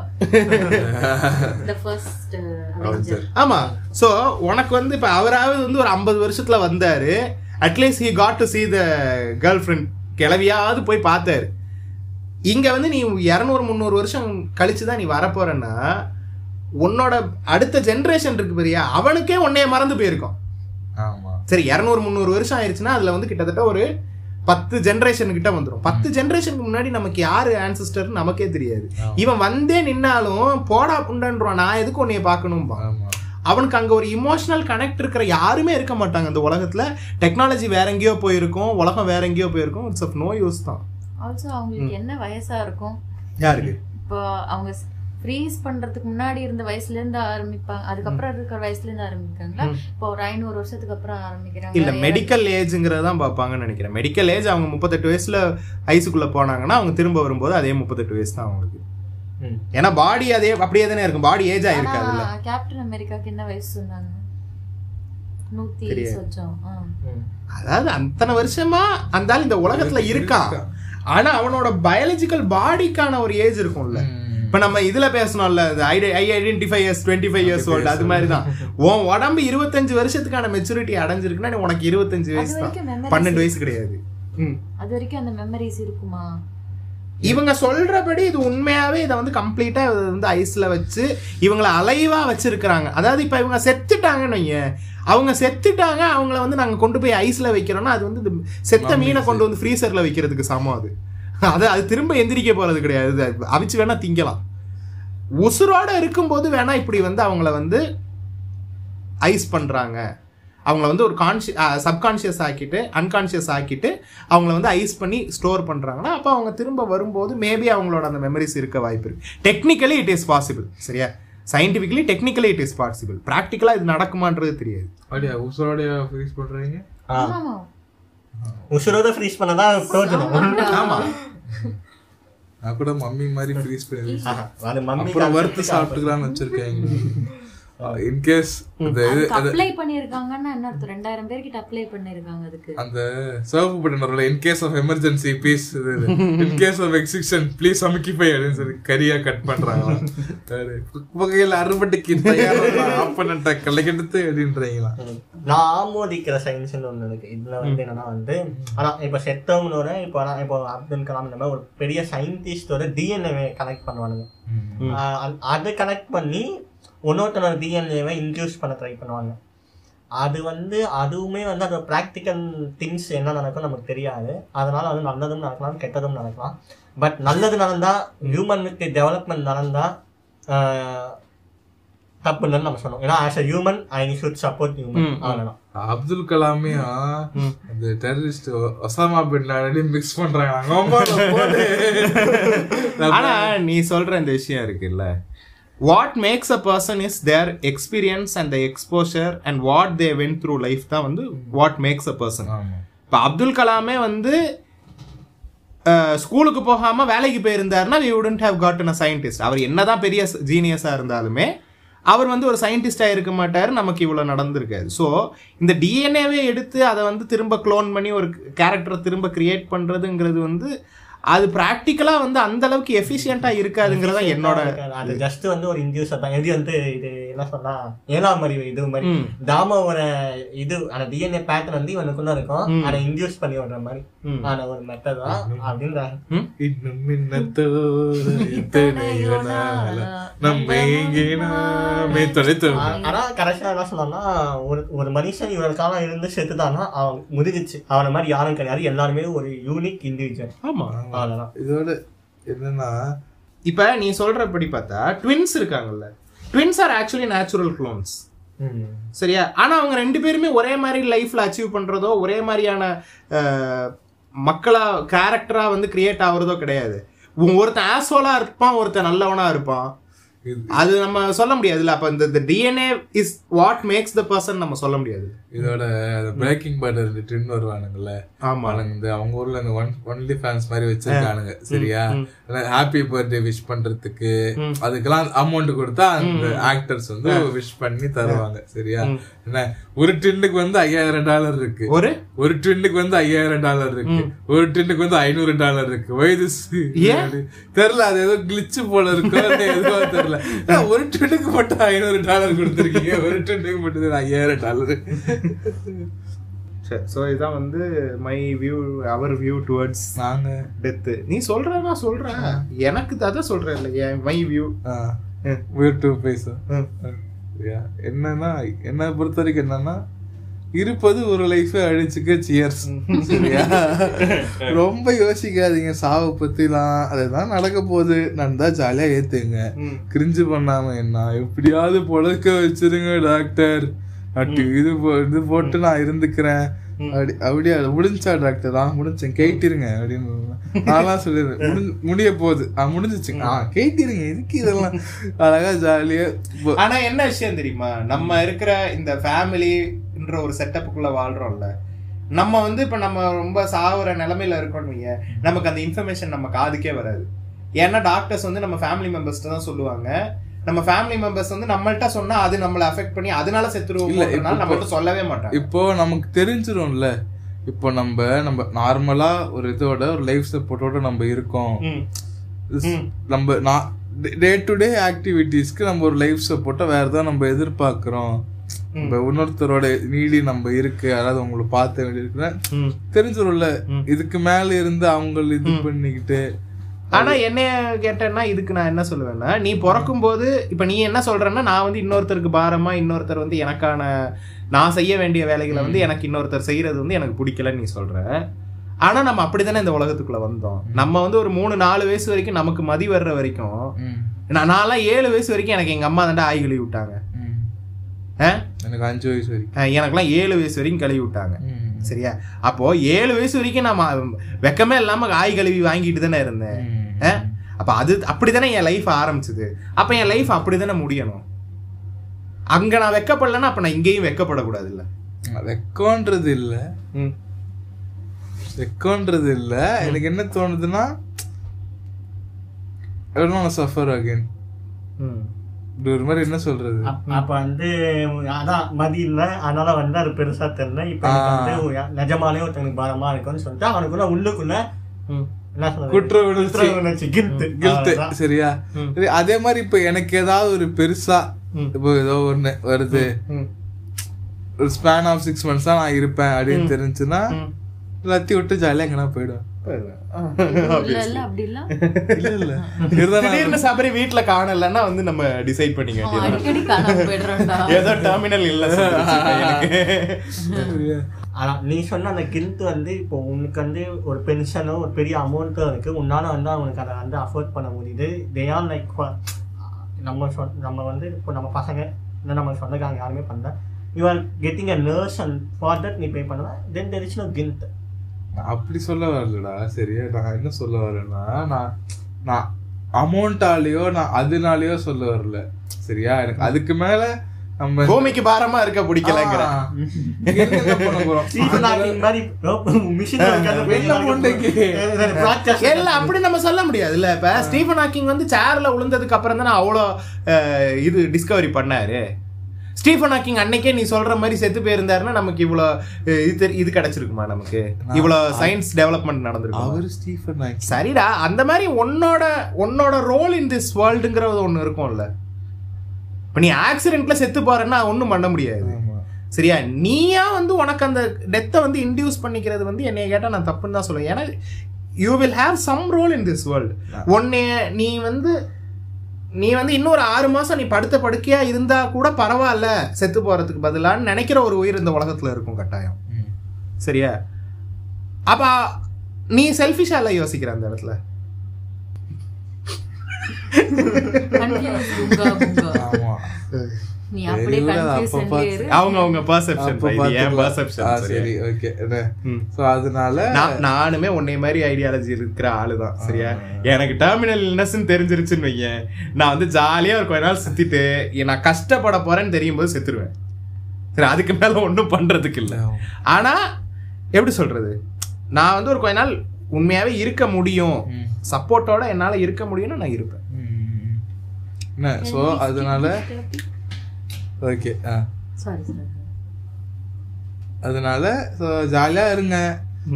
the first avenger ஆமா. சோ உனக்கு வந்து இப்ப அவராவது வந்து ஒரு ஐம்பது வருஷத்துல வந்தாரு. At least he got to see the girlfriend கிளவியாவது போய் பார்த்தாரு. இங்க வந்து நீ இரநூறு முந்நூறு வருஷம் கழிச்சு தான் நீ வரப்போறன்னா உன்னோட அடுத்த ஜென்ரேஷன் இருக்கு பெரியா? அவனுக்கே உன்னைய மறந்து போயிருக்கும். ஆமா சரி இரநூறு முந்நூறு வருஷம் ஆயிடுச்சுன்னா அதுல வந்து கிட்டத்தட்ட ஒரு பத்து ஜென்ரேஷன் கிட்ட வந்துடும் பத்து ஜென்ரேஷனுக்கு முன்னாடி நமக்கு யாரு ஆன்சிஸ்டர் நமக்கே தெரியாது. இவன் வந்தே நின்னாலும் போடா புண்டன்றான் நான் எதுக்கு உன்னைய பார்க்கணும்பா? ஆமா. அவனுக்கு அங்க ஒரு இமோஷனல் கனெக்ட் இருக்கிற யாருமே இருக்க மாட்டாங்க இந்த உலகத்துல. டெக்னாலஜி வேற எங்கேயோ போயிருக்கும் உலகம் வேற எங்கேயோ போயிருக்கும் இட்ஸ் ஆஃப் நோ யூஸ் தான். ஆல்சோ அவங்களுக்கு என்ன வயசா இருக்கும்? யாருக்கு? இப்போ அவங்க ஃப்ரீஸ் பண்றதுக்கு முன்னாடி இருந்த வயசுல இருந்து ஆரம்பிப்பாங்க. அதுக்கப்புறம் இருக்கிற வயசுல இருந்து ஆரம்பிக்காங்களா இப்போ ஒரு ஐநூறு வருஷத்துக்கு அப்புறம் ஆரம்பிக்கிறாங்க. இல்ல மெடிக்கல் ஏஜ்ங்கிறத தான் பார்ப்பாங்கன்னு நினைக்கிறேன். மெடிக்கல் ஏஜ் அவங்க முப்பத்தெட்டு வயசுல ஐஸுக்குள்ள போனாங்கன்னா அவங்க திரும்ப வரும்போது அதே முப்பத்தெட்டு வயசு தான் அவங்களுக்கு. ம். ஏன்னா பாடி அதே அப்படியே தானே இருக்கும். பாடி ஏஜ் ஆயிருக்காதுல்ல ஆனா கேப்டன் அமெரிக்காக்கு என்ன வயசு சொன்னாங்க. அதாவது அத்தனை வருஷமா அந்த இந்த உலகத்துல இருக்கான். ஆனா அவனோட பயாலஜிக்கல் பாடிக்கான ஒரு ஏஜ் இருக்கும்ல. இப்ப நம்ம இதுல பேசணும்ல I identify years twenty five years old அது மாதிரி தான் உன் உடம்பு இருபத்தஞ்சு வருஷத்துக்கான மெச்சூரிட்டி அடைஞ்சிருக்குன்னா நீ உனக்கு இருபத்தஞ்சு வயசு தான். பன்னெண்டு வயசு கிடையாது. ம். அது வரைக்கும் அந்த மெமரிஸ் இருக்குமா? இவங்க சொல்றபடி இது உண்மையாவே இதை வந்து கம்ப்ளீட்டா வந்து ஐஸ்ல வச்சு இவங்கள அலைவா வச்சிருக்கிறாங்க. அதாவது இப்ப இவங்க செத்துட்டாங்கன்னு அவங்க செத்துட்டாங்க அவங்கள வந்து நாங்க கொண்டு போய் ஐஸ்ல வைக்கிறோம்னா அது வந்து செத்த மீனை கொண்டு வந்து ஃப்ரீசர்ல வைக்கிறதுக்கு சமம் அது. அது அது திரும்ப எந்திரிக்க போறது கிடையாது. அது அவிச்சு வேணா திங்கலாம். உசுரோட இருக்கும்போது வேணா இப்படி வந்து அவங்கள வந்து ஐஸ் பண்றாங்க. அவங்கள வந்து ஒரு கான்ஷி சப்கான்ஷியஸ் ஆக்கிட்டு அன்கான்ஷியஸ் ஆக்கிட்டு அவங்கள வந்து ஐஸ் பண்ணி ஸ்டோர் பண்றாங்கன்னா அப்போ அவங்க திரும்ப வரும்போது மேபி அவங்களோட அந்த மெமரிஸ் இருக்க வாய்ப்பு இருக்கு. டெக்னிக்கலி இட் இஸ் பாசிபிள் சரியா? Scientifically technically it is possible ப்ராக்டிக்கலாக இது நடக்குமான்றது தெரியாது. அப்படியா? உசுரோடைய ஃப்ரீஸ். ஆமா. உசுரோட ஃப்ரீஸ் பண்ணதான் பிரயோஜனம் ஆமா. நான் கூட மம்மி மாதிரி ஃப்ரீஸ் பண்ணி அப்புறம் வறுத்து சாப்பிட்டுக்கலாம்னு வச்சிருக்கேன். இன்கேஸ் இது அப்ளை பண்ணிருக்காங்கன்னா என்ன அர்த்தம்? ரெண்டாயிரம் பேர்கிட்ட அப்ளை பண்ணிருக்காங்க அதுக்கு. அந்த சிவப்பு பட்டன் வரல in case of emergency please in case of execution please அமுக்கிஃபை அப்படின்னு சொல்லி கரியா கட் பண்றாங்களா வகையில் அறுபட்டுக்கு ஆப்பனண்ட கலைக்கெடுத்து அப்படின்றீங்களா நான் ஆமோதிக்கிற சயின்ஸ்னு ஒன்று இருக்கு. இதுல வந்து என்னன்னா வந்து ஆனா இப்ப செத்தவங்களோட இப்போ ஆனா இப்போ அப்துல் கலாம் இந்த மாதிரி ஒரு பெரிய சயின்டிஸ்டோட டிஎன்ஏ கனெக்ட் பண்ணுவானுங்க. அதை கனெக்ட் பண்ணி இன்னொருத்தனோட டிஎன்ஏவை இன்க்யூஸ் பண்ண ட்ரை பண்ணுவாங்க. அது வந்து அதுவுமே வந்து அதோட ப்ராக்டிக்கல் திங்ஸ் என்ன நடக்கும் நமக்கு தெரியாது. அதனால வந்து நல்லதும் நடக்கலாம் கெட்டதும் நடக்கலாம். பட் நல்லது நடந்தா ஹியூமனுக்கு டெவலப்மெண்ட் நடந்தா ஆஹ் தப்புன்னு நம்ம சொன்னோம் ஏன்னா as a human I should support human அவ்வளோதான் அப்துல் கலாமே அந்த டெரரிஸ்ட் ஒசாமா பின் மிக்ஸ் பண்றாங்க. ஆனா நீ சொல்ற இந்த விஷயம் இருக்குல்ல. What makes a person is their experience and the exposure and what they went through life தான் வந்து வாட் மேக்ஸ் அ பர்சன் இப்போ அப்துல் கலாமே வந்து ஸ்கூலுக்கு போகாம வேலைக்கு போயிருந்தாருன்னா we wouldn't have gotten a scientist அவர் என்னதான் பெரிய ஜீனியஸா இருந்தாலுமே அவர் வந்து ஒரு சயின்டிஸ்டா இருக்க மாட்டாரு நமக்கு இவ்வளவு நடந்திருக்காது. ஸோ இந்த டிஎன்ஏவே எடுத்து அதை வந்து திரும்ப க்ளோன் பண்ணி ஒரு கேரக்டரை திரும்ப கிரியேட் பண்றதுங்கிறது வந்து அது ப்ராக்டிக்கலா வந்து அந்த அளவுக்கு எஃபிஷியண்டா இருக்காதுங்கிறதா என்னோட அது ஜஸ்ட் வந்து ஒரு இன்டியூஸ் தான். இது வந்து இது என்ன சொன்னா ஏழாம் அறிவு இது மாதிரி. தாமாவோட இது அந்த டிஎன்ஏ பேட்டர்ன் வந்து இவனுக்குள்ள இருக்கும். அதை இன்டியூஸ் பண்ணி விடுற மாதிரி. ஆன ஒரு மெத்தட் தான் தொலைத்தோம். ஆனா கடைசியா என்ன சொன்னான்னா ஒரு ஒரு மனுஷன் இவ்வளவு காலம் இருந்து செத்துட்டான்னா அவன் முடிஞ்சிச்சு அவனை மாதிரி யாரும் கிடையாது. எல்லாருமே ஒரு யூனிக் இண்டிவிஜுவல் ஆமா. இதோட என்னன்னா இப்ப நீ சொல்றபடி பார்த்தா ட்வின்ஸ் இருக்காங்கல்ல. Twins are actually natural clones சரியா? ஆனா அவங்க ரெண்டு பேருமே ஒரே மாதிரி லைஃப்ல அச்சீவ் பண்றதோ ஒரே மாதிரியான மக்களா கேரக்டரா வந்து கிரியேட் ஆகுறதோ கிடையாது. ஒருத்தன் ஆசோலா இருப்பான் ஒருத்தன் நல்லவனா இருப்பான். அது நம்ம சொல்ல முடியாதுல்ல. அப்ப இந்த DNA is what makes the person நம்ம சொல்ல முடியாது. இதோட பிரேக்கிங் பேட் இருந்து ட்வின் வருவானுங்கல்ல ஆமா. இந்த அவங்க ஊர்ல இந்த ஒன் ஒன்லி ஃபேன்ஸ் மாதிரி வச்சிருக்கானுங்க. சரியா? ஹாப்பி பர்த்டே விஷ் பண்றதுக்கு அதுக்கெல்லாம் அமௌண்ட் கொடுத்தா அந்த ஆக்டர்ஸ் வந்து விஷ் பண்ணி தருவாங்க. சரியா? என்ன? ஒரு ட்வின்னுக்கு வந்து ஐயாயிரம் டாலர் இருக்கு. ஒரு? ஒரு ட்வின்னுக்கு வந்து ஐயாயிரம் டாலர் இருக்கு. ஒரு ட்வின்னுக்கு வந்து ஐநூறு டாலர் இருக்கு. வயது? தெரியல அது ஏதோ கிளிச்சு போல இருக்கோ தெரியல. ஆனா, ஒரு ட்வின்னுக்கு மட்டும் ஐநூறு டாலர் கொடுத்துருக்கீங்க. ஒரு ட்வின்னுக்கு மட்டும் ஐயாயிரம் டாலர் ஸோ இதான் வந்து my view our view towards நாங்க. டெத்து நீ சொல்ற நான் சொல்றேன் எனக்கு அதான் சொல்றேன் இல்லையா மை. வியூ வீட்டு பேச என்னன்னா என்ன பொறுத்த வரைக்கும் என்னன்னா இருப்பது ஒரு லைஃப் அழிச்சுக்க சியர்ஸ் சரியா? ரொம்ப யோசிக்காதீங்க சாவை பத்திலாம். அதுதான் நடக்க போகுது. நடந்தா ஜாலியா ஏத்துங்க. கிரிஞ்சு பண்ணாம என்ன? எப்படியாவது பொழக்க வச்சிருங்க டாக்டர் அட்டு இது இது போட்டு நான் இருந்துக்கிறேன். அப்படி அப்படியா? முடிஞ்சா டாக்டர் ஆ? முடிஞ்சேன். கேட்டிருங்க அப்படின்னு நான்லாம் சொல்லிடுறேன். முடிஞ்சு- முடிய போகுது. ஆ முடிஞ்சிச்சு. ஆ கேட்டிருங்க. எதுக்கு இதெல்லாம்? அழகா ஜாலியா ஆனா என்ன விஷயம் தெரியுமா? நம்ம இருக்கிற இந்த ஃபேமிலின்ற ஒரு செட்டப்புக்குள்ள வாழ்றோம்ல. நம்ம வந்து இப்ப நம்ம ரொம்ப சாவுற நிலைமையில இருக்கோம்னு நமக்கு அந்த இன்ஃபர்மேஷன் நம்ம காதுக்கே வராது. ஏன்னா டாக்டர்ஸ் வந்து நம்ம ஃபேமிலி மெம்பர்ஸ்ட்டு தான் சொல்லுவாங்க. நம்ம ஃபேமிலி மெம்பர்ஸ் வந்து நம்மள்ட்ட சொன்னா அது நம்மள அஃபெக்ட் பண்ணி அதனால இல்ல, செத்துருவோம் இப்ப- நம்மள்ட்ட சொல்லவே மாட்டாங்க. இப்போ நமக்கு தெரிஞ்சிரும்ல. இப்போ நம்ம நம்ம நார்மலா ஒரு இதோட ஒரு லைஃப் சப்போர்ட்டோட நம்ம இருக்கோம். நம்ம நான் டே டு டே ஆக்டிவிட்டீஸ்க்கு நம்ம ஒரு லைஃப் சப்போர்ட்டை வேற ஏதாவது நம்ம எதிர்பார்க்கிறோம். நம்ம இன்னொருத்தரோட நீடி நம்ம இருக்கு. யாராவது உங்களை பார்த்த வேண்டி இருக்குன்னா ம். தெரிஞ்சிரும்ல. இதுக்கு மேல இருந்து அவங்க இது பண்ணிக்கிட்டு ஆனா என்னைய கேட்டேன்னா இதுக்கு நான் என்ன சொல்லுவேன்னா நீ பிறக்கும் போது இப்ப நீ என்ன சொல்றேன்னா நான் வந்து இன்னொருத்தருக்கு பாரமா இன்னொருத்தர் வந்து எனக்கான நான் செய்ய வேண்டிய வேலைகளை வந்து எனக்கு இன்னொருத்தர் செய்யறது வந்து எனக்கு பிடிக்கலன்னு நீ சொல்ற. ஆனா நம்ம அப்படித்தானே இந்த உலகத்துக்குள்ள வந்தோம். நம்ம வந்து ஒரு மூணு நாலு வயசு வரைக்கும் நமக்கு மதி வர்ற வரைக்கும் நான் நான்லாம் ஏழு வயசு வரைக்கும் எனக்கு எங்க அம்மா தாண்டா ஆய் கழுவி விட்டாங்க? எனக்கு அஞ்சு வயசு வரைக்கும். ஆ, எனக்கெல்லாம் ஏழு வயசு வரைக்கும் கழுவி விட்டாங்க சரியா? அப்போ ஏழு வயசு வரைக்கும் நான் வெக்கமே இல்லாம ஆய் கழுவி வாங்கிட்டு தானே இருந்தேன்? அப்ப அது அப்படிதானே என் லைஃப் ஆரம்பிச்சது. அப்ப என் லைஃப் அப்படிதானே முடியணும். அங்க நான் வெக்கப்படலன்னா அப்ப நான் இங்கேயும் வெக்கப்படக்கூடாது இல்ல வெக்கம்ன்றது இல்ல. வெக்கம்ன்றது இல்ல. எனக்கு என்ன தோணுதுன்னா சஃபர் அகைன் ஒரு மாதிரி என்ன சொல்றது? அப்ப- வந்து அதான் மதி இல்ல. அதனால வந்து அது பெருசா தெரியல. இப்ப வந்து ஒரு- நிஜமாலே ஒருத்தனுக்கு பாரமா இருக்கும்னு சொல்லிட்டு அவனுக்குள்ள உள்ளுக்குள்ள குற்ற உணர்ச்சி. உணர்ச்சி. கில்ட் சரியா? சரி, அதே மாதிரி இப்ப எனக்கு ஏதாவது ஒரு பெருசா இப்போ ஏதோ ஒண்ணு வருது. ஒரு ஸ்பேன் ஆஃப் சிக்ஸ் மந்த்ஸ் தான் நான் இருப்பேன் அப்படின்னு தெரிஞ்சுன்னா எல்லாத்தையும் விட்டு ஜாலியா எங்கன்னா போயிடுவேன். இல்ல இல்ல அப்படி இல்ல இல்ல. இல்ல இதுதான் நான் திடீர்னு சபரி வீட்டுல காணலன்னா வந்து நம்ம டிசைட் பண்ணிக்க வேண்டியது ஏதோ டெர்மினல் இல்ல ஆனால் நீ சொன்ன அந்த கில்ட் வந்து இப்போ உனக்கு வந்து ஒரு பென்ஷனோ ஒரு பெரிய அமௌண்ட்டோ இருக்கு உன்னால வந்து அவனுக்கு அதை வந்து அஃபோர்ட் பண்ண முடியுது. தே ஆர் லைக் நம்ம சொ நம்ம வந்து இப்போ நம்ம பசங்க இல்லை நம்ம சொந்தக்காரங்க யாருமே பண்ணல. You are getting a nurse and for that நீ பே பண்ணுவேன் then there is no guilt அப்படி சொல்ல வரலடா சரியா? நான் என்ன சொல்ல வரேன்னா நான் நான் அமௌண்ட்டாலேயோ நான் அதனாலேயோ சொல்ல வரல. சரியா? எனக்கு அதுக்கு மேலே நம்ம பூமிக்கு பாரமா இருக்க பிடிக்கலங்கிற. இல்ல அப்படி நம்ம சொல்ல முடியாது இல்ல இப்ப ஸ்டீஃபன் ஹாக்கிங் வந்து சேர்ல விழுந்ததுக்கு அப்புறம் தானே அவ்வளோ இது டிஸ்கவரி பண்ணாரு. ஸ்டீஃபன் ஹாக்கிங் அன்னைக்கே நீ சொல்ற மாதிரி செத்து போயிருந்தாருன்னா நமக்கு இவ்வளோ இது இது கிடைச்சிருக்குமா நமக்கு? இவ்வளோ சயின்ஸ் டெவலப்மெண்ட் நடந்திருக்கும்? அவர் ஸ்டீஃபன் ஹாக்கிங் சரிடா அந்த மாதிரி உன்னோட உன்னோட ரோல் இன் திஸ் வேர்ல்டுங்கிறது ஒன்று இருக்கும்ல. இப்போ நீ ஆக்சிடென்ட்ல செத்து போறேன்னா ஒன்றும் பண்ண முடியாது. சரியா? நீயா வந்து உனக்கு அந்த டெத்தை வந்து இன்டியூஸ் பண்ணிக்கிறது வந்து என்னைய கேட்டால் நான் தப்புன்னு தான் சொல்லுவேன். ஏன்னா you will have some role in this world உன்னைய நீ வந்து நீ வந்து இன்னொரு ஆறு மாசம் நீ படுத்த படுக்கையா இருந்தா கூட பரவாயில்ல செத்து போறதுக்கு பதிலான்னு நினைக்கிற ஒரு உயிர் இந்த உலகத்துல இருக்கும் கட்டாயம். சரியா? அப்ப நீ செல்ஃபிஷா இல்ல யோசிக்கிற அந்த இடத்துல Confused, உங்கா, உங்கா. ஆமா நீ அப்படியே தெரியல, அது confused அப்ப ஆவே இரு. அவங்க அவங்க பர்செப்ஷன் சரி ஓகே. சோ அதனால நான் நானுமே உன்னை மாதிரி ஐடியாலஜி இருக்கிற ஆளு தான் சரியா? எனக்கு டெர்மினல் இல்னஸ்ன்னு தெரிஞ்சிருச்சுன்னு வையேன். நான் வந்து ஜாலியா ஒரு கொஞ்ச நாள் சுத்திட்டு நான் கஷ்டப்பட போறேன்னு தெரியும் போது செத்துருவேன். சரி அதுக்கு மேல ஒன்றும் பண்றதுக்கு இல்லை. ஆனா எப்படி சொல்றது? நான் வந்து ஒரு கொஞ்ச நாள் உண்மையாவே இருக்க முடியும். சப்போர்ட்டோட என்னால இருக்க முடியும்னா நான் இருப்பேன். என்ன சோ அதனால ஓகே ஆ Sorry, sorry. அதனால ஸோ ஜாலியாக இருங்க.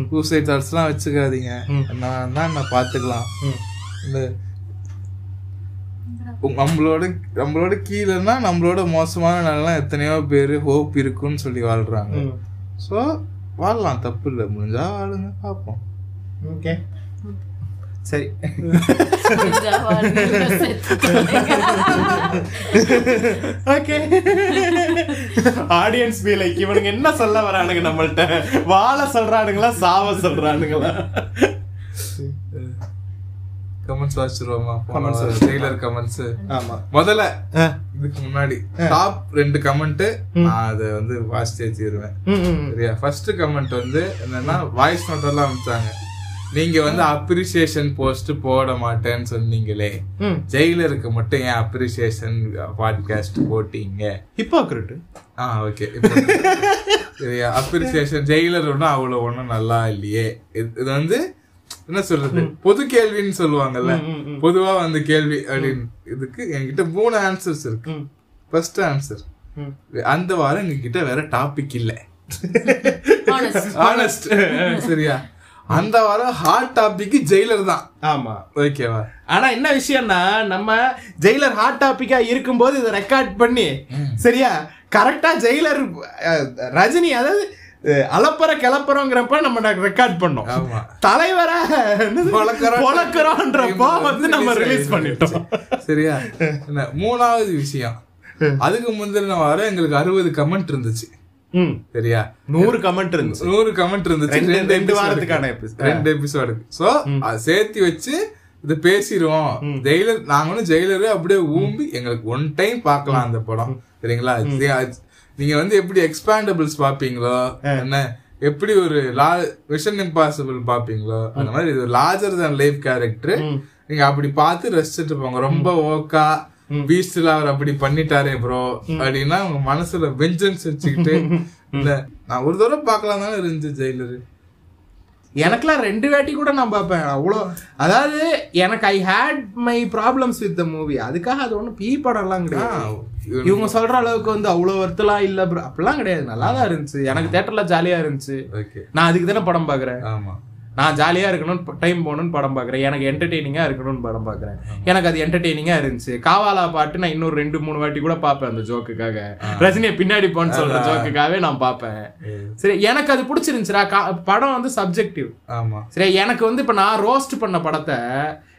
சூசைட் தாட்ஸ்லாம் வச்சுக்காதீங்க. நான் தான் நான் பார்த்துக்கலாம். இந்த நம்மளோட நம்மளோட கீழேன்னா நம்மளோட மோசமான நாள்லாம் எத்தனையோ பேர் ஹோப் இருக்குன்னு சொல்லி வாழ்றாங்க ம். ஸோ வாழலாம் தப்பு இல்லை முடிஞ்சா வாழுங்க பார்ப்போம் ஓகே சரி. ஓகே ஆடியன்ஸ் பி லைக் இவனுங்க என்ன சொல்ல வரானுங்க நம்மள்ட்ட? வாழ சொல்றானுங்களா சாவ சொல்றானுங்களா? கமெண்ட்ஸ் வாசிச்சிருவோமா? Comments டெய்லர் கமெண்ட்ஸ் ஆமா. முதல்ல. இதுக்கு முன்னாடி டாப் ரெண்டு கமெண்ட் நான் அதை வந்து வாசிச்சே தீருவேன். ம். சரியா? ஃபர்ஸ்ட் கமெண்ட் வந்து என்னன்னா வாய்ஸ் நோட் எல்லாம் அனுப்பிச்சாங்க. நீங்க வந்து அப்ரிசியேஷன் போஸ்ட் போட மாட்டேன்னு சொன்னீங்களே. ஜெயிலருக்கு மட்டும் ஏன் அப்ரிசியேஷன் பாட்காஸ்ட் போட்டீங்க? ஹிப்போக்ரிட் ஆ ஓகே அப்ரிசியேஷன் ஜெயிலர் ஒன்றும் அவ்வளோ ஒன்றும் நல்லா இல்லையே. இது வந்து என்ன சொல்றது? பொது கேள்வின்னு சொல்லுவாங்கல்ல. பொதுவா வந்து கேள்வி அப்படின்னு இதுக்கு என்கிட்ட மூணு ஆன்சர்ஸ் இருக்கு. First answer. அந்த வாரம் எங்ககிட்ட வேற டாபிக் இல்ல. ஆனஸ்ட் சரியா? அந்த வாரம் ஹாட் டாபிக் ஜெயிலர் தான். ஆமா. ஓகேவா ஆனா என்ன விஷயம்னா நம்ம ஜெயிலர் ஹாட் டாபிக்கா இருக்கும்போது இதை ரெக்கார்ட் பண்ணி சரியா? கரெக்டா ஜெயிலர் ரஜினி அதாவது அலப்பற கிளப்புறோங்கிறப்ப நம்ம ரெக்கார்ட் பண்ணோம். ஆமா. தலைவரா. பொழக்கிறோன்றப்போ வந்து நம்ம ரிலீஸ் பண்ணிட்டோம். சரியா? என்ன, மூணாவது விஷயம். அதுக்கு முந்தின வாரம் எங்களுக்கு அறுபது கமெண்ட் இருந்துச்சு. சரியா? நூறு கமெண்ட் இருந்துச்சு. நூறு கமெண்ட் இருந்துச்சு. ரெண்டு- ரெண்டு வாரத்துக்கான. ரெண்டு எபிசோடுக்கு சோ அதை சேர்த்து வச்சு இது பேசிடுவோம் ஜெயிலர் நாங்க வந்து ஜெயிலரு அப்படியே ஊம்பி எங்களுக்கு ஒன் டைம் பார்க்கலாம் அந்த படம். சரிங்களா? நீங்க வந்து எப்படி எக்ஸ்பாண்டபிள்ஸ் பாப்பீங்களோ என்ன? எப்படி ஒரு லா விஷன் இம்பாசிபிள் பாப்பீங்களோ அந்த மாதிரி இது லார்ஜர் than லைஃப் கேரக்டர் நீங்க அப்படி பார்த்து ரசிச்சுட்டு போங்க. ரொம்ப ஓக்கா பீஸ்ட்ல அவர் அப்படி பண்ணிட்டாரே ப்ரோ அப்படின்னா உங்க மனசுல வெஞ்சன்ஸ் வச்சுக்கிட்டு இல்ல நான் ஒரு தடவை பார்க்கலாம் தானே இருந்துச்சு ஜெயிலரு. எனக்குலாம் ரெண்டு வாட்டி கூட நான் பார்ப்பேன். அவ்வளோ அதாவது எனக்கு I hate my problems with the movie அதுக்காக அது ஒன்றும் பீ படம்லாம் கிடையாது. இவங்க சொல்ற அளவுக்கு வந்து அவ்வளோ வருத்தலாம் இல்ல. அப்படிலாம் கிடையாது. நல்லா தான் இருந்துச்சு. எனக்கு தேட்டர்ல ஜாலியா இருந்துச்சு. நான் அதுக்கு தானே படம் பார்க்குறேன். ஆமா. நான் ஜாலியா இருக்கணும்னு டைம் போகணும்னு படம் பார்க்குறேன் எனக்கு என்டர்டெய்னிங்கா இருக்கணும்னு படம் பார்க்குறேன் எனக்கு அது என்டர்டெய்னிங்கா இருந்துச்சு. காவாலா பாட்டு நான் இன்னொரு ரெண்டு மூணு வாட்டி கூட பார்ப்பேன் அந்த ஜோக்குக்காக. ரஜினியை பின்னாடி போன்னு சொல்ற ஜோக்குக்காகவே நான் பார்ப்பேன் சரி எனக்கு அது பிடிச்சிருந்துச்சுடா. படம் வந்து சப்ஜெக்டிவ் ஆமா. சரி எனக்கு வந்து இப்போ நான் ரோஸ்ட் பண்ண படத்தை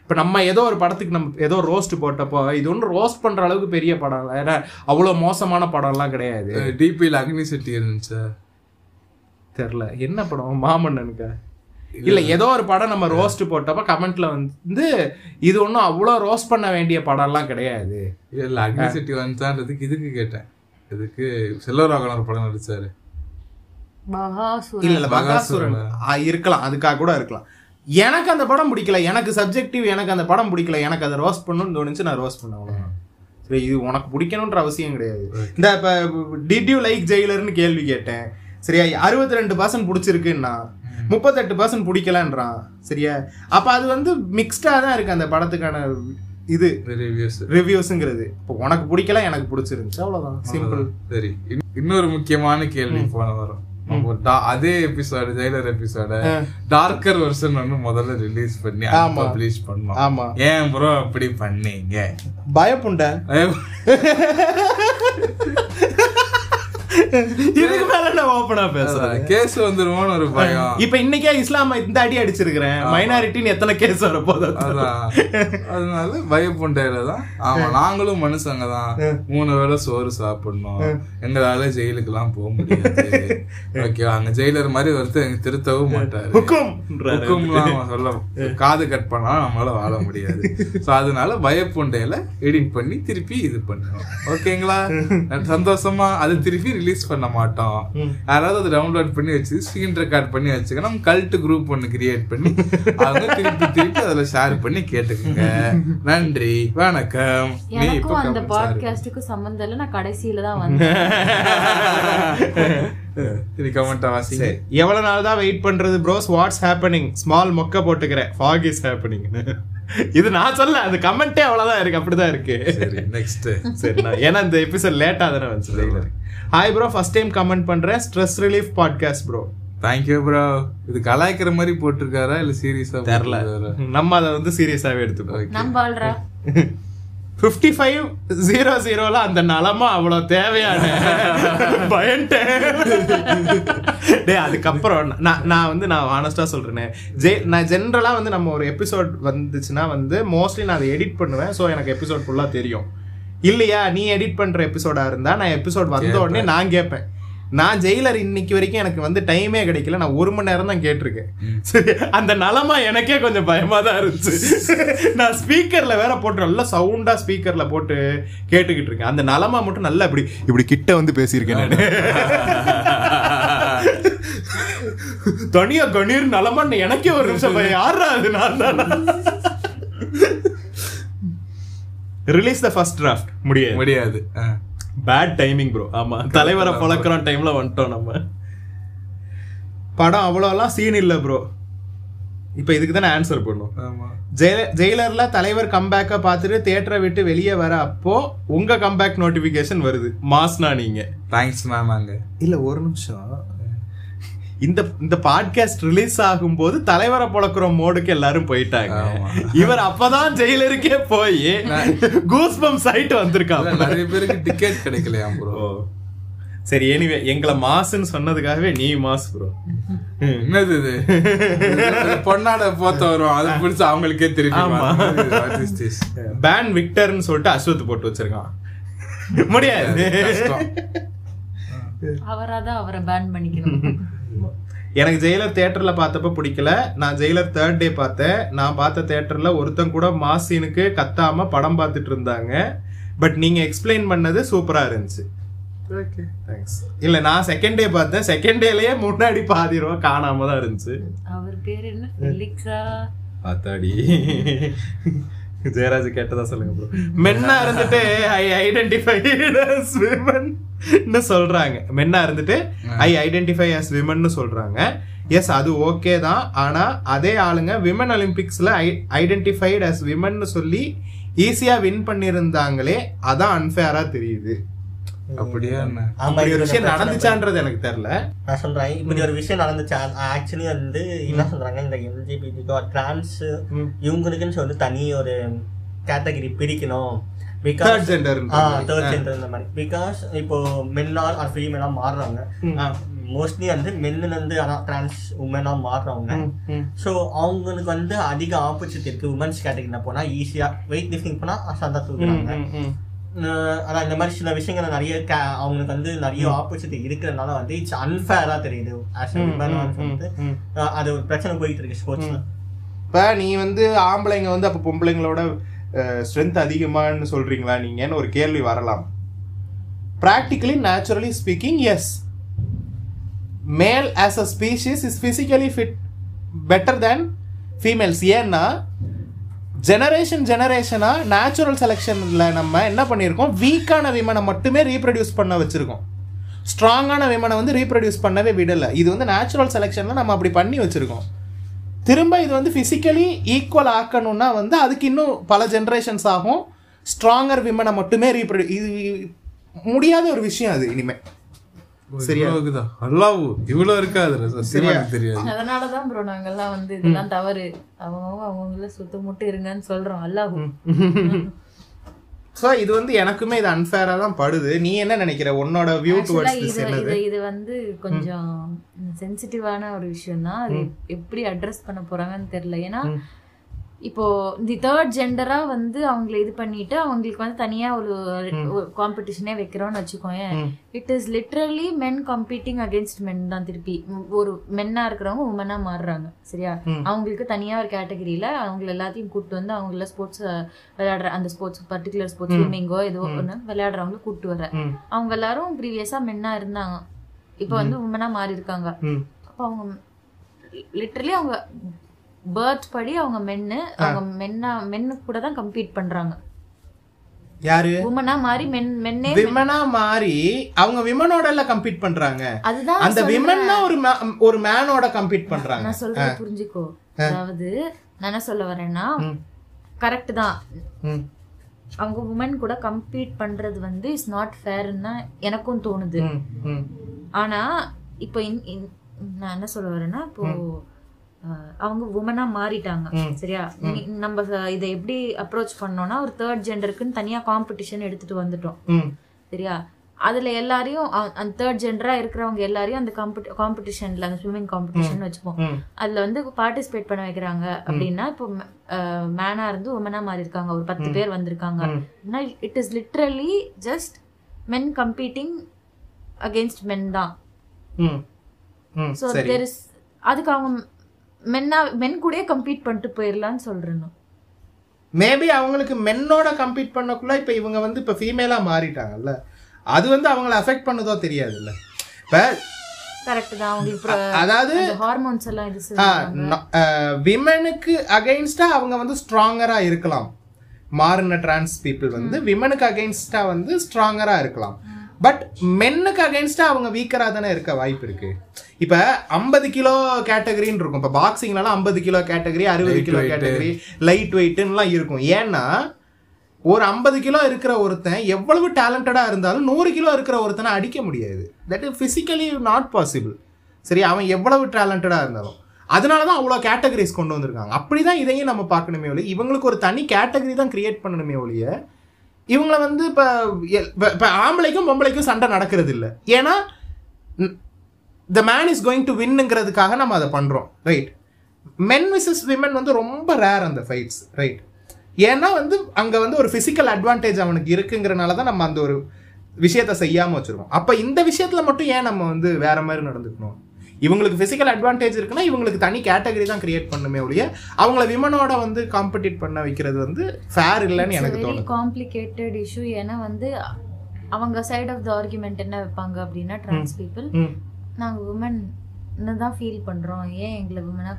இப்போ நம்ம ஏதோ ஒரு படத்துக்கு நம்ம ஏதோ ரோஸ்ட் போட்டப்போ இது ஒன்றும் ரோஸ்ட் பண்ற அளவுக்கு பெரிய படம் இல்லை. ஏன்னா அவ்வளோ மோசமான படம்லாம் கிடையாது. டிபியில் அக்னி செட்டி இருந்துச்சா? தெரில என்ன படம்? மாமன்னனுக்கா? இல்ல ஏதோ ஒரு படம் நம்ம ரோஸ்ட் போட்டப்ப கமெண்ட்ல வந்து இது ஒன்றும் அவ்வளோ ரோஸ்ட் பண்ண வேண்டிய படம்லாம் கிடையாது. இல்ல அக்னி செட்டி வந்துச்சான்றதுக்கு இதுக்கு கேட்டேன். இதுக்கு செல்வராகவன் ஒரு படம் நடிச்சாரு. மகாசுரன். இல்ல இல்ல பகாசுரன் ஆ, இருக்கலாம். அதுக்காக கூட இருக்கலாம். எனக்கு அந்த படம் பிடிக்கல. எனக்கு சப்ஜெக்டிவ் எனக்கு அந்த படம் பிடிக்கல. எனக்கு அதை ரோஸ்ட் பண்ணணும்னு தோணுச்சு நான் ரோஸ்ட் பண்ண அவ்வளவுதான். சரி இது உனக்கு பிடிக்கணுன்ற அவசியம் கிடையாது. இந்த இப்ப டிட் யூ லைக் ஜெயிலர்னு கேள்வி கேட்டேன். சரியா அறுபத்தி ரெண்டு பர்சன்ட் பிடிச்சிருக்குன்னா முப்பத்தெட்டு பர்சன்ட் பிடிக்கலன்றான். சரியா? அப்ப அது வந்து மிக்ஸ்டா தான் இருக்கு அந்த படத்துக்கான இது. ரிவ்யூஸ் ரிவ்யூஸுங்கிறது இப்போ உனக்கு பிடிக்கல எனக்கு பிடிச்சிருந்துச்சு. அவ்வளவுதான். சிம்பிள் சரி. இன்- இன்னொரு முக்கியமான கேள்வி போன வரும். அதே எபிசோடு ஜெயிலர் எபிசோட டார்க்கர் வெர்ஷன் வந்து முதல்ல ரிலீஸ் பண்ணி. பப்ளிஷ் பண்ணோம். ஆமா. ஏன் ப்ரோ அப்படி பண்ணீங்க? பயப்புண்ட. இதுக்கு மேல நான் ஓப்பனா பேசுறேன் கேஸ் வந்துருமோன்னு ஒரு பயம். இப்ப இன்னைக்கே இஸ்லாம இந்த அடி அடிச்சிருக்கிறேன். மைனாரிட்டின்னு எத்தனை கேஸ் வர அதனால பயப்புண்டையில தான். ஆமா நாங்களும் மனுஷங்க தான். மூணு வேளை சோறு சாப்பிடணும். எங்களால ஜெயிலுக்கு எல்லாம் போக முடியாது. ஓகே அங்க ஜெயிலர் மாதிரி ஒருத்தர் எங்க திருத்தவும் மாட்டாரு. ஹுக்கும் சொல்ல காது கட் பண்ணா நம்மளால வாழ முடியாது. சோ அதனால பயப்புண்டையில எடிட் பண்ணி திருப்பி இது பண்ணுவோம் ஓகேங்களா? சந்தோஷமா அது திருப்பி ரிலீஸ் பண்ண மாட்டோம். யாராவது அதை டவுன்லோட் பண்ணி வச்சு ஸ்க்ரீன் ரெக்கார்ட் பண்ணி வச்சுக்கணும் கல்ட் குரூப் ஒன்னு கிரியேட் பண்ணி அவங்க திருப்பி திருப்பி அதுல ஷேர் பண்ணி கேட்டுக்கோங்க. நன்றி வணக்கம். நீ இப்ப அந்த. பாட்காஸ்டுக்கும் சம்மந்தம் இல்லை. நான் கடைசியில தான் வந்தேன். இது கமெண்ட் வாசிங்க. எவ்வளவு நாள் தான் வெயிட் பண்றது ப்ரோஸ் வாட்ஸ் ஹேப்பனிங் ஸ்மால் மொக்க போட்டுக்கிறேன். ஃபாக் இஸ் ஹேப்பனிங் இது நான் சொல்ல அது கமெண்டே அவ்வளவுதான் இருக்கு. அப்படிதான் இருக்கு. சரி நெக்ஸ்ட் சரி ஏன்னா இந்த எபிசோட் லேட்டா தானே வந்துச்சு. Hi bro first time comment பண்றேன் stress relief podcast bro thank you bro இது கலாய்க்கிற மாதிரி போட்டிருக்காரா இல்ல சீரியஸா தெரில நம்ம அதை வந்து நம்ம ஆள்றா. ஃபிஃப்டி ஃபைவ் ஜீரோ ஜீரோல அந்த நலமா அவ்வளவு தேவையான. பயன்ட்டேன். டேய் அதுக்கப்புறம் நான் நான் வந்து நான் ஆனஸ்டா சொல்றேனே. ஜெ நான் ஜென்ரலா வந்து நம்ம ஒரு எபிசோட் வந்துச்சுன்னா வந்து மோஸ்ட்லி நான் அதை எடிட் பண்ணுவேன். ஸோ எனக்கு எபிசோட் ஃபுல்லா தெரியும். இல்லையா நீ எடிட் பண்ற எபிசோடா இருந்தா நான் எபிசோட் வந்த உடனே நான் கேட்பேன். நான் ஜெயிலர் இன்னைக்கு வரைக்கும் எனக்கு வந்து டைமே கிடைக்கல. நான் ஒரு மணி நேரம் தான் கேட்டிருக்கேன். சரி அந்த நலமா எனக்கே கொஞ்சம் பயமா தான் இருந்துச்சு. நான் ஸ்பீக்கர்ல வேற போட்டு நல்லா சவுண்டா ஸ்பீக்கர்ல போட்டு கேட்டுக்கிட்டு இருக்கேன். அந்த நலமா மட்டும் நல்லா இப்படி இப்படி கிட்ட வந்து பேசியிருக்கேன் நான். தனியா கணீர் நலமான்னு எனக்கே ஒரு நிமிஷம் யாரா அது நான் தானா? ரிலீஸ் த ஃபர்ஸ்ட் டிராஃப்ட் முடியாது. முடியாது. ஆ. பேட் டைமிங் ப்ரோ ஆமா. தலைவரை பழக்கிற டைம்ல வந்துட்டோம் நம்ம. படம் அவ்வளோலாம் சீன் இல்ல ப்ரோ இப்போ இதுக்கு தானே ஆன்சர் பண்ணும் ஆமா. ஜெய- ஜெயிலர்ல தலைவர் கம்பேக்கை பார்த்துட்டு தியேட்டரை விட்டு வெளியே வர அப்போ உங்க கம்பேக் நோட்டிபிகேஷன் வருது. மாஸ்னா நீங்க. தேங்க்ஸ் மேம் அங்க. இல்ல ஒரு நிமிஷம். இந்த இந்த பாட்காஸ்ட் ரிலீஸ் ஆகும்போது தலைவரை புழக்கிற மோடுக்கு எல்லாரும் போயிட்டாங்க. இவர் அப்பதான் ஜெயிலருக்கே போய் கூஸ் பம் சைட் வந்திருக்காங்க நிறைய பேருக்கு டிக்கெட் கிடைக்கலையா ப்ரோ சரி எனிவே எங்களை மாசுன்னு சொன்னதுக்காகவே நீ மாஸ் ப்ரோ என்னது இது? பொன்னாட போத்த வரும். அது பிடிச்சு அவங்களுக்கே திருப்பி? பேன் விக்டர்னு சொல்லிட்டு அஸ்வத் போட்டு வச்சிருக்கான். முடியாது. அவராதான் அவரை பேன் பண்ணிக்கணும். எனக்கு ஜெயிலர் தியேட்டர்ல பார்த்தப்ப பிடிக்கல. நான் ஜெயிலர் தேர்ட் டே பார்த்தேன். நான் பார்த்த தியேட்டர்ல ஒருத்தன் கூட மாஸ் சீனுக்கு கத்தாம படம் பார்த்துட்டு இருந்தாங்க. பட் நீங்க எக்ஸ்பிளைன் பண்ணது சூப்பரா இருந்துச்சு. தேங்க்ஸ் இல்ல நான் செகண்ட் டே பார்த்தேன். செகண்ட் டேலயே முன்னாடி பாதி ரூபா காணாம தான் இருந்துச்சு. அவர் பேர் என்ன? ஃபெலிக்ஸா அத்தாடி. ஜெயராஜ் கேட்டதா சொல்லுங்க ப்ரோ மென்னா இருந்துட்டு ஐ ஐடென்டிஃபை as women னு சொல்றாங்க. மென்னா இருந்துட்டு ஐ ஐடென்டிஃபை as women னு சொல்றாங்க. எஸ் அது ஓகே தான். ஆனா அதே ஆளுங்க விமன் ஒலிம்பிக்ஸ்ல ஐடென்டிஃபைட் as women னு சொல்லி ஈஸியா வின் பண்ணியிருந்தாங்களே அதான் அன்ஃபேரா தெரியுது. அப்படியா ஆமா ஒரு விஷயம். நடந்துச்சான்றது எனக்கு தெரியல. நான் சொல்றேன். இப்படி ஒரு விஷயம் நடந்துச்சு ஆக்சுவலி வந்து என்ன சொல்றாங்க இந்த எல்ஜிபிடிக்கோ டிரான்ஸ் இவங்களுக்குன்னு சொல்லி தனி ஒரு கேட்டகரி பிரிக்கணும். தேர்ட் ஜெண்டர் இந்த மாதிரி. பிகாஸ் இப்போ மென்னா ஆர் ஃபீமேலா மாறுறாங்க. மோஸ்ட்லி வந்து மென்னுல இருந்து டிரான்ஸ் உமனா மாறுறவங்க. ஸோ அவங்களுக்கு வந்து அதிக ஆப்பர்ச்சுனிட்டி இருக்கு உமன்ஸ் கேட்டகரியில் போனா ஈஸியா வெயிட் லிஃப்டிங் போனா அசாந்தா தூக்குறாங்க. அதான் இந்த மாதிரி சில விஷயங்கள் நிறைய ca- அவங்களுக்கு வந்து நிறைய ஆப்பர்ச்சுனிட்டி இருக்கிறதுனால வந்து இட்ஸ் அன்ஃபேரா தெரியுது ஆஸ் அஹ் அது ஒரு பிரச்சனை போயிட்டு இருக்கு ஸ்போர்ட்ஸ்ல இப்ப நீ வந்து ஆம்பளைங்க வந்து அப்ப பொம்பளைங்களோட ஸ்ட்ரென்த் அதிகமான்னு சொல்றீங்களா நீங்கன்னு ஒரு கேள்வி வரலாம். Practically naturally speaking as male as a species is physically fit better than females ஏன்னா ஜெனரேஷன் ஜெனரேஷனா நேச்சுரல் செலெக்ஷனில் நம்ம என்ன பண்ணியிருக்கோம்? வீக்கான விமனை மட்டுமே ரீப்ரொடியூஸ் பண்ண வச்சுருக்கோம். ஸ்ட்ராங்கான விமனை வந்து ரீப்ரொடியூஸ் பண்ணவே விடலை. இது வந்து நேச்சுரல் செலெக்ஷனில் நம்ம அப்படி பண்ணி வச்சுருக்கோம். திரும்ப இது வந்து ஃபிசிக்கலி ஈக்குவல் ஆக்கணும்னா வந்து அதுக்கு இன்னும் பல ஜென்ரேஷன்ஸ் ஆகும். ஸ்ட்ராங்கர் விமனை மட்டுமே ரீப்ரொடியூ இது முடியாத ஒரு விஷயம் அது இனிமேல் சரியா? இவ்வளவு இருக்குதா? அல்லாஹ் அதனாலதான் ப்ரோ நாங்கெல்லாம் வந்து இதெல்லாம் தவறு. அவங்க அவங்கள சுத்த முட்டு இருங்கன்னு சொல்றோம் அல்லாஹும் ஸோ இது வந்து எனக்குமே இது அன்ஃபேராக தான் படுது. நீ என்ன நினைக்கிற? உன்னோட வியூ டுவர்ட்ஸ் இது வந்து கொஞ்சம் சென்சிட்டிவான ஒரு விஷயம் தான் அது எப்படி அட்ரஸ் பண்ண போறாங்கன்னு தெரியல. ஏன்னா இப்போ தி தேர்ட் ஜெண்டரா வந்து அவங்கள இது பண்ணிட்டு அவங்களுக்கு வந்து தனியா ஒரு காம்படிஷனே வைக்கிறோம்னு வச்சுக்கோயேன். It is literally men competing against men தான் திருப்பி. ஒரு மென்னா இருக்கிறவங்க உமனா மாறுறாங்க. சரியா? அவங்களுக்கு தனியா ஒரு கேட்டகரியில அவங்க எல்லாத்தையும் கூப்பிட்டு வந்து அவங்கள ஸ்போர்ட்ஸ் விளையாடுற அந்த ஸ்போர்ட்ஸ் பர்டிகுலர் ஸ்போர்ட்ஸ் ஸ்விம்மிங்கோ ஏதோ ஒன்று விளையாடுறவங்கள கூப்பிட்டு வர அவங்க எல்லாரும் ப்ரீவியஸா மென்னா இருந்தாங்க. இப்போ வந்து உமனா மாறி இருக்காங்க. அப்போ அவங்க லிட்டரலி அவங்க பேர்த் படி அவங்க மென்னு அவங்க மென்னா மென்னு கூட தான் கம்பீட் பண்றாங்க. யாரு? உமனா மாறி மென் மென்னே விமனா மாறி அவங்க விமனோட எல்லாம் கம்பீட் பண்றாங்க. அதுதான் அந்த சொல்றேன். விமன் தான் ஒரு ஒரு மேனோட கம்பீட் பண்றாங்க. நான் சொல்றது புரிஞ்சுக்கோ. அதாவது நான் என்ன சொல்ல வரேன்னா கரெக்ட் தான். அவங்க உமன் கூட கம்பீட் பண்றது வந்து இஸ் நாட் ஃபேர்னு தான் எனக்கும் தோணுது. ஆனா இப்போ நான் என்ன சொல்ல வரேன்னா இப்போ அவங்க உமனா மாறிட்டாங்க. சரியா? நம்ம இதை எப்படி அப்ரோச் பண்ணோம்னா ஒரு தேர்ட் ஜெண்டருக்குன்னு தனியா காம்படிஷன் எடுத்துட்டு வந்துட்டோம். சரியா? அதுல எல்லாரையும் அந்த தேர்ட் ஜெண்டரா இருக்கிறவங்க எல்லாரையும் அந்த காம்படிஷன்ல அந்த ஸ்விம்மிங் காம்படிஷன் வச்சுப்போம். அதுல வந்து பார்ட்டிசிபேட் பண்ண வைக்கிறாங்க. அப்படின்னா இப்போ மேனா இருந்து உமனா மாறி இருக்காங்க ஒரு பத்து பேர் வந்திருக்காங்க. It is literally just men competing against men தான். ஸோ தெர் இஸ் அதுக்கு அவங்க மென்னா மென் கூடயே கம்பீட் பண்ணிட்டு போயிடலாம்னு சொல்றேன் நான். மேபி அவங்களுக்கு மென்னோட கம்பீட் பண்ணக்குள்ள இப்ப இவங்க வந்து இப்ப ஃபீமேலா மாறிட்டாங்கல்ல. அது வந்து அவங்கள அஃபெக்ட் பண்ணுதோ தெரியாதுல்ல. இப்ப அதாவது ஹார்மோன்ஸ். விமனுக்கு அகைன்ஸ்டா அவங்க வந்து ஸ்ட்ராங்கரா இருக்கலாம். மாறின டிரான்ஸ் பீப்புள் வந்து விமனுக்கு அகைன்ஸ்டா வந்து ஸ்ட்ராங்கரா இருக்கலாம். பட் மென்னுக்கு அகைன்ஸ்டா அவங்க வீக்கரா தானே இருக்க வாய்ப்பு இருக்கு. இப்ப ஐம்பது கிலோ கேட்டகரின்னு இருக்கும். இப்ப பாக்ஸிங்லாம் ஐம்பது கிலோ கேட்டகரி அறுபது கிலோ கேட்டகரி லைட் வெயிட்லாம் இருக்கும். ஏன்னா ஒரு ஐம்பது கிலோ இருக்கிற ஒருத்தன் எவ்வளவு டேலண்டடா இருந்தாலும் நூறு கிலோ இருக்கிற ஒருத்தனை அடிக்க முடியாது. That is physically not possible சரி அவன் எவ்வளவு டேலண்டடா இருந்தாலும். அதனால தான் அவ்வளோ கேட்டகரிஸ் கொண்டு வந்திருக்காங்க. அப்படிதான் இதையும் நம்ம பார்க்கணுமே ஒழிய இவங்களுக்கு ஒரு தனி கேட்டகரி தான் கிரியேட் பண்ணணுமே ஒழிய இவங்களை வந்து இப்போ இப்போ ஆம்பளைக்கும் பொம்பளைக்கும் சண்டை நடக்கிறது இல்லை ஏன்னா the man is going to வின்னுங்கிறதுக்காக நம்ம அதை பண்ணுறோம் ரைட் மென் விசஸ் விமன் வந்து ரொம்ப ரேர் அந்த ஃபைட்ஸ் ரைட் ஏன்னா வந்து அங்கே வந்து ஒரு ஃபிசிக்கல் அட்வான்டேஜ் அவனுக்கு இருக்குங்கிறனால தான் நம்ம அந்த ஒரு விஷயத்த செய்யாமல் வச்சுருக்கோம். அப்போ இந்த விஷயத்தில் மட்டும் ஏன் நம்ம வந்து வேற மாதிரி நடந்துக்கணும்? இவங்களுக்கு ஃபிசிக்கல் அட்வான்டேஜ் இருக்குன்னா இவங்களுக்கு தனி கேட்டகரி தான் கிரியேட் பண்ணுமே ஒழிய அவங்கள விமனோட வந்து காம்படிட் பண்ண வைக்கிறது வந்து ஃபேர் இல்லைன்னு எனக்கு தோணுது. காம்ப்ளிகேட்டட் இஷ்யூ ஏன்னா வந்து அவங்க சைடு ஆஃப் த ஆர்குமெண்ட் என்ன வைப்பாங்க அப்படின்னா டிரான்ஸ் பீப்புள் ம். நாங்க உமன் தான் ஃபீல் பண்றோம். ஏன் எங்களை உமனா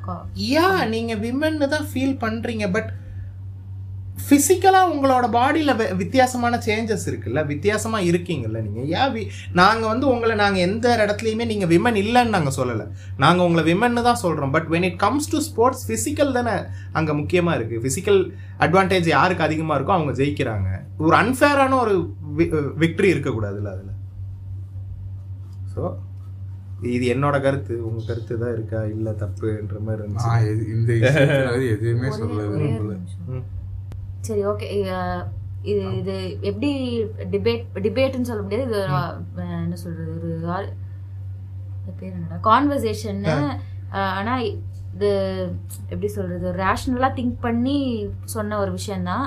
யா நீங்க விமன்னு தான் ஃபீல் பண்றீங்க. பட் ஃபிசிக்கலா உங்களோட பாடியில வித்தியாசமான சேஞ்சஸ் இருக்குல்ல? வித்தியாசமா இருக்கீங்கல்ல நீங்க. ஏன் வி- நாங்க வந்து உங்களை நாங்க எந்த இடத்துலயுமே நீங்க விமன் இல்லைன்னு நாங்க சொல்லல. நாங்க உங்களை விமன்னு தான் சொல்றோம். But when it comes to sports physical தானே அங்க முக்கியமா இருக்கு. பிசிக்கல் அட்வான்டேஜ் யாருக்கு அதிகமா இருக்கோ அவங்க ஜெயிக்கிறாங்க. ஒரு அன்ஃபேரான ஒரு விக்டரி இருக்கக்கூடாதுல்ல அதுல. ஸோ இது என்னோட கருத்து. உங்க கருத்து தான் இருக்கா? இல்ல தப்புன்ற மாதிரி இருந்துச்சு. இந்த எதுவுமே சொல்ல விரும்பல. சரி ஓகே இது இது எப்படி டிபேட் டிபேட்னு சொல்ல முடியாது. இது என்ன சொல்றது? ஒரு பேர் என்னடா? கான்வர்சேஷன் ஆனா இது எப்படி சொல்றது? ரேஷனலா திங்க் பண்ணி சொன்ன ஒரு விஷயம்தான்.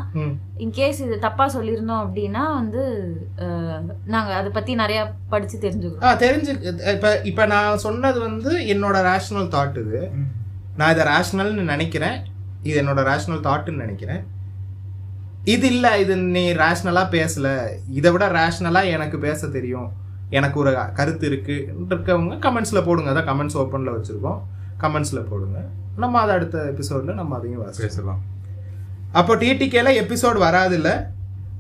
இன்கேஸ் இது தப்பா சொல்லியிருந்தோம் அப்படின்னா வந்து நாங்க அதை பத்தி நிறைய படிச்சு தெரிஞ்சுக்கிறோம். தெரிஞ்சு இப்ப இப்ப நான் சொன்னது வந்து என்னோட ரேஷனல் தாட் இது. நான் இதை ரேஷனல்னு நினைக்கிறேன். இது என்னோட ரேஷனல் தாட்டுன்னு நினைக்கிறேன். இது இல்ல இது நீ ரேஷனலா பேசல. இதை விட ரேஷனலா எனக்கு பேச தெரியும். எனக்கு ஒரு கருத்து இருக்கு. இருக்கவங்க கமெண்ட்ஸ்ல போடுங்க. அதான் கமெண்ட்ஸ் ஓப்பன்ல வச்சிருக்கோம். கமெண்ட்ஸ்ல போடுங்க. நம்ம அதை அடுத்த எபிசோட்ல நம்ம அதையும் பேசலாம். அப்போ டிடிகேல எபிசோட் வராது இல்ல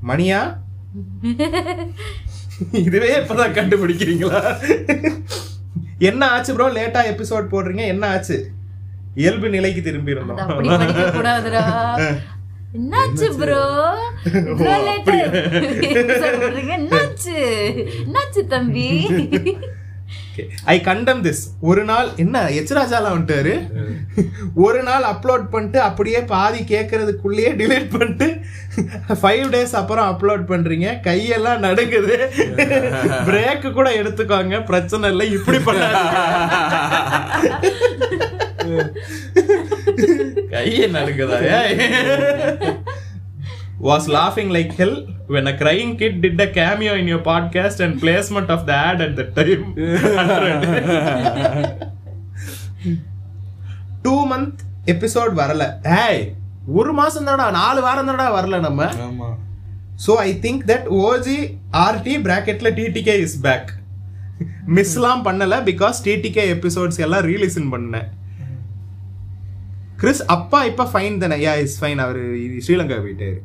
மணியா? இதுவே இப்பதான் கண்டுபிடிக்கிறீங்களா? என்ன ஆச்சு ப்ரோ லேட்டா எபிசோட் போடுறீங்க. என்ன ஆச்சு? இயல்பு நிலைக்கு திரும்பி இருந்தோம் அப்படி படிக்க கூடாதுடா. என்னாச்சு ப்ரோ என்னாச்சு? என்னாச்சு தம்பி? ஐ கண்டம் திஸ் ஒரு நாள் என்ன எச்ராஜாலாம் வந்துட்டாரு? ஒரு நாள் அப்லோட் பண்ணிட்டு அப்படியே பாதி கேட்கறதுக்குள்ளேயே டிலீட் பண்ணிட்டு ஃபைவ் டேஸ் அப்புறம் அப்லோட் பண்றீங்க. கையெல்லாம் நடுங்குது. பிரேக் கூட எடுத்துக்கோங்க. பிரச்சனை இல்லை. இப்படி கையை நடுங்குதா? was laughing like hell when a crying kid did a cameo in your podcast and placement of the ad at the time. Two month episode வரல. ஏய் ஒரு மாசம் தானடா நாலு வாரம் தானடா வரல நம்ம. So I think that OG RT பிராக்கெட்ல TTK is back மிஸ்லாம் பண்ணல பிகாஸ் டிடிகே எபிசோட்ஸ் எல்லாம் ரீலிசன் பண்ணேன். கிறிஸ் அப்பா இப்ப ஃபைன் தானே? யா இஸ் ஃபைன் அவர் ஸ்ரீலங்கா போயிட்டாரு.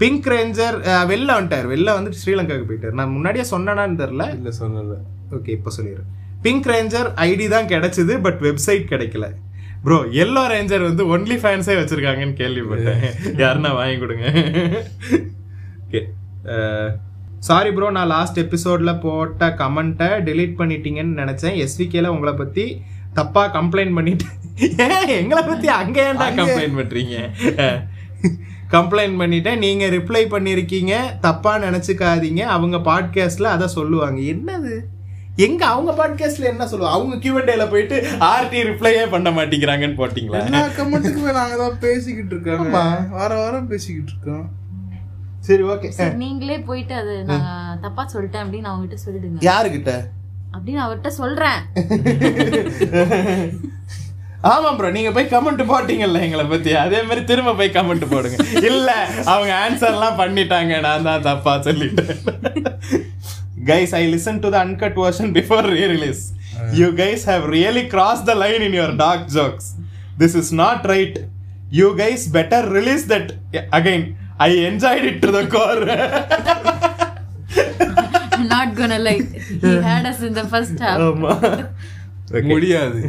பிங்க் ரேஞ்சர் வெளில வந்துட்டார். வெளில வந்துட்டு ஸ்ரீலங்காவுக்கு போயிட்டார். நான் முன்னாடியே சொன்னேனான்னு தெரில இல்ல சொல்லல ஓகே இப்போ சொல்லிடுறேன் பிங்க் ரேஞ்சர் ஐடி தான் கிடைச்சது பட் வெப்சைட் கிடைக்கல. ப்ரோ எல்லோ ரேஞ்சர் வந்து ஒன்லி ஃபேன்ஸே வச்சிருக்காங்கன்னு கேள்விப்பட்டேன். யாருன்னா வாங்கி கொடுங்க. ஓகே சாரி ப்ரோ நான் லாஸ்ட் எபிசோட்ல போட்ட கமெண்ட்டை delete பண்ணிட்டீங்கன்னு நினைச்சேன். எஸ்விகேல உங்களை பத்தி தப்பா கம்ப்ளைண்ட் பண்ணிட்டு ஏன் எங்களை பத்தி அங்க ஏன்டா கம்ப்ளைண்ட் பண்றீங்க? கம்ப்ளைண்ட் பண்ணிட்டேன். நீங்க ரிப்ளை பண்ணிருக்கீங்க. தப்பா நினைச்சுக்காதீங்க. அவங்க பாட்காஸ்ட்ல அதை சொல்லுவாங்க. என்னது? எங்க அவங்க பாட்காஸ்ட்ல என்ன சொல்லுவாங்க அவங்க கியூஎன்டேல போயிட்டு ஆர்டி ரிப்ளையே பண்ண மாட்டேங்கிறாங்கன்னு போட்டீங்களா? எல்லா கமெண்ட்டுக்குமே நாங்க தான் பேசிக்கிட்டு இருக்கோம். வார வாரம் பேசிக்கிட்டு இருக்கோம். சரி ஓகே சரி, நீங்களே போயிட்டு அது நான் தப்பா சொல்லிட்டேன் அப்படின்னு அவங்ககிட்ட சொல்லிடுங்க. யாருகிட்ட? அப்படின்னு அவர்கிட்ட சொல்றேன். ஆமா ப்ரோ நீங்க போய் கமெண்ட் போட்டீங்கல்ல எங்களை பத்தி. அதே மாதிரி திரும்ப போய் கமெண்ட் போடுங்க. இல்ல அவங்க ஆன்சர்லாம் பண்ணிட்டாங்க. நான் தான் தப்பா சொல்லிட்டேன். Guys I listen to the uncut version before re release you guys have really cross the line in your dark jokes this is not right you guys better release that again I enjoyed it to the core not gonna like he had us in the first half ஆமா. முடியாது.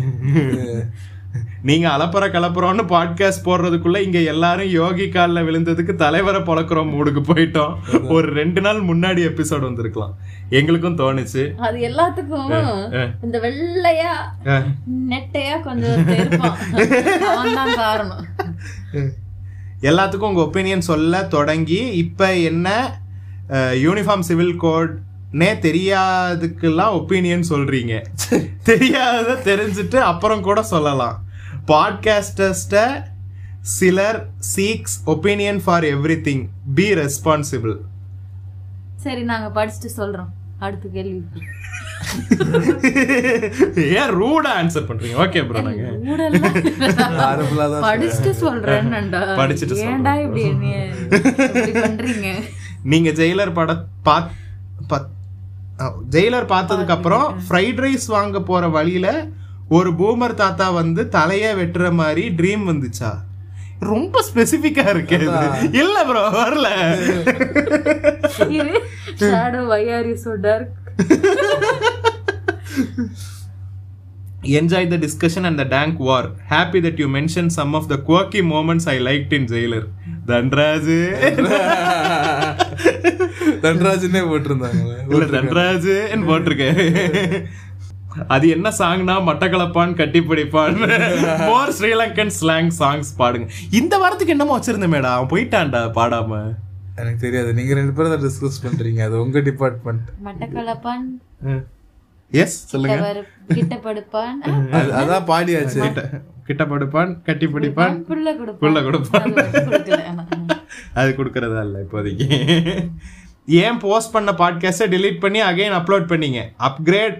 நீங்க அலப்பற கலப்புறோம்னு podcast போடுறதுக்குள்ள இங்க எல்லாரும் யோகி கால்ல விழுந்ததுக்கு தலைவரை பொழக்கிறோம் மூடுக்கு போயிட்டோம். ஒரு ரெண்டு நாள் முன்னாடி எபிசோட் வந்திருக்கலாம். எங்களுக்கும் தோணுச்சு. அது எல்லாத்துக்கும் இந்த வெள்ளையா நெட்டையா கொஞ்சம் காரணம். எல்லாத்துக்கும் உங்க ஒப்பீனியன் சொல்ல தொடங்கி இப்ப என்ன யூனிஃபார்ம் சிவில் கோட்னே தெரியாதுக்கெல்லாம் ஒப்பீனியன் சொல்றீங்க. தெரியாத தெரிஞ்சுட்டு அப்புறம் கூட சொல்லலாம். பாட்காஸ்டர்ஸ்ட சிலர் seeks opinion for every thing be responsible சரி நாங்க படிச்சுட்டு சொல்றோம். அடுத்த கேள்வி. ஏன் ரூடா ஆன்சர் பண்றீங்க? ஓகே ப்ரோ நாங்க நார்மலா தான் படிச்சுட்டு சொல்றேன்டா படிச்சுட்டு ஏன்டா இப்படி இப்படி பண்றீங்க? நீங்க ஜெயிலர் பட பாத் ஜெயிலர் பார்த்ததுக்கு அப்புறம் ஃப்ரைட் ரைஸ் வாங்க போற வழியில ஒரு பூமர் தாத்தா வந்து தலைய வெட்டுற மாதிரி ட்ரீம் வந்துச்சா? ரொம்ப ஸ்பெசிபிக்கா இருக்கு. இல்ல ப்ரோ வரல. Shadow why are you so dark enjoy the discussion and the tank war happy that you mention some of the quirky moments I like in Jailer Dhanraj தன்ராஜனே போட்டிருந்தாங்க இல்ல தன்ராஜு போட்டிருக்கேன். அது என்ன சாங்னா மட்டக்களப்பான் கட்டி பிடிப்பான் மோர் ஸ்ரீலங்கன் ஸ்லாங் சாங்ஸ் பாடுங்க. இந்த வாரத்துக்கு என்னமோ வச்சிருந்தேன் மேடா அவன் போயிட்டான்டா பாடாம. எனக்கு தெரியாது. நீங்க ரெண்டு பேரும் தான் டிஸ்கஸ் பண்றீங்க. அது உங்க டிபார்ட்மெண்ட் மட்டக்களப்பான் எஸ் சொல்லுங்க. கிட்ட படுப்பான் அதான் பாடியாச்சு. கிட்ட படுப்பான் கட்டி பிடிப்பான் புள்ள கொடுப்பான். புள்ள கொடுப்பான். அது. அது கொடுக்கறதா இல்ல இப்போதைக்கு. ஏன் போஸ்ட் பண்ண பாட்காஸ்ட்டை delete பண்ணி அகைன் அப்லோட் பண்ணீங்க? அப்கிரேட்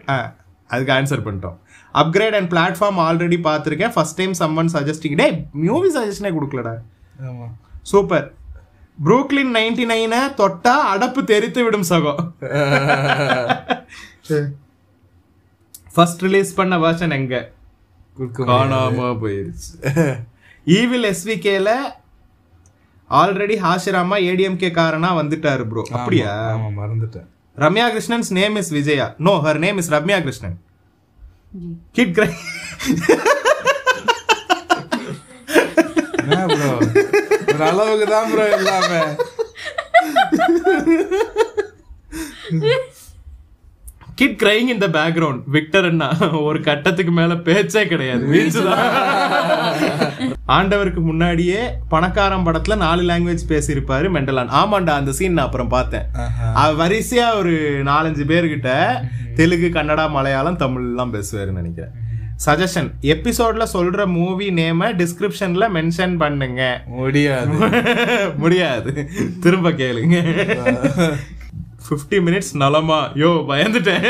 அதுக்கு ஆன்சர் பண்ணிட்டோம். அப்கிரேட் அண்ட் பிளாட்ஃபார்ம் ஆல்ரெடி பார்த்துருக்கேன். First time someone suggesting day movie சஜஷனே கொடுக்கலடா. சூப்பர் ப்ரூக்லின் நைன்டி நைனை தொட்டா அடப்பு தெரித்து விடும் சகோ ஃபர்ஸ்ட் ரிலீஸ் பண்ண வெர்ஷன் எங்க? காணாம போயிருச்சு. ஈவில் எஸ்விகேல ஆல்ரெடி ஹாஷிராமா ஏடிஎம்கே காரனா வந்துட்டாரு ப்ரோ அப்படியா? ஆமா மறந்துட்டேன். Ramya Krishnan's name is Vijaya no her name is Ramya Krishnan kid cry ஒரு ப்ரோ எல்லாமே. கிட் கிரைங் இந்த பேக்ரவுண்ட் விக்டர் அண்ணா ஒரு கட்டத்துக்கு மேல பேச்சே கிடையாது. ஆண்டவருக்கு முன்னாடியே பணக்காரன் படத்துல நாலு லாங்குவேஜ் பேசியிருப்பாரு மெண்டலான். ஆமாண்டா அந்த சீன் நான் அப்புறம் பார்த்தேன். வரிசையா ஒரு நாலஞ்சு பேர்கிட்ட தெலுங்கு கன்னடா மலையாளம் தமிழ் எல்லாம் பேசுவாருன்னு நினைக்கிறேன். சஜஷன் எபிசோட்ல சொல்ற மூவி நேம டிஸ்கிரிப்ஷன்ல மென்ஷன் பண்ணுங்க. முடியாது. முடியாது. திரும்ப கேளுங்க. 50 மினிட்ஸ் நலமா. யோ பயந்துட்டேன்.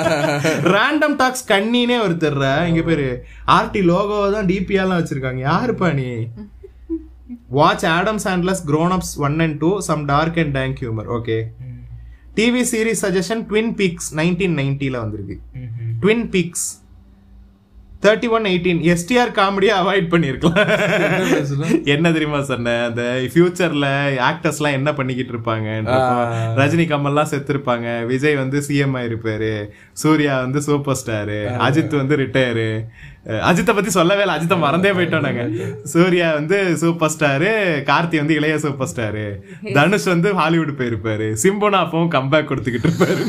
ரேண்டம் டாக்ஸ் கண்ணினே ஒருத்தர்ற இங்க பேரு ஆர்டி லோகோவை தான் டிபியாலாம் வச்சிருக்காங்க. யாருப்பா நீ? Watch Adam Sandler's grown ups one and two some dark and dank humour okay TV series suggestion twin peaks nineteen நைன்டில வந்திருக்கு. Twin peaks thirty one eighteen STR காமெடியை avoid பண்ணியிருக்கலாம் என்ன தெரியுமா சொன்னேன்? அந்த ஃபியூச்சர்ல ஆக்டர்ஸ்லாம் என்ன பண்ணிக்கிட்டு இருப்பாங்க ரஜினி கமல்லாம் செத்துருப்பாங்க. விஜய் வந்து சிஎம் ஆயிருப்பாரு. சூர்யா வந்து சூப்பர் ஸ்டாரு. அஜித் வந்து ரிட்டையரு அஜித்தை பத்தி சொல்லவே இல்லை. அஜித்தை மறந்தே போயிட்டோம் நாங்க. சூர்யா வந்து சூப்பர் ஸ்டாரு. கார்த்தி வந்து இளைய சூப்பர் ஸ்டாரு. தனுஷ் வந்து ஹாலிவுட் போயிருப்பாரு. சிம்புனா அப்பவும் கம்பேக் கொடுத்துக்கிட்டு இருப்பாரு.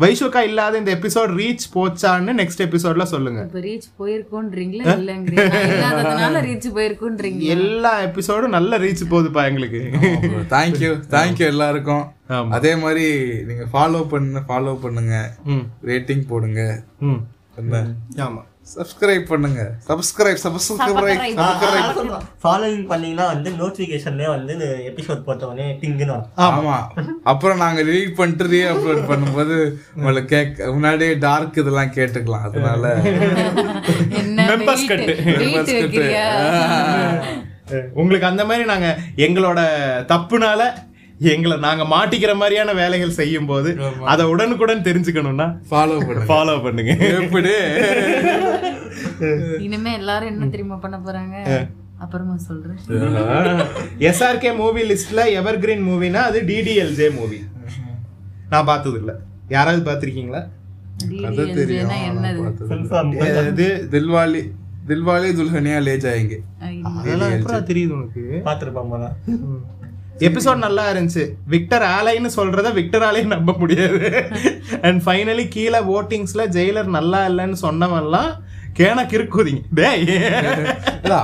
வைஷோக்கா இல்லாத இந்த எபிசோட் ரீச் போச்சான்னு நெக்ஸ்ட் எபிசோட்ல சொல்லுங்க. இப்ப ரீச் போயிருக்கோன்றீங்களா இல்லங்கிறீங்களா ரீச் போயிருக்கோன்றீங்க எல்லா எபிசோடும் நல்ல ரீச் போகுதுப்பா எங்களுக்கு. தேங்க்யூ தேங்க்யூ எல்லாருக்கும். ஆமா. அதே மாதிரி நீங்க ஃபாலோ பண்ணு ஃபாலோ பண்ணுங்க. ம். ரேட்டிங் போடுங்க. ஆமா. சப்ஸ்கிரைப் பண்ணுங்க. சப்ஸ்கிரைப் சப்ஸ்கிரைப் சப்ஸ்கிரைப் ஃபாலோவிங் பண்ணீங்கன்னா வந்து நோட்டிஃபிகேஷன்லேயே வந்து எபிசோட் போட்டவொடனே டிங்குன்னு வரும். ஆமா. அப்புறம் நாங்க delete பண்ணிட்டு ரீ அப்லோட் பண்ணும்போது உங்களுக்கு கேட்க முன்னாடியே டார்க் இதெல்லாம் கேட்டுக்கலாம். அதனால என்ன Members cut. வெயிட் வைக்கிறியா உங்களுக்கு அந்த மாதிரி நாங்க எங்களோட தப்புனால எங்களை நாங்க மாட்டிக்கிற மாதிரியான வேலைகள் செய்யும் போது அதை உடனுக்குடன் தெரிஞ்சுக்கணும்னா ஃபாலோ பண்ணுங்க. ஃபாலோ பண்ணுங்க. எப்படி? இனிமே எல்லாரும் என்ன தெரியுமா பண்ண போறாங்க? அப்புறமா சொல்றேன். எஸ்ஆர்கே மூவி லிஸ்ட்ல எவர் கிரீன் மூவினா அது டிடிஎல்ஜே மூவி நான் பார்த்தது இல்ல யாராவது பார்த்திருக்கீங்களா? என்னது? Confirm. இது தில்வாலி தில்வாலி துல்ஹனியா லே ஜாயேங்கே தெரியுது உனக்கு? பார்த்திருப்பான் போல. எபிசோட் நல்லா இருந்துச்சு. விக்டர் ஆலைன்னு சொல்றத விக்டர் ஆலையும் நம்ப முடியாது. அண்ட் ஃபைனலி கீழே ஓட்டிங்ஸ்ல ஜெயிலர் நல்லா இல்லைன்னு சொன்னவன்லாம் கேன கிறுக்குதிங்க டேய்.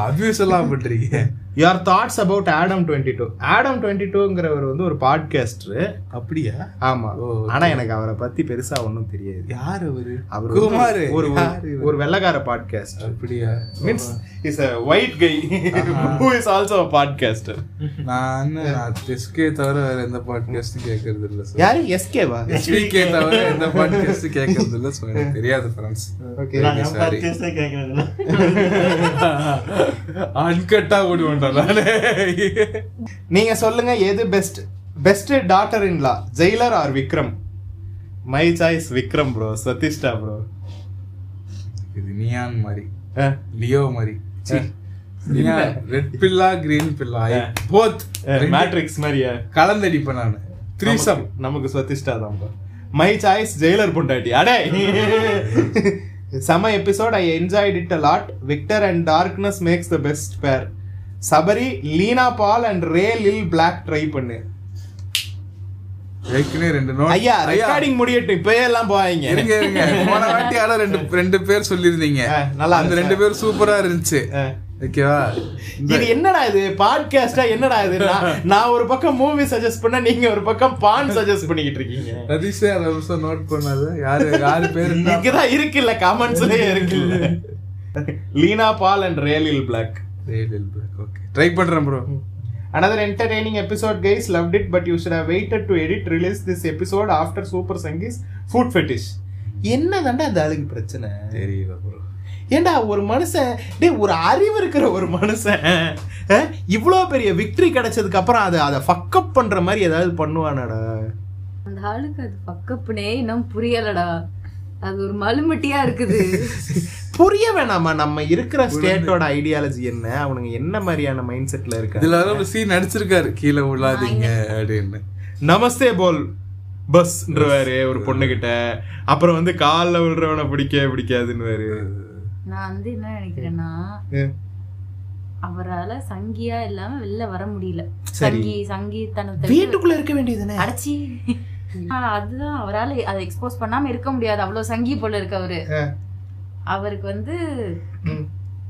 அபியூஸ் எல்லாம் பண்றீங்க your thoughts about Adam twenty two Adam twenty டூங்கிறவர் வந்து ஒரு பாட்காஸ்டர் அப்படியா? ஆமா. ஆனா எனக்கு அவரை பத்தி பெருசா ஒன்றும் தெரியாது. யார் அவரு? அவர் குமார். ஒரு ஒரு- வெள்ளக்கார பாட்காஸ்ட் அப்படியா? Means is a white guy who is also a podcaster நான் எஸ்கே தவிர வேற எந்த பாட்காஸ்டும் கேட்கறது இல்ல சார் யாரு? எஸ்கேவா எஸ்பிகே தவிர எந்த பாட்காஸ்டும் கேட்கறது இல்ல ஸோ எனக்கு தெரியாது ஃப்ரெண்ட்ஸ் ஓகே நான் என் podcast நானு நீங்க சொல்லுங்க எது best best daughter in law Jailer or Vikram? My choice Vikram bro சதீஷ்டா bro இது நியான் மாதிரி. லியோ மாதிரி. Red Billa green Billa both Matrix மாதிரியா? கலந்தடிப்பேன் நான். த்ரீ சம் நமக்கு- சதீஷ்டா தான் bro. மை சாய்ஸ் ஜெயிலர் பொண்டாட்டி. அடே! செம episode I enjoyed it a lot Victor and darkness makes the best pair Sabari Leena Paul and Ray Lil Black try பண்ணு. ஏற்கனவே ரெண்டு நோட் ஐயா ரெக்கார்டிங் முடியட்டும் இப்பயே எல்லாம் போவாங்க இருங்க இருங்க. போன வாட்டி ஆனா ரெண்டு ரெண்டு பேர் சொல்லியிருந்தீங்க. நல்லா அந்த. ரெண்டு பேர் சூப்பரா இருந்துச்சு. ஓகேவா? இது என்னடா இது? பாட்காஸ்டா என்னடா இது? நான்- ஒரு பக்கம் மூவி சஜஸ்ட் பண்ண நீங்க ஒரு பக்கம் பான் சஜஸ்ட் பண்ணிக்கிட்டு இருக்கீங்க. ரதீஷே அதை நிமிஷம் நோட் பண்ணாத. யாரு யாரு பேரு? இங்கதான் இருக்குல்ல காமெண்ட்ஸ்லயே இருக்குல்ல. லீனா பால் அண்ட் ரேலில் பிளாக் ட்ரை பண்றேன் bro Another entertaining episode, guys. Loved it, but you should have waited to edit release this episode after Super Sangis food fetish. என்ன தாண்டா அந்த ஆளுக்கு பிரச்சனை? தெரியல ப்ரோ ஏண்டா ஒரு மனுஷன் டேய் ஒரு அறிவு இருக்கிற ஒரு மனுஷன் இவ்வளோ பெரிய விக்டரி கிடைச்சதுக்கு அப்புறம் அதை அதை ஃபக்கப் பண்ற மாதிரி ஏதாவது பண்ணுவானாடா? அந்த ஆளுக்கு அது பக்கப்புனே இன்னும் புரியலடா. அது ஒரு மலுமட்டியா இருக்குது. புரிய வேணாமா நம்ம இருக்கிற ஸ்டேட்டோட ஐடியாலஜி என்ன? அவனுங்க என்ன மாதிரியான மைண்ட் செட்ல இருக்காங்க? இதுல ஒரு சீன் நடிச்சிருக்காரு கீழே விழாதீங்க அப்படின்னு. நமஸ்தே போல் பஸ்ன்றவாரு ஒரு பொண்ணுகிட்ட. அப்புறம் வந்து காலில் விழுறவனை பிடிக்க பிடிக்காதுன்னு நான் வந்து என்ன நினைக்கிறேன்னா. அவரால சங்கியா இல்லாம வெளில வர முடியல. சரி. சங்கி சங்கித்தனத்தை வீட்டுக்குள்ள இருக்க வேண்டியதுதானே அடைச்சி. அதுதான் அவரால அதை எக்ஸ்போஸ் பண்ணாம இருக்க முடியாது அவ்வளவு சங்கி போல இருக்கு அவரு. அவருக்கு வந்து ம்.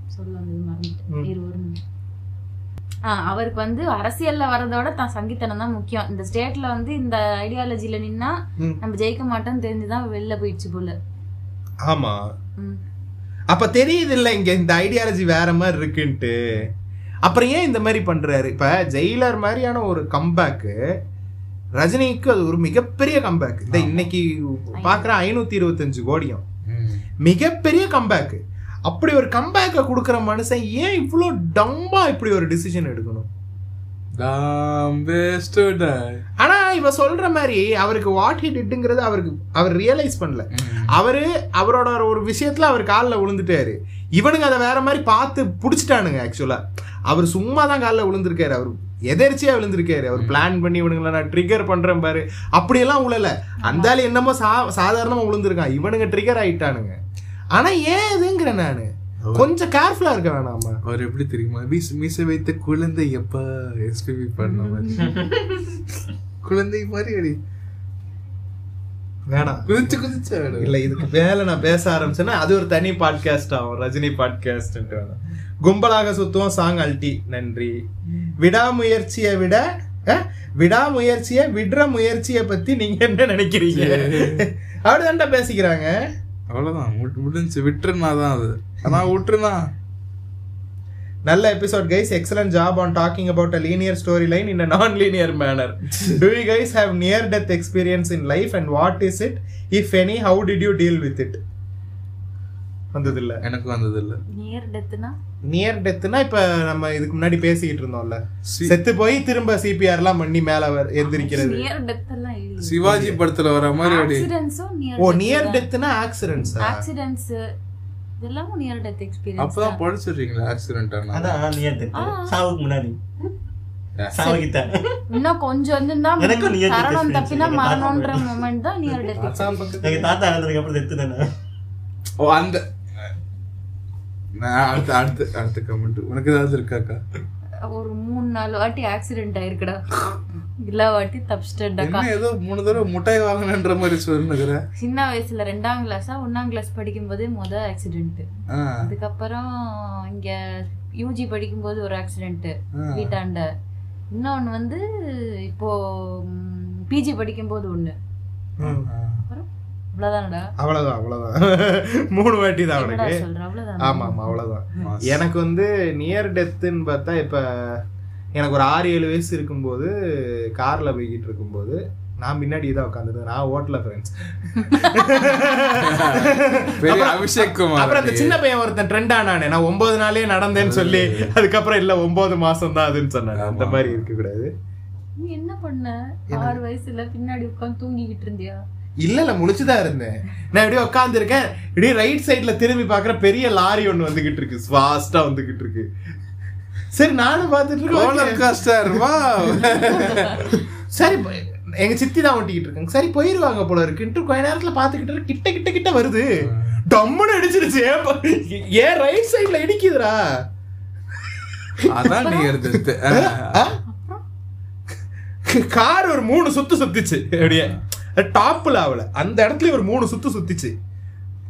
சொல்ல வந்தது மறந்துட்டேன் இரு ஒரு நிமிஷம். ஆ, அவருக்கு வந்து அரசியல்ல வரதோட தான் சங்கித்தனம் தான் முக்கியம் இந்த ஸ்டேட்ல வந்து இந்த ஐடியாலஜில நின்னா. நம்ம ஜெயிக்க மாட்டோம்னு தெரிஞ்சுதான் வெளில போயிடுச்சு போல ஆமா. அப்ப தெரியுது இல்ல இங்க இந்த ஐடியாலஜி வேற மாதிரி இருக்குன்ட்டு அப்புறம் ஏன் இந்த மாதிரி பண்றாரு இப்ப ஜெயிலர் மாதிரியான ஒரு கம்பேக்கு ரஜினிக்கு அது ஒரு மிகப்பெரிய கம்பேக் இந்த இன்னைக்கு பாக்குற ஐநூத்தி இருபத்தஞ்சு கோடியும். மிகப்பெரிய கம்பேக் அப்படி ஒரு கம்பேக்கை கொடுக்குற மனுஷன் ஏன் இவ்வளோ டம்பா இப்படி ஒரு டிசிஷன் எடுக்கணும். ஆனா இவ சொல்ற மாதிரி அவருக்கு வாட் ஹி டிட்டுங்கிறது அவருக்கு அவர் ரியலைஸ் பண்ணல. அவரு அவரோட ஒரு விஷயத்துல அவர் காலில் விழுந்துட்டாரு. இவனுங்க அதை வேற மாதிரி பார்த்து புடிச்சிட்டானுங்க ஆக்சுவலா அவர் சும்மா தான் காலில் விழுந்திருக்காரு. அவர் எதர்ச்சியா விழுந்திருக்காரு. அவர் பிளான் பண்ணி இவனுங்களை நான் ட்ரிகர் பண்றேன் பாரு. அப்படியெல்லாம் உழல. அந்த ஆளு என்னமோ சா சாதாரணமா விழுந்திருக்கான் இவனுங்க ட்ரிகர் ஆயிட்டானுங்க. ஆனா ஏன் இதுங்கிறேன் நானு? கொஞ்சம் கேர்ஃபுல்லா இருக்க வேணாமா? அவர் எப்படி தெரியுமா? மீச மீச வைத்த குழந்தை எப்ப எஸ்பிபி பண்ண மாதிரி. குழந்தை மாதிரி அடி. வேணாம். குதிச்சு குதிச்சு. இல்ல இதுக்கு மேல நான் பேச ஆரம்பிச்சேன்னா அது ஒரு தனி பாட்காஸ்ட் ஆகும். ரஜினி பாட்காஸ்ட் கும்பலாக சுத்துவோம் சாங் அல்டி நன்றி. விடாமுயற்சியை விட விடாமுயற்சியை விடுற முயற்சியை பத்தி நீங்க என்ன நினைக்கிறீங்க? அப்படிதான்டா பேசிக்கிறாங்க. அவ்வளவுதான். மு- முடிஞ்சுச்சு விட்டுருனா தான் அது. ஆனா விட்டுருனா நல்ல episode guys excellent job on talking about a linear story line in a non linear manner do you guys have near death experience in life and what is it if any how did you deal with it வந்தது இல்ல எனக்கு வந்தது இல்ல near டெத்னா near டெத்னா இப்ப நம்ம இதுக்கு முன்னாடி பேசிக்கிட்டு இருந்தோம்ல. செத்து போய் திரும்ப சிபிஆர் எல்லாம் பண்ணி மேல வர- எந்திரிக்கிறது. நியர் டெத் எல்லாம் இல்ல. சிவாஜி படத்துல வர மாதிரி ஆக்சிடென்ட்ஸும் நியர் ஓ நியர் டெத்னா ஆக்சிடென்ட்ஸ் ஆக்சிடென்ட்ஸ் இதெல்லாம் நியர் டெத் எக்ஸ்பீரியன்ஸ் அப்பதான் படிச்சிடுறீங்களா ஆக்சிடென்ட் ஆனா? அதான் நீ எடுத்து சாவுக்கு முன்னாடி. இன்னும் கொஞ்சம் தரணம் experience. தப்பினா. மரணம்ன்ற மொமெண்ட் தான் நியர் டெத் தாத்தா அப்புறம் ஓ அந்த அடுத்த அடுத்த அடுத்த கமெண்ட் உனக்கு ஏதாவது இருக்காக்கா ஒரு மூணு நாலு வாட்டி ஆக்சிடென்ட் ஆயிருக்குடா. எல்லா வாட்டி தப்பிச்சிட்டேன்டாக்கா என்ன ஏதோ மூணு தடவை முட்டாய் வாங்கினன்ற மாதிரி சொல்லுங்கிற சின்ன வயசுல ரெண்டாம் கிளாஸா ஒன்னாம் கிளாஸ் படிக்கும்போது முத ஆக்சிடென்ட் அதுக்கப்புறம் இங்க யூஜி படிக்கும்போது ஒரு ஆக்சிடென்ட் வீட்டாண்ட. இன்னொன்னு வந்து இப்போ பிஜி படிக்கும்போது ஒண்ணு. அப்புறம் அவ்வளவுதான் அவ்வளவுதான். மூணு வாட்டி தான் அவனுக்கு. ஆமா ஆமா அவ்வளவுதான். எனக்கு வந்து நியர் டெத்துன்னு பார்த்தா இப்ப எனக்கு ஒரு ஆறு ஏழு வயசு இருக்கும்போது கார்ல போய்கிட்டு இருக்கும்போது நான் பின்னாடி தான் உட்காந்துருந்தேன் நான் ஓட்டல ஃப்ரெண்ட்ஸ் அபிஷேக் குமார் அப்புறம் அந்த சின்ன பையன் ஒருத்தன் ட்ரெண்ட் ஆனானே. நான் ஒன்பது நாளே நடந்தேன்னு சொல்லி அதுக்கப்புறம் இல்ல ஒன்பது மாசம் தான் அதுன்னு சொன்னாங்க அந்த மாதிரி இருக்க கூடாது நீ என்ன பண்ண? ஆறு வயசுல பின்னாடி உட்கார்ந்து தூங்கிக்கிட்டு இருந்தியா? இல்ல இல்ல முழிச்சுதான் இருந்தேன். நான் இப்படியே உட்காந்துருக்கேன் இப்படியே ரைட் சைடுல திரும்பி பாக்குற பெரிய லாரி ஒண்ணு வந்துகிட்டு இருக்கு. ஃபாஸ்டா வந்துகிட்டு இருக்கு. சரி நானும் பார்த்துட்டு இருக்கேன். சரி எங்க சித்தி தான் ஓட்டிக்கிட்டு இருக்காங்க. சரி போயிருவாங்க போல இருக்குன்ட்டு கொஞ்ச நேரத்துல பாத்துக்கிட்டு கிட்ட கிட்ட கிட்ட வருது. டம்முன்னு அடிச்சிருச்சு ஏன் ரைட் சைடுல இடிக்குதுடா? அதான் நீ எடுத்து கார் ஒரு மூணு சுத்து சுத்திச்சு. அப்படியே. டாப்ல அவள. அந்த இடத்துல ஒரு மூணு சுத்து சுத்திச்சு.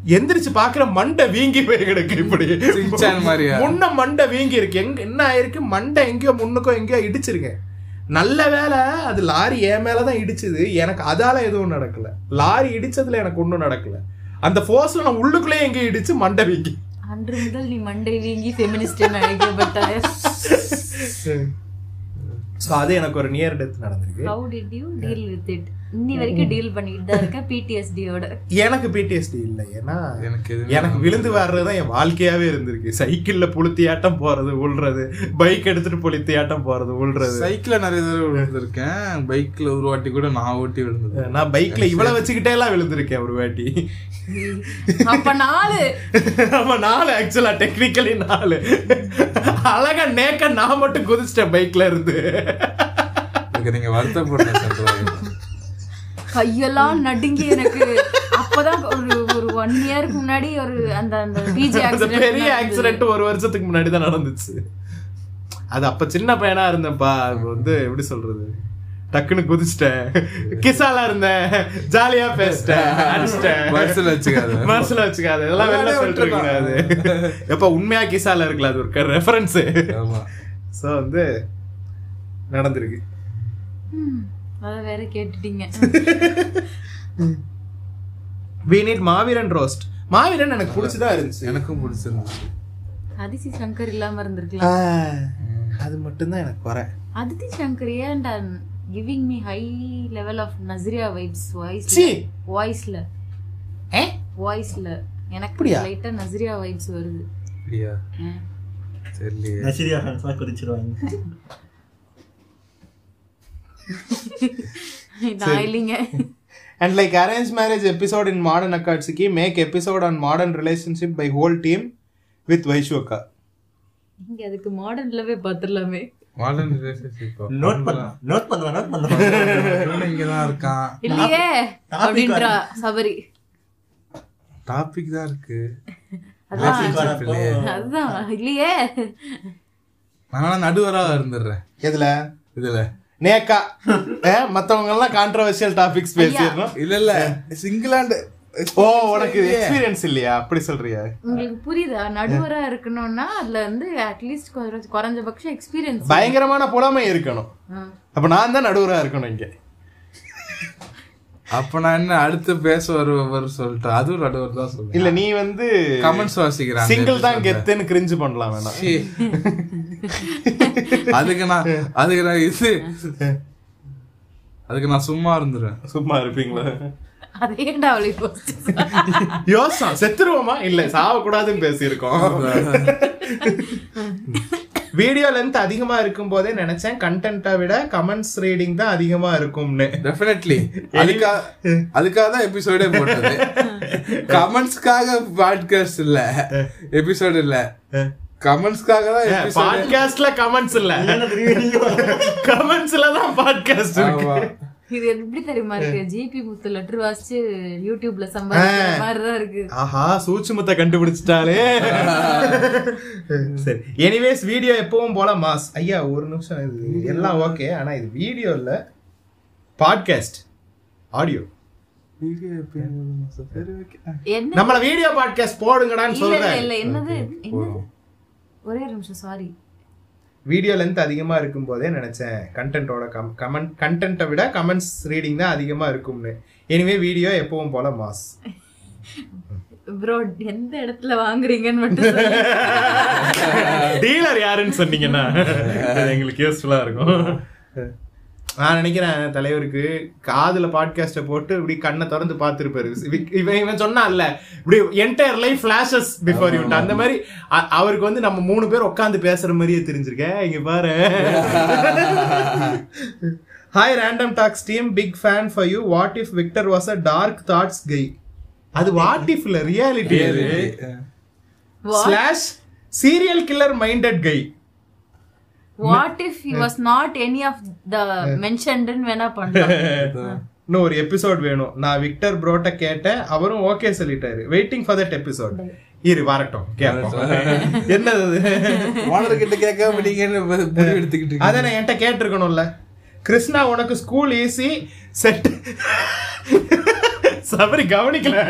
எந்திரிச்சு பாக்குற மண்டை வீங்கி போய் கிடக்கு இப்படி? முன்ன மண்டை வீங்கி இருக்கு. எங்க என்ன ஆயிருக்கு? மண்டை எங்கேயோ முன்னுக்கோ எங்கேயோ இடிச்சிருக்கேன் நல்ல வேளை அது லாரி என் மேலதான் இடிச்சது. எனக்கு அதால எதுவும் நடக்கல. லாரி இடிச்சதுல எனக்கு ஒண்ணும் நடக்கல. அந்த ஃபோர்ஸ்ல நான் உள்ளுக்குள்ளே எங்கேயோ இடிச்சு மண்டை வீங்கி. அன்று முதல் நீ மண்டை வீங்கி ஃபெமினிஸ்ட் அழைக்கப்பட்டாய? ஸோ அது எனக்கு ஒரு நியர் டெத் நடந்திருக்கு. How did you deal with it இன்னி வரைக்கும் டீல் பண்ணிட்டு தான் இருக்க பிடிஎஸ்டியோட எனக்கு பிடிஎஸ்டி இல்லை ஏன்னா எனக்கு எனக்கு விழுந்து வர்றதுதான் என் வாழ்க்கையாவே இருந்திருக்கு. சைக்கிள்ல புளுத்தியாட்டம் போறது உள்றது பைக் எடுத்துட்டு புளுத்தியாட்டம் போறது உள்றது சைக்கிள்ல நிறைய தடவை விழுந்திருக்கேன். பைக்ல ஒரு வாட்டி கூட நான் ஓட்டி விழுந்தது. நான் பைக்ல இவ்வளவு வச்சுக்கிட்டே எல்லாம் விழுந்திருக்கேன் ஒரு வாட்டி. அப்ப நாலு. ஆமா நாலு ஆக்சுவலா டெக்னிக்கலி நாலு. அழகா நேக்க நான் மட்டும் குதிச்சிட்டேன் பைக்ல இருந்து. நீங்க வருத்தப்பட்ட சொல்றாங்க கையெல்லாம் நடுங்கி எனக்கு அப்பதான் ஒரு ஒரு ஒன் இயருக்கு முன்னாடி ஒரு அந்த அந்த பிஜி அந்த பெரிய ஆக்சிடென்ட் ஒரு வருஷத்துக்கு முன்னாடி தான் நடந்துச்சு. அது அப்ப சின்ன பையனா இருந்தேன்ப்பா. அது வந்து எப்படி சொல்றது? டக்குன்னு குதிச்சிட்டேன். கிசாலா இருந்தேன். ஜாலியா பேசிட்டேன். அடிச்சிட்டேன். மனசுல வச்சுக்காத. மனசுல வச்சுக்காத. இதெல்லாம் வெளில சொல்லிட்டு கூடாது. எப்ப உண்மையா கிசாலா இருக்குல்ல அது ஒரு ரெஃபரன்ஸ் ஆமா. சோ வந்து நடந்திருக்கு. அத வேற கேட்டுட்டீங்க. We need Maaveeran roast Maaveeran எனக்கு பிடிச்சதா இருந்துச்சு. எனக்கும் பிடிச்சிருந்துச்சு. அதித்தி சங்கர் இல்லாம இருந்திருக்கலாம். அது மட்டும்தான் எனக்கு குறை. அதித்தி சங்கர் ஏன்டா giving me high level of Nazriya vibes voice. வாய்ஸ்ல ஏ? வாய்ஸ்ல எனக்கு? லைட்டா நஸ்ரியா வைப்ஸ் வருது. அப்படியா? ஆ. தெரியலையே. Nazriya ஃபேன்ஸ்லாம் குறிச்சிருவாங்க And like arranged marriage episode in Modern Akatsuki, make episode on modern relationship by whole team with Vaishwaka. இங்க அதுக்கு மாடர்ன்லவே பாத்துடலாமே. மாடர்ன் ரிலேஷன்ஷிப் நோட் பண்ண நோட் பண்ணுவேன் நோட் பண்ணுவேன் இங்க தான் இருக்கான். இல்லையே அப்படின்றா சபரி. டாபிக் தான் இருக்கு. அதான். இல்லையே. நான் நடுவரா இருந்துடுறேன். எதுல? இதுல. நேக்கா. மத்தவங்க எல்லாம் கான்ட்ரவர்ஷியல் டாபிக்ஸ் பேசிடணும். இல்ல இல்ல சிங்கிளாண்டு ஓ உனக்கு எக்ஸ்பீரியன்ஸ் இல்லையா? அப்படி சொல்றியா. உங்களுக்கு புரியுதா? நடுவரா இருக்கணும்னா அதுல வந்து அட்லீஸ்ட் குறைஞ்சபட்சம் எக்ஸ்பீரியன்ஸ் பயங்கரமான புலமை இருக்கணும். அப்ப நான் தான் நடுவரா இருக்கணும் இங்க. அப்ப நான் என்ன அடுத்து பேச வருவர் சொல்லிட்டேன் அதுவும் நடுவர் தான் சொல்லுவேன் இல்ல நீ வந்து கமெண்ட்ஸ் வாசிக்கிறேன் சிங்கிள் தான் கெத்துன்னு கிரிஞ்சு பண்ணலாம் வேணாம். அதுக்கு நான் அதுக்கு நான் இது. அதுக்கு நான் சும்மா இருந்துருவேன் சும்மா இருப்பீங்களா? அதேடா அவளை யோசம் செத்துருவோமா? இல்ல சாவக்கூடாதுன்னு பேசியிருக்கோம். வீடியோ லென்த் அதிகமா இருக்கும் போதே நினைச்சேன் கண்டென்ட்டை விட கமெண்ட்ஸ் ரீடிங் தான் அதிகமா இருக்கும்னு. டெஃபினெட்லி அதுக்காக அதுக்காக தான் எபிசோடே போட்டது. கமெண்ட்ஸ்க்காக பாட்காஸ்ட் இல்ல. எபிசோட் இல்ல. கமெண்ட்ஸ்க்காக தான் பாட்காஸ்ட்ல கமெண்ட்ஸ் இல்ல. கமெண்ட்ஸ்ல தான் பாட்காஸ்ட் இருக்கு. இது எப்படி தெரியுமா இருக்கு? ஜிபி முத்து லெட்டர் வாசிச்சு யூடியூப்ல சம்பாதிக்கிற மாதிரிதான் இருக்கு. ஆஹா சூட்சுமத்தை கண்டுபிடிச்சிட்டாலே. சரி எனிவேஸ் வீடியோ எப்பவும் போல மாஸ் ஐயா ஒரு நிமிஷம் இது எல்லாம் ஓகே ஆனா இது வீடியோ இல்ல பாட்காஸ்ட் ஆடியோ நம்மள வீடியோ பாட்காஸ்ட் போடுங்கடான்னு சொல்றேன். இல்ல என்னது? என்னது? ஒரே ஒரு நிமிஷம் சாரி வீடியோ லென்த் அதிகமா இருக்கும் போதே நினைச்சேன் கண்டென்ட்டோட கம் கமெண்ட் கண்டென்ட்டை விட கமெண்ட்ஸ் ரீடிங் தான் அதிகமா இருக்கும்னு. எனிவே வீடியோ எப்பவும் போல மாஸ். ப்ரோ எந்த இடத்துல வாங்குறீங்கன்னு மட்டும். டீலர் யாருன்னு சொன்னீங்கன்னா அது எங்களுக்கு யூஸ்ஃபுல்லா இருக்கும். நான் நினைக்கிறேன் தலைவருக்கு காதுல பாட்காஸ்ட போட்டு இப்படி கண்ணை திறந்து பார்த்திருப்பாரு. இவ- இவன் இவன் சொன்னான்ல இப்படி entire life flashes before you அந்த மாதிரி அவருக்கு வந்து நம்ம மூணு பேர் உட்காந்து பேசுற மாதிரியே தெரிஞ்சிருக்கேன் இங்க பாரு. Hi random talks team big fan for you what if Victor was a dark thoughts guy அது வாட் இஃப் இல்ல ரியாலிட்டி அது? Slash serial killer minded guy what if he was not any of the mentioned ன்னு வேணா பண்ணலாம். இன்னும் ஒரு episode வேணும். நான் விக்டர் ப்ரோட்ட கேட்டேன். அவரும் ஓகே சொல்லிட்டாரு. வெயிட்டிங் ஃபார் தட் எபிசோட் இரு வரட்டும். என்னது? ஓனர் கிட்ட கேட்காம நீங்க எடுத்துக்கிட்டு அதை நான் என்கிட்ட கேட்டிருக்கணும்ல. கிருஷ்ணா உனக்கு ஸ்கூல் ஈஸி செட் சபரி கவனிக்கல.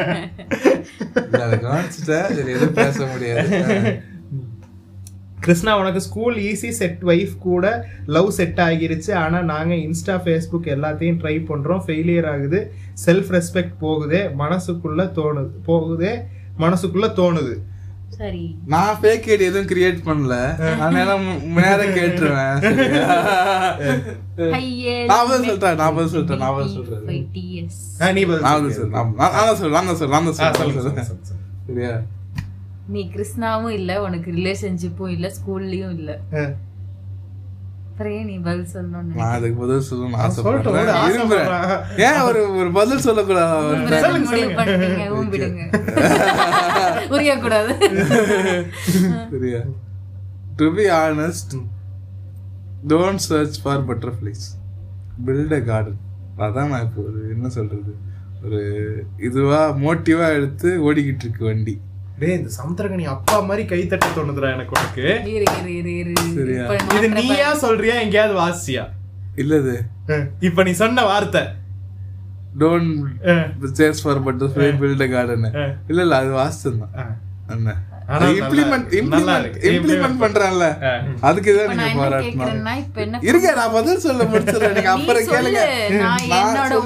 பேச முடியாது. கிருஷ்ணா உனக்கு ஸ்கூல் ஈஸி செட் வைஃப் கூட லவ் செட் ஆகிருச்சு. ஆனா நாங்க இன்ஸ்டா ஃபேஸ்புக் எல்லாத்தையும் ட்ரை பண்றோம். ஃபெயிலியர் ஆகுது. செல்ஃப் ரெஸ்பெக்ட் போகுதே. மனசுக்குள்ள தோணுது போகுதே. மனசுக்குள்ள தோணுது. சரி. நான் ஃபேக் ஐடி எதுவும் கிரியேட் பண்ணல. நான் எல்லாம் நேரம் கேட்டுருவேன்? நான் பதில் சொல்லிட்டேன் நான் பதில் சொல்லிட்டேன் நான் பதில் சொல்றேன். டிஎஸ் ஆ, நீ பதில் நான் சொல்றேன் நான் சொல்றேன் நான் சொல்றேன் நான் சொல்றேன். சொல்றேன். சரியா? நீ கிருஷ்ணாவும் இல்ல உனக்கு ரிலேஷன்ஷிப்பும் இல்ல ஸ்கூல்லயும் இல்ல. நீ பதில் சொல்லணும்னு நான் அதுக்கு பதில் சொல்லணும்னு ஆசைப்படுறேன். ஏன் ஒரு ஒரு பதில் சொல்லக்கூடாது புரிய கூடாது சரியா to be honest don't search for butterflies build a garden அதான் நான் இப்போ ஒரு என்ன சொல்றது? ஒரு இதுவா மோட்டிவா எடுத்து ஓடிக்கிட்டு இருக்கு வண்டி. டேய் இந்த சமுத்திரகனி அப்பா மாதிரி கை தட்ட தோணுதுடா எனக்கு உனக்கு. இது நீயா சொல்றியா எங்கேயாவது வாசியா? இல்லது. இப்ப நீ சொன்ன வார்த்தை. Don't search for butterfly build a garden இல்ல இல்ல அது வாஸ்தம் தான் நல்லா இம்ப்ளிமெண்ட் இம்ப்ளிமெண்ட். இம்ப்ளிமெண்ட் பண்றான்ல. அதுக்கு தான் நீங்க பாராட்டணும் கேக்குறேன்னா இப்ப என்ன இருங்க நான் பதில் சொல்ல முடிச்சிடுறேன். நீங்க அப்புறம். கேளுங்க. நான் என்னோட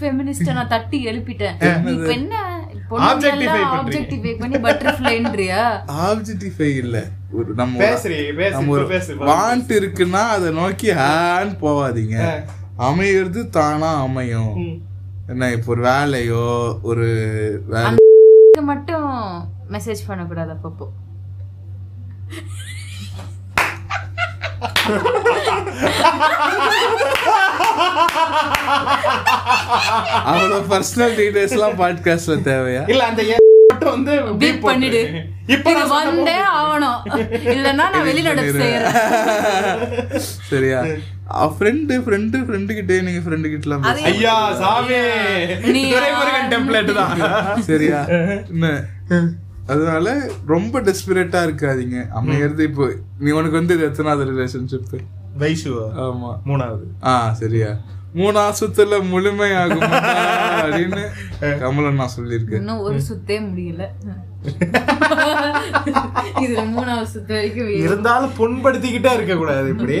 feminist அ நான் தட்டி எழுப்பிட்டேன். இப்ப என்ன பண்ணி பட்டர்ஃப்ளைன்றியா ஆப்ஜெக்டிஃபை இல்ல. ஒரு நம்ம ஒரு. வாண்ட் இருக்குன்னா அதை நோக்கி ஹேன் போவாதீங்க அமையிறது தானா அமையும். என்ன இப்போ ஒரு வேலையோ ஒரு வேலை மட்டும் மெசேஜ் பண்ணக்கூடாது அப்பப்போ. அவ்வளவு பர்சனல் டீடைல்ஸ் எல்லாம் பாட்காஸ்ட்ல தேவையா? இல்ல அந்த மட்டும் வந்து பீப். பண்ணிடு. இப்ப வந்தே ஆகணும். இல்லன்னா நான் வெளிநடப்பு செய்யறேன். சரியா? ஃப்ரெண்டு ஃப்ரெண்டு ஃப்ரெண்டு கிட்டே நீங்க ஃப்ரெண்டு கிட்ட எல்லாம் அது ஐயா சாமி. நீ டெம்ப்ளேட் தான். சரியா? என்ன? அதனால ரொம்ப டெஸ்பிரேட்டா இருக்காதீங்க. அமைகிறது இப்போ நீ உனக்கு வந்து இது எத்தனாவது ரிலேஷன்ஷிப் வைஷு ஆமா. மூணாவது. ஆ சரியா. மூணு மாசத்துல முழுமையாகும். அப்படின்னு கமலன் நான் சொல்லியிருக்கேன் இன்னும் ஒரு சுத்தே முடியல. இதுல மூணாவது சுத்து வரைக்கும் வேணும். இருந்தாலும் புண்படுத்திக்கிட்டே இருக்க கூடாது இப்படி.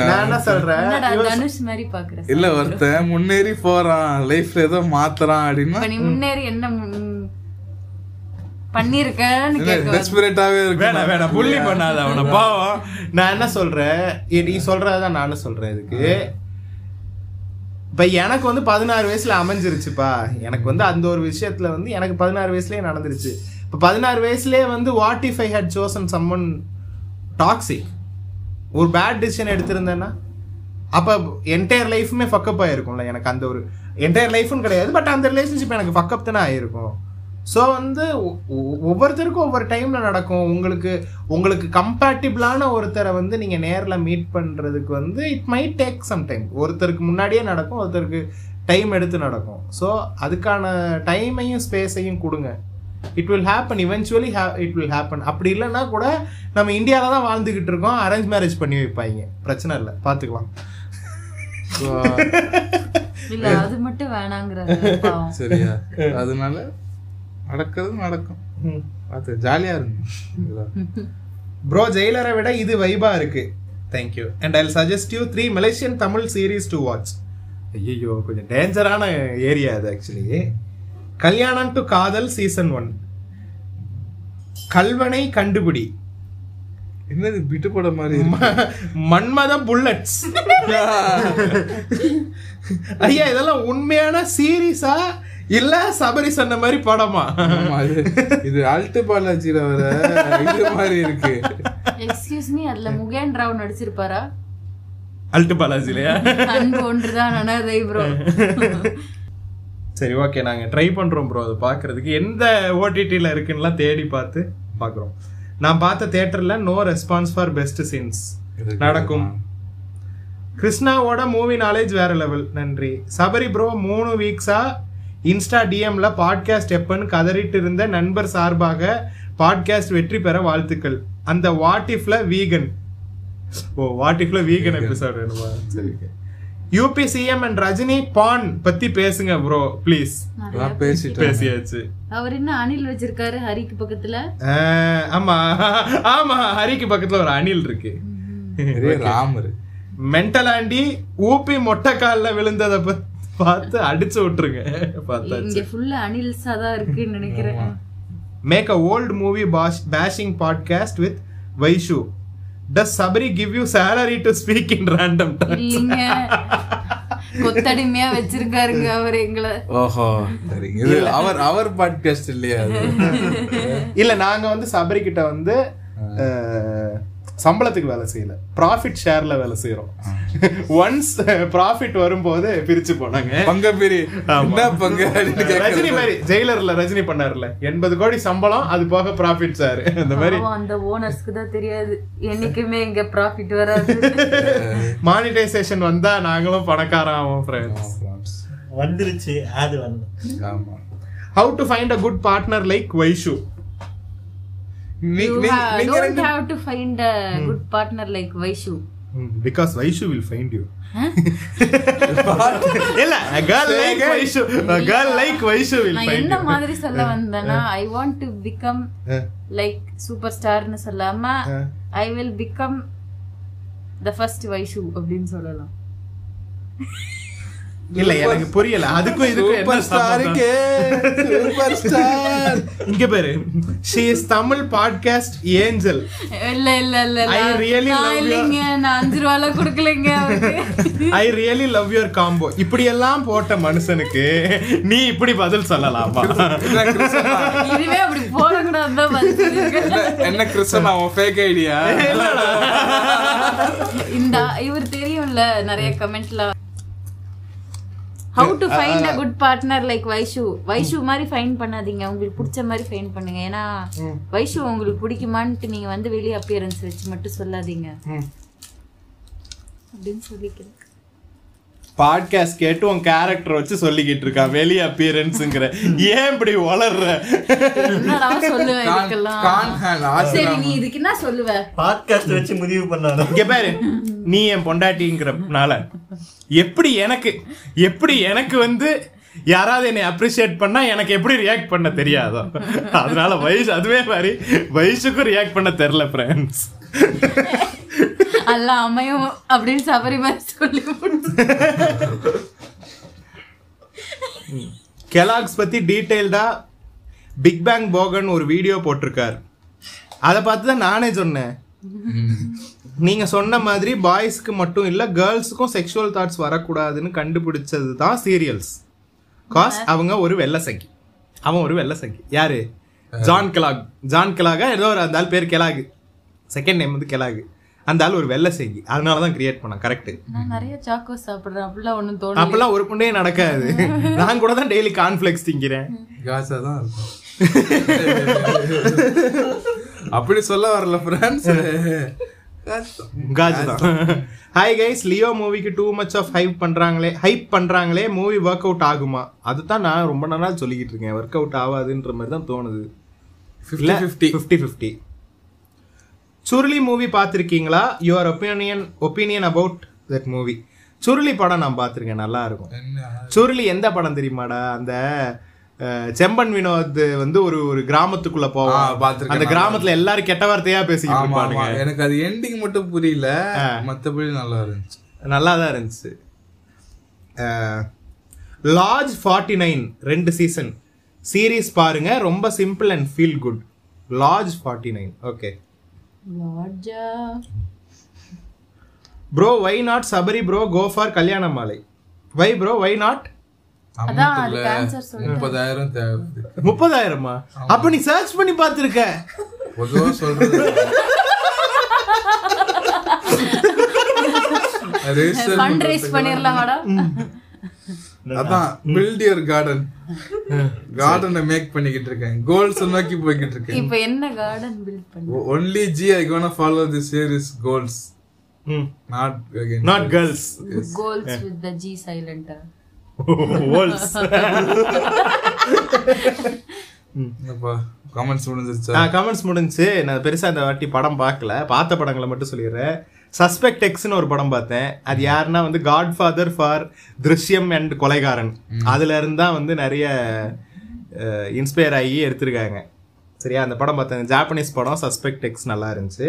நான் என்ன சொல்றேன் தனுஷ் மாதிரி இல்ல ஒருத்தன் முன்னேறி போறான். லைஃப்ல ஏதோ மாத்துறான் அப்படின்னா இப்ப நீ முன்னேறி என்ன ம், பண்ணிருக்கன்னு கேட்க டெஸ்பிரேட்டாவே இருக்கு வேணாம் வேணாம் புள்ளி பண்ணாத அவனை. பாவம். நான் என்ன சொல்றேன்? நீ சொல்றதான் நானும் சொல்றேன் இதுக்கு. இப்ப எனக்கு வந்து பதினாறு வயசுல அமைஞ்சிருச்சுப்பா. எனக்கு வந்து அந்த ஒரு விஷயத்துல வந்து எனக்கு பதினாறு வயசுலயே நடந்துருச்சு. இப்ப பதினாறு வயசுலயே வந்து what if I had chosen someone toxic ஒரு பேட் டிசிஷன் எடுத்திருந்தேன்னா அப்ப என்டையர் லைஃபுமே ஃபக்கப் ஆயிருக்கும்ல. எனக்கு அந்த ஒரு என்டையர் லைஃப்னு கிடையாது பட் அந்த ரிலேஷன்ஷிப் எனக்கு ஃபக்கப் தானே ஆயிருக்கும். ஸோ வந்து ஒவ்வொருத்தருக்கும் ஒவ்வொரு டைம்ல நடக்கும். உங்களுக்கு உங்களுக்கு கம்பேட்டிபிளான ஒருத்தரை வந்து நீங்க நேர்ல மீட் பண்றதுக்கு வந்து it might take some time ஒருத்தருக்கு முன்னாடியே நடக்கும் ஒருத்தருக்கு டைம் எடுத்து நடக்கும். ஸோ அதுக்கான டைமையும் ஸ்பேஸையும் கொடுங்க. It will happen eventually it will happen அப்படி இல்லைன்னா கூட நம்ம இந்தியாவில தான் வாழ்ந்துகிட்டு இருக்கோம். அரேஞ்ச் மேரேஜ் பண்ணி வைப்பாங்க. பிரச்சனை இல்லை. பார்த்துக்கலாம். இல்ல அது மட்டும் வேணாங்கிறது பாவம். சரியா. அதனால நடக்கிறது நடக்கும். பார்த்து ஜாலியா இருங்க. ப்ரோ ஜெயிலரை விட இது வைபா இருக்கு. Thank you and I suggest you three Malaysian Tamil series to watch ஐயோ கொஞ்சம் டேஞ்சரான ஏரியா அது ஆக்சுவலி கல்யாணம் டு காதல் சீசன் ஒன் கல்வனை கண்டுபிடி. என்னது பிட்டு போட மாதிரி? மன்மத புல்லட்ஸ். ஐயா இதெல்லாம் உண்மையான சீரீஸா இல்ல சபரி சொன்ன மாதிரி படமா? ஆமா, இது இது அல்ட்டு பாலாஜில வர இது மாதிரி இருக்கு. எக்ஸ்கியூஸ் மீ அதுல முகேன் ராவ் நடிச்சிருப்பாரா? அல்ட்டு பாலாஜிலையா? அன்பு ஒன்றுதான் அனாதை ப்ரோ சரி ஓகே நாங்க ட்ரை பண்றோம் ப்ரோ அதை பார்க்கிறதுக்கு எந்த ஓடிடில இருக்குன்னுலாம் தேடி பார்த்து பார்க்குறோம் நான் பார்த்த தியேட்டர்ல no response for best scenes நடக்கும். கிருஷ்ணாவோட மூவி நாலேஜ் வேற லெவல் நன்றி. சபரி ப்ரோ மூணு வீக்ஸா இன்ஸ்டா டிஎம்ல பாட்காஸ்ட் எப்பன்னு கதறிட்டு இருந்த நண்பர் சார்பாக பாட்காஸ்ட் வெற்றி பெற வாழ்த்துக்கள். அந்த வாட் இஃப்ல வீகன் ஓ வாட் இஃப்ல வீகன் எபிசோட் வேணுமா? சரி UP CM and Rajini fan பத்தி பேசுங்க ப்ரோ ப்ளீஸ் பேசியாச்சு. அவர் என்ன அணில் வச்சிருக்காரு ஹரிக்கு பக்கத்துல? ஆஹ், ஆமா. ஆமா ஹரிக்கு பக்கத்துல ஒரு அணில் இருக்கு. ராமர். மென்டல் ஆண்டி ஊப்பி மொட்டை கால்ல விழுந்ததை ப- பார்த்து அடிச்சு விட்டுருங்க. பார்த்தாச்சு. இங்க ஃபுல்லா அணில்ஸா தான் இருக்குன்னு நினைக்கிறேன். Make a old movie bashing podcast with Vaishu does Sabari give you salary to speak in random இல்லைங்க. கொத்தடிமையா வச்சிருக்காருங்க அவர் எங்களை. ஓஹோ. சரிங்க. இது அவர் அவர் பாட்காஸ்ட் இல்லையா இல்ல நாங்க வந்து சபரி கிட்ட வந்து சம்பளத்துக்கு வேலை செய்யல. ப்ராஃபிட் ஷேர்ல வேலை செய்யறோம் ஒன்ஸ் ப்ராஃபிட் வரும்போது பிரிச்சு போனாங்க. பங்க பிரி. பங்கு ரஜினி. மாதிரி ஜெயிலர்ல ரஜினி பண்ணாருல எண்பது கோடி சம்பளம் அது போக ப்ராஃபிட் சார் அந்த மாதிரி அந்த ஓனர்ஸ்க்கு தான் தெரியாது. என்னைக்குமே இங்க ப்ராஃபிட் வராது. மானிட்டைசேஷன் வந்தா நாங்களும் பணக்காரன் ஆவோம் ஃப்ரெண்ட்ஸ் வந்துருச்சு அது வந்து. ஆமா. How to find a good partner like Vaishu You don't have to find a good partner like Vaishu. Because Vaishu will find you இல்ல girl like Vaishu girl like Vaishu will நான் find என்ன மாதிரி சொல்ல வந்தேன்னா I want to become like super ஸ்டார்னு சொல்லாம I will become the first Vaishu அப்படின்னு சொல்லலாம். இல்ல எனக்கு புரியல. அதுக்கும் இதுக்கும் என்ன சூப்பர் ஸ்டாருக்கு சூப்பர் ஸ்டார் இங்க பாரு. She is Tamil podcast angel இல்ல இல்ல இல்ல I நான் really love நான் you. இல்லைங்க. நான் அஞ்சு ரூபால கொடுக்கலைங்க I really love your combo இப்படி எல்லாம் போட்ட மனுஷனுக்கு நீ இப்படி பதில் சொல்லலாமா? இதுவே அப்படி போடக்கூடாது தான் என்ன- என்ன கிறிஸ்டன் அவன் ஃபேக் ஐடியா இந்த இவர் தெரியும்ல நிறைய கமெண்ட்ல how to find a good partner like Vaishu Vaishu மாதிரி ஃபைண்ட் பண்ணாதீங்க. உங்களுக்கு பிடிச்ச மாதிரி ஃபைண்ட் பண்ணுங்க. ஏன்னா வைஷு உங்களுக்கு பிடிக்குமான்ட்டு நீங்க வந்து வெளியே அப்பியரன்ஸ் வச்சு மட்டும் சொல்லாதீங்க. அப்படின்னு சொல்லிக்கிறேன். பாட்காஸ்ட் கேட்டு உன் கேரக்டர் வச்சு சொல்லிக்கிட்டு இருக்கான். வெளிய அப்பியரன்ஸ்ங்கிற ஏன் இப்படி வளர்ற என்னடா சொல்லுவேன் இதுக்கெல்லாம்? கான் ஹேண்ட் சரி நீ இதுக்கு என்ன சொல்லுவ? பாட்காஸ்ட் வச்சு முடிவு பண்ணாலும் இங்க பாரு நீ என் பொண்டாட்டிங்கிறனால எப்படி எனக்கு எப்படி எனக்கு வந்து யாராவது என்னை அப்ரிஷியேட் பண்ணா எனக்கு எப்படி ரியாக்ட் பண்ண தெரியாதோ? அதனால வயசு அதுவே மாதிரி வயசுக்கும் ரியாக்ட் பண்ண தெரியல ஃப்ரெண்ட்ஸ் அல்ல அமையும் அப்படின்னு சபரி மாதிரி சொல்லி. கெலாக்ஸ் பத்தி டீடைல்டா பிக் பேங் போகன் ஒரு வீடியோ போட்டிருக்கார். அதை பார்த்து தான் நானே சொன்னேன். நீங்க சொன்ன மாதிரி பாய்ஸ்க்கு மட்டும் இல்ல கேர்ள்ஸுக்கும் செக்ஷுவல் தாட்ஸ் வரக்கூடாதுன்னு கண்டுபிடிச்சது தான் சீரியல்ஸ் காஸ் அவங்க ஒரு வெள்ள சங்கி. அவன் ஒரு வெள்ள சங்கி. யாரு? John Kellogg. ஜான் கெலாகா? ஏதோ ஒரு அந்த ஆள் பேர் கெலாகு. செகண்ட் நேம் வந்து கெலாகு. அந்த ஆள் ஒரு வெள்ள சங்கி அதனால தான் கிரியேட் பண்ணான் கரெக்ட் நான் நிறைய சாக்கோ சாப்பிடுறேன். அப்படிலாம் ஒண்ணும் தோணல அப்பெல்லாம் ஒரு புண்டே நடக்காது. நான் கூட தான் டெய்லி கார்ன்ஃபிளெக்ஸ் திங்கிறேன். காசா தான் இருக்கும். அப்படி சொல்ல வரல ஃப்ரெண்ட்ஸ் காஜ் தான். ஹாய் கைஸ் லியோ மூவிக்கு டூ மச் ஆஃப் ஹைப் பண்றாங்களே ஹைப் பண்றாங்களே மூவி ஒர்க் அவுட் ஆகுமா? அதுதான் நான் ரொம்ப நாளா சொல்லிக்கிட்டு இருக்கேன். ஒர்க் அவுட் ஆகாதுன்ற மாதிரி தான் தோணுது. Fifty fifty fifty fifty Suruli movie பார்த்துருக்கீங்களா? Your opinion opinion about that movie Suruli படம் நான் பார்த்துருக்கேன் நல்லா இருக்கும். சுருளி எந்த படம் தெரியுமாடா? அந்த செம்பன் வினோத் வந்து ஒரு ஒரு கிராமத்துக்குள்ள போவான். அந்த கிராமத்துல எல்லாரும் கெட்ட வார்த்தையா பேசிக்கிட்டு இருப்பானுங்க. எனக்கு அது எண்டிங் மட்டும் புரியல. மத்தபடி நல்லா இருந்துச்சு. நல்லா தான் இருந்துச்சு. லார்ஜ் ஃபார்ட்டி நைன் ரெண்டு சீசன் சீரீஸ் பாருங்க ரொம்ப simple and feel good large forty nine okay லார்ஜா bro why not Sabari bro go for Kalyana Maalai why bro why not முப்பதாயிரம் தேவை முப்பதாயிரமா? அப்ப நீ சர்ச் பண்ணி பார்த்துருக்க. பொதுவா சொல்றது ஃபண்ட் ரைஸ் பண்ணிரலாம் மேடம் அதான். பில்ட் யுவர் கார்டன் கார்டனை மேக் பண்ணிக்கிட்டு இருக்கேன். கோல்ஸ் நோக்கி போய்கிட்டு இருக்கேன். இப்போ என்ன கார்டன் பில்ட் பண்ணி? Only G I gonna follow the series goals not again not girls goals with the G சைலண்டா என்னப்பா கமெண்ட்ஸ் முடிஞ்சிருச்சா? நான் கமெண்ட்ஸ் முடிஞ்சு. நான் பெருசா இந்த வாட்டி படம் பார்க்கல. பார்த்த படங்களை மட்டும் சொல்லிடுறேன். சஸ்பெக்ட் எக்ஸ்னு ஒரு படம் பார்த்தேன். அது யாருன்னா வந்து godfather for Drishyam and Kolaigaran அதுல இருந்தா வந்து நிறைய இன்ஸ்பயர் ஆகி எடுத்திருக்காங்க. சரியா? அந்த படம் பார்த்தேன். ஜாப்பனீஸ் படம் சஸ்பெக்ட் எக்ஸ் நல்லா இருந்துச்சு.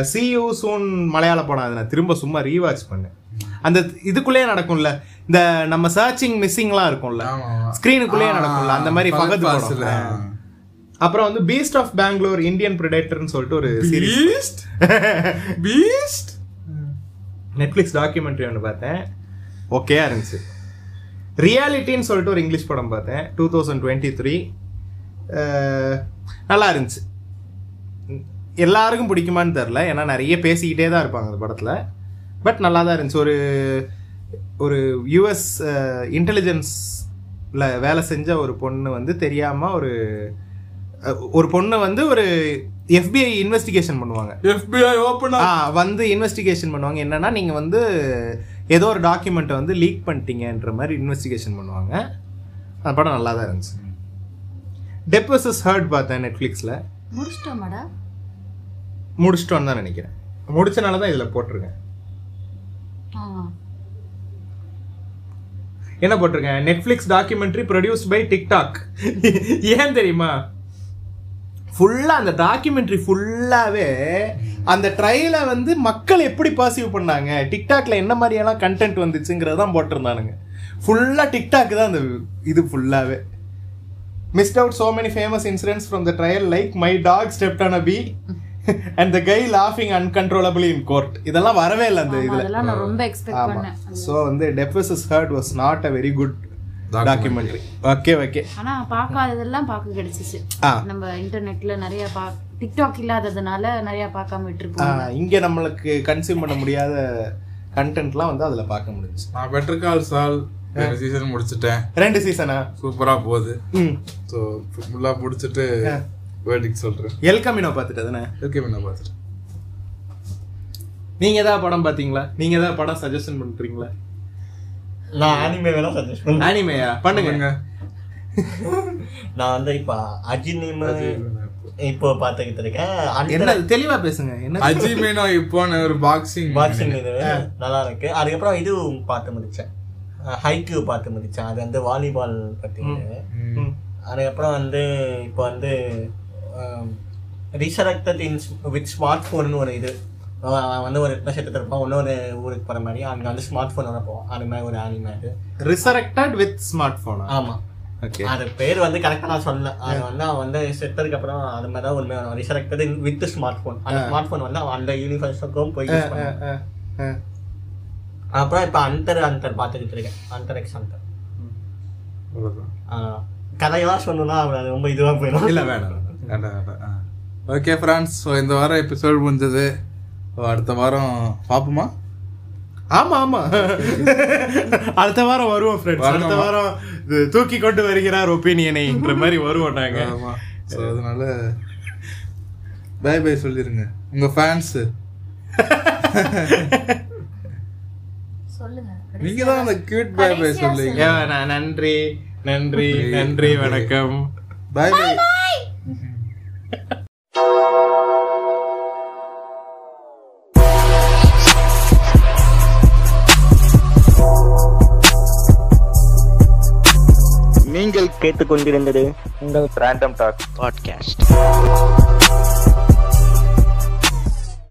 சி யூ சூன் மலையாள படம். அதை நான் திரும்ப சும்மா ரீவாச் பண்ணேன். அந்த இதுக்குள்ளேயே நடக்கும்ல. இந்த நம்ம சர்ச்சிங் மிஸ்ஸிங்லாம் இருக்கும்ல. ஸ்க்ரீனுக்குள்ளேயே நடக்கும்ல. அந்த மாதிரி பகத். படம். அப்புறம் வந்து பீஸ்ட் ஆஃப் பெங்களூர் இந்தியன் பிரிடேட்டர்னு சொல்லிட்டு ஒரு series beast beast Netflix documentary ஒன்று பார்த்தேன். ஓகேயா இருந்துச்சு. ரியாலிட்டின்னு சொல்லிட்டு ஒரு இங்கிலீஷ் படம் பார்த்தேன். டூ தௌசண்ட் டுவெண்ட்டி த்ரீ நல்லா இருந்துச்சு. எல்லாருக்கும் பிடிக்குமான்னு தெரில ஏன்னா நிறைய பேசிக்கிட்டே தான் இருப்பாங்க அந்த படத்தில். பட் நல்லா தான் இருந்துச்சு. ஒரு ஒரு யூஎஸ் இன்டெலிஜென்ஸில் வேலை செஞ்ச ஒரு பொண்ணு வந்து தெரியாமல் ஒரு ஒரு பொண்ணு வந்து ஒரு எஃபிஐ இன்வெஸ்டிகேஷன் பண்ணுவாங்க. FBI ஓபன் ஆ வந்து இன்வெஸ்டிகேஷன் பண்ணுவாங்க. என்னன்னா நீங்க வந்து ஏதோ ஒரு டாக்குமெண்ட்டை வந்து லீக் பண்ணிட்டீங்கன்ற மாதிரி இன்வெஸ்டிகேஷன் பண்ணுவாங்க. அந்த படம் நல்லா தான் இருந்துச்சு. டெப் வர்சஸ் ஹர்ட் பார்த்தேன் நெட்ஃப்ளிக்ஸில் முடிச்சிட்டோமாடா? முடிச்சிட்டோன்னு தான் நினைக்கிறேன். முடிச்சனால தான் இதில் போட்டிருக்கேன். என்ன போட்டிருக்கேன்? Netflix documentary produced by TikTok ஏன் தெரியுமா? ஃபுல்லா அந்த டாக்குமெண்ட்ரி ஃபுல்லாவே அந்த ட்ரையல வந்து மக்கள் எப்படி பாசிவ் பண்ணாங்க? டிக்டாக்ல என்ன மாதிரியெல்லாம் கண்டென்ட் வந்துச்சுங்கிறத தான் போட்டிருந்தானுங்க. ஃபுல்லா டிக்டாக் தான் அந்த இது ஃபுல்லாவே missed out so many famous incidents from the trial like my dog stepped on a bee and the guy லாஃபிங் uncontrollably in court இதெல்லாம் வரவே இல்லை அந்த இதுல. ஸோ வந்து Depp versus Heard was not a very good documentary okay okay ஆனா பார்க்காததெல்லாம் பார்க்க கிடைச்சிச்சு. நம்ம இன்டர்நெட்ல நிறைய பா டிக்டாக் இல்லாததுனால நிறைய பார்க்காம விட்டுருப்போம். இங்க நம்மளுக்கு கன்சியூம் பண்ண முடியாத கண்டென்ட்லாம் வந்து அதுல பார்க்க முடிஞ்சுச்சு. நான் பெட்டர் கால் சால் சீசன் முடிச்சிட்டேன். ரெண்டு சீசனா சூப்பரா போகுது. ம். ஸோ ஃபுல்லா முடிச்சிட்டு வேர்டிக் சொல்றேன். எல் கமினோ பார்த்துட்டு தானே ஓகே நான் பார்த்துட்டேன். நீங்க ஏதாவது படம் பாத்தீங்களா நீங்க ஏதாவது படம் சஜஷன் பண்றீங்களா? நான் ஆனிமே வேணா சஜஸ்ட் பண்ணுறேன் அனிமையா பண்ணுங்க. நான் வந்து இப்போ அஜினிம இப்போ. பார்த்துக்கிட்டு இருக்கேன் என்ன தெளிவா பேசுங்க. என்ன அஜி மேனோ இப்போன்னு ஒரு பாக்ஸிங் பாக்ஸிங் இது நல்லா இருக்கு அதுக்கப்புறம் இது பார்த்து முடிச்சேன். ஹைக்யூ பார்த்து முடிச்சேன். அது வந்து வாலிபால் ம். அதுக்கப்புறம் வந்து இப்போ வந்து resurrected in with smart phone ஒரு இது. அவன் வந்து ஒரு நட்சத்திரத்தில் இருப்பான். இன்னொரு ஊருக்கு போகிற மாதிரி. அங்கே வந்து ஸ்மார்ட் ஃபோன் போவோம் அது மாதிரி ஒரு ஆனிமே அது. ரிசரக்டட் வித் ஸ்மார்ட் போனா ஆமாம் ஓகே அது பேர் வந்து கரெக்டாக நான் சொல்லல. அது வந்து அவன் வந்து செத்ததுக்கு அப்புறம் அது மாதிரி தான் உண்மை வரும். ரிசரக்டட் வித் ஸ்மார்ட் ஃபோன் அந்த ஸ்மார்ட் ஃபோன் வந்து அவன் அந்த யூனிவர்ஸுக்கும் போய் அப்புறம் இப்போ அந்தர் அந்தர் பார்த்துக்கிட்டு இருக்கேன். அந்தர் எக்ஸ் அந்தர் கதையெல்லாம் அது ரொம்ப இதுவாக போயிடும். இல்ல வேணாம் ஓகே ஃப்ரெண்ட்ஸ் ஸோ இந்த வாரம் எபிசோட் முடிஞ்சது. அடுத்த வாரம் பார்ப்போமா ஆமா ஆமா. அடுத்த வாரம் வருவோம் ஃப்ரெண்ட்ஸ் அடுத்த? வாரம் இது தூக்கி கொண்டு வருகிறார் ஒப்பீனியனைன்ற மாதிரி வருவோம் நாங்க. ஆமா. ஸோ அதனால பை பை சொல்லிருங்க. உங்க ஃபேன்ஸ் சொல்லுங்க. நீங்க தான் அந்த கியூட் பை பை சொல்லுங்க. நான் நன்றி நன்றி நன்றி வணக்கம். பை பை நீங்கள் கேட்டுக்கொண்டிருந்தது உங்கள் ரேண்டம் டாக் பாட்காஸ்ட்